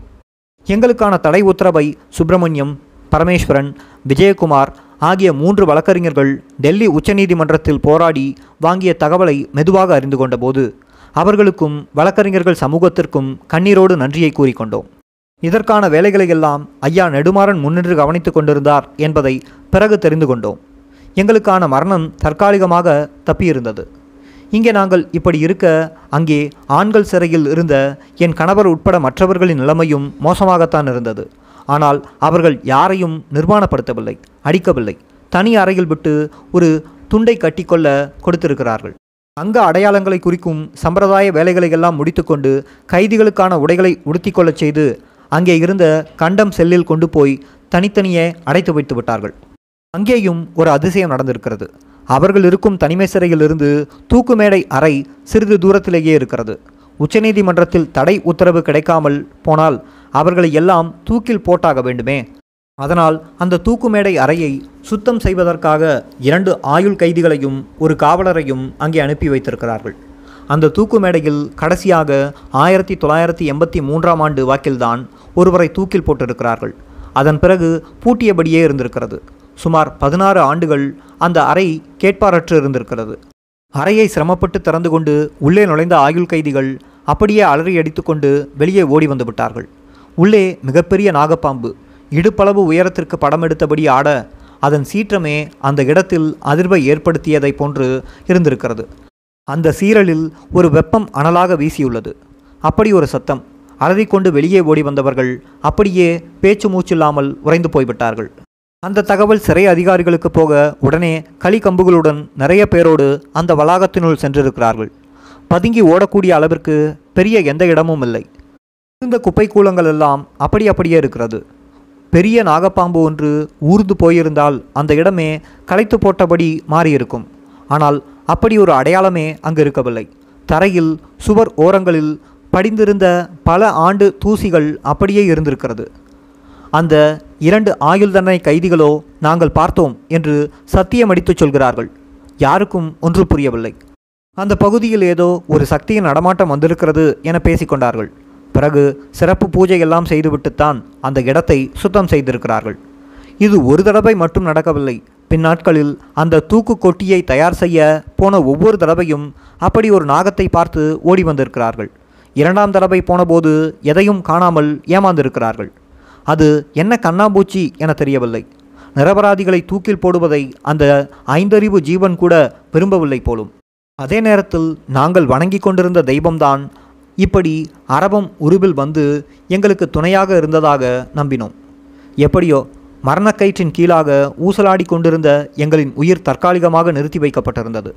எங்களுக்கான தடை உத்தரவை சுப்பிரமணியம் பரமேஸ்வரன் விஜயகுமார் ஆகிய மூன்று வழக்கறிஞர்கள் டெல்லி உச்சநீதிமன்றத்தில் போராடி வாங்கிய தகவலை மெதுவாக அறிந்து கொண்டபோது அவர்களுக்கும் வழக்கறிஞர்கள் சமூகத்திற்கும் கண்ணீரோடு நன்றியை கூறிக்கொண்டோம் இதற்கான வேலைகளையெல்லாம் ஐயா நெடுமாறன் முன்னின்று கவனித்துக் கொண்டிருந்தார் என்பதை பிறகு தெரிந்து கொண்டோம். எங்களுக்கான மரணம் தற்காலிகமாக தப்பியிருந்தது. இங்கே நாங்கள் இப்படி இருக்க அங்கே ஆண்கள் சிறையில் இருந்த என் கணவர் உட்பட மற்றவர்களின் நிலைமையும் மோசமாகத்தான் இருந்தது. ஆனால் அவர்கள் யாரையும் நிர்மாணப்படுத்தவில்லை அடிக்கவில்லை. தனி அறையில் விட்டு ஒரு துண்டை கட்டிக்கொள்ள கொடுத்திருக்கிறார்கள். அங்க அடையாளங்களை குறிக்கும் சம்பிரதாய வேலைகளை எல்லாம் முடித்துக்கொண்டு கைதிகளுக்கான உடைகளை உடுத்திக்கொள்ளச் செய்து அங்கே இருந்த கண்டம் செல்லில் கொண்டு போய் தனித்தனியே அடைத்து வைத்து விட்டார்கள். அங்கேயும் ஒரு அதிசயம் நடந்திருக்கிறது. அவர்கள் இருக்கும் தனிமை சிறையிலிருந்து தூக்குமேடை அறை சிறிது தூரத்திலேயே இருக்கிறது. உச்சநீதிமன்றத்தில் தடை உத்தரவு கிடைக்காமல் போனால் அவர்களை எல்லாம் தூக்கில் போட்டாக வேண்டுமே. அதனால் அந்த தூக்குமேடை அறையை சுத்தம் செய்வதற்காக இரண்டு ஆயுள் கைதிகளையும் ஒரு காவலரையும் அங்கே அனுப்பி வைத்திருக்கிறார்கள். அந்த தூக்குமேடையில் கடைசியாக ஆயிரத்தி தொள்ளாயிரத்தி எண்பத்தி மூன்றாம் ஆண்டு வாக்கில்தான் ஒருவரை தூக்கில் போட்டிருக்கிறார்கள். அதன் பிறகு பூட்டியபடியே இருந்திருக்கிறது. சுமார் பதினாறு ஆண்டுகள் அந்த அறை கேட்பாரற்று இருந்திருக்கிறது. அறையை சிரமப்பட்டு திறந்து கொண்டு உள்ளே நுழைந்த ஆயுள் கைதிகள் அப்படியே அலறி அடித்துக்கொண்டு வெளியே ஓடி வந்து விட்டார்கள். உள்ளே மிகப்பெரிய நாகப்பாம்பு இடுப்பளவு உயரத்திற்கு படம் எடுத்தபடி ஆட அதன் சீற்றமே அந்த இடத்தில் அதிர்வை ஏற்படுத்தியதைப் போன்று இருந்திருக்கிறது. அந்த சீரலில் ஒரு வெப்பம் அனலாக வீசியுள்ளது. அப்படி ஒரு சத்தம். அலறிக்கொண்டு வெளியே ஓடி வந்தவர்கள் அப்படியே பேச்சு மூச்சில்லாமல் உறைந்து போய்விட்டார்கள். அந்த தகவல் சிறை அதிகாரிகளுக்கு போக உடனே களி கம்புகளுடன் நிறைய பேரோடு அந்த வளாகத்தினுள் சென்றிருக்கிறார்கள். பதுங்கி ஓடக்கூடிய அளவிற்கு பெரிய எந்த இடமும் இல்லை. இந்த குப்பை கூலங்கள் எல்லாம் அப்படி அப்படியே இருக்கிறது. பெரிய நாகப்பாம்பு ஒன்று ஊர்ந்து போயிருந்தால் அந்த இடமே களைத்து போட்டபடி மாறியிருக்கும். ஆனால் அப்படி ஒரு அடையாளமே அங்கு இருக்கவில்லை. தரையில் சுவர் ஓரங்களில் படிந்திருந்த பல ஆண்டு தூசிகள் அப்படியே இருந்திருக்கிறது. அந்த இரண்டு ஆயுள் தண்டனை கைதிகளோ நாங்கள் பார்த்தோம் என்று சத்தியமடித்துச் சொல்கிறார்கள். யாருக்கும் ஒன்று புரியவில்லை. அந்த பகுதியில் ஏதோ ஒரு சக்தியின் நடமாட்டம் வந்திருக்கிறது என பேசிக்கொண்டார்கள். பிறகு சிறப்பு பூஜை எல்லாம் செய்துவிட்டுத்தான் அந்த இடத்தை சுத்தம் செய்திருக்கிறார்கள். இது ஒரு தடவை மட்டும் நடக்கவில்லை. பின்னாட்களில் அந்த தூக்கு கொட்டியை தயார் செய்ய போன ஒவ்வொரு தடவையும் அப்படி ஒரு நாகத்தை பார்த்து ஓடி வந்திருக்கிறார்கள். இரண்டாம் தடவை போனபோது எதையும் காணாமல் ஏமாந்திருக்கிறார்கள். அது என்ன கண்ணாம்பூச்சி என தெரியவில்லை. நிரபராதிகளை தூக்கில் போடுவதை அந்த ஐந்தறிவு ஜீவன் கூட விரும்பவில்லை போலும். அதே நேரத்தில் நாங்கள் வணங்கி கொண்டிருந்த தெய்வம்தான். இப்படி அரபம் உருவில் வந்து எங்களுக்கு துணையாக இருந்ததாக நம்பினோம். எப்படியோ மரணக்கயிற்றின் கீழாக ஊசலாடி கொண்டிருந்த எங்களின் உயிர் தற்காலிகமாக நிறுத்தி வைக்கப்பட்டிருந்தது.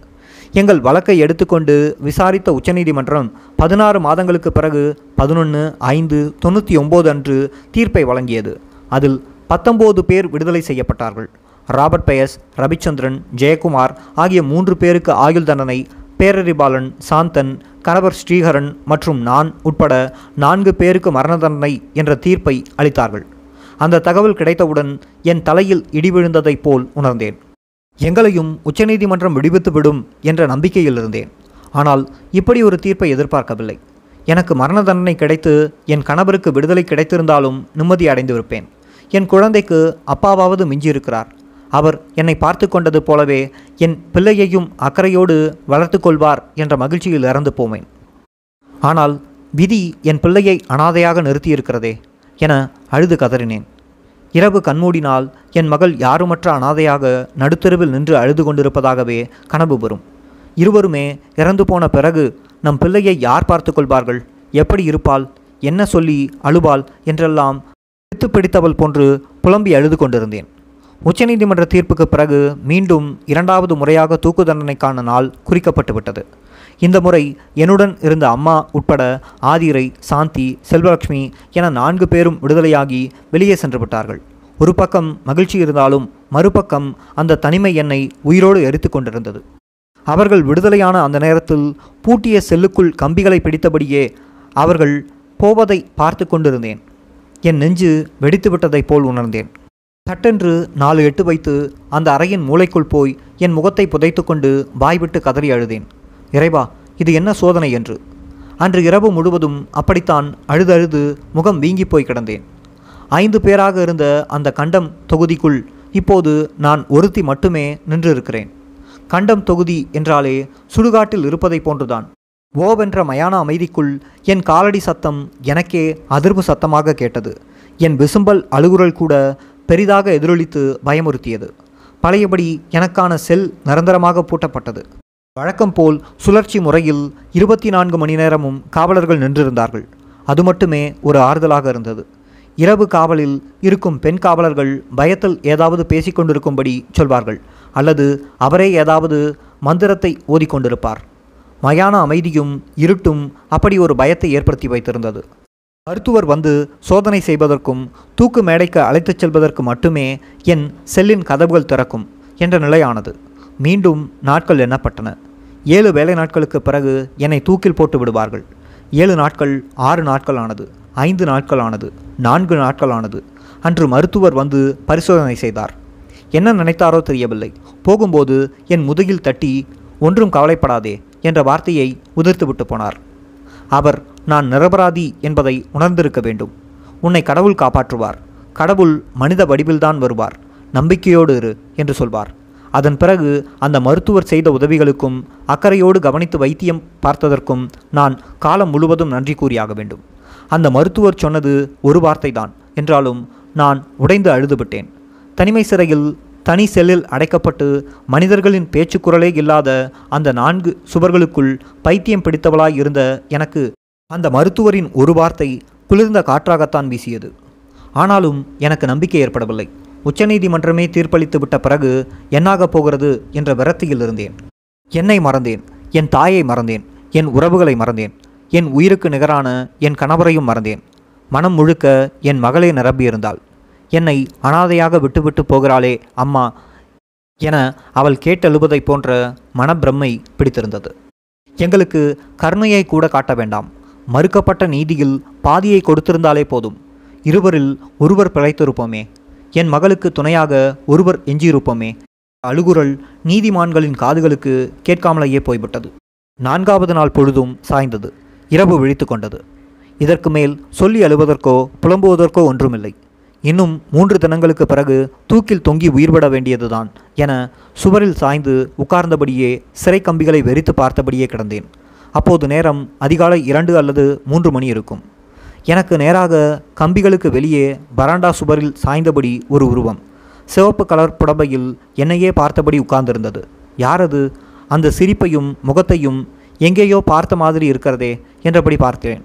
எங்கள் வழக்கை எடுத்துக்கொண்டு விசாரித்த உச்சநீதிமன்றம் பதினாறு மாதங்களுக்கு பிறகு பதினொன்று ஐந்து தொண்ணூற்றி ஒம்பது அன்று தீர்ப்பை வழங்கியது. அதில் பத்தொம்போது பேர் விடுதலை செய்யப்பட்டார்கள். ராபர்ட் பயஸ் ரவிச்சந்திரன் ஜெயக்குமார் ஆகிய மூன்று பேருக்கு ஆயுள் தண்டனை பேரறிபாலன் சாந்தன் கணவர் ஸ்ரீஹரன் மற்றும் நான் உட்பட நான்கு பேருக்கு மரண தண்டனை என்ற தீர்ப்பை அளித்தார்கள். அந்த தகவல் கிடைத்தவுடன் என் தலையில் இடி விழுந்ததைப் போல் உணர்ந்தேன். எங்களையும் உச்சநீதிமன்றம் விடுவித்துவிடும் என்ற நம்பிக்கையில் இருந்தேன் ஆனால் இப்படி ஒரு தீர்ப்பை எதிர்பார்க்கவில்லை. எனக்கு மரண தண்டனை கிடைத்து என் கணவருக்கு விடுதலை கிடைத்திருந்தாலும் நிம்மதி அடைந்திருப்பேன். என் குழந்தைக்கு அப்பாவாவது மிஞ்சியிருக்கிறார். அவர் என்னை பார்த்து கொண்டது போலவே என் பிள்ளையையும் அக்கறையோடு வளர்த்து கொள்வார் என்ற மகிழ்ச்சியில் இறந்து போவேன். ஆனால் விதி என் பிள்ளையை அனாதையாக நிறுத்தியிருக்கிறதே என அழுது கதறினேன். இரவு கண்மூடினால் என் மகள் யாருமற்ற அனாதையாக நடுத்தெருவில் நின்று அழுது கொண்டிருப்பதாகவே கனவு வரும். இருவருமே இறந்து போன பிறகு நம் பிள்ளையை யார் பார்த்து கொள்வார்கள்? எப்படி இருப்பாள்? என்ன சொல்லி அழுவாள்? என்றெல்லாம் பிடித்து பிடித்தவள் போன்று புலம்பி அழுது கொண்டிருந்தேன். உச்சநீதிமன்ற தீர்ப்புக்கு பிறகு மீண்டும் இரண்டாவது முறையாக தூக்கு தண்டனைக்கான நாள் குறிக்கப்பட்டுவிட்டது. இந்த முறை என்னுடன் இருந்த அம்மா உட்பட ஆதிரை சாந்தி செல்வலட்சுமி என நான்கு பேரும் விடுதலையாகி வெளியே சென்று விட்டார்கள். ஒரு பக்கம் மகிழ்ச்சி இருந்தாலும் மறுபக்கம் அந்த தனிமை என்னை உயிரோடு எரித்து கொண்டிருந்தது. அவர்கள் விடுதலையான அந்த நேரத்தில் பூட்டிய செல்லுக்குள் கம்பிகளை பிடித்தபடியே அவர்கள் போவதை பார்த்து கொண்டிருந்தேன். என் நெஞ்சு வெடித்து விட்டதைப் போல் உணர்ந்தேன். சட்டென்று நாலு எட்டு வைத்து அந்த அறையின் மூளைக்குள் போய் என் முகத்தை புதைத்து கொண்டு வாய்விட்டு கதறி அழுதேன். இறைவா இது என்ன சோதனை என்று. அன்று இரவு முழுவதும் அப்படித்தான் அழுதழுது முகம் வீங்கி போய் கிடந்தேன். ஐந்து பேராக இருந்த அந்த கண்டம் தொகுதிக்குள் இப்போது நான் ஒருத்தி மட்டுமே நின்றிருக்கிறேன். கண்டம் தொகுதி என்றாலே சுடுகாட்டில் இருப்பதை போன்றுதான். ஓவென்ற மயான அமைதிக்குள் என் காலடி சத்தம் எனக்கே அதிர்வு சத்தமாக கேட்டது. என் விசும்பல் அழுகுரல் கூட பெரிதாக எதிரொலித்து பயமுறுத்தியது. பழையபடி எனக்கான செல் நிரந்தரமாக பூட்டப்பட்டது. வழக்கம் போல் சுழற்சி முறையில் இருபத்தி நான்கு மணி நேரமும் காவலர்கள் நின்றிருந்தார்கள். அது மட்டுமே ஒரு ஆறுதலாக இருந்தது. இரவு காவலில் இருக்கும் பெண் காவலர்கள் பயத்தில் ஏதாவது பேசிக்கொண்டிருக்கும்படி சொல்வார்கள் அல்லது அவரே ஏதாவது மந்திரத்தை ஓதிக்கொண்டிருப்பார். மயான அமைதியும் இருட்டும் அப்படி ஒரு பயத்தை ஏற்படுத்தி வைத்திருந்தது. மருத்துவர் வந்து சோதனை செய்வதற்கும் தூக்கு மேடைக்கு அழைத்துச் செல்வதற்கு மட்டுமே என் செல்லின் கதவுகள் திறக்கும் என்ற நிலையானது. மீண்டும் நாட்கள் எண்ணப்பட்டன. ஏழு வேலை நாட்களுக்கு பிறகு என்னை தூக்கில் போட்டு விடுவார்கள். ஏழு நாட்கள் ஆறு நாட்கள் ஆனது ஐந்து நாட்கள் ஆனது நான்கு நாட்கள் ஆனது அன்று மருத்துவர் வந்து பரிசோதனை செய்தார். என்ன நினைத்தாரோ தெரியவில்லை. போகும்போது என் முதுகில் தட்டி ஒன்றும் கவலைப்படாதே என்ற வார்த்தையை உதிர்த்துவிட்டு போனார். அவர் நான் நிரபராதி என்பதை உணர்ந்திருக்க வேண்டும். உன்னை கடவுள் காப்பாற்றுவார். கடவுள் மனித வடிவில்தான் வருவார். நம்பிக்கையோடு இரு என்று சொல்வார். அதன் பிறகு அந்த மருத்துவர் செய்த உதவிகளுக்கும் அக்கறையோடு கவனித்து வைத்தியம் பார்த்ததற்கும் நான் காலம் முழுவதும் நன்றி கூறியாக வேண்டும். அந்த மருத்துவர் சொன்னது ஒரு வார்த்தை தான் என்றாலும் நான் உடைந்து அழுதுபட்டேன். தனிமை சிறையில் தனி செல்லில் அடைக்கப்பட்டு மனிதர்களின் பேச்சுக்குரலே இல்லாத அந்த நான்கு சுவர்களுக்குள் பைத்தியம் பிடித்தவளாய் இருந்த எனக்கு அந்த மருத்துவரின் ஒரு வார்த்தை குளிர்ந்த காற்றாகத்தான் வீசியது. ஆனாலும் எனக்கு நம்பிக்கை ஏற்படவில்லை. உச்சநீதிமன்றமே தீர்ப்பளித்து விட்ட பிறகு என்னாகப் போகிறது என்ற விரத்தியில் இருந்தேன். என்னை மறந்தேன் என் தாயை மறந்தேன் என் உறவுகளை மறந்தேன் என் உயிருக்கு நிகரான என் கணவரையும் மறந்தேன். மனம் முழுக்க என் மகளே நிரம்பியிருந்தாள். என்னை அனாதையாக விட்டுவிட்டு போகிறாளே அம்மா என அவள் கேட்டெழுவதைப் போன்ற மனப்பிரமை பிடித்திருந்தது. எங்களுக்கு கருணையை கூட காட்ட வேண்டாம். மறுக்கப்பட்ட நீதியில் பாதியை கொடுத்திருந்தாலே போதும். இருவரில் ஒருவர் பிழைத்திருப்போமே. என் மகளுக்கு துணையாக ஒருவர் எஞ்சியிருப்போமே. அழுகுரல் நீதிமான்களின் காதுகளுக்கு கேட்காமலேயே போய்விட்டது. நான்காவது நாள் பொழுதும் சாய்ந்தது. இரவு விழித்து கொண்டது. இதற்கு மேல் சொல்லி அழுவதற்கோ புலம்புவதற்கோ ஒன்றுமில்லை. இன்னும் மூன்று தினங்களுக்கு பிறகு தூக்கில் தொங்கி உயிர்விட வேண்டியதுதான் என சுவரில் சாய்ந்து உட்கார்ந்தபடியே சிறை கம்பிகளை வெறித்து பார்த்தபடியே கிடந்தேன். அப்போது நேரம் அதிகாலை இரண்டு அல்லது மூன்று மணி இருக்கும். எனக்கு நேராக கம்பிகளுக்கு வெளியே பராண்டா சுவரில் சாய்ந்தபடி ஒரு உருவம். சிவப்பு கலர் புடவையில் என்னையே பார்த்தபடி உட்கார்ந்திருந்தது. யாரது? அந்த சிரிப்பையும் முகத்தையும் எங்கேயோ பார்த்த மாதிரி இருக்கிறதே என்றபடி பார்த்தேன்.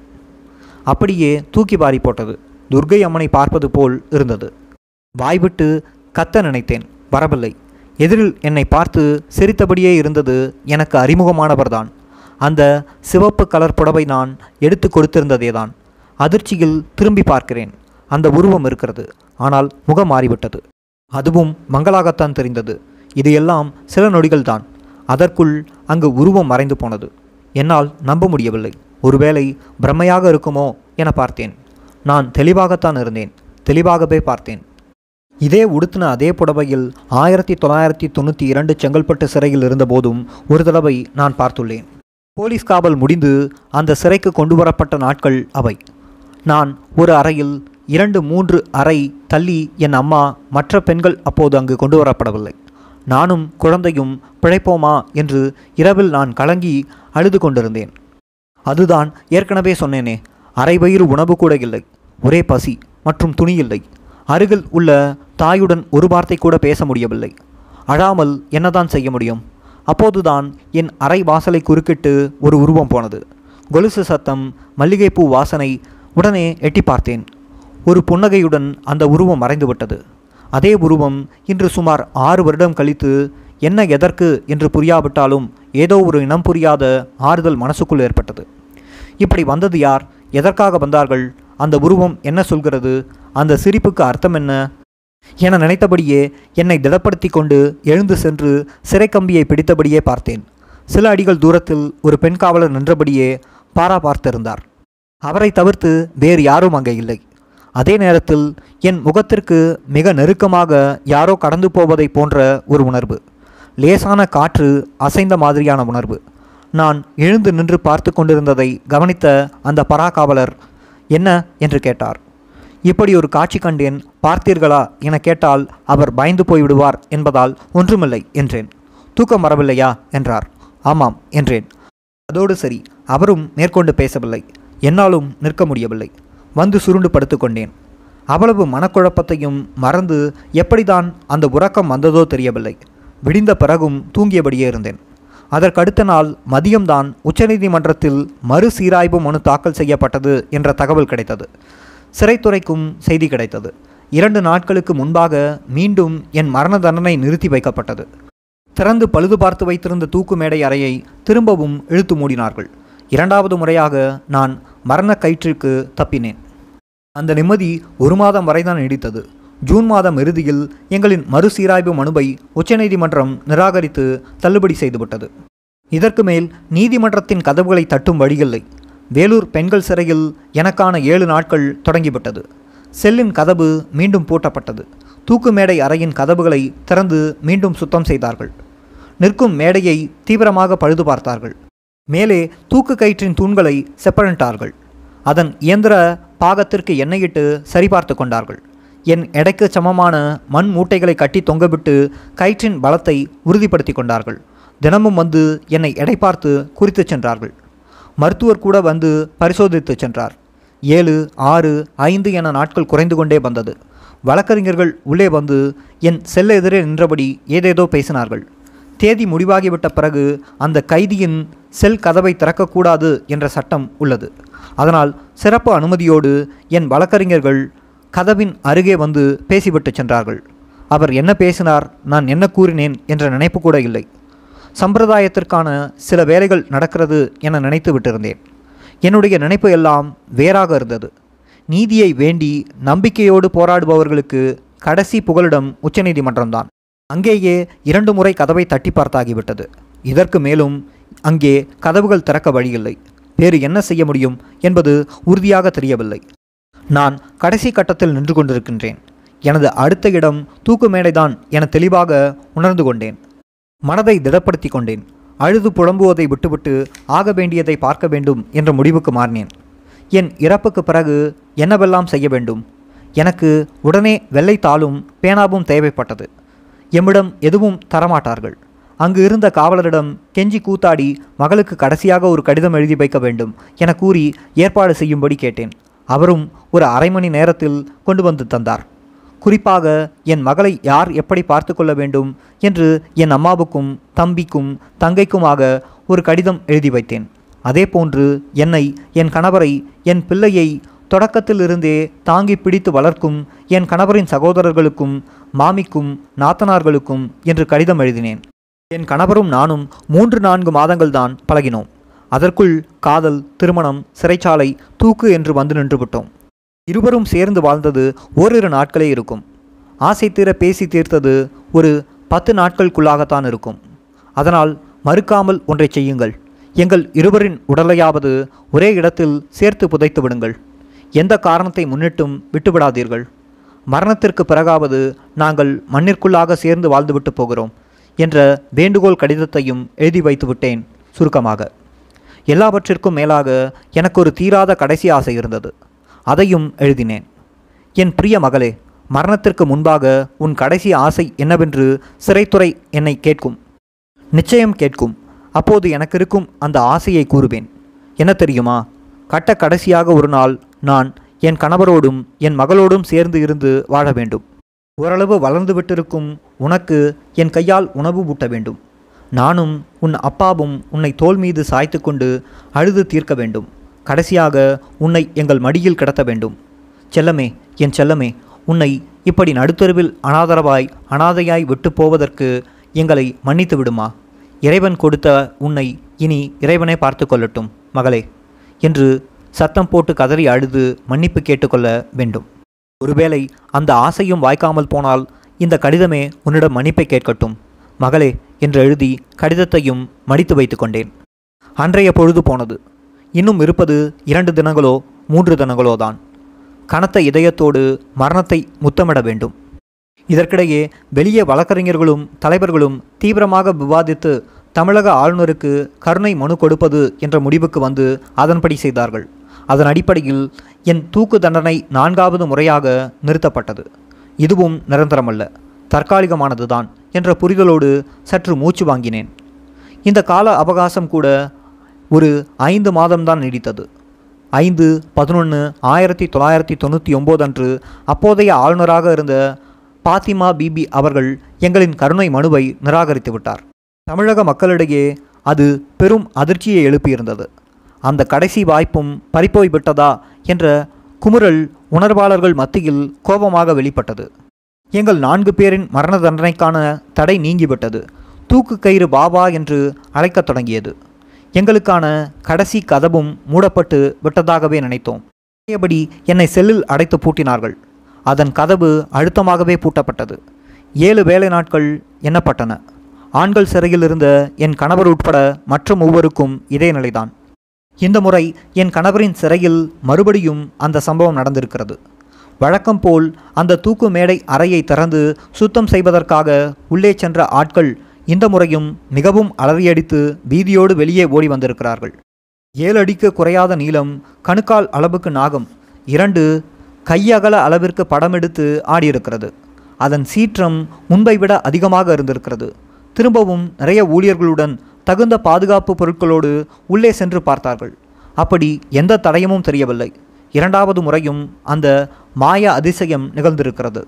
அப்படியே தூக்கி வாரி போட்டது. துர்கை அம்மனை பார்ப்பது போல் இருந்தது. வாய்விட்டு கத்த நினைத்தேன். வரவில்லை. எதிரில் என்னை பார்த்து சிரித்தபடியே இருந்தது எனக்கு அறிமுகமானவர்தான். அந்த சிவப்பு கலர் புடவை நான் எடுத்து கொடுத்திருந்ததேதான். அதிர்ச்சியில் திரும்பி பார்க்கிறேன். அந்த உருவம் இருக்கிறது. ஆனால் முகம் மாறிவிட்டது. அதுவும் மங்களாகத்தான் தெரிந்தது. இது எல்லாம் சில நொடிகள்தான். அதற்குள் அங்கு உருவம் மறைந்து போனது. என்னால் நம்ப முடியவில்லை. ஒருவேளை பிரம்மையாக இருக்குமோ என பார்த்தேன். நான் தெளிவாகத்தான் இருந்தேன். தெளிவாகவே பார்த்தேன். இதே உடுத்தின அதே புடவையில் ஆயிரத்தி தொள்ளாயிரத்தி தொண்ணூற்றி இரண்டு செங்கல்பட்டு சிறையில் இருந்தபோதும் ஒரு தடவை நான் பார்த்துள்ளேன். போலீஸ் காவல் முடிந்து அந்த சிறைக்கு கொண்டு வரப்பட்ட நாட்கள் அவை. நான் ஒரு அறையில் இரண்டு மூன்று அறை தள்ளி என் அம்மா மற்ற பெண்கள் அப்போது அங்கு கொண்டு வரப்படவில்லை. நானும் குழந்தையும் பிழைப்போமா என்று இரவில் நான் கலங்கி அழுது கொண்டிருந்தேன். அதுதான் ஏற்கனவே சொன்னேனே அரை வயிறு உணவு கூட இல்லை ஒரே பசி மற்றும் துணி இல்லை. அருகில் உள்ள தாயுடன் ஒரு வார்த்தை கூட பேச முடியவில்லை. அழாமல் என்னதான் செய்ய முடியும்? அப்போதுதான் என் அறை வாசலை குறுக்கிட்டு ஒரு உருவம் போனது. கொலுசு சத்தம் மல்லிகைப்பூ வாசனை உடனே எட்டி பார்த்தேன். ஒரு புன்னகையுடன் அந்த உருவம் மறைந்துவிட்டது அதே உருவம் இன்று சுமார் ஆறு வருடம் கழித்து என்ன எதற்கு என்று புரியாவிட்டாலும் ஏதோ ஒரு இனம் புரியாத ஆறுதல் மனசுக்குள் ஏற்பட்டது. இப்படி வந்தது யார்? எதற்காக வந்தார்கள்? அந்த உருவம் என்ன சொல்கிறது? அந்த சிரிப்புக்கு அர்த்தம் என்ன? என நினைத்தபடியே என்னை திடப்படுத்தி கொண்டு எழுந்து சென்று சிறைக்கம்பியை பிடித்தபடியே பார்த்தேன். சில அடிகள் தூரத்தில் ஒரு பெண் காவலர் நின்றபடியே பாரா பார்த்திருந்தார். அவரை தவிர்த்து வேறு யாரும் அங்கே இல்லை. அதே நேரத்தில் என் முகத்திற்கு மிக நெருக்கமாக யாரோ கடந்து போவதைப் போன்ற ஒரு உணர்வு. லேசான காற்று அசைந்த மாதிரியான உணர்வு. நான் எழுந்து நின்று பார்த்து கொண்டிருந்ததை கவனித்த அந்த பராகாவலர் என்ன? என்று கேட்டார். இப்படி ஒரு காட்சி கண்டேன் பார்த்தீர்களா? என கேட்டால் அவர் பயந்து போய்விடுவார் என்பதால் ஒன்றுமில்லை என்றேன். தூக்கம் வரவில்லையா? என்றார். ஆமாம் என்றேன். அதோடு சரி அவரும் மேற்கொண்டு பேசவில்லை. என்னாலும் நிற்க முடியவில்லை. வந்து சுருண்டு படுத்துக்கொண்டேன். அவ்வளவு மனக்குழப்பத்தையும் மறந்து எப்படிதான் அந்த உறக்கம் வந்ததோ தெரியவில்லை. விடிந்த பிறகும் தூங்கியபடியே இருந்தேன். அதற்கடுத்த நாள் மதியம்தான் உச்சநீதிமன்றத்தில் மறுசீராய்வு மனு தாக்கல் செய்யப்பட்டது என்ற தகவல் கிடைத்தது. சிறைத்துறைக்கும் செய்தி கிடைத்தது. இரண்டு நாட்களுக்கு முன்பாக மீண்டும் என் மரண தண்டனை நிறுத்தி வைக்கப்பட்டது. திறந்து பழுது பார்த்து வைத்திருந்த தூக்கு மேடை அறையை திரும்பவும் இழுத்து மூடினார்கள். இரண்டாவது முறையாக நான் மரண கயிற்றிற்கு தப்பினேன். அந்த நிம்மதி ஒரு மாதம் வரைதான் நீடித்தது. ஜூன் மாதம் இறுதியில் எங்களின் மறுசீராய்வு மனுவை உச்சநீதிமன்றம் நிராகரித்து தள்ளுபடி செய்துவிட்டது. இதற்கு மேல் நீதிமன்றத்தின் கதவுகளை தட்டும் வழியில்லை. வேலூர் பெண்கள் சிறையில் எனக்கான ஏழு நாட்கள் தொடங்கிவிட்டது. செல்லின் கதவு மீண்டும் பூட்டப்பட்டது. தூக்கு மேடை அறையின் கதவுகளை திறந்து மீண்டும் சுத்தம் செய்தார்கள். நிற்கும் மேடையை தீவிரமாக பழுது பார்த்தார்கள். மேலே தூக்கு கயிற்றின் தூண்களை செப்பனிட்டார்கள் அதன் இயந்திர பாகத்திற்கு எண்ணெயிட்டு சரிபார்த்து கொண்டார்கள். என் எடைக்கு சமமான மண் மூட்டைகளை கட்டி தொங்கவிட்டு கயிற்றின் பலத்தை உறுதிப்படுத்தி கொண்டார்கள். தினமும் வந்து என்னை எடை பார்த்து குறித்து சென்றார்கள். மருத்துவர் கூட வந்து பரிசோதித்து சென்றார். ஏழு ஆறு ஐந்து என நாட்கள் குறைந்து கொண்டே வந்தது. வழக்கறிஞர்கள் உள்ளே வந்து என் செல்ல எதிரே நின்றபடி ஏதேதோ பேசினார்கள். தேதி முடிவாகிவிட்ட பிறகு அந்த கைதியின் செல் கதவை திறக்கக்கூடாது என்ற சட்டம் உள்ளது. அதனால் சிறப்பு அனுமதியோடு என் வழக்கறிஞர்கள் கதவின் அருகே வந்து பேசிவிட்டு சென்றார்கள். அவர் என்ன பேசினார் நான் என்ன கூறினேன் என்ற நினைப்பு கூட இல்லை. சம்பிரதாயத்திற்கான சில வேலைகள் நடக்கிறது என நினைத்து விட்டிருந்தேன். என்னுடைய நினைப்பு எல்லாம் வேறாக இருந்தது. நீதியை வேண்டி நம்பிக்கையோடு போராடுபவர்களுக்கு கடைசி புகலிடம் உச்சநீதிமன்றம்தான் அங்கேயே இரண்டு முறை கதவை தட்டி பார்த்தாகிவிட்டது. இதற்கு மேலும் அங்கே கதவுகள் திறக்க வழியில்லை. வேறு என்ன செய்ய முடியும் என்பது உறுதியாக தெரியவில்லை. நான் கடைசி கட்டத்தில் நின்று கொண்டிருக்கின்றேன். எனது அடுத்த இடம் தூக்கு மேடைதான் என தெளிவாக உணர்ந்து கொண்டேன். மனதை திடப்படுத்தி கொண்டேன். அழுது புலம்புவதை விட்டுவிட்டு ஆக வேண்டியதை பார்க்க வேண்டும் என்ற முடிவுக்கு மாறினேன். என் இறப்புக்கு பிறகு என்னவெல்லாம் செய்ய வேண்டும்? எனக்கு உடனே வெள்ளை தாளும் பேனாவும் தேவைப்பட்டது. எம்மிடம் எதுவும் தரமாட்டார்கள். அங்கு இருந்த காவலரிடம் கெஞ்சி கூத்தாடி மகளுக்கு கடைசியாக ஒரு கடிதம் எழுதி வைக்க வேண்டும் என கூறி ஏற்பாடு செய்யும்படி கேட்டேன். அவரும் ஒரு அரை மணி நேரத்தில் கொண்டு வந்து தந்தார். குறிப்பாக என் மகளை யார் எப்படி பார்த்து கொள்ள வேண்டும்? என்று என் அம்மாவுக்கும் தம்பிக்கும் தங்கைக்குமாக ஒரு கடிதம் எழுதி வைத்தேன். அதே போன்று என்னை என் கணவரை என் பிள்ளையை தொடக்கத்திலிருந்தே தாங்கி பிடித்து வளர்க்கும் என் கணவரின் சகோதரர்களுக்கும் மாமிக்கும் நாத்தனார்களுக்கும் என்று கடிதம் எழுதினேன். என் கணவரும் நானும் மூன்று நான்கு மாதங்கள்தான் பழகினோம். அதற்குள் காதல் திருமணம் சிறைச்சாலை தூக்கு என்று வந்து நின்றுவிட்டோம். இருவரும் சேர்ந்து வாழ்ந்தது ஓரிரு நாட்களே இருக்கும். ஆசை தீர பேசி தீர்த்தது ஒரு பத்து நாட்களுக்குள்ளாகத்தான் இருக்கும். அதனால் மறுக்காமல் ஒன்றை செய்யுங்கள். எங்கள் இருவரின் உடலையாவது ஒரே இடத்தில் சேர்த்து புதைத்து விடுங்கள். எந்த காரணத்தை முன்னிட்டும் விட்டுவிடாதீர்கள். மரணத்திற்கு பிறகாவது நாங்கள் மண்ணிற்குள்ளாக சேர்ந்து வாழ்ந்துவிட்டு போகிறோம். என்ற வேண்டுகோள் கடிதத்தையும் எழுதி வைத்துவிட்டேன் சுருக்கமாக. எல்லாவற்றிற்கும் மேலாக எனக்கு ஒரு தீராத கடைசி ஆசை இருந்தது. அதையும் எழுதினேன். என் பிரிய மகளே மரணத்திற்கு முன்பாக உன் கடைசி ஆசை என்னவென்று சிறைத்துறை என்னை கேட்கும். நிச்சயம் கேட்கும். அப்போது எனக்கு இருக்கும் அந்த ஆசையை கூறுவேன். என்ன தெரியுமா? கட்ட கடைசியாக ஒரு நாள் நான் என் கணவரோடும் என் மகளோடும் சேர்ந்து இருந்து வாழ வேண்டும். ஓரளவு வளர்ந்து விட்டிருக்கும் உனக்கு என் கையால் உணவு ஊட்ட வேண்டும். நானும் உன் அப்பாவும் உன்னை தோள் மீது சாய்த்து கொண்டு அழுது தீர்க்க வேண்டும். கடைசியாக உன்னை எங்கள் மடியில் கிடத்த வேண்டும். செல்லமே என் செல்லமே உன்னை இப்படி நடுத்தருவில் அனாதரவாய் அனாதையாய் விட்டு போவதற்கு எங்களை மன்னித்து விடுமா? இறைவன் கொடுத்த உன்னை இனி இறைவனே பார்த்து கொள்ளட்டும் மகளே என்று சத்தம் போட்டு கதறி அழுது மன்னிப்பு கேட்டுக்கொள்ள வேண்டும். ஒருவேளை அந்த ஆசையும் வாய்க்காமல் போனால் இந்த கடிதமே உன்னிடம் மன்னிப்பை கேட்கட்டும். மகளே என்று எழுதி கடிதத்தையும் மடித்து வைத்து கொண்டேன். அன்றைய பொழுது போனது. இன்னும் இருப்பது இரண்டு தினங்களோ மூன்று தினங்களோ தான். கனத்த இதயத்தோடு மரணத்தை முத்தமிட வேண்டும். இதற்கிடையே வெளியே வழக்கறிஞர்களும் தலைவர்களும் தீவிரமாக விவாதித்து தமிழக ஆளுநருக்கு கருணை மனு கொடுப்பது என்ற முடிவுக்கு வந்து அதன்படி செய்தார்கள். அதன் அடிப்படையில் என் தூக்கு தண்டனை நான்காவது முறையாக நிறுத்தப்பட்டது. இதுவும் நிரந்தரமல்ல. தற்காலிகமானதுதான் என்ற புரிதலோடு சற்று மூச்சு வாங்கினேன். இந்த கால அவகாசம் கூட ஒரு ஐந்து மாதம்தான் நீடித்தது. ஐந்து பதினொன்று ஆயிரத்தி தொள்ளாயிரத்தி தொண்ணூற்றி ஒம்பது அன்று அப்போதைய ஆளுநராக இருந்த பாத்திமா பிபி அவர்கள் எங்களின் கருணை மனுவை நிராகரித்து விட்டார் தமிழக மக்களிடையே அது பெரும் அதிர்ச்சியை எழுப்பியிருந்தது. அந்த கடைசி வாய்ப்பும் பறிப்போய் விட்டதா என்ற குமுறல் உணர்வாளர்கள் மத்தியில் கோபமாக வெளிப்பட்டது. எங்கள் நான்கு பேரின் மரண தண்டனைக்கான தடை நீங்கிவிட்டது. தூக்கு கயிறு பாபா என்று அழைக்கத் தொடங்கியது. எங்களுக்கான கடைசி கதவும் மூடப்பட்டு விட்டதாகவே நினைத்தோம். பழையபடி என்னை செல்லில் அடைத்து பூட்டினார்கள். அதன் கதவு அழுத்தமாகவே பூட்டப்பட்டது. ஏழு வேலை நாட்கள் எண்ணப்பட்டன. ஆண்கள் சிறையில் இருந்த என் கணவர் உட்பட மற்ற மூவருக்கும் இதே நிலைதான். இந்த முறை என் கணவரின் சிறையில் மறுபடியும் அந்த சம்பவம் நடந்திருக்கிறது. வழக்கம் போல் அந்த தூக்கு மேடை அறையை திறந்து சுத்தம் செய்வதற்காக உள்ளே சென்ற ஆட்கள் இந்த முறையும் மிகவும் அலறியடித்து பீதியோடு வெளியே ஓடி வந்திருக்கிறார்கள். ஏழு அடிக்கு குறையாத நீளம் கணுக்கால் அளவுக்கு நாகம் இரண்டு கையகல அளவிற்கு படம் எடுத்து ஆடியிருக்கிறது. அதன் சீற்றம் முன்பை விட அதிகமாக இருந்திருக்கிறது. திரும்பவும் நிறைய ஊழியர்களுடன் தகுந்த பாதுகாப்பு பொருட்களோடு உள்ளே சென்று பார்த்தார்கள். அப்படி எந்த தடயமும் தெரியவில்லை. இரண்டாவது முறையும் அந்த மாய அதிசயம் நிகழ்ந்திருக்கிறது.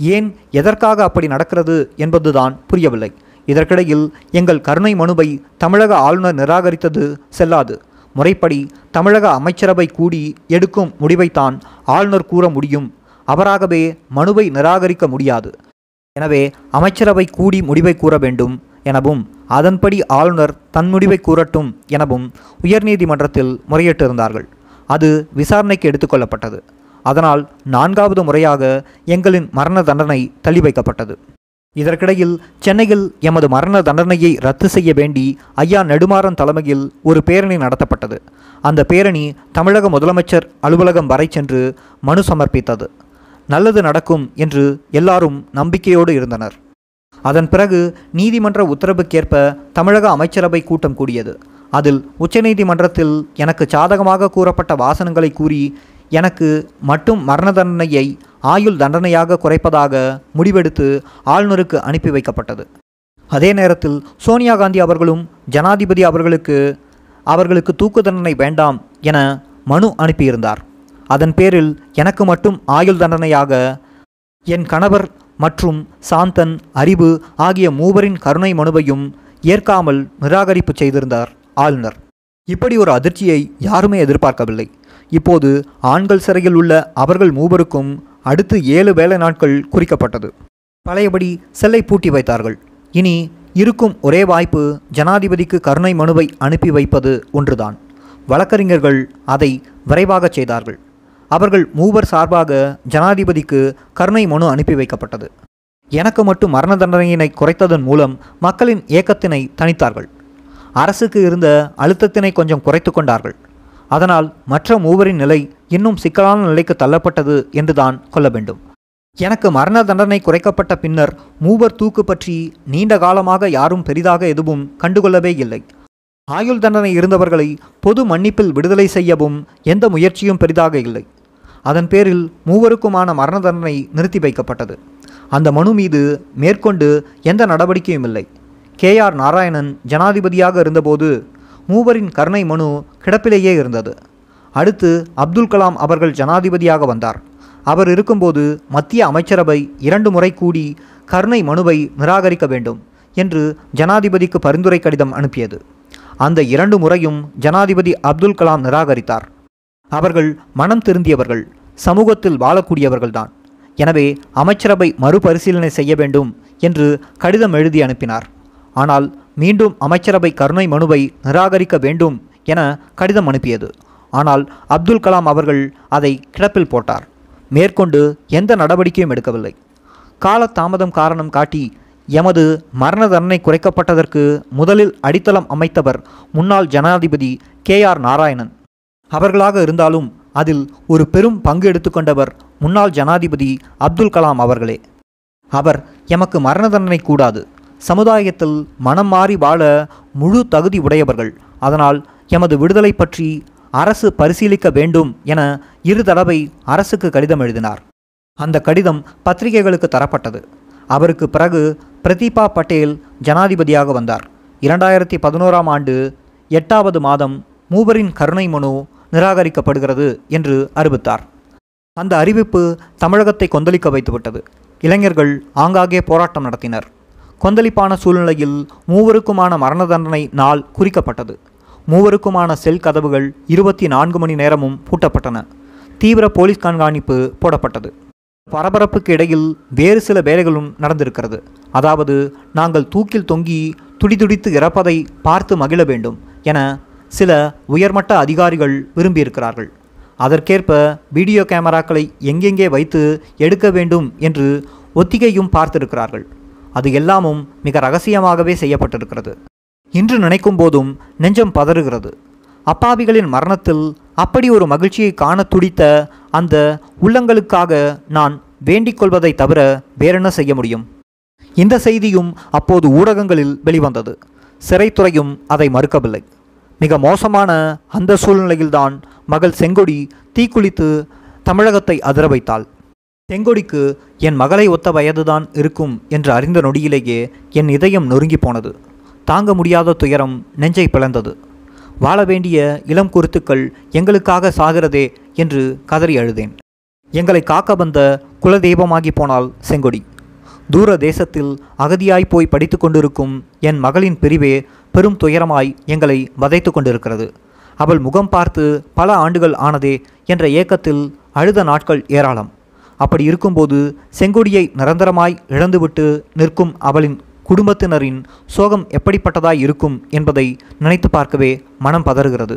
ஏன் எதற்காக அப்படி நடக்கிறது என்பதுதான் புரியவில்லை. இதற்கிடையில் எங்கள் கருணை மனுவை தமிழக ஆளுநர் நிராகரித்தது செல்லாது. முறைப்படி தமிழக அமைச்சரவை கூடி எடுக்கும் முடிவைத்தான் ஆளுநர் கூற முடியும். அவராகவே மனுவை நிராகரிக்க முடியாது. எனவே அமைச்சரவை கூடி முடிவை கூற வேண்டும். எனவும் அதன்படி ஆளுநர் தன் முடிவை கூறட்டும் எனவும் உயர்நீதிமன்றத்தில் முறையிட்டிருந்தார்கள். அது விசாரணைக்கு எடுத்துக்கொள்ளப்பட்டது அதனால் நான்காவது முறையாக எங்களின் மரண தண்டனை தள்ளி வைக்கப்பட்டது. இதற்கிடையில் சென்னையில் எமது மரண தண்டனையை ரத்து செய்ய வேண்டி ஐயா நெடுமாறன் தலைமையில் ஒரு பேரணி நடத்தப்பட்டது. அந்த பேரணி தமிழக முதலமைச்சர் அலுவலகம் வரை சென்று மனு சமர்ப்பித்தது. நல்லது நடக்கும் என்று எல்லாரும் நம்பிக்கையோடு இருந்தனர். அதன் பிறகு நீதிமன்ற உத்தரவுக்கேற்ப தமிழக அமைச்சரவை கூட்டம் கூடியது. அதில் உச்சநீதிமன்றத்தில் எனக்கு சாதகமாக கூறப்பட்ட வாசனங்களை கூறி எனக்கு மட்டும் மரண தண்டனையை ஆயுள் தண்டனையாக குறைப்பதாக முடிவெடுத்து ஆளுநருக்கு அனுப்பி வைக்கப்பட்டது. அதே நேரத்தில் சோனியா காந்தி அவர்களும் ஜனாதிபதி அவர்களுக்கு அவர்களுக்கு தூக்கு தண்டனை வேண்டாம் என மனு அனுப்பியிருந்தார். அதன் பேரில் எனக்கு மட்டும் ஆயுள் தண்டனையாக என் கணவர் மற்றும் சாந்தன் அறிவு ஆகிய மூவரின் கருணை மனுவையும் ஏற்காமல் நிராகரிப்பு செய்திருந்தார். ஆளுநர் இப்படி ஒரு அதிர்ச்சியை யாருமே எதிர்பார்க்கவில்லை. இப்போது ஆண்கள் சிறையில் உள்ள அவர்கள் மூவருக்கும் அடுத்து ஏழு வேலை நாட்கள் குறிக்கப்பட்டது. பழையபடி செல்லை பூட்டி வைத்தார்கள். இனி இருக்கும் ஒரே வாய்ப்பு ஜனாதிபதிக்கு கருணை மனுவை அனுப்பி வைப்பது ஒன்றுதான். வழக்கறிஞர்கள் அதை விரைவாகச் செய்தார்கள். அவர்கள் மூவர் சார்பாக ஜனாதிபதிக்கு கருணை மனு அனுப்பி வைக்கப்பட்டது. எனக்கு மட்டும் மரண தண்டனையினை குறைத்ததன் மூலம் மக்களின் ஏக்கத்தினை தணித்தார்கள். அரசுக்கு இருந்த அழுத்தத்தினை கொஞ்சம் குறைத்து கொண்டார்கள். அதனால் மற்ற மூவரின் நிலை இன்னும் சிக்கலான நிலைக்கு தள்ளப்பட்டது என்றுதான் கொள்ள வேண்டும். எனக்கு மரண தண்டனை குறைக்கப்பட்ட பின்னர் மூவர் தூக்கு பற்றி நீண்ட காலமாக யாரும் பெரிதாக எதுவும் கண்டுகொள்ளவே இல்லை. ஆயுள் தண்டனை இருந்தவர்களை பொது மன்னிப்பில் விடுதலை செய்யவும் எந்த முயற்சியும் பெரிதாக இல்லை. அதன் பேரில் மூவருக்குமான மரண தண்டனை நிறுத்தி வைக்கப்பட்டது. அந்த மனு மீது மேற்கொண்டு எந்த நடவடிக்கையும் இல்லை. கே. ஆர். நாராயணன் ஜனாதிபதியாக இருந்தபோது மூவரின் கருணை மனு கிடப்பிலேயே இருந்தது. அடுத்து அப்துல் கலாம் அவர்கள் ஜனாதிபதியாக வந்தார். அவர் இருக்கும்போது மத்திய அமைச்சரவை இரண்டு முறை கூடி கருணை மனுவை நிராகரிக்க வேண்டும் என்று ஜனாதிபதிக்கு பரிந்துரை கடிதம் அனுப்பியது. அந்த இரண்டு முறையும் ஜனாதிபதி அப்துல் கலாம் நிராகரித்தார். அவர்கள் மனம் திருந்தியவர்கள் சமூகத்தில் வாழக்கூடியவர்கள்தான். எனவே அமைச்சரவை மறுபரிசீலனை செய்ய வேண்டும் என்று கடிதம் எழுதி அனுப்பினார். ஆனால் மீண்டும் அமைச்சரவை கருணை மனுவை நிராகரிக்க வேண்டும் என கடிதம் அனுப்பியது. ஆனால் அப்துல் கலாம் அவர்கள் அதை கிடப்பில் போட்டார். மேற்கொண்டு எந்த நடவடிக்கையும் எடுக்கவில்லை. காலதாமதம் காரணம் காட்டி எமது மரண தண்டனை குறைக்கப்பட்டதற்கு முதலில் அடித்தளம் அமைத்தவர் முன்னாள் ஜனாதிபதி கே ஆர் நாராயணன். அவர்களாக இருந்தாலும் அதில் ஒரு பெரும் பங்கு எடுத்துக்கொண்டவர் முன்னாள் ஜனாதிபதி அப்துல் கலாம் அவர்களே. அவர் எமக்கு மரண தண்டனை கூடாது. சமுதாயத்தில் மனம் மாறி வாழ முழு தகுதி உடையவர்கள். அதனால் எமது விடுதலை பற்றி அரசு பரிசீலிக்க வேண்டும் என இரு தடவை அரசுக்கு கடிதம் எழுதினார். அந்த கடிதம் பத்திரிகைகளுக்கு தரப்பட்டது. அவருக்கு பிறகு பிரதீபா பட்டேல் ஜனாதிபதியாக வந்தார். இரண்டாயிரத்தி பதினோராம் ஆண்டு எட்டாவது மாதம் மூவரின் கருணை மனு நிராகரிக்கப்படுகிறது என்று அறிவித்தார். அந்த அறிவிப்பு தமிழகத்தை கொந்தளிக்க வைத்துவிட்டது. இளைஞர்கள் ஆங்காங்கே போராட்டம் நடத்தினர். கொந்தளிப்பான சூழ்நிலையில் மூவருக்குமான மரண தண்டனை நாள் குறிக்கப்பட்டது. மூவருக்குமான செல் கதவுகள் இருபத்தி நான்கு மணி நேரமும் பூட்டப்பட்டன. தீவிர போலீஸ் கண்காணிப்பு போடப்பட்டது. பரபரப்புக்கு இடையில் வேறு சில வேலைகளும் நடந்திருக்கிறது. அதாவது நாங்கள் தூக்கில் தொங்கி துடிதுடித்து இறப்பதை பார்த்து மகிழ வேண்டும் என சில உயர்மட்ட அதிகாரிகள் விரும்பியிருக்கிறார்கள். அதற்கேற்ப வீடியோ கேமராக்களை எங்கெங்கே வைத்து எடுக்க வேண்டும் என்று ஒத்திகையும் பார்த்திருக்கிறார்கள். அது எல்லாமும் மிக ரகசியமாகவே செய்யப்பட்டிருக்கிறது. இன்று நினைக்கும் போதும் நெஞ்சம் பதறுகிறது. அப்பாவிகளின் மரணத்தில் அப்படி ஒரு மகிழ்ச்சியை காண துடித்த அந்த உள்ளங்களுக்காக நான் வேண்டிக் கொள்வதை தவிர வேறென்ன செய்ய முடியும்? இந்த செய்தியும் அப்போது ஊடகங்களில் வெளிவந்தது. சிறைத்துறையும் அதை மறுக்கவில்லை. மிக மோசமான அந்த சூழ்நிலையில்தான் மகள் செங்கொடி தீக்குளித்து தமிழகத்தை அதிர வைத்தாள். செங்கொடிக்கு என் மகளை ஒத்த வயதுதான் இருக்கும் என்று அறிந்த நொடியிலேயே என் இதயம் நொறுங்கி போனது. தாங்க முடியாத துயரம் நெஞ்சை பிளந்தது. வாழ வேண்டிய இளம் குருத்துக்கள் எங்களுக்காக சாகிறதே என்று கதறி அழுதேன். எங்களை காக்க வந்த குலதெய்வமாகி போனால் செங்கொடி. தூர தேசத்தில் அகதியாய் போய் படித்து கொண்டிருக்கும் என் மகளின் பிரிவே பெரும் துயரமாய் எங்களை வதைத்து கொண்டிருக்கிறது. அவள் முகம் பார்த்து பல ஆண்டுகள் ஆனதே என்ற ஏக்கத்தில் அழுத நாட்கள் ஏராளம். அப்படி இருக்கும்போது செங்கொடியை நிரந்தரமாய் இழந்துவிட்டு நிற்கும் அவளின் குடும்பத்தினரின் சோகம் எப்படிப்பட்டதாய் இருக்கும் என்பதை நினைத்து பார்க்கவே மனம் பதறுகிறது.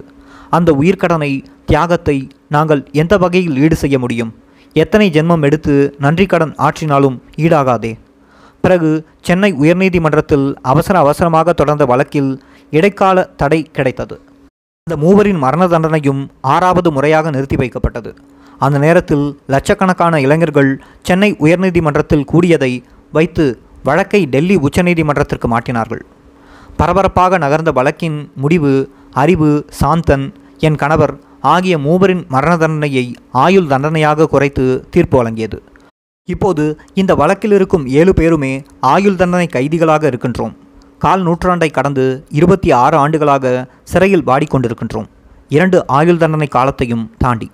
அந்த உயிர்க்கடனை தியாகத்தை நாங்கள் எந்த வகையில் ஈடு செய்ய முடியும்? எத்தனை ஜென்மம் எடுத்து நன்றி கடன் ஆற்றினாலும் ஈடாகாதே. பிறகு சென்னை உயர்நீதிமன்றத்தில் அவசர அவசரமாக தொடர்ந்த வழக்கில் இடைக்கால தடை கிடைத்தது. அந்த மூவரின் மரண தண்டனையும் ஆறாவது முறையாக நிறுத்தி வைக்கப்பட்டது. அந்த நேரத்தில் லட்சக்கணக்கான இளைஞர்கள் சென்னை உயர்நீதிமன்றத்தில் கூடியதை வைத்து வழக்கை டெல்லி உச்சநீதிமன்றத்திற்கு மாற்றினார்கள். பரபரப்பாக நகர்ந்த வழக்கின் முடிவு அறிவு சாந்தன் என் கணவர் ஆகிய மூவரின் மரண தண்டனையை ஆயுள் தண்டனையாக குறைத்து தீர்ப்பு வழங்கியது. இப்போது இந்த வழக்கில் இருக்கும் ஏழு பேருமே ஆயுள் தண்டனை கைதிகளாக இருக்கின்றோம். கால் நூற்றாண்டை கடந்து இருபத்தி ஆறு ஆண்டுகளாக சிறையில் வாடிக்கொண்டிருக்கின்றோம். இரண்டு ஆயுள் தண்டனை காலத்தையும் தாண்டி.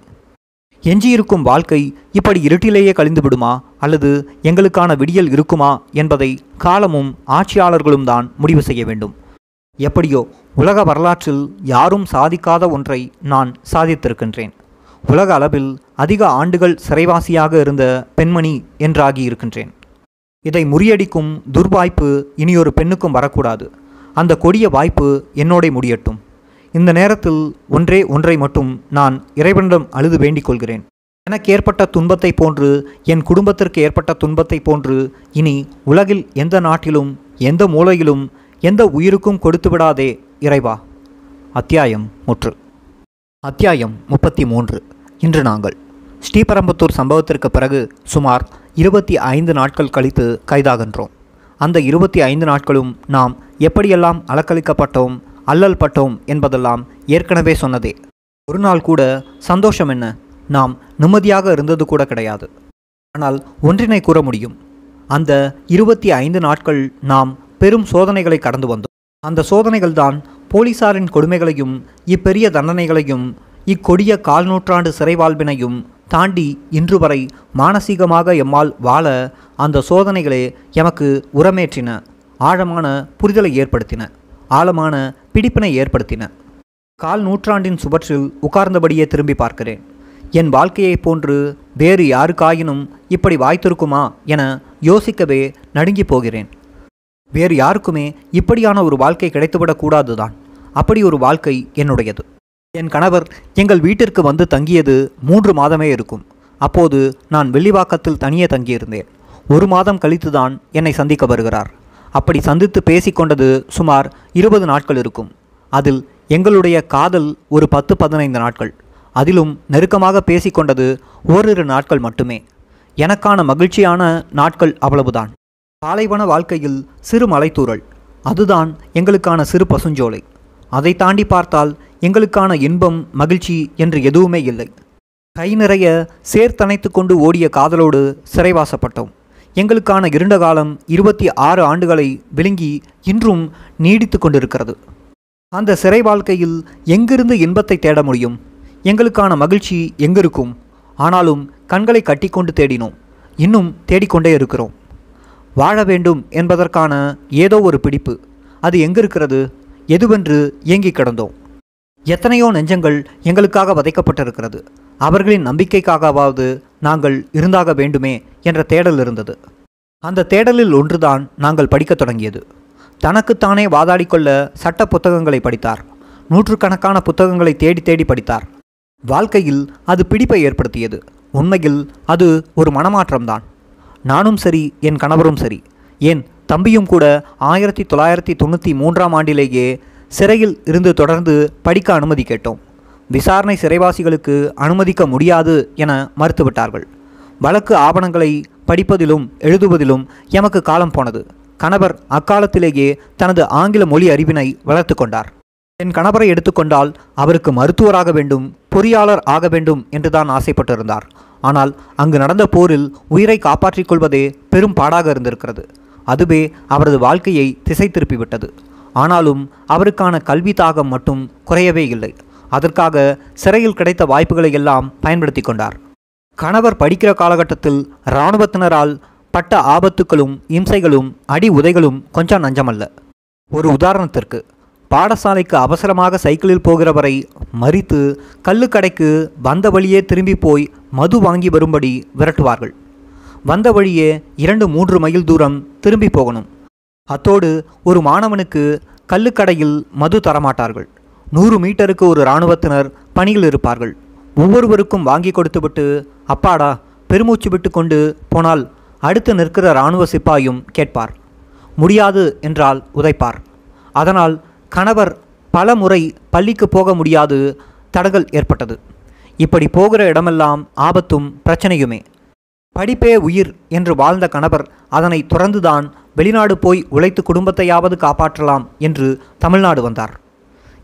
எஞ்சியிருக்கும் வாழ்க்கை இப்படி இருட்டிலேயே கழிந்து விடுமா அல்லது எங்களுக்கான விடியல் இருக்குமா? என்பதை காலமும் ஆட்சியாளர்களும் தான் முடிவு செய்ய வேண்டும். எப்படியோ உலக வரலாற்றில் யாரும் சாதிக்காத ஒன்றை நான் சாதித்திருக்கின்றேன். உலக அளவில் அதிக ஆண்டுகள் சிறைவாசியாக இருந்த பெண்மணி என்றாகி இருக்கின்றேன். இதை முறியடிக்கும் துர்வாய்ப்பு இனியொரு பெண்ணுக்கும் வரக்கூடாது. அந்த கொடிய வாய்ப்பு என்னோட முடியட்டும். இந்த நேரத்தில் ஒன்றே ஒன்றை மட்டும் நான் இறைவனிடம் அழுது வேண்டிக் கொள்கிறேன். எனக்கு ஏற்பட்ட துன்பத்தை போன்று என் குடும்பத்திற்கு ஏற்பட்ட துன்பத்தை போன்று இனி உலகில் எந்த நாட்டிலும் எந்த மூலையிலும் எந்த உயிருக்கும் கொடுத்து விடாதே இறைவா. அத்தியாயம் முற்று. அத்தியாயம் முப்பத்தி மூன்று இன்று நாங்கள். ஸ்ரீபரம்பத்தூர் சம்பவத்திற்கு பிறகு சுமார் இருபத்தி ஐந்து நாட்கள் கழித்து கைதாகின்றோம். அந்த இருபத்தி ஐந்து நாட்களும் நாம் எப்படியெல்லாம் அலக்களிக்கப்பட்டோம் அல்லல் பட்டோம் என்பதெல்லாம் ஏற்கனவே சொன்னதே. ஒரு நாள் கூட சந்தோஷம் என்ன? நாம் நிம்மதியாக இருந்தது கூட கிடையாது. ஆனால் ஒன்றினை கூற முடியும். அந்த இருபத்தி ஐந்து நாட்கள் நாம் பெரும் சோதனைகளை கடந்து வந்தோம். அந்த சோதனைகள்தான் போலீசாரின் கொடுமைகளையும் இப்பெரிய தண்டனைகளையும் இக்கொடிய கால் நூற்றாண்டு தாண்டி இன்று வரை மானசீகமாக எம்மால் வாழ அந்த சோதனைகளே எமக்கு உரமேற்றின ஆழமான புரிதலை ஏற்படுத்தின ஆழமான பிடிப்பினை ஏற்படுத்தின. கால் நூற்றாண்டின் சுவற்றில் உட்கார்ந்தபடியே திரும்பி பார்க்கிறேன். என் வாழ்க்கையைப் போன்று வேறு யாருக்காயினும் இப்படி வாய்த்திருக்குமா என யோசிக்கவே நடுங்கி போகிறேன். வேறு யாருக்குமே இப்படியான ஒரு வாழ்க்கை கிடைத்துவிடக்கூடாதுதான். அப்படி ஒரு வாழ்க்கை என்னுடையது. என் கணவர் எங்கள் வீட்டிற்கு வந்து தங்கியது மூன்று மாதமே இருக்கும். அப்போது நான் வெள்ளிவாக்கத்தில் தனியே தங்கியிருந்தேன். ஒரு மாதம் கழித்துதான் என்னை சந்திக்க வருகிறார். அப்படி சந்தித்து பேசிக்கொண்டது சுமார் இருபது நாட்கள் இருக்கும். அதில் எங்களுடைய காதல் ஒரு பத்து பதினைந்து நாட்கள். அதிலும் நெருக்கமாக பேசிக்கொண்டது ஓரிரு நாட்கள் மட்டுமே. எனக்கான மகிழ்ச்சியான நாட்கள் அவ்வளவுதான். பாலைவன வாழ்க்கையில் சிறு மலைத்தூரல் அதுதான் எங்களுக்கான சிறு பசுஞ்சோலை. அதை தாண்டி பார்த்தால் எங்களுக்கான இன்பம் மகிழ்ச்சி என்று எதுவுமே இல்லை. கை நிறைய சேர்த்தணைத்து கொண்டு ஓடிய காதலோடு சிறைவாசப்பட்டோம். எங்களுக்கான இருண்ட காலம் இருபத்தி ஆறு ஆண்டுகளை விழுங்கி இன்றும் நீடித்து கொண்டிருக்கிறது. அந்த சிறை வாழ்க்கையில் எங்கிருந்து இன்பத்தை தேட முடியும்? எங்களுக்கான மகிழ்ச்சி எங்கிருக்கும்? ஆனாலும் கண்களை கட்டிக்கொண்டு தேடினோம். இன்னும் தேடிக்கொண்டே இருக்கிறோம். வாழ வேண்டும் என்பதற்கான ஏதோ ஒரு பிடிப்பு. அது எங்கிருக்கிறது? எதுவென்று ஏங்கிக் கிடந்தோம். எத்தனையோ நெஞ்சங்கள் எங்களுக்காக வதைக்கப்பட்டிருக்கிறது. அவர்களின் நம்பிக்கைக்காகவாவது நாங்கள் இருந்தாக வேண்டுமே என்ற தேடல் இருந்தது. அந்த தேடலில் ஒன்றுதான் நாங்கள் படிக்கத் தொடங்கியது. தனக்குத்தானே வாதாடிக்கொள்ள சட்ட புத்தகங்களை படித்தார். நூற்றுக்கணக்கான புத்தகங்களை தேடி தேடி படித்தார். வாழ்க்கையில் அது பிடிப்பை ஏற்படுத்தியது. உண்மையில் அது ஒரு மனமாற்றம்தான். நானும் சரி என் கணவரும் சரி. ஏன் தம்பியும் கூட ஆயிரத்தி தொள்ளாயிரத்தி தொண்ணூற்றி மூன்றாம் ஆண்டிலேயே சிறையில் இருந்து தொடர்ந்து படிக்க அனுமதி கேட்டோம். விசாரணை சிறைவாசிகளுக்கு அனுமதிக்க முடியாது என மறுத்துவிட்டார்கள். வழக்கு ஆவணங்களை படிப்பதிலும் எழுதுவதிலும் எமக்கு காலம் போனது. கணவர் அக்காலத்திலேயே தனது ஆங்கில மொழி அறிவினை வளர்த்து கொண்டார். என் கணவரை எடுத்துக்கொண்டால் அவருக்கு மருத்துவராக வேண்டும் பொறியாளர் ஆக வேண்டும் என்றுதான் ஆசைப்பட்டிருந்தார். ஆனால் அங்கு நடந்த போரில் உயிரை காப்பாற்றிக் கொள்வதே பெரும் பாடாக இருந்திருக்கிறது. அதுவே அவரது வாழ்க்கையை திசை திருப்பிவிட்டது. ஆனாலும் அவருக்கான கல்வி தாகம் மட்டும் குறையவே இல்லை. அதற்காக சிறையில் கிடைத்த வாய்ப்புகளை எல்லாம் பயன்படுத்தி கொண்டார். கணவர் படிக்கிற காலகட்டத்தில் இராணுவத்தினரால் பட்ட ஆபத்துக்களும் இம்சைகளும் அடி உதைகளும் கொஞ்சம் நஞ்சமல்ல. ஒரு உதாரணத்திற்கு பாடசாலைக்கு அவசரமாக சைக்கிளில் போகிறவரை மறித்து கள்ளுக்கடைக்கு வந்த வழியே திரும்பி போய் மது வாங்கி வரும்படி விரட்டுவார்கள். வந்த வழியே இரண்டு மூன்று மைல் தூரம் திரும்பி போகணும். அத்தோடு ஒரு மாணவனுக்கு கள்ளுக்கடையில் மது தரமாட்டார்கள். நூறு மீட்டருக்கு ஒரு இராணுவத்தினர் பணியில் இருப்பார்கள். ஒவ்வொருவருக்கும் வாங்கி கொடுத்துவிட்டு அப்பாடா பெருமூச்சு விட்டு கொண்டு போனால் அடுத்து நிற்கிற இராணுவ சிப்பாயும் கேட்பார். முடியாது என்றால் உதைப்பார். அதனால் கணவர் பல முறை பள்ளிக்கு போக முடியாது தடங்கல் ஏற்பட்டது. இப்படி போகிற இடமெல்லாம் ஆபத்தும் பிரச்சனையுமே. படிப்பே உயிர் என்று வாழ்ந்த கணவர் அதனை துறந்துதான் வெளிநாடு போய் உழைத்து குடும்பத்தையாவது காப்பாற்றலாம் என்று தமிழ்நாடு வந்தார்.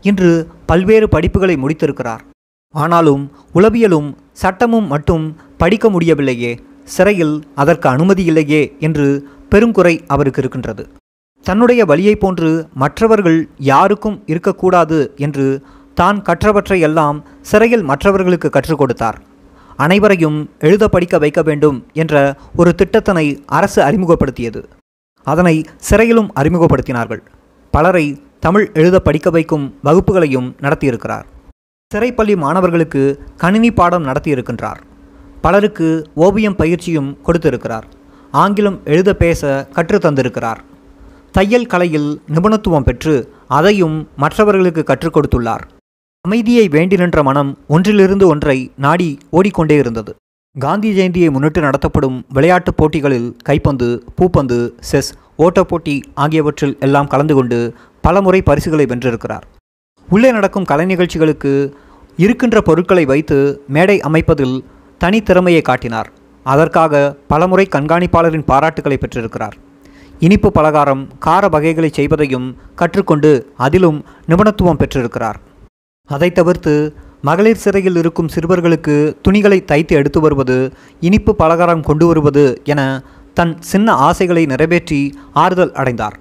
இன்று பல்வேறு படிப்புகளை முடித்திருக்கிறார். ஆனாலும் உளவியலும் சட்டமும் மட்டும் படிக்க முடியவில்லையே சிறையில் அதற்கு அனுமதி இல்லையே என்று பெருங்குறை அவருக்கு இருக்கின்றது. தன்னுடைய வழியைப் போன்று மற்றவர்கள் யாருக்கும் இருக்கக்கூடாது என்று தான் கற்றவற்றை எல்லாம் சிறையில் மற்றவர்களுக்கு கற்றுக் கொடுத்தார். அனைவரையும் எழுத படிக்க வைக்க வேண்டும் என்ற ஒரு திட்டத்தினை அரசு அறிமுகப்படுத்தியது. அதனை சிறையிலும் அறிமுகப்படுத்தினார்கள். பலரை தமிழ் எழுத படிக்க வைக்கும் வகுப்புகளையும் நடத்தியிருக்கிறார். சிறைப்பள்ளி மாணவர்களுக்கு கணினி பாடம் நடத்தியிருக்கின்றார். பலருக்கு ஓவியம் பயிற்சியும் கொடுத்திருக்கிறார். ஆங்கிலம் எழுத பேச கற்றுத்தந்திருக்கிறார் தையல் கலையில் நிபுணத்துவம் பெற்று அதையும் மற்றவர்களுக்கு கற்றுக் கொடுத்துள்ளார். அமைதியை வேண்டி நின்ற மனம் ஒன்றிலிருந்து ஒன்றை நாடி ஓடிக்கொண்டே இருந்தது. காந்தி ஜெயந்தியை முன்னிட்டு நடத்தப்படும் விளையாட்டுப் போட்டிகளில் கைப்பந்து பூப்பந்து செஸ் ஓட்டப் போட்டி ஆகியவற்றில் எல்லாம் கலந்து கொண்டு பலமுறை பரிசுகளை வென்றிருக்கிறார். உள்ளே நடக்கும் கலை நிகழ்ச்சிகளுக்கு இருக்கின்ற பொருட்களை வைத்து மேடை அமைப்பதில் தனித்திறமையை காட்டினார். அதற்காக பலமுறை கண்காணிப்பாளரின் பாராட்டுகளை பெற்றிருக்கிறார். இனிப்பு பலகாரம் கார வகைகளை செய்வதையும் கற்றுக்கொண்டு அதிலும் நிபுணத்துவம் பெற்றிருக்கிறார். அதை தவிர்த்து மகளிர் சிறையில் இருக்கும் சிறுவர்களுக்கு துணிகளை தைத்து எடுத்து வருவது இனிப்பு பலகாரம் கொண்டு வருவது என தன் சின்ன ஆசைகளை நிறைவேற்றி ஆறுதல் அடைந்தார்.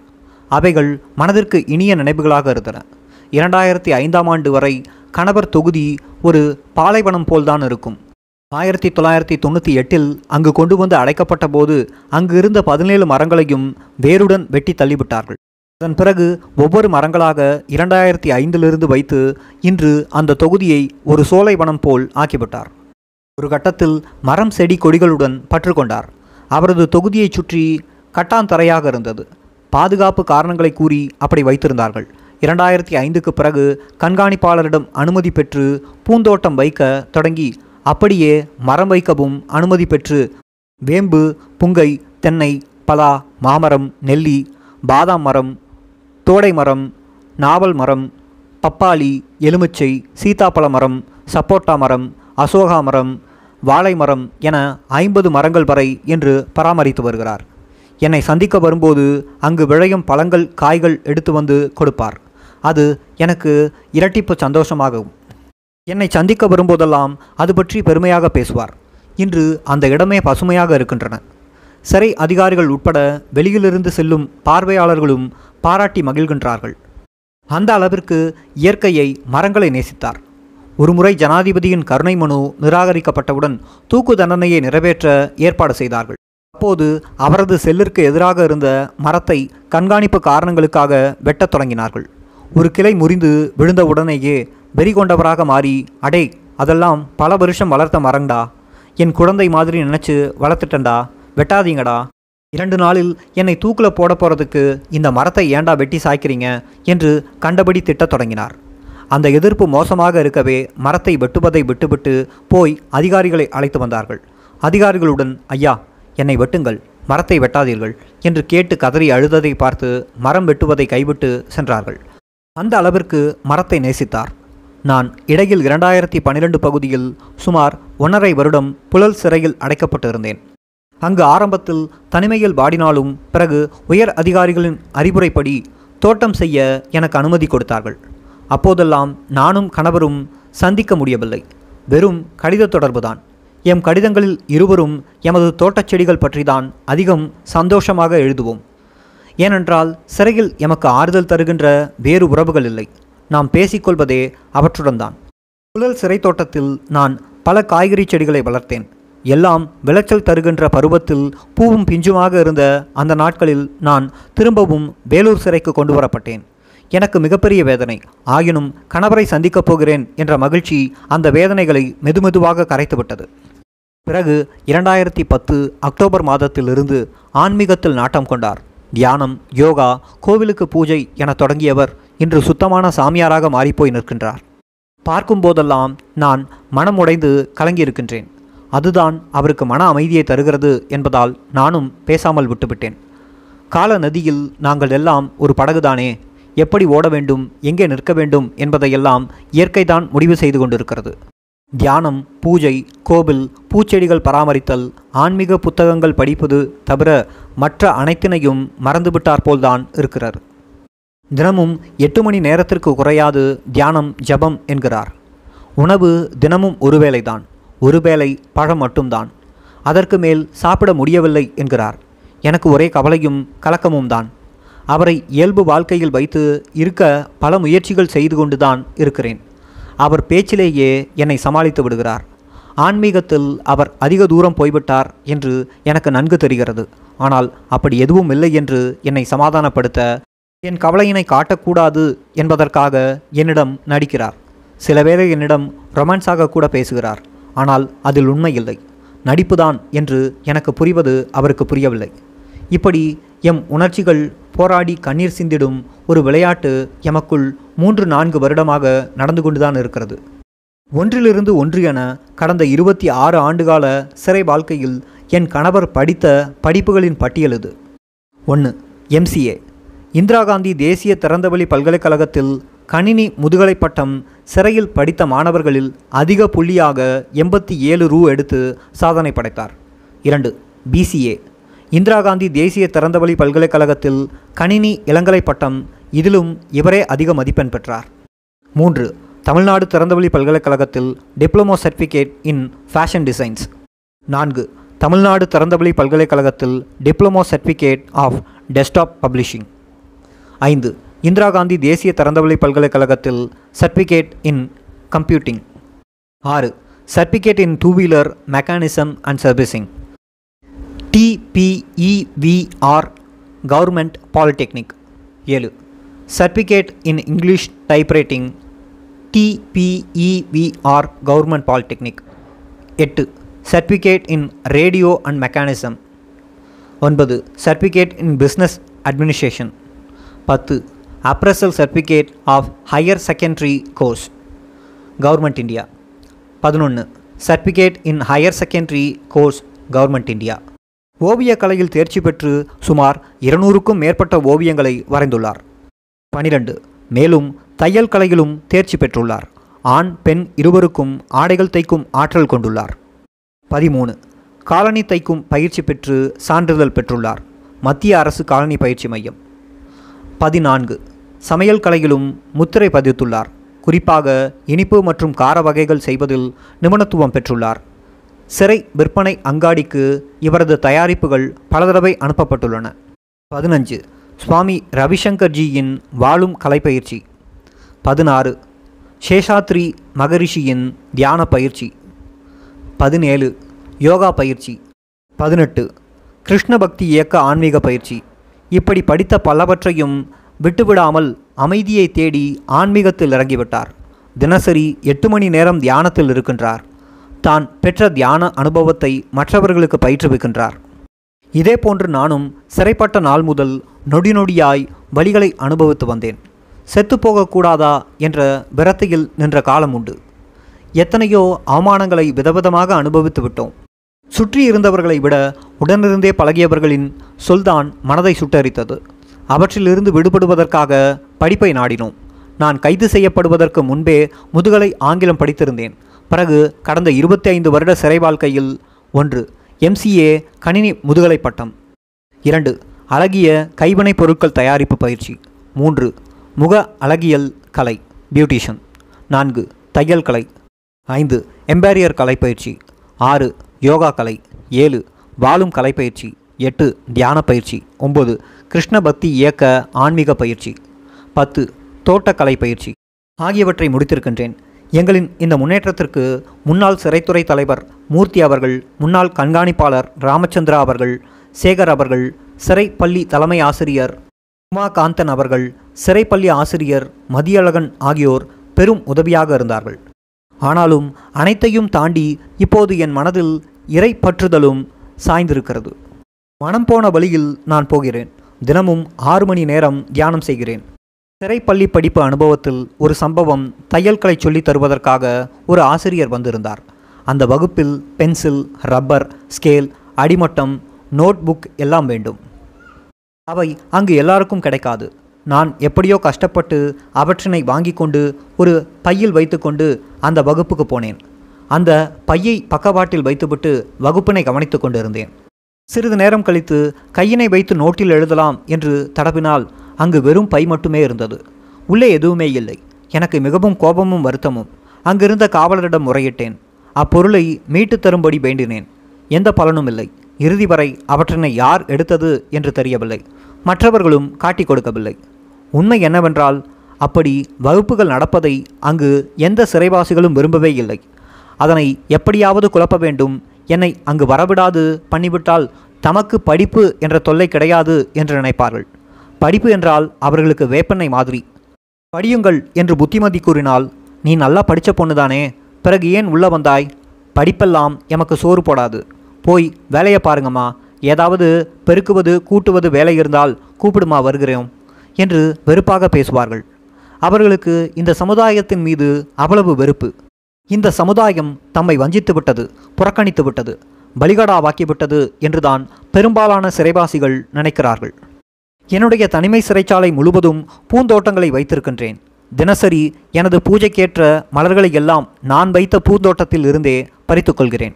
அவைகள் மனதிற்கு இனிய நினைவுகளாக இருந்தன. இரண்டாயிரத்தி ஐந்தாம் ஆண்டு வரை கணவர் தொகுதி ஒரு பாலைவனம் போல்தான் இருக்கும். ஆயிரத்தி தொள்ளாயிரத்தி தொண்ணூற்றி எட்டில் அங்கு கொண்டு வந்து அடைக்கப்பட்ட போது அங்கு இருந்த பதினேழு மரங்களையும் வேருடன் வெட்டி தள்ளிவிட்டார்கள். அதன் பிறகு ஒவ்வொரு மரங்களாக இரண்டாயிரத்தி ஐந்திலிருந்து வைத்து இன்று அந்த தொகுதியை ஒரு சோலைவனம் போல் ஆக்கிவிட்டார். ஒரு கட்டத்தில் மரம் செடி கொடிகளுடன் பற்றுக்கொண்டார் அவரது தொகுதியைச் சுற்றி கட்டாந்தரையாக இருந்தது. பாதுகாப்பு காரணங்களை கூறி அப்படி வைத்திருந்தார்கள். இரண்டாயிரத்தி ஐந்துக்கு பிறகு கண்காணிப்பாளரிடம் அனுமதி பெற்று பூந்தோட்டம் வைக்க தொடங்கி அப்படியே மரம் வைக்கவும் அனுமதி பெற்று வேம்பு புங்கை தென்னை பலா மாமரம் நெல்லி பாதாம் மரம் தோடை மரம் நாவல் மரம் பப்பாளி எலுமிச்சை சீதாப்பழ மரம் சப்போட்டா மரம் அசோகா மரம் வாழை மரம் என ஐம்பது மரங்கள் வரை என்று பராமரித்து வருகிறார். என்னை சந்திக்க வரும்போது அங்கு விளையும் பழங்கள் காய்கள் எடுத்து வந்து கொடுப்பார். அது எனக்கு இரட்டிப்பு சந்தோஷமாகும் என்னை சந்திக்க வரும்போதெல்லாம் அது பற்றி பெருமையாக பேசுவார். இன்று அந்த இடமே பசுமையாக இருக்கின்றன. சிறை அதிகாரிகள் உட்பட வெளியிலிருந்து செல்லும் பார்வையாளர்களும் பாராட்டி மகிழ்கின்றார்கள். அந்த அளவிற்கு இயற்கையை மரங்களை நேசித்தார். ஒருமுறை ஜனாதிபதியின் கருணை மனு நிராகரிக்கப்பட்டவுடன் தூக்கு தண்டனையை நிறைவேற்ற ஏற்பாடு செய்தார்கள். அப்போது அவரது செல்லிற்கு எதிராக இருந்த மரத்தை கண்காணிப்பு காரணங்களுக்காக வெட்டத் தொடங்கினார்கள். ஒரு கிளை முறிந்து விழுந்த உடனேயே வெறி கொண்டவராக மாறி அடே அதெல்லாம் பல வருஷம் வளர்த்த மரங்கடா. என் குழந்தை மாதிரி நினச்சி வளர்த்துட்டண்டா வெட்டாதீங்கடா. இரண்டு நாளில் என்னை தூக்கில் போட போகிறதுக்கு இந்த மரத்தை ஏண்டா வெட்டி சாய்க்கிறீங்க? என்று கண்டபடி திட்டத் தொடங்கினார். அந்த எதிர்ப்பு மோசமாக இருக்கவே மரத்தை வெட்டுவதை விட்டுவிட்டு போய் அதிகாரிகளை அழைத்து வந்தார்கள். அதிகாரிகளுடன் ஐயா என்னை வெட்டுங்கள். மரத்தை வெட்டாதீர்கள் என்று கேட்டு கதறி அழுததை பார்த்து மரம் வெட்டுவதை கைவிட்டு சென்றார்கள். அந்த அளவிற்கு மரத்தை நேசித்தார். நான் இடையில் இரண்டாயிரத்தி பன்னிரெண்டு பகுதியில் சுமார் ஒன்றரை வருடம் புழல் சிறையில் அடைக்கப்பட்டிருந்தேன். அங்கு ஆரம்பத்தில் தனிமையில் பாடினாலும் பிறகு உயர் அதிகாரிகளின் அறிவுரைப்படி தோட்டம் செய்ய எனக்கு அனுமதி கொடுத்தார்கள். அப்போதெல்லாம் நானும் கணவரும் சந்திக்க முடியவில்லை. வெறும் கடித தொடர்புதான். எம் கடிதங்களில் இருவரும் எமது தோட்டச் செடிகள் பற்றிதான் அதிகம் சந்தோஷமாக எழுதுவோம். ஏனென்றால் சிறையில் எமக்கு ஆறுதல் தருகின்ற வேறு உறவுகள் இல்லை. நாம் பேசிக்கொள்வதே அவற்றுடன் தான் புழல் சிறை தோட்டத்தில் நான் பல காய்கறி செடிகளை வளர்த்தேன். எல்லாம் விளைச்சல் தருகின்ற பருவத்தில் பூவும் பிஞ்சுமாக இருந்த அந்த நாட்களில் நான் திரும்பவும் வேலூர் சிறைக்கு கொண்டு வரப்பட்டேன். எனக்கு மிகப்பெரிய வேதனை. ஆயினும் கணவரை சந்திக்கப் போகிறேன் என்ற மகிழ்ச்சி அந்த வேதனைகளை மெதுமெதுவாக கரைத்துவிட்டது பிறகு இரண்டாயிரத்தி பத்து அக்டோபர் மாதத்திலிருந்து ஆன்மீகத்தில் நாட்டம் கொண்டார். தியானம் யோகா கோவிலுக்கு பூஜை என தொடங்கியவர் இன்று சுத்தமான சாமியாராக மாறிப்போய் நிற்கின்றார். பார்க்கும்போதெல்லாம் நான் மனம் உடைந்து கலங்கியிருக்கின்றேன். அதுதான் அவருக்கு மன அமைதியை தருகிறது என்பதால் நானும் பேசாமல் விட்டுவிட்டேன். கால நதியில் நாங்கள் எல்லாம் ஒரு படகுதானே எப்படி ஓட வேண்டும் எங்கே நிற்க வேண்டும் என்பதையெல்லாம் இயற்கைதான் முடிவு செய்து கொண்டிருக்கிறது. தியானம் பூஜை கோவில் பூச்செடிகள் பராமரித்தல் ஆன்மீக புத்தகங்கள் படிப்பது தவிர மற்ற அனைத்தினையும் மறந்துவிட்டார் போல்தான் இருக்கிறார் தினமும் எட்டு மணி நேரத்திற்கு குறையாது தியானம் ஜபம் என்கிறார். உணவு தினமும் ஒருவேளை தான் ஒரு வேளை பழம் மட்டும்தான். அதற்கு மேல் சாப்பிட முடியவில்லை என்கிறார். எனக்கு ஒரே கவலையும் கலக்கமும் தான். அவரை இயல்பு வாழ்க்கையில் வைத்து இருக்க பல முயற்சிகள் செய்து கொண்டுதான் இருக்கிறேன். அவர் பேச்சிலேயே என்னை சமாளித்து விடுகிறார். ஆன்மீகத்தில் அவர் அதிக தூரம் போய்விட்டார் என்று எனக்கு நன்கு தெரிகிறது. ஆனால் அப்படி எதுவும் இல்லை என்று என்னை சமாதானப்படுத்த என் கவலையினை காட்டக்கூடாது என்பதற்காக என்னிடம் நடிக்கிறார். சில பேரை என்னிடம் ரொமான்ஸாக கூட பேசுகிறார். ஆனால் அதில் உண்மை இல்லை. நடிப்புதான் என்று எனக்கு புரிவது அவருக்கு புரியவில்லை. இப்படி எம் உணர்ச்சிகள் போராடி கண்ணீர் சிந்திடும் ஒரு விளையாட்டு எமக்குள் மூன்று நான்கு வருடமாக நடந்து கொண்டுதான் இருக்கிறது. ஒன்றிலிருந்து ஒன்று என கடந்த இருபத்தி ஆறு ஆண்டுகால சிறை வாழ்க்கையில் என் கணவர் படித்த படிப்புகளின் பட்டியல் இது. ஒன்று எம்சிஏ இந்திரா காந்தி தேசிய திறந்தவெளி பல்கலைக்கழகத்தில் கணினி முதுகலை பட்டம் சிறையில் படித்த மாணவர்களில் அதிக புள்ளியாக எண்பத்தி ஏழு ரூ எடுத்து சாதனை படைத்தார். இரண்டு பிசிஏ இந்திரா காந்தி தேசிய திறந்தவெளி பல்கலைக்கழகத்தில் கணினி இளங்கலை பட்டம் இதிலும் இவரே அதிக மதிப்பெண் பெற்றார். மூன்று தமிழ்நாடு திறந்தவெளி பல்கலைக்கழகத்தில் diploma certificate in fashion designs. நான்கு தமிழ்நாடு திறந்தவெளி பல்கலைக்கழகத்தில் diploma certificate of desktop publishing. ஐந்து. இந்திரா காந்தி தேசிய திறந்தவெளி பல்கலைக்கழகத்தில் சர்டிஃபிகேட் இன் கம்ப்யூட்டிங் ஆறு. Certificate in two wheeler mechanism and servicing TPEVR government polytechnic ஏழு. Certificate in English typewriting TPEVR government polytechnic எட்டு. Certificate in radio and mechanism ஒன்பது. சர்டிஃபிகேட் இன் பிஸ்னஸ் அட்மினிஸ்ட்ரேஷன் பத்து. Appraisal certificate of higher secondary course government India பதினொன்று certificate in higher secondary course government India ஓவியக் கலையில் தேர்ச்சி பெற்று சுமார் இருநூறுக்கும் மேற்பட்ட ஓவியங்களை வரைந்துள்ளார். பனிரெண்டு. மேலும் தையல் கலையிலும் தேர்ச்சி பெற்றுள்ளார். ஆண் பெண் இருவருக்கும் ஆடைகள் தைக்கும் ஆற்றல் கொண்டுள்ளார். பதிமூணு. காலனி தைக்கும் பயிற்சி பெற்று சான்றிதழ் பெற்றுள்ளார். மத்திய அரசு காலனி பயிற்சி மையம். பதினான்கு. சமையல் கலையிலும் முத்திரை பதித்துள்ளார். குறிப்பாக இனிப்பு மற்றும் கார வகைகள் செய்வதில் நிபுணத்துவம் பெற்றுள்ளார். சிறை விற்பனை அங்காடிக்கு இவரது தயாரிப்புகள் பல தடவை அனுப்பப்பட்டுள்ளன. பதினஞ்சு. சுவாமி ரவிசங்கர்ஜியின் வாழும் கலைப்பயிற்சி. பதினாறு. சேஷாத்ரி மகரிஷியின் தியான பயிற்சி. பதினேழு. யோகா பயிற்சி. பதினெட்டு. கிருஷ்ண பக்தி இயக்க ஆன்மீக பயிற்சி. இப்படி படித்த பலவற்றையும் விட்டுவிடாமல் அமைதியை தேடி ஆன்மீகத்தில் இறங்கிவிட்டார். தினசரி எட்டு மணி நேரம் தியானத்தில் இருக்கின்றார். தான் பெற்ற தியான அனுபவத்தை மற்றவர்களுக்கு பயிற்றுவிக்கின்றார். இதே போன்று நானும் சிறைப்பட்ட நாள் முதல் நொடி நொடியாய் வழிகளை அனுபவித்து வந்தேன். செத்துப்போகக்கூடாதா என்ற விரத்தையில் நின்ற காலம் உண்டு. எத்தனையோ அவமானங்களை விதவிதமாக அனுபவித்து விட்டோம். சுற்றி இருந்தவர்களை விட உடனிருந்தே பழகியவர்களின் சொல்தான் மனதை சுட்டரித்தது. அவற்றிலிருந்து விடுபடுவதற்காக படிப்பை நாடினோம். நான் கைது செய்யப்படுவதற்கு முன்பே முதுகலை ஆங்கிலம் படித்திருந்தேன். பிறகு கடந்த இருபத்தி ஐந்து வருட சிறை வாழ்க்கையில் ஒன்று எம்சிஏ கணினி முதுகலை பட்டம். இரண்டு அழகிய கைவினைப் பொருட்கள் தயாரிப்பு பயிற்சி. மூன்று முக அழகியல் கலை பியூட்டிஷன் நான்கு தையல் கலை. ஐந்து எம்பாரியர் கலை பயிற்சி. ஆறு யோகா கலை ஏழு வாழும் கலை பயிற்சி எட்டு தியான பயிற்சி ஒம்பது கிருஷ்ண பக்தி இயக்க ஆன்மீக பயிற்சி பத்து தோட்டக்கலை பயிற்சி ஆகியவற்றை முடித்திருக்கின்றேன். எங்களின் இந்த முன்னேற்றத்திற்கு முன்னாள் சிறைத்துறை தலைவர் மூர்த்தி அவர்கள் முன்னாள் கண்காணிப்பாளர் ராமச்சந்திரா அவர்கள் சேகர் அவர்கள் சிறை பள்ளி தலைமை ஆசிரியர் உமாகாந்தன் அவர்கள் சிறைப்பள்ளி ஆசிரியர் மதியழகன் ஆகியோர் பெரும் உதவியாக இருந்தார்கள். ஆனாலும் அனைத்தையும் தாண்டி இப்போது என் மனதில் இறை பற்றுதலும் சாய்ந்திருக்கிறது. மனம் போன வழியில் நான் போகிறேன். தினமும் ஆறு மணி நேரம் தியானம் செய்கிறேன். சிறைப்பள்ளி படிப்பு அனுபவத்தில் ஒரு சம்பவம் தையல்களை சொல்லித் தருவதற்காக ஒரு ஆசிரியர் வந்திருந்தார். அந்த வகுப்பில் பென்சில் ரப்பர் ஸ்கேல் அடிமட்டம் நோட்புக் எல்லாம் வேண்டும். அவை அங்கு எல்லாருக்கும் கிடைக்காது. நான் எப்படியோ கஷ்டப்பட்டு அவற்றினை வாங்கி கொண்டு ஒரு பையில் வைத்துக்கொண்டு அந்த வகுப்புக்கு போனேன். அந்த பையை பக்கவாட்டில் வைத்துவிட்டு வகுப்பினை கவனித்து கொண்டிருந்தேன். சிறிது நேரம் கழித்து கையினை வைத்து நோட்டில் எழுதலாம் என்று தடவினால் அங்கு வெறும் பை மட்டுமே இருந்தது. உள்ளே எதுவுமே இல்லை. எனக்கு மிகவும் கோபமும் வருத்தமும். அங்கிருந்த காவலரிடம் முறையிட்டேன். அப்பொருளை மீட்டு தரும்படி வேண்டினேன். எந்த பலனும் இல்லை. இறுதி வரை அவற்றினை யார் எடுத்தது என்று தெரியவில்லை. மற்றவர்களும் காட்டிக் கொடுக்கவில்லை. உண்மை என்னவென்றால் அப்படி வகுப்புகள் நடப்பதை அங்கு எந்த சிறைவாசிகளும் விரும்பவே இல்லை. அதனை எப்படியாவது குழப்ப வேண்டும். என்னை அங்கு வரவிடாது பண்ணிவிட்டால் தமக்கு படிப்பு என்ற தொல்லை கிடையாது என்று நினைப்பார்கள். படிப்பு என்றால் அவர்களுக்கு வேப்பெண்ணை மாதிரி. படியுங்கள் என்று புத்திமதி கூறினால் நீ நல்லா படித்த பொண்ணுதானே பிறகு ஏன் உள்ள வந்தாய்? படிப்பெல்லாம் எமக்கு சோறு போடாது. போய் வேலையை பாருங்கம்மா. ஏதாவது பெருக்குவது கூட்டுவது வேலை இருந்தால் கூப்பிடுமா வருகிறோம் என்று வெறுப்பாக பேசுவார்கள். அவர்களுக்கு இந்த சமுதாயத்தின் மீது அவ்வளவு வெறுப்பு. இந்த சமுதாயம் தம்மை வஞ்சித்து விட்டது புறக்கணித்து விட்டது பலிகடாவாக்கிவிட்டது என்றுதான் பெரும்பாலான சிறைவாசிகள் நினைக்கிறார்கள். என்னுடைய தனிமை சிறைச்சாலை முழுவதும் பூந்தோட்டங்களை வைத்திருக்கின்றேன். தினசரி எனது பூஜைக்கேற்ற மலர்களை எல்லாம் நான் வைத்த பூந்தோட்டத்தில் இருந்தே பறித்துக்கொள்கிறேன்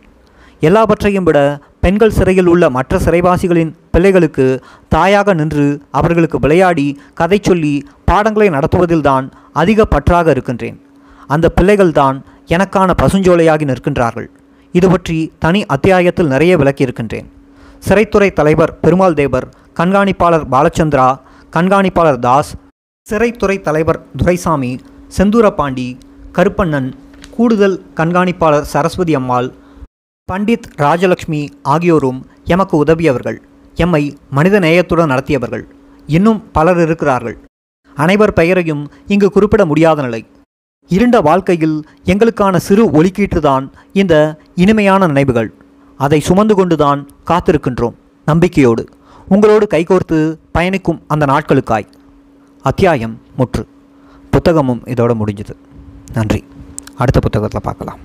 எல்லாவற்றையும் விட பெண்கள் சிறையில் உள்ள மற்ற சிறைவாசிகளின் பிள்ளைகளுக்கு தாயாக நின்று அவர்களுக்கு விளையாடி கதை சொல்லி பாடங்களை நடத்துவதில்தான் அதிக பற்றாக இருக்கின்றேன். அந்த பிள்ளைகள்தான் எனக்கான பசுஞ்சோலையாகி நிற்கின்றார்கள். இது பற்றி தனி அத்தியாயத்தில் நிறைய விளக்கியிருக்கின்றேன். சிறைத்துறை தலைவர் பெருமாள் தேவர் கண்காணிப்பாளர் பாலச்சந்திரா கண்காணிப்பாளர் தாஸ் சிறைத்துறை தலைவர் துரைசாமி செந்தூரபாண்டி கருப்பண்ணன் கூடுதல் கண்காணிப்பாளர் சரஸ்வதி அம்மாள் பண்டித் ராஜலக்ஷ்மி ஆகியோரும் எமக்கு உதவியவர்கள். எம்மை மனித நேயத்துடன் நடத்தியவர்கள். இன்னும் பலர் இருக்கிறார்கள். அனைவர் பெயரையும் இங்கு குறிப்பிட முடியாத நிலை. இருண்ட வாழ்க்கையில் எங்களுக்கான சிறு ஒலிக்கீட்டுதான் இந்த இனிமையான நினைவுகள். அதை சுமந்து கொண்டுதான் காத்திருக்கின்றோம். நம்பிக்கையோடு உங்களோடு கைகோர்த்து பயணிக்கும் அந்த நாட்களுக்காய். அத்தியாயம் முற்று. புத்தகமும் இதோட முடிஞ்சது. நன்றி. அடுத்த புத்தகத்தில் பார்க்கலாம்.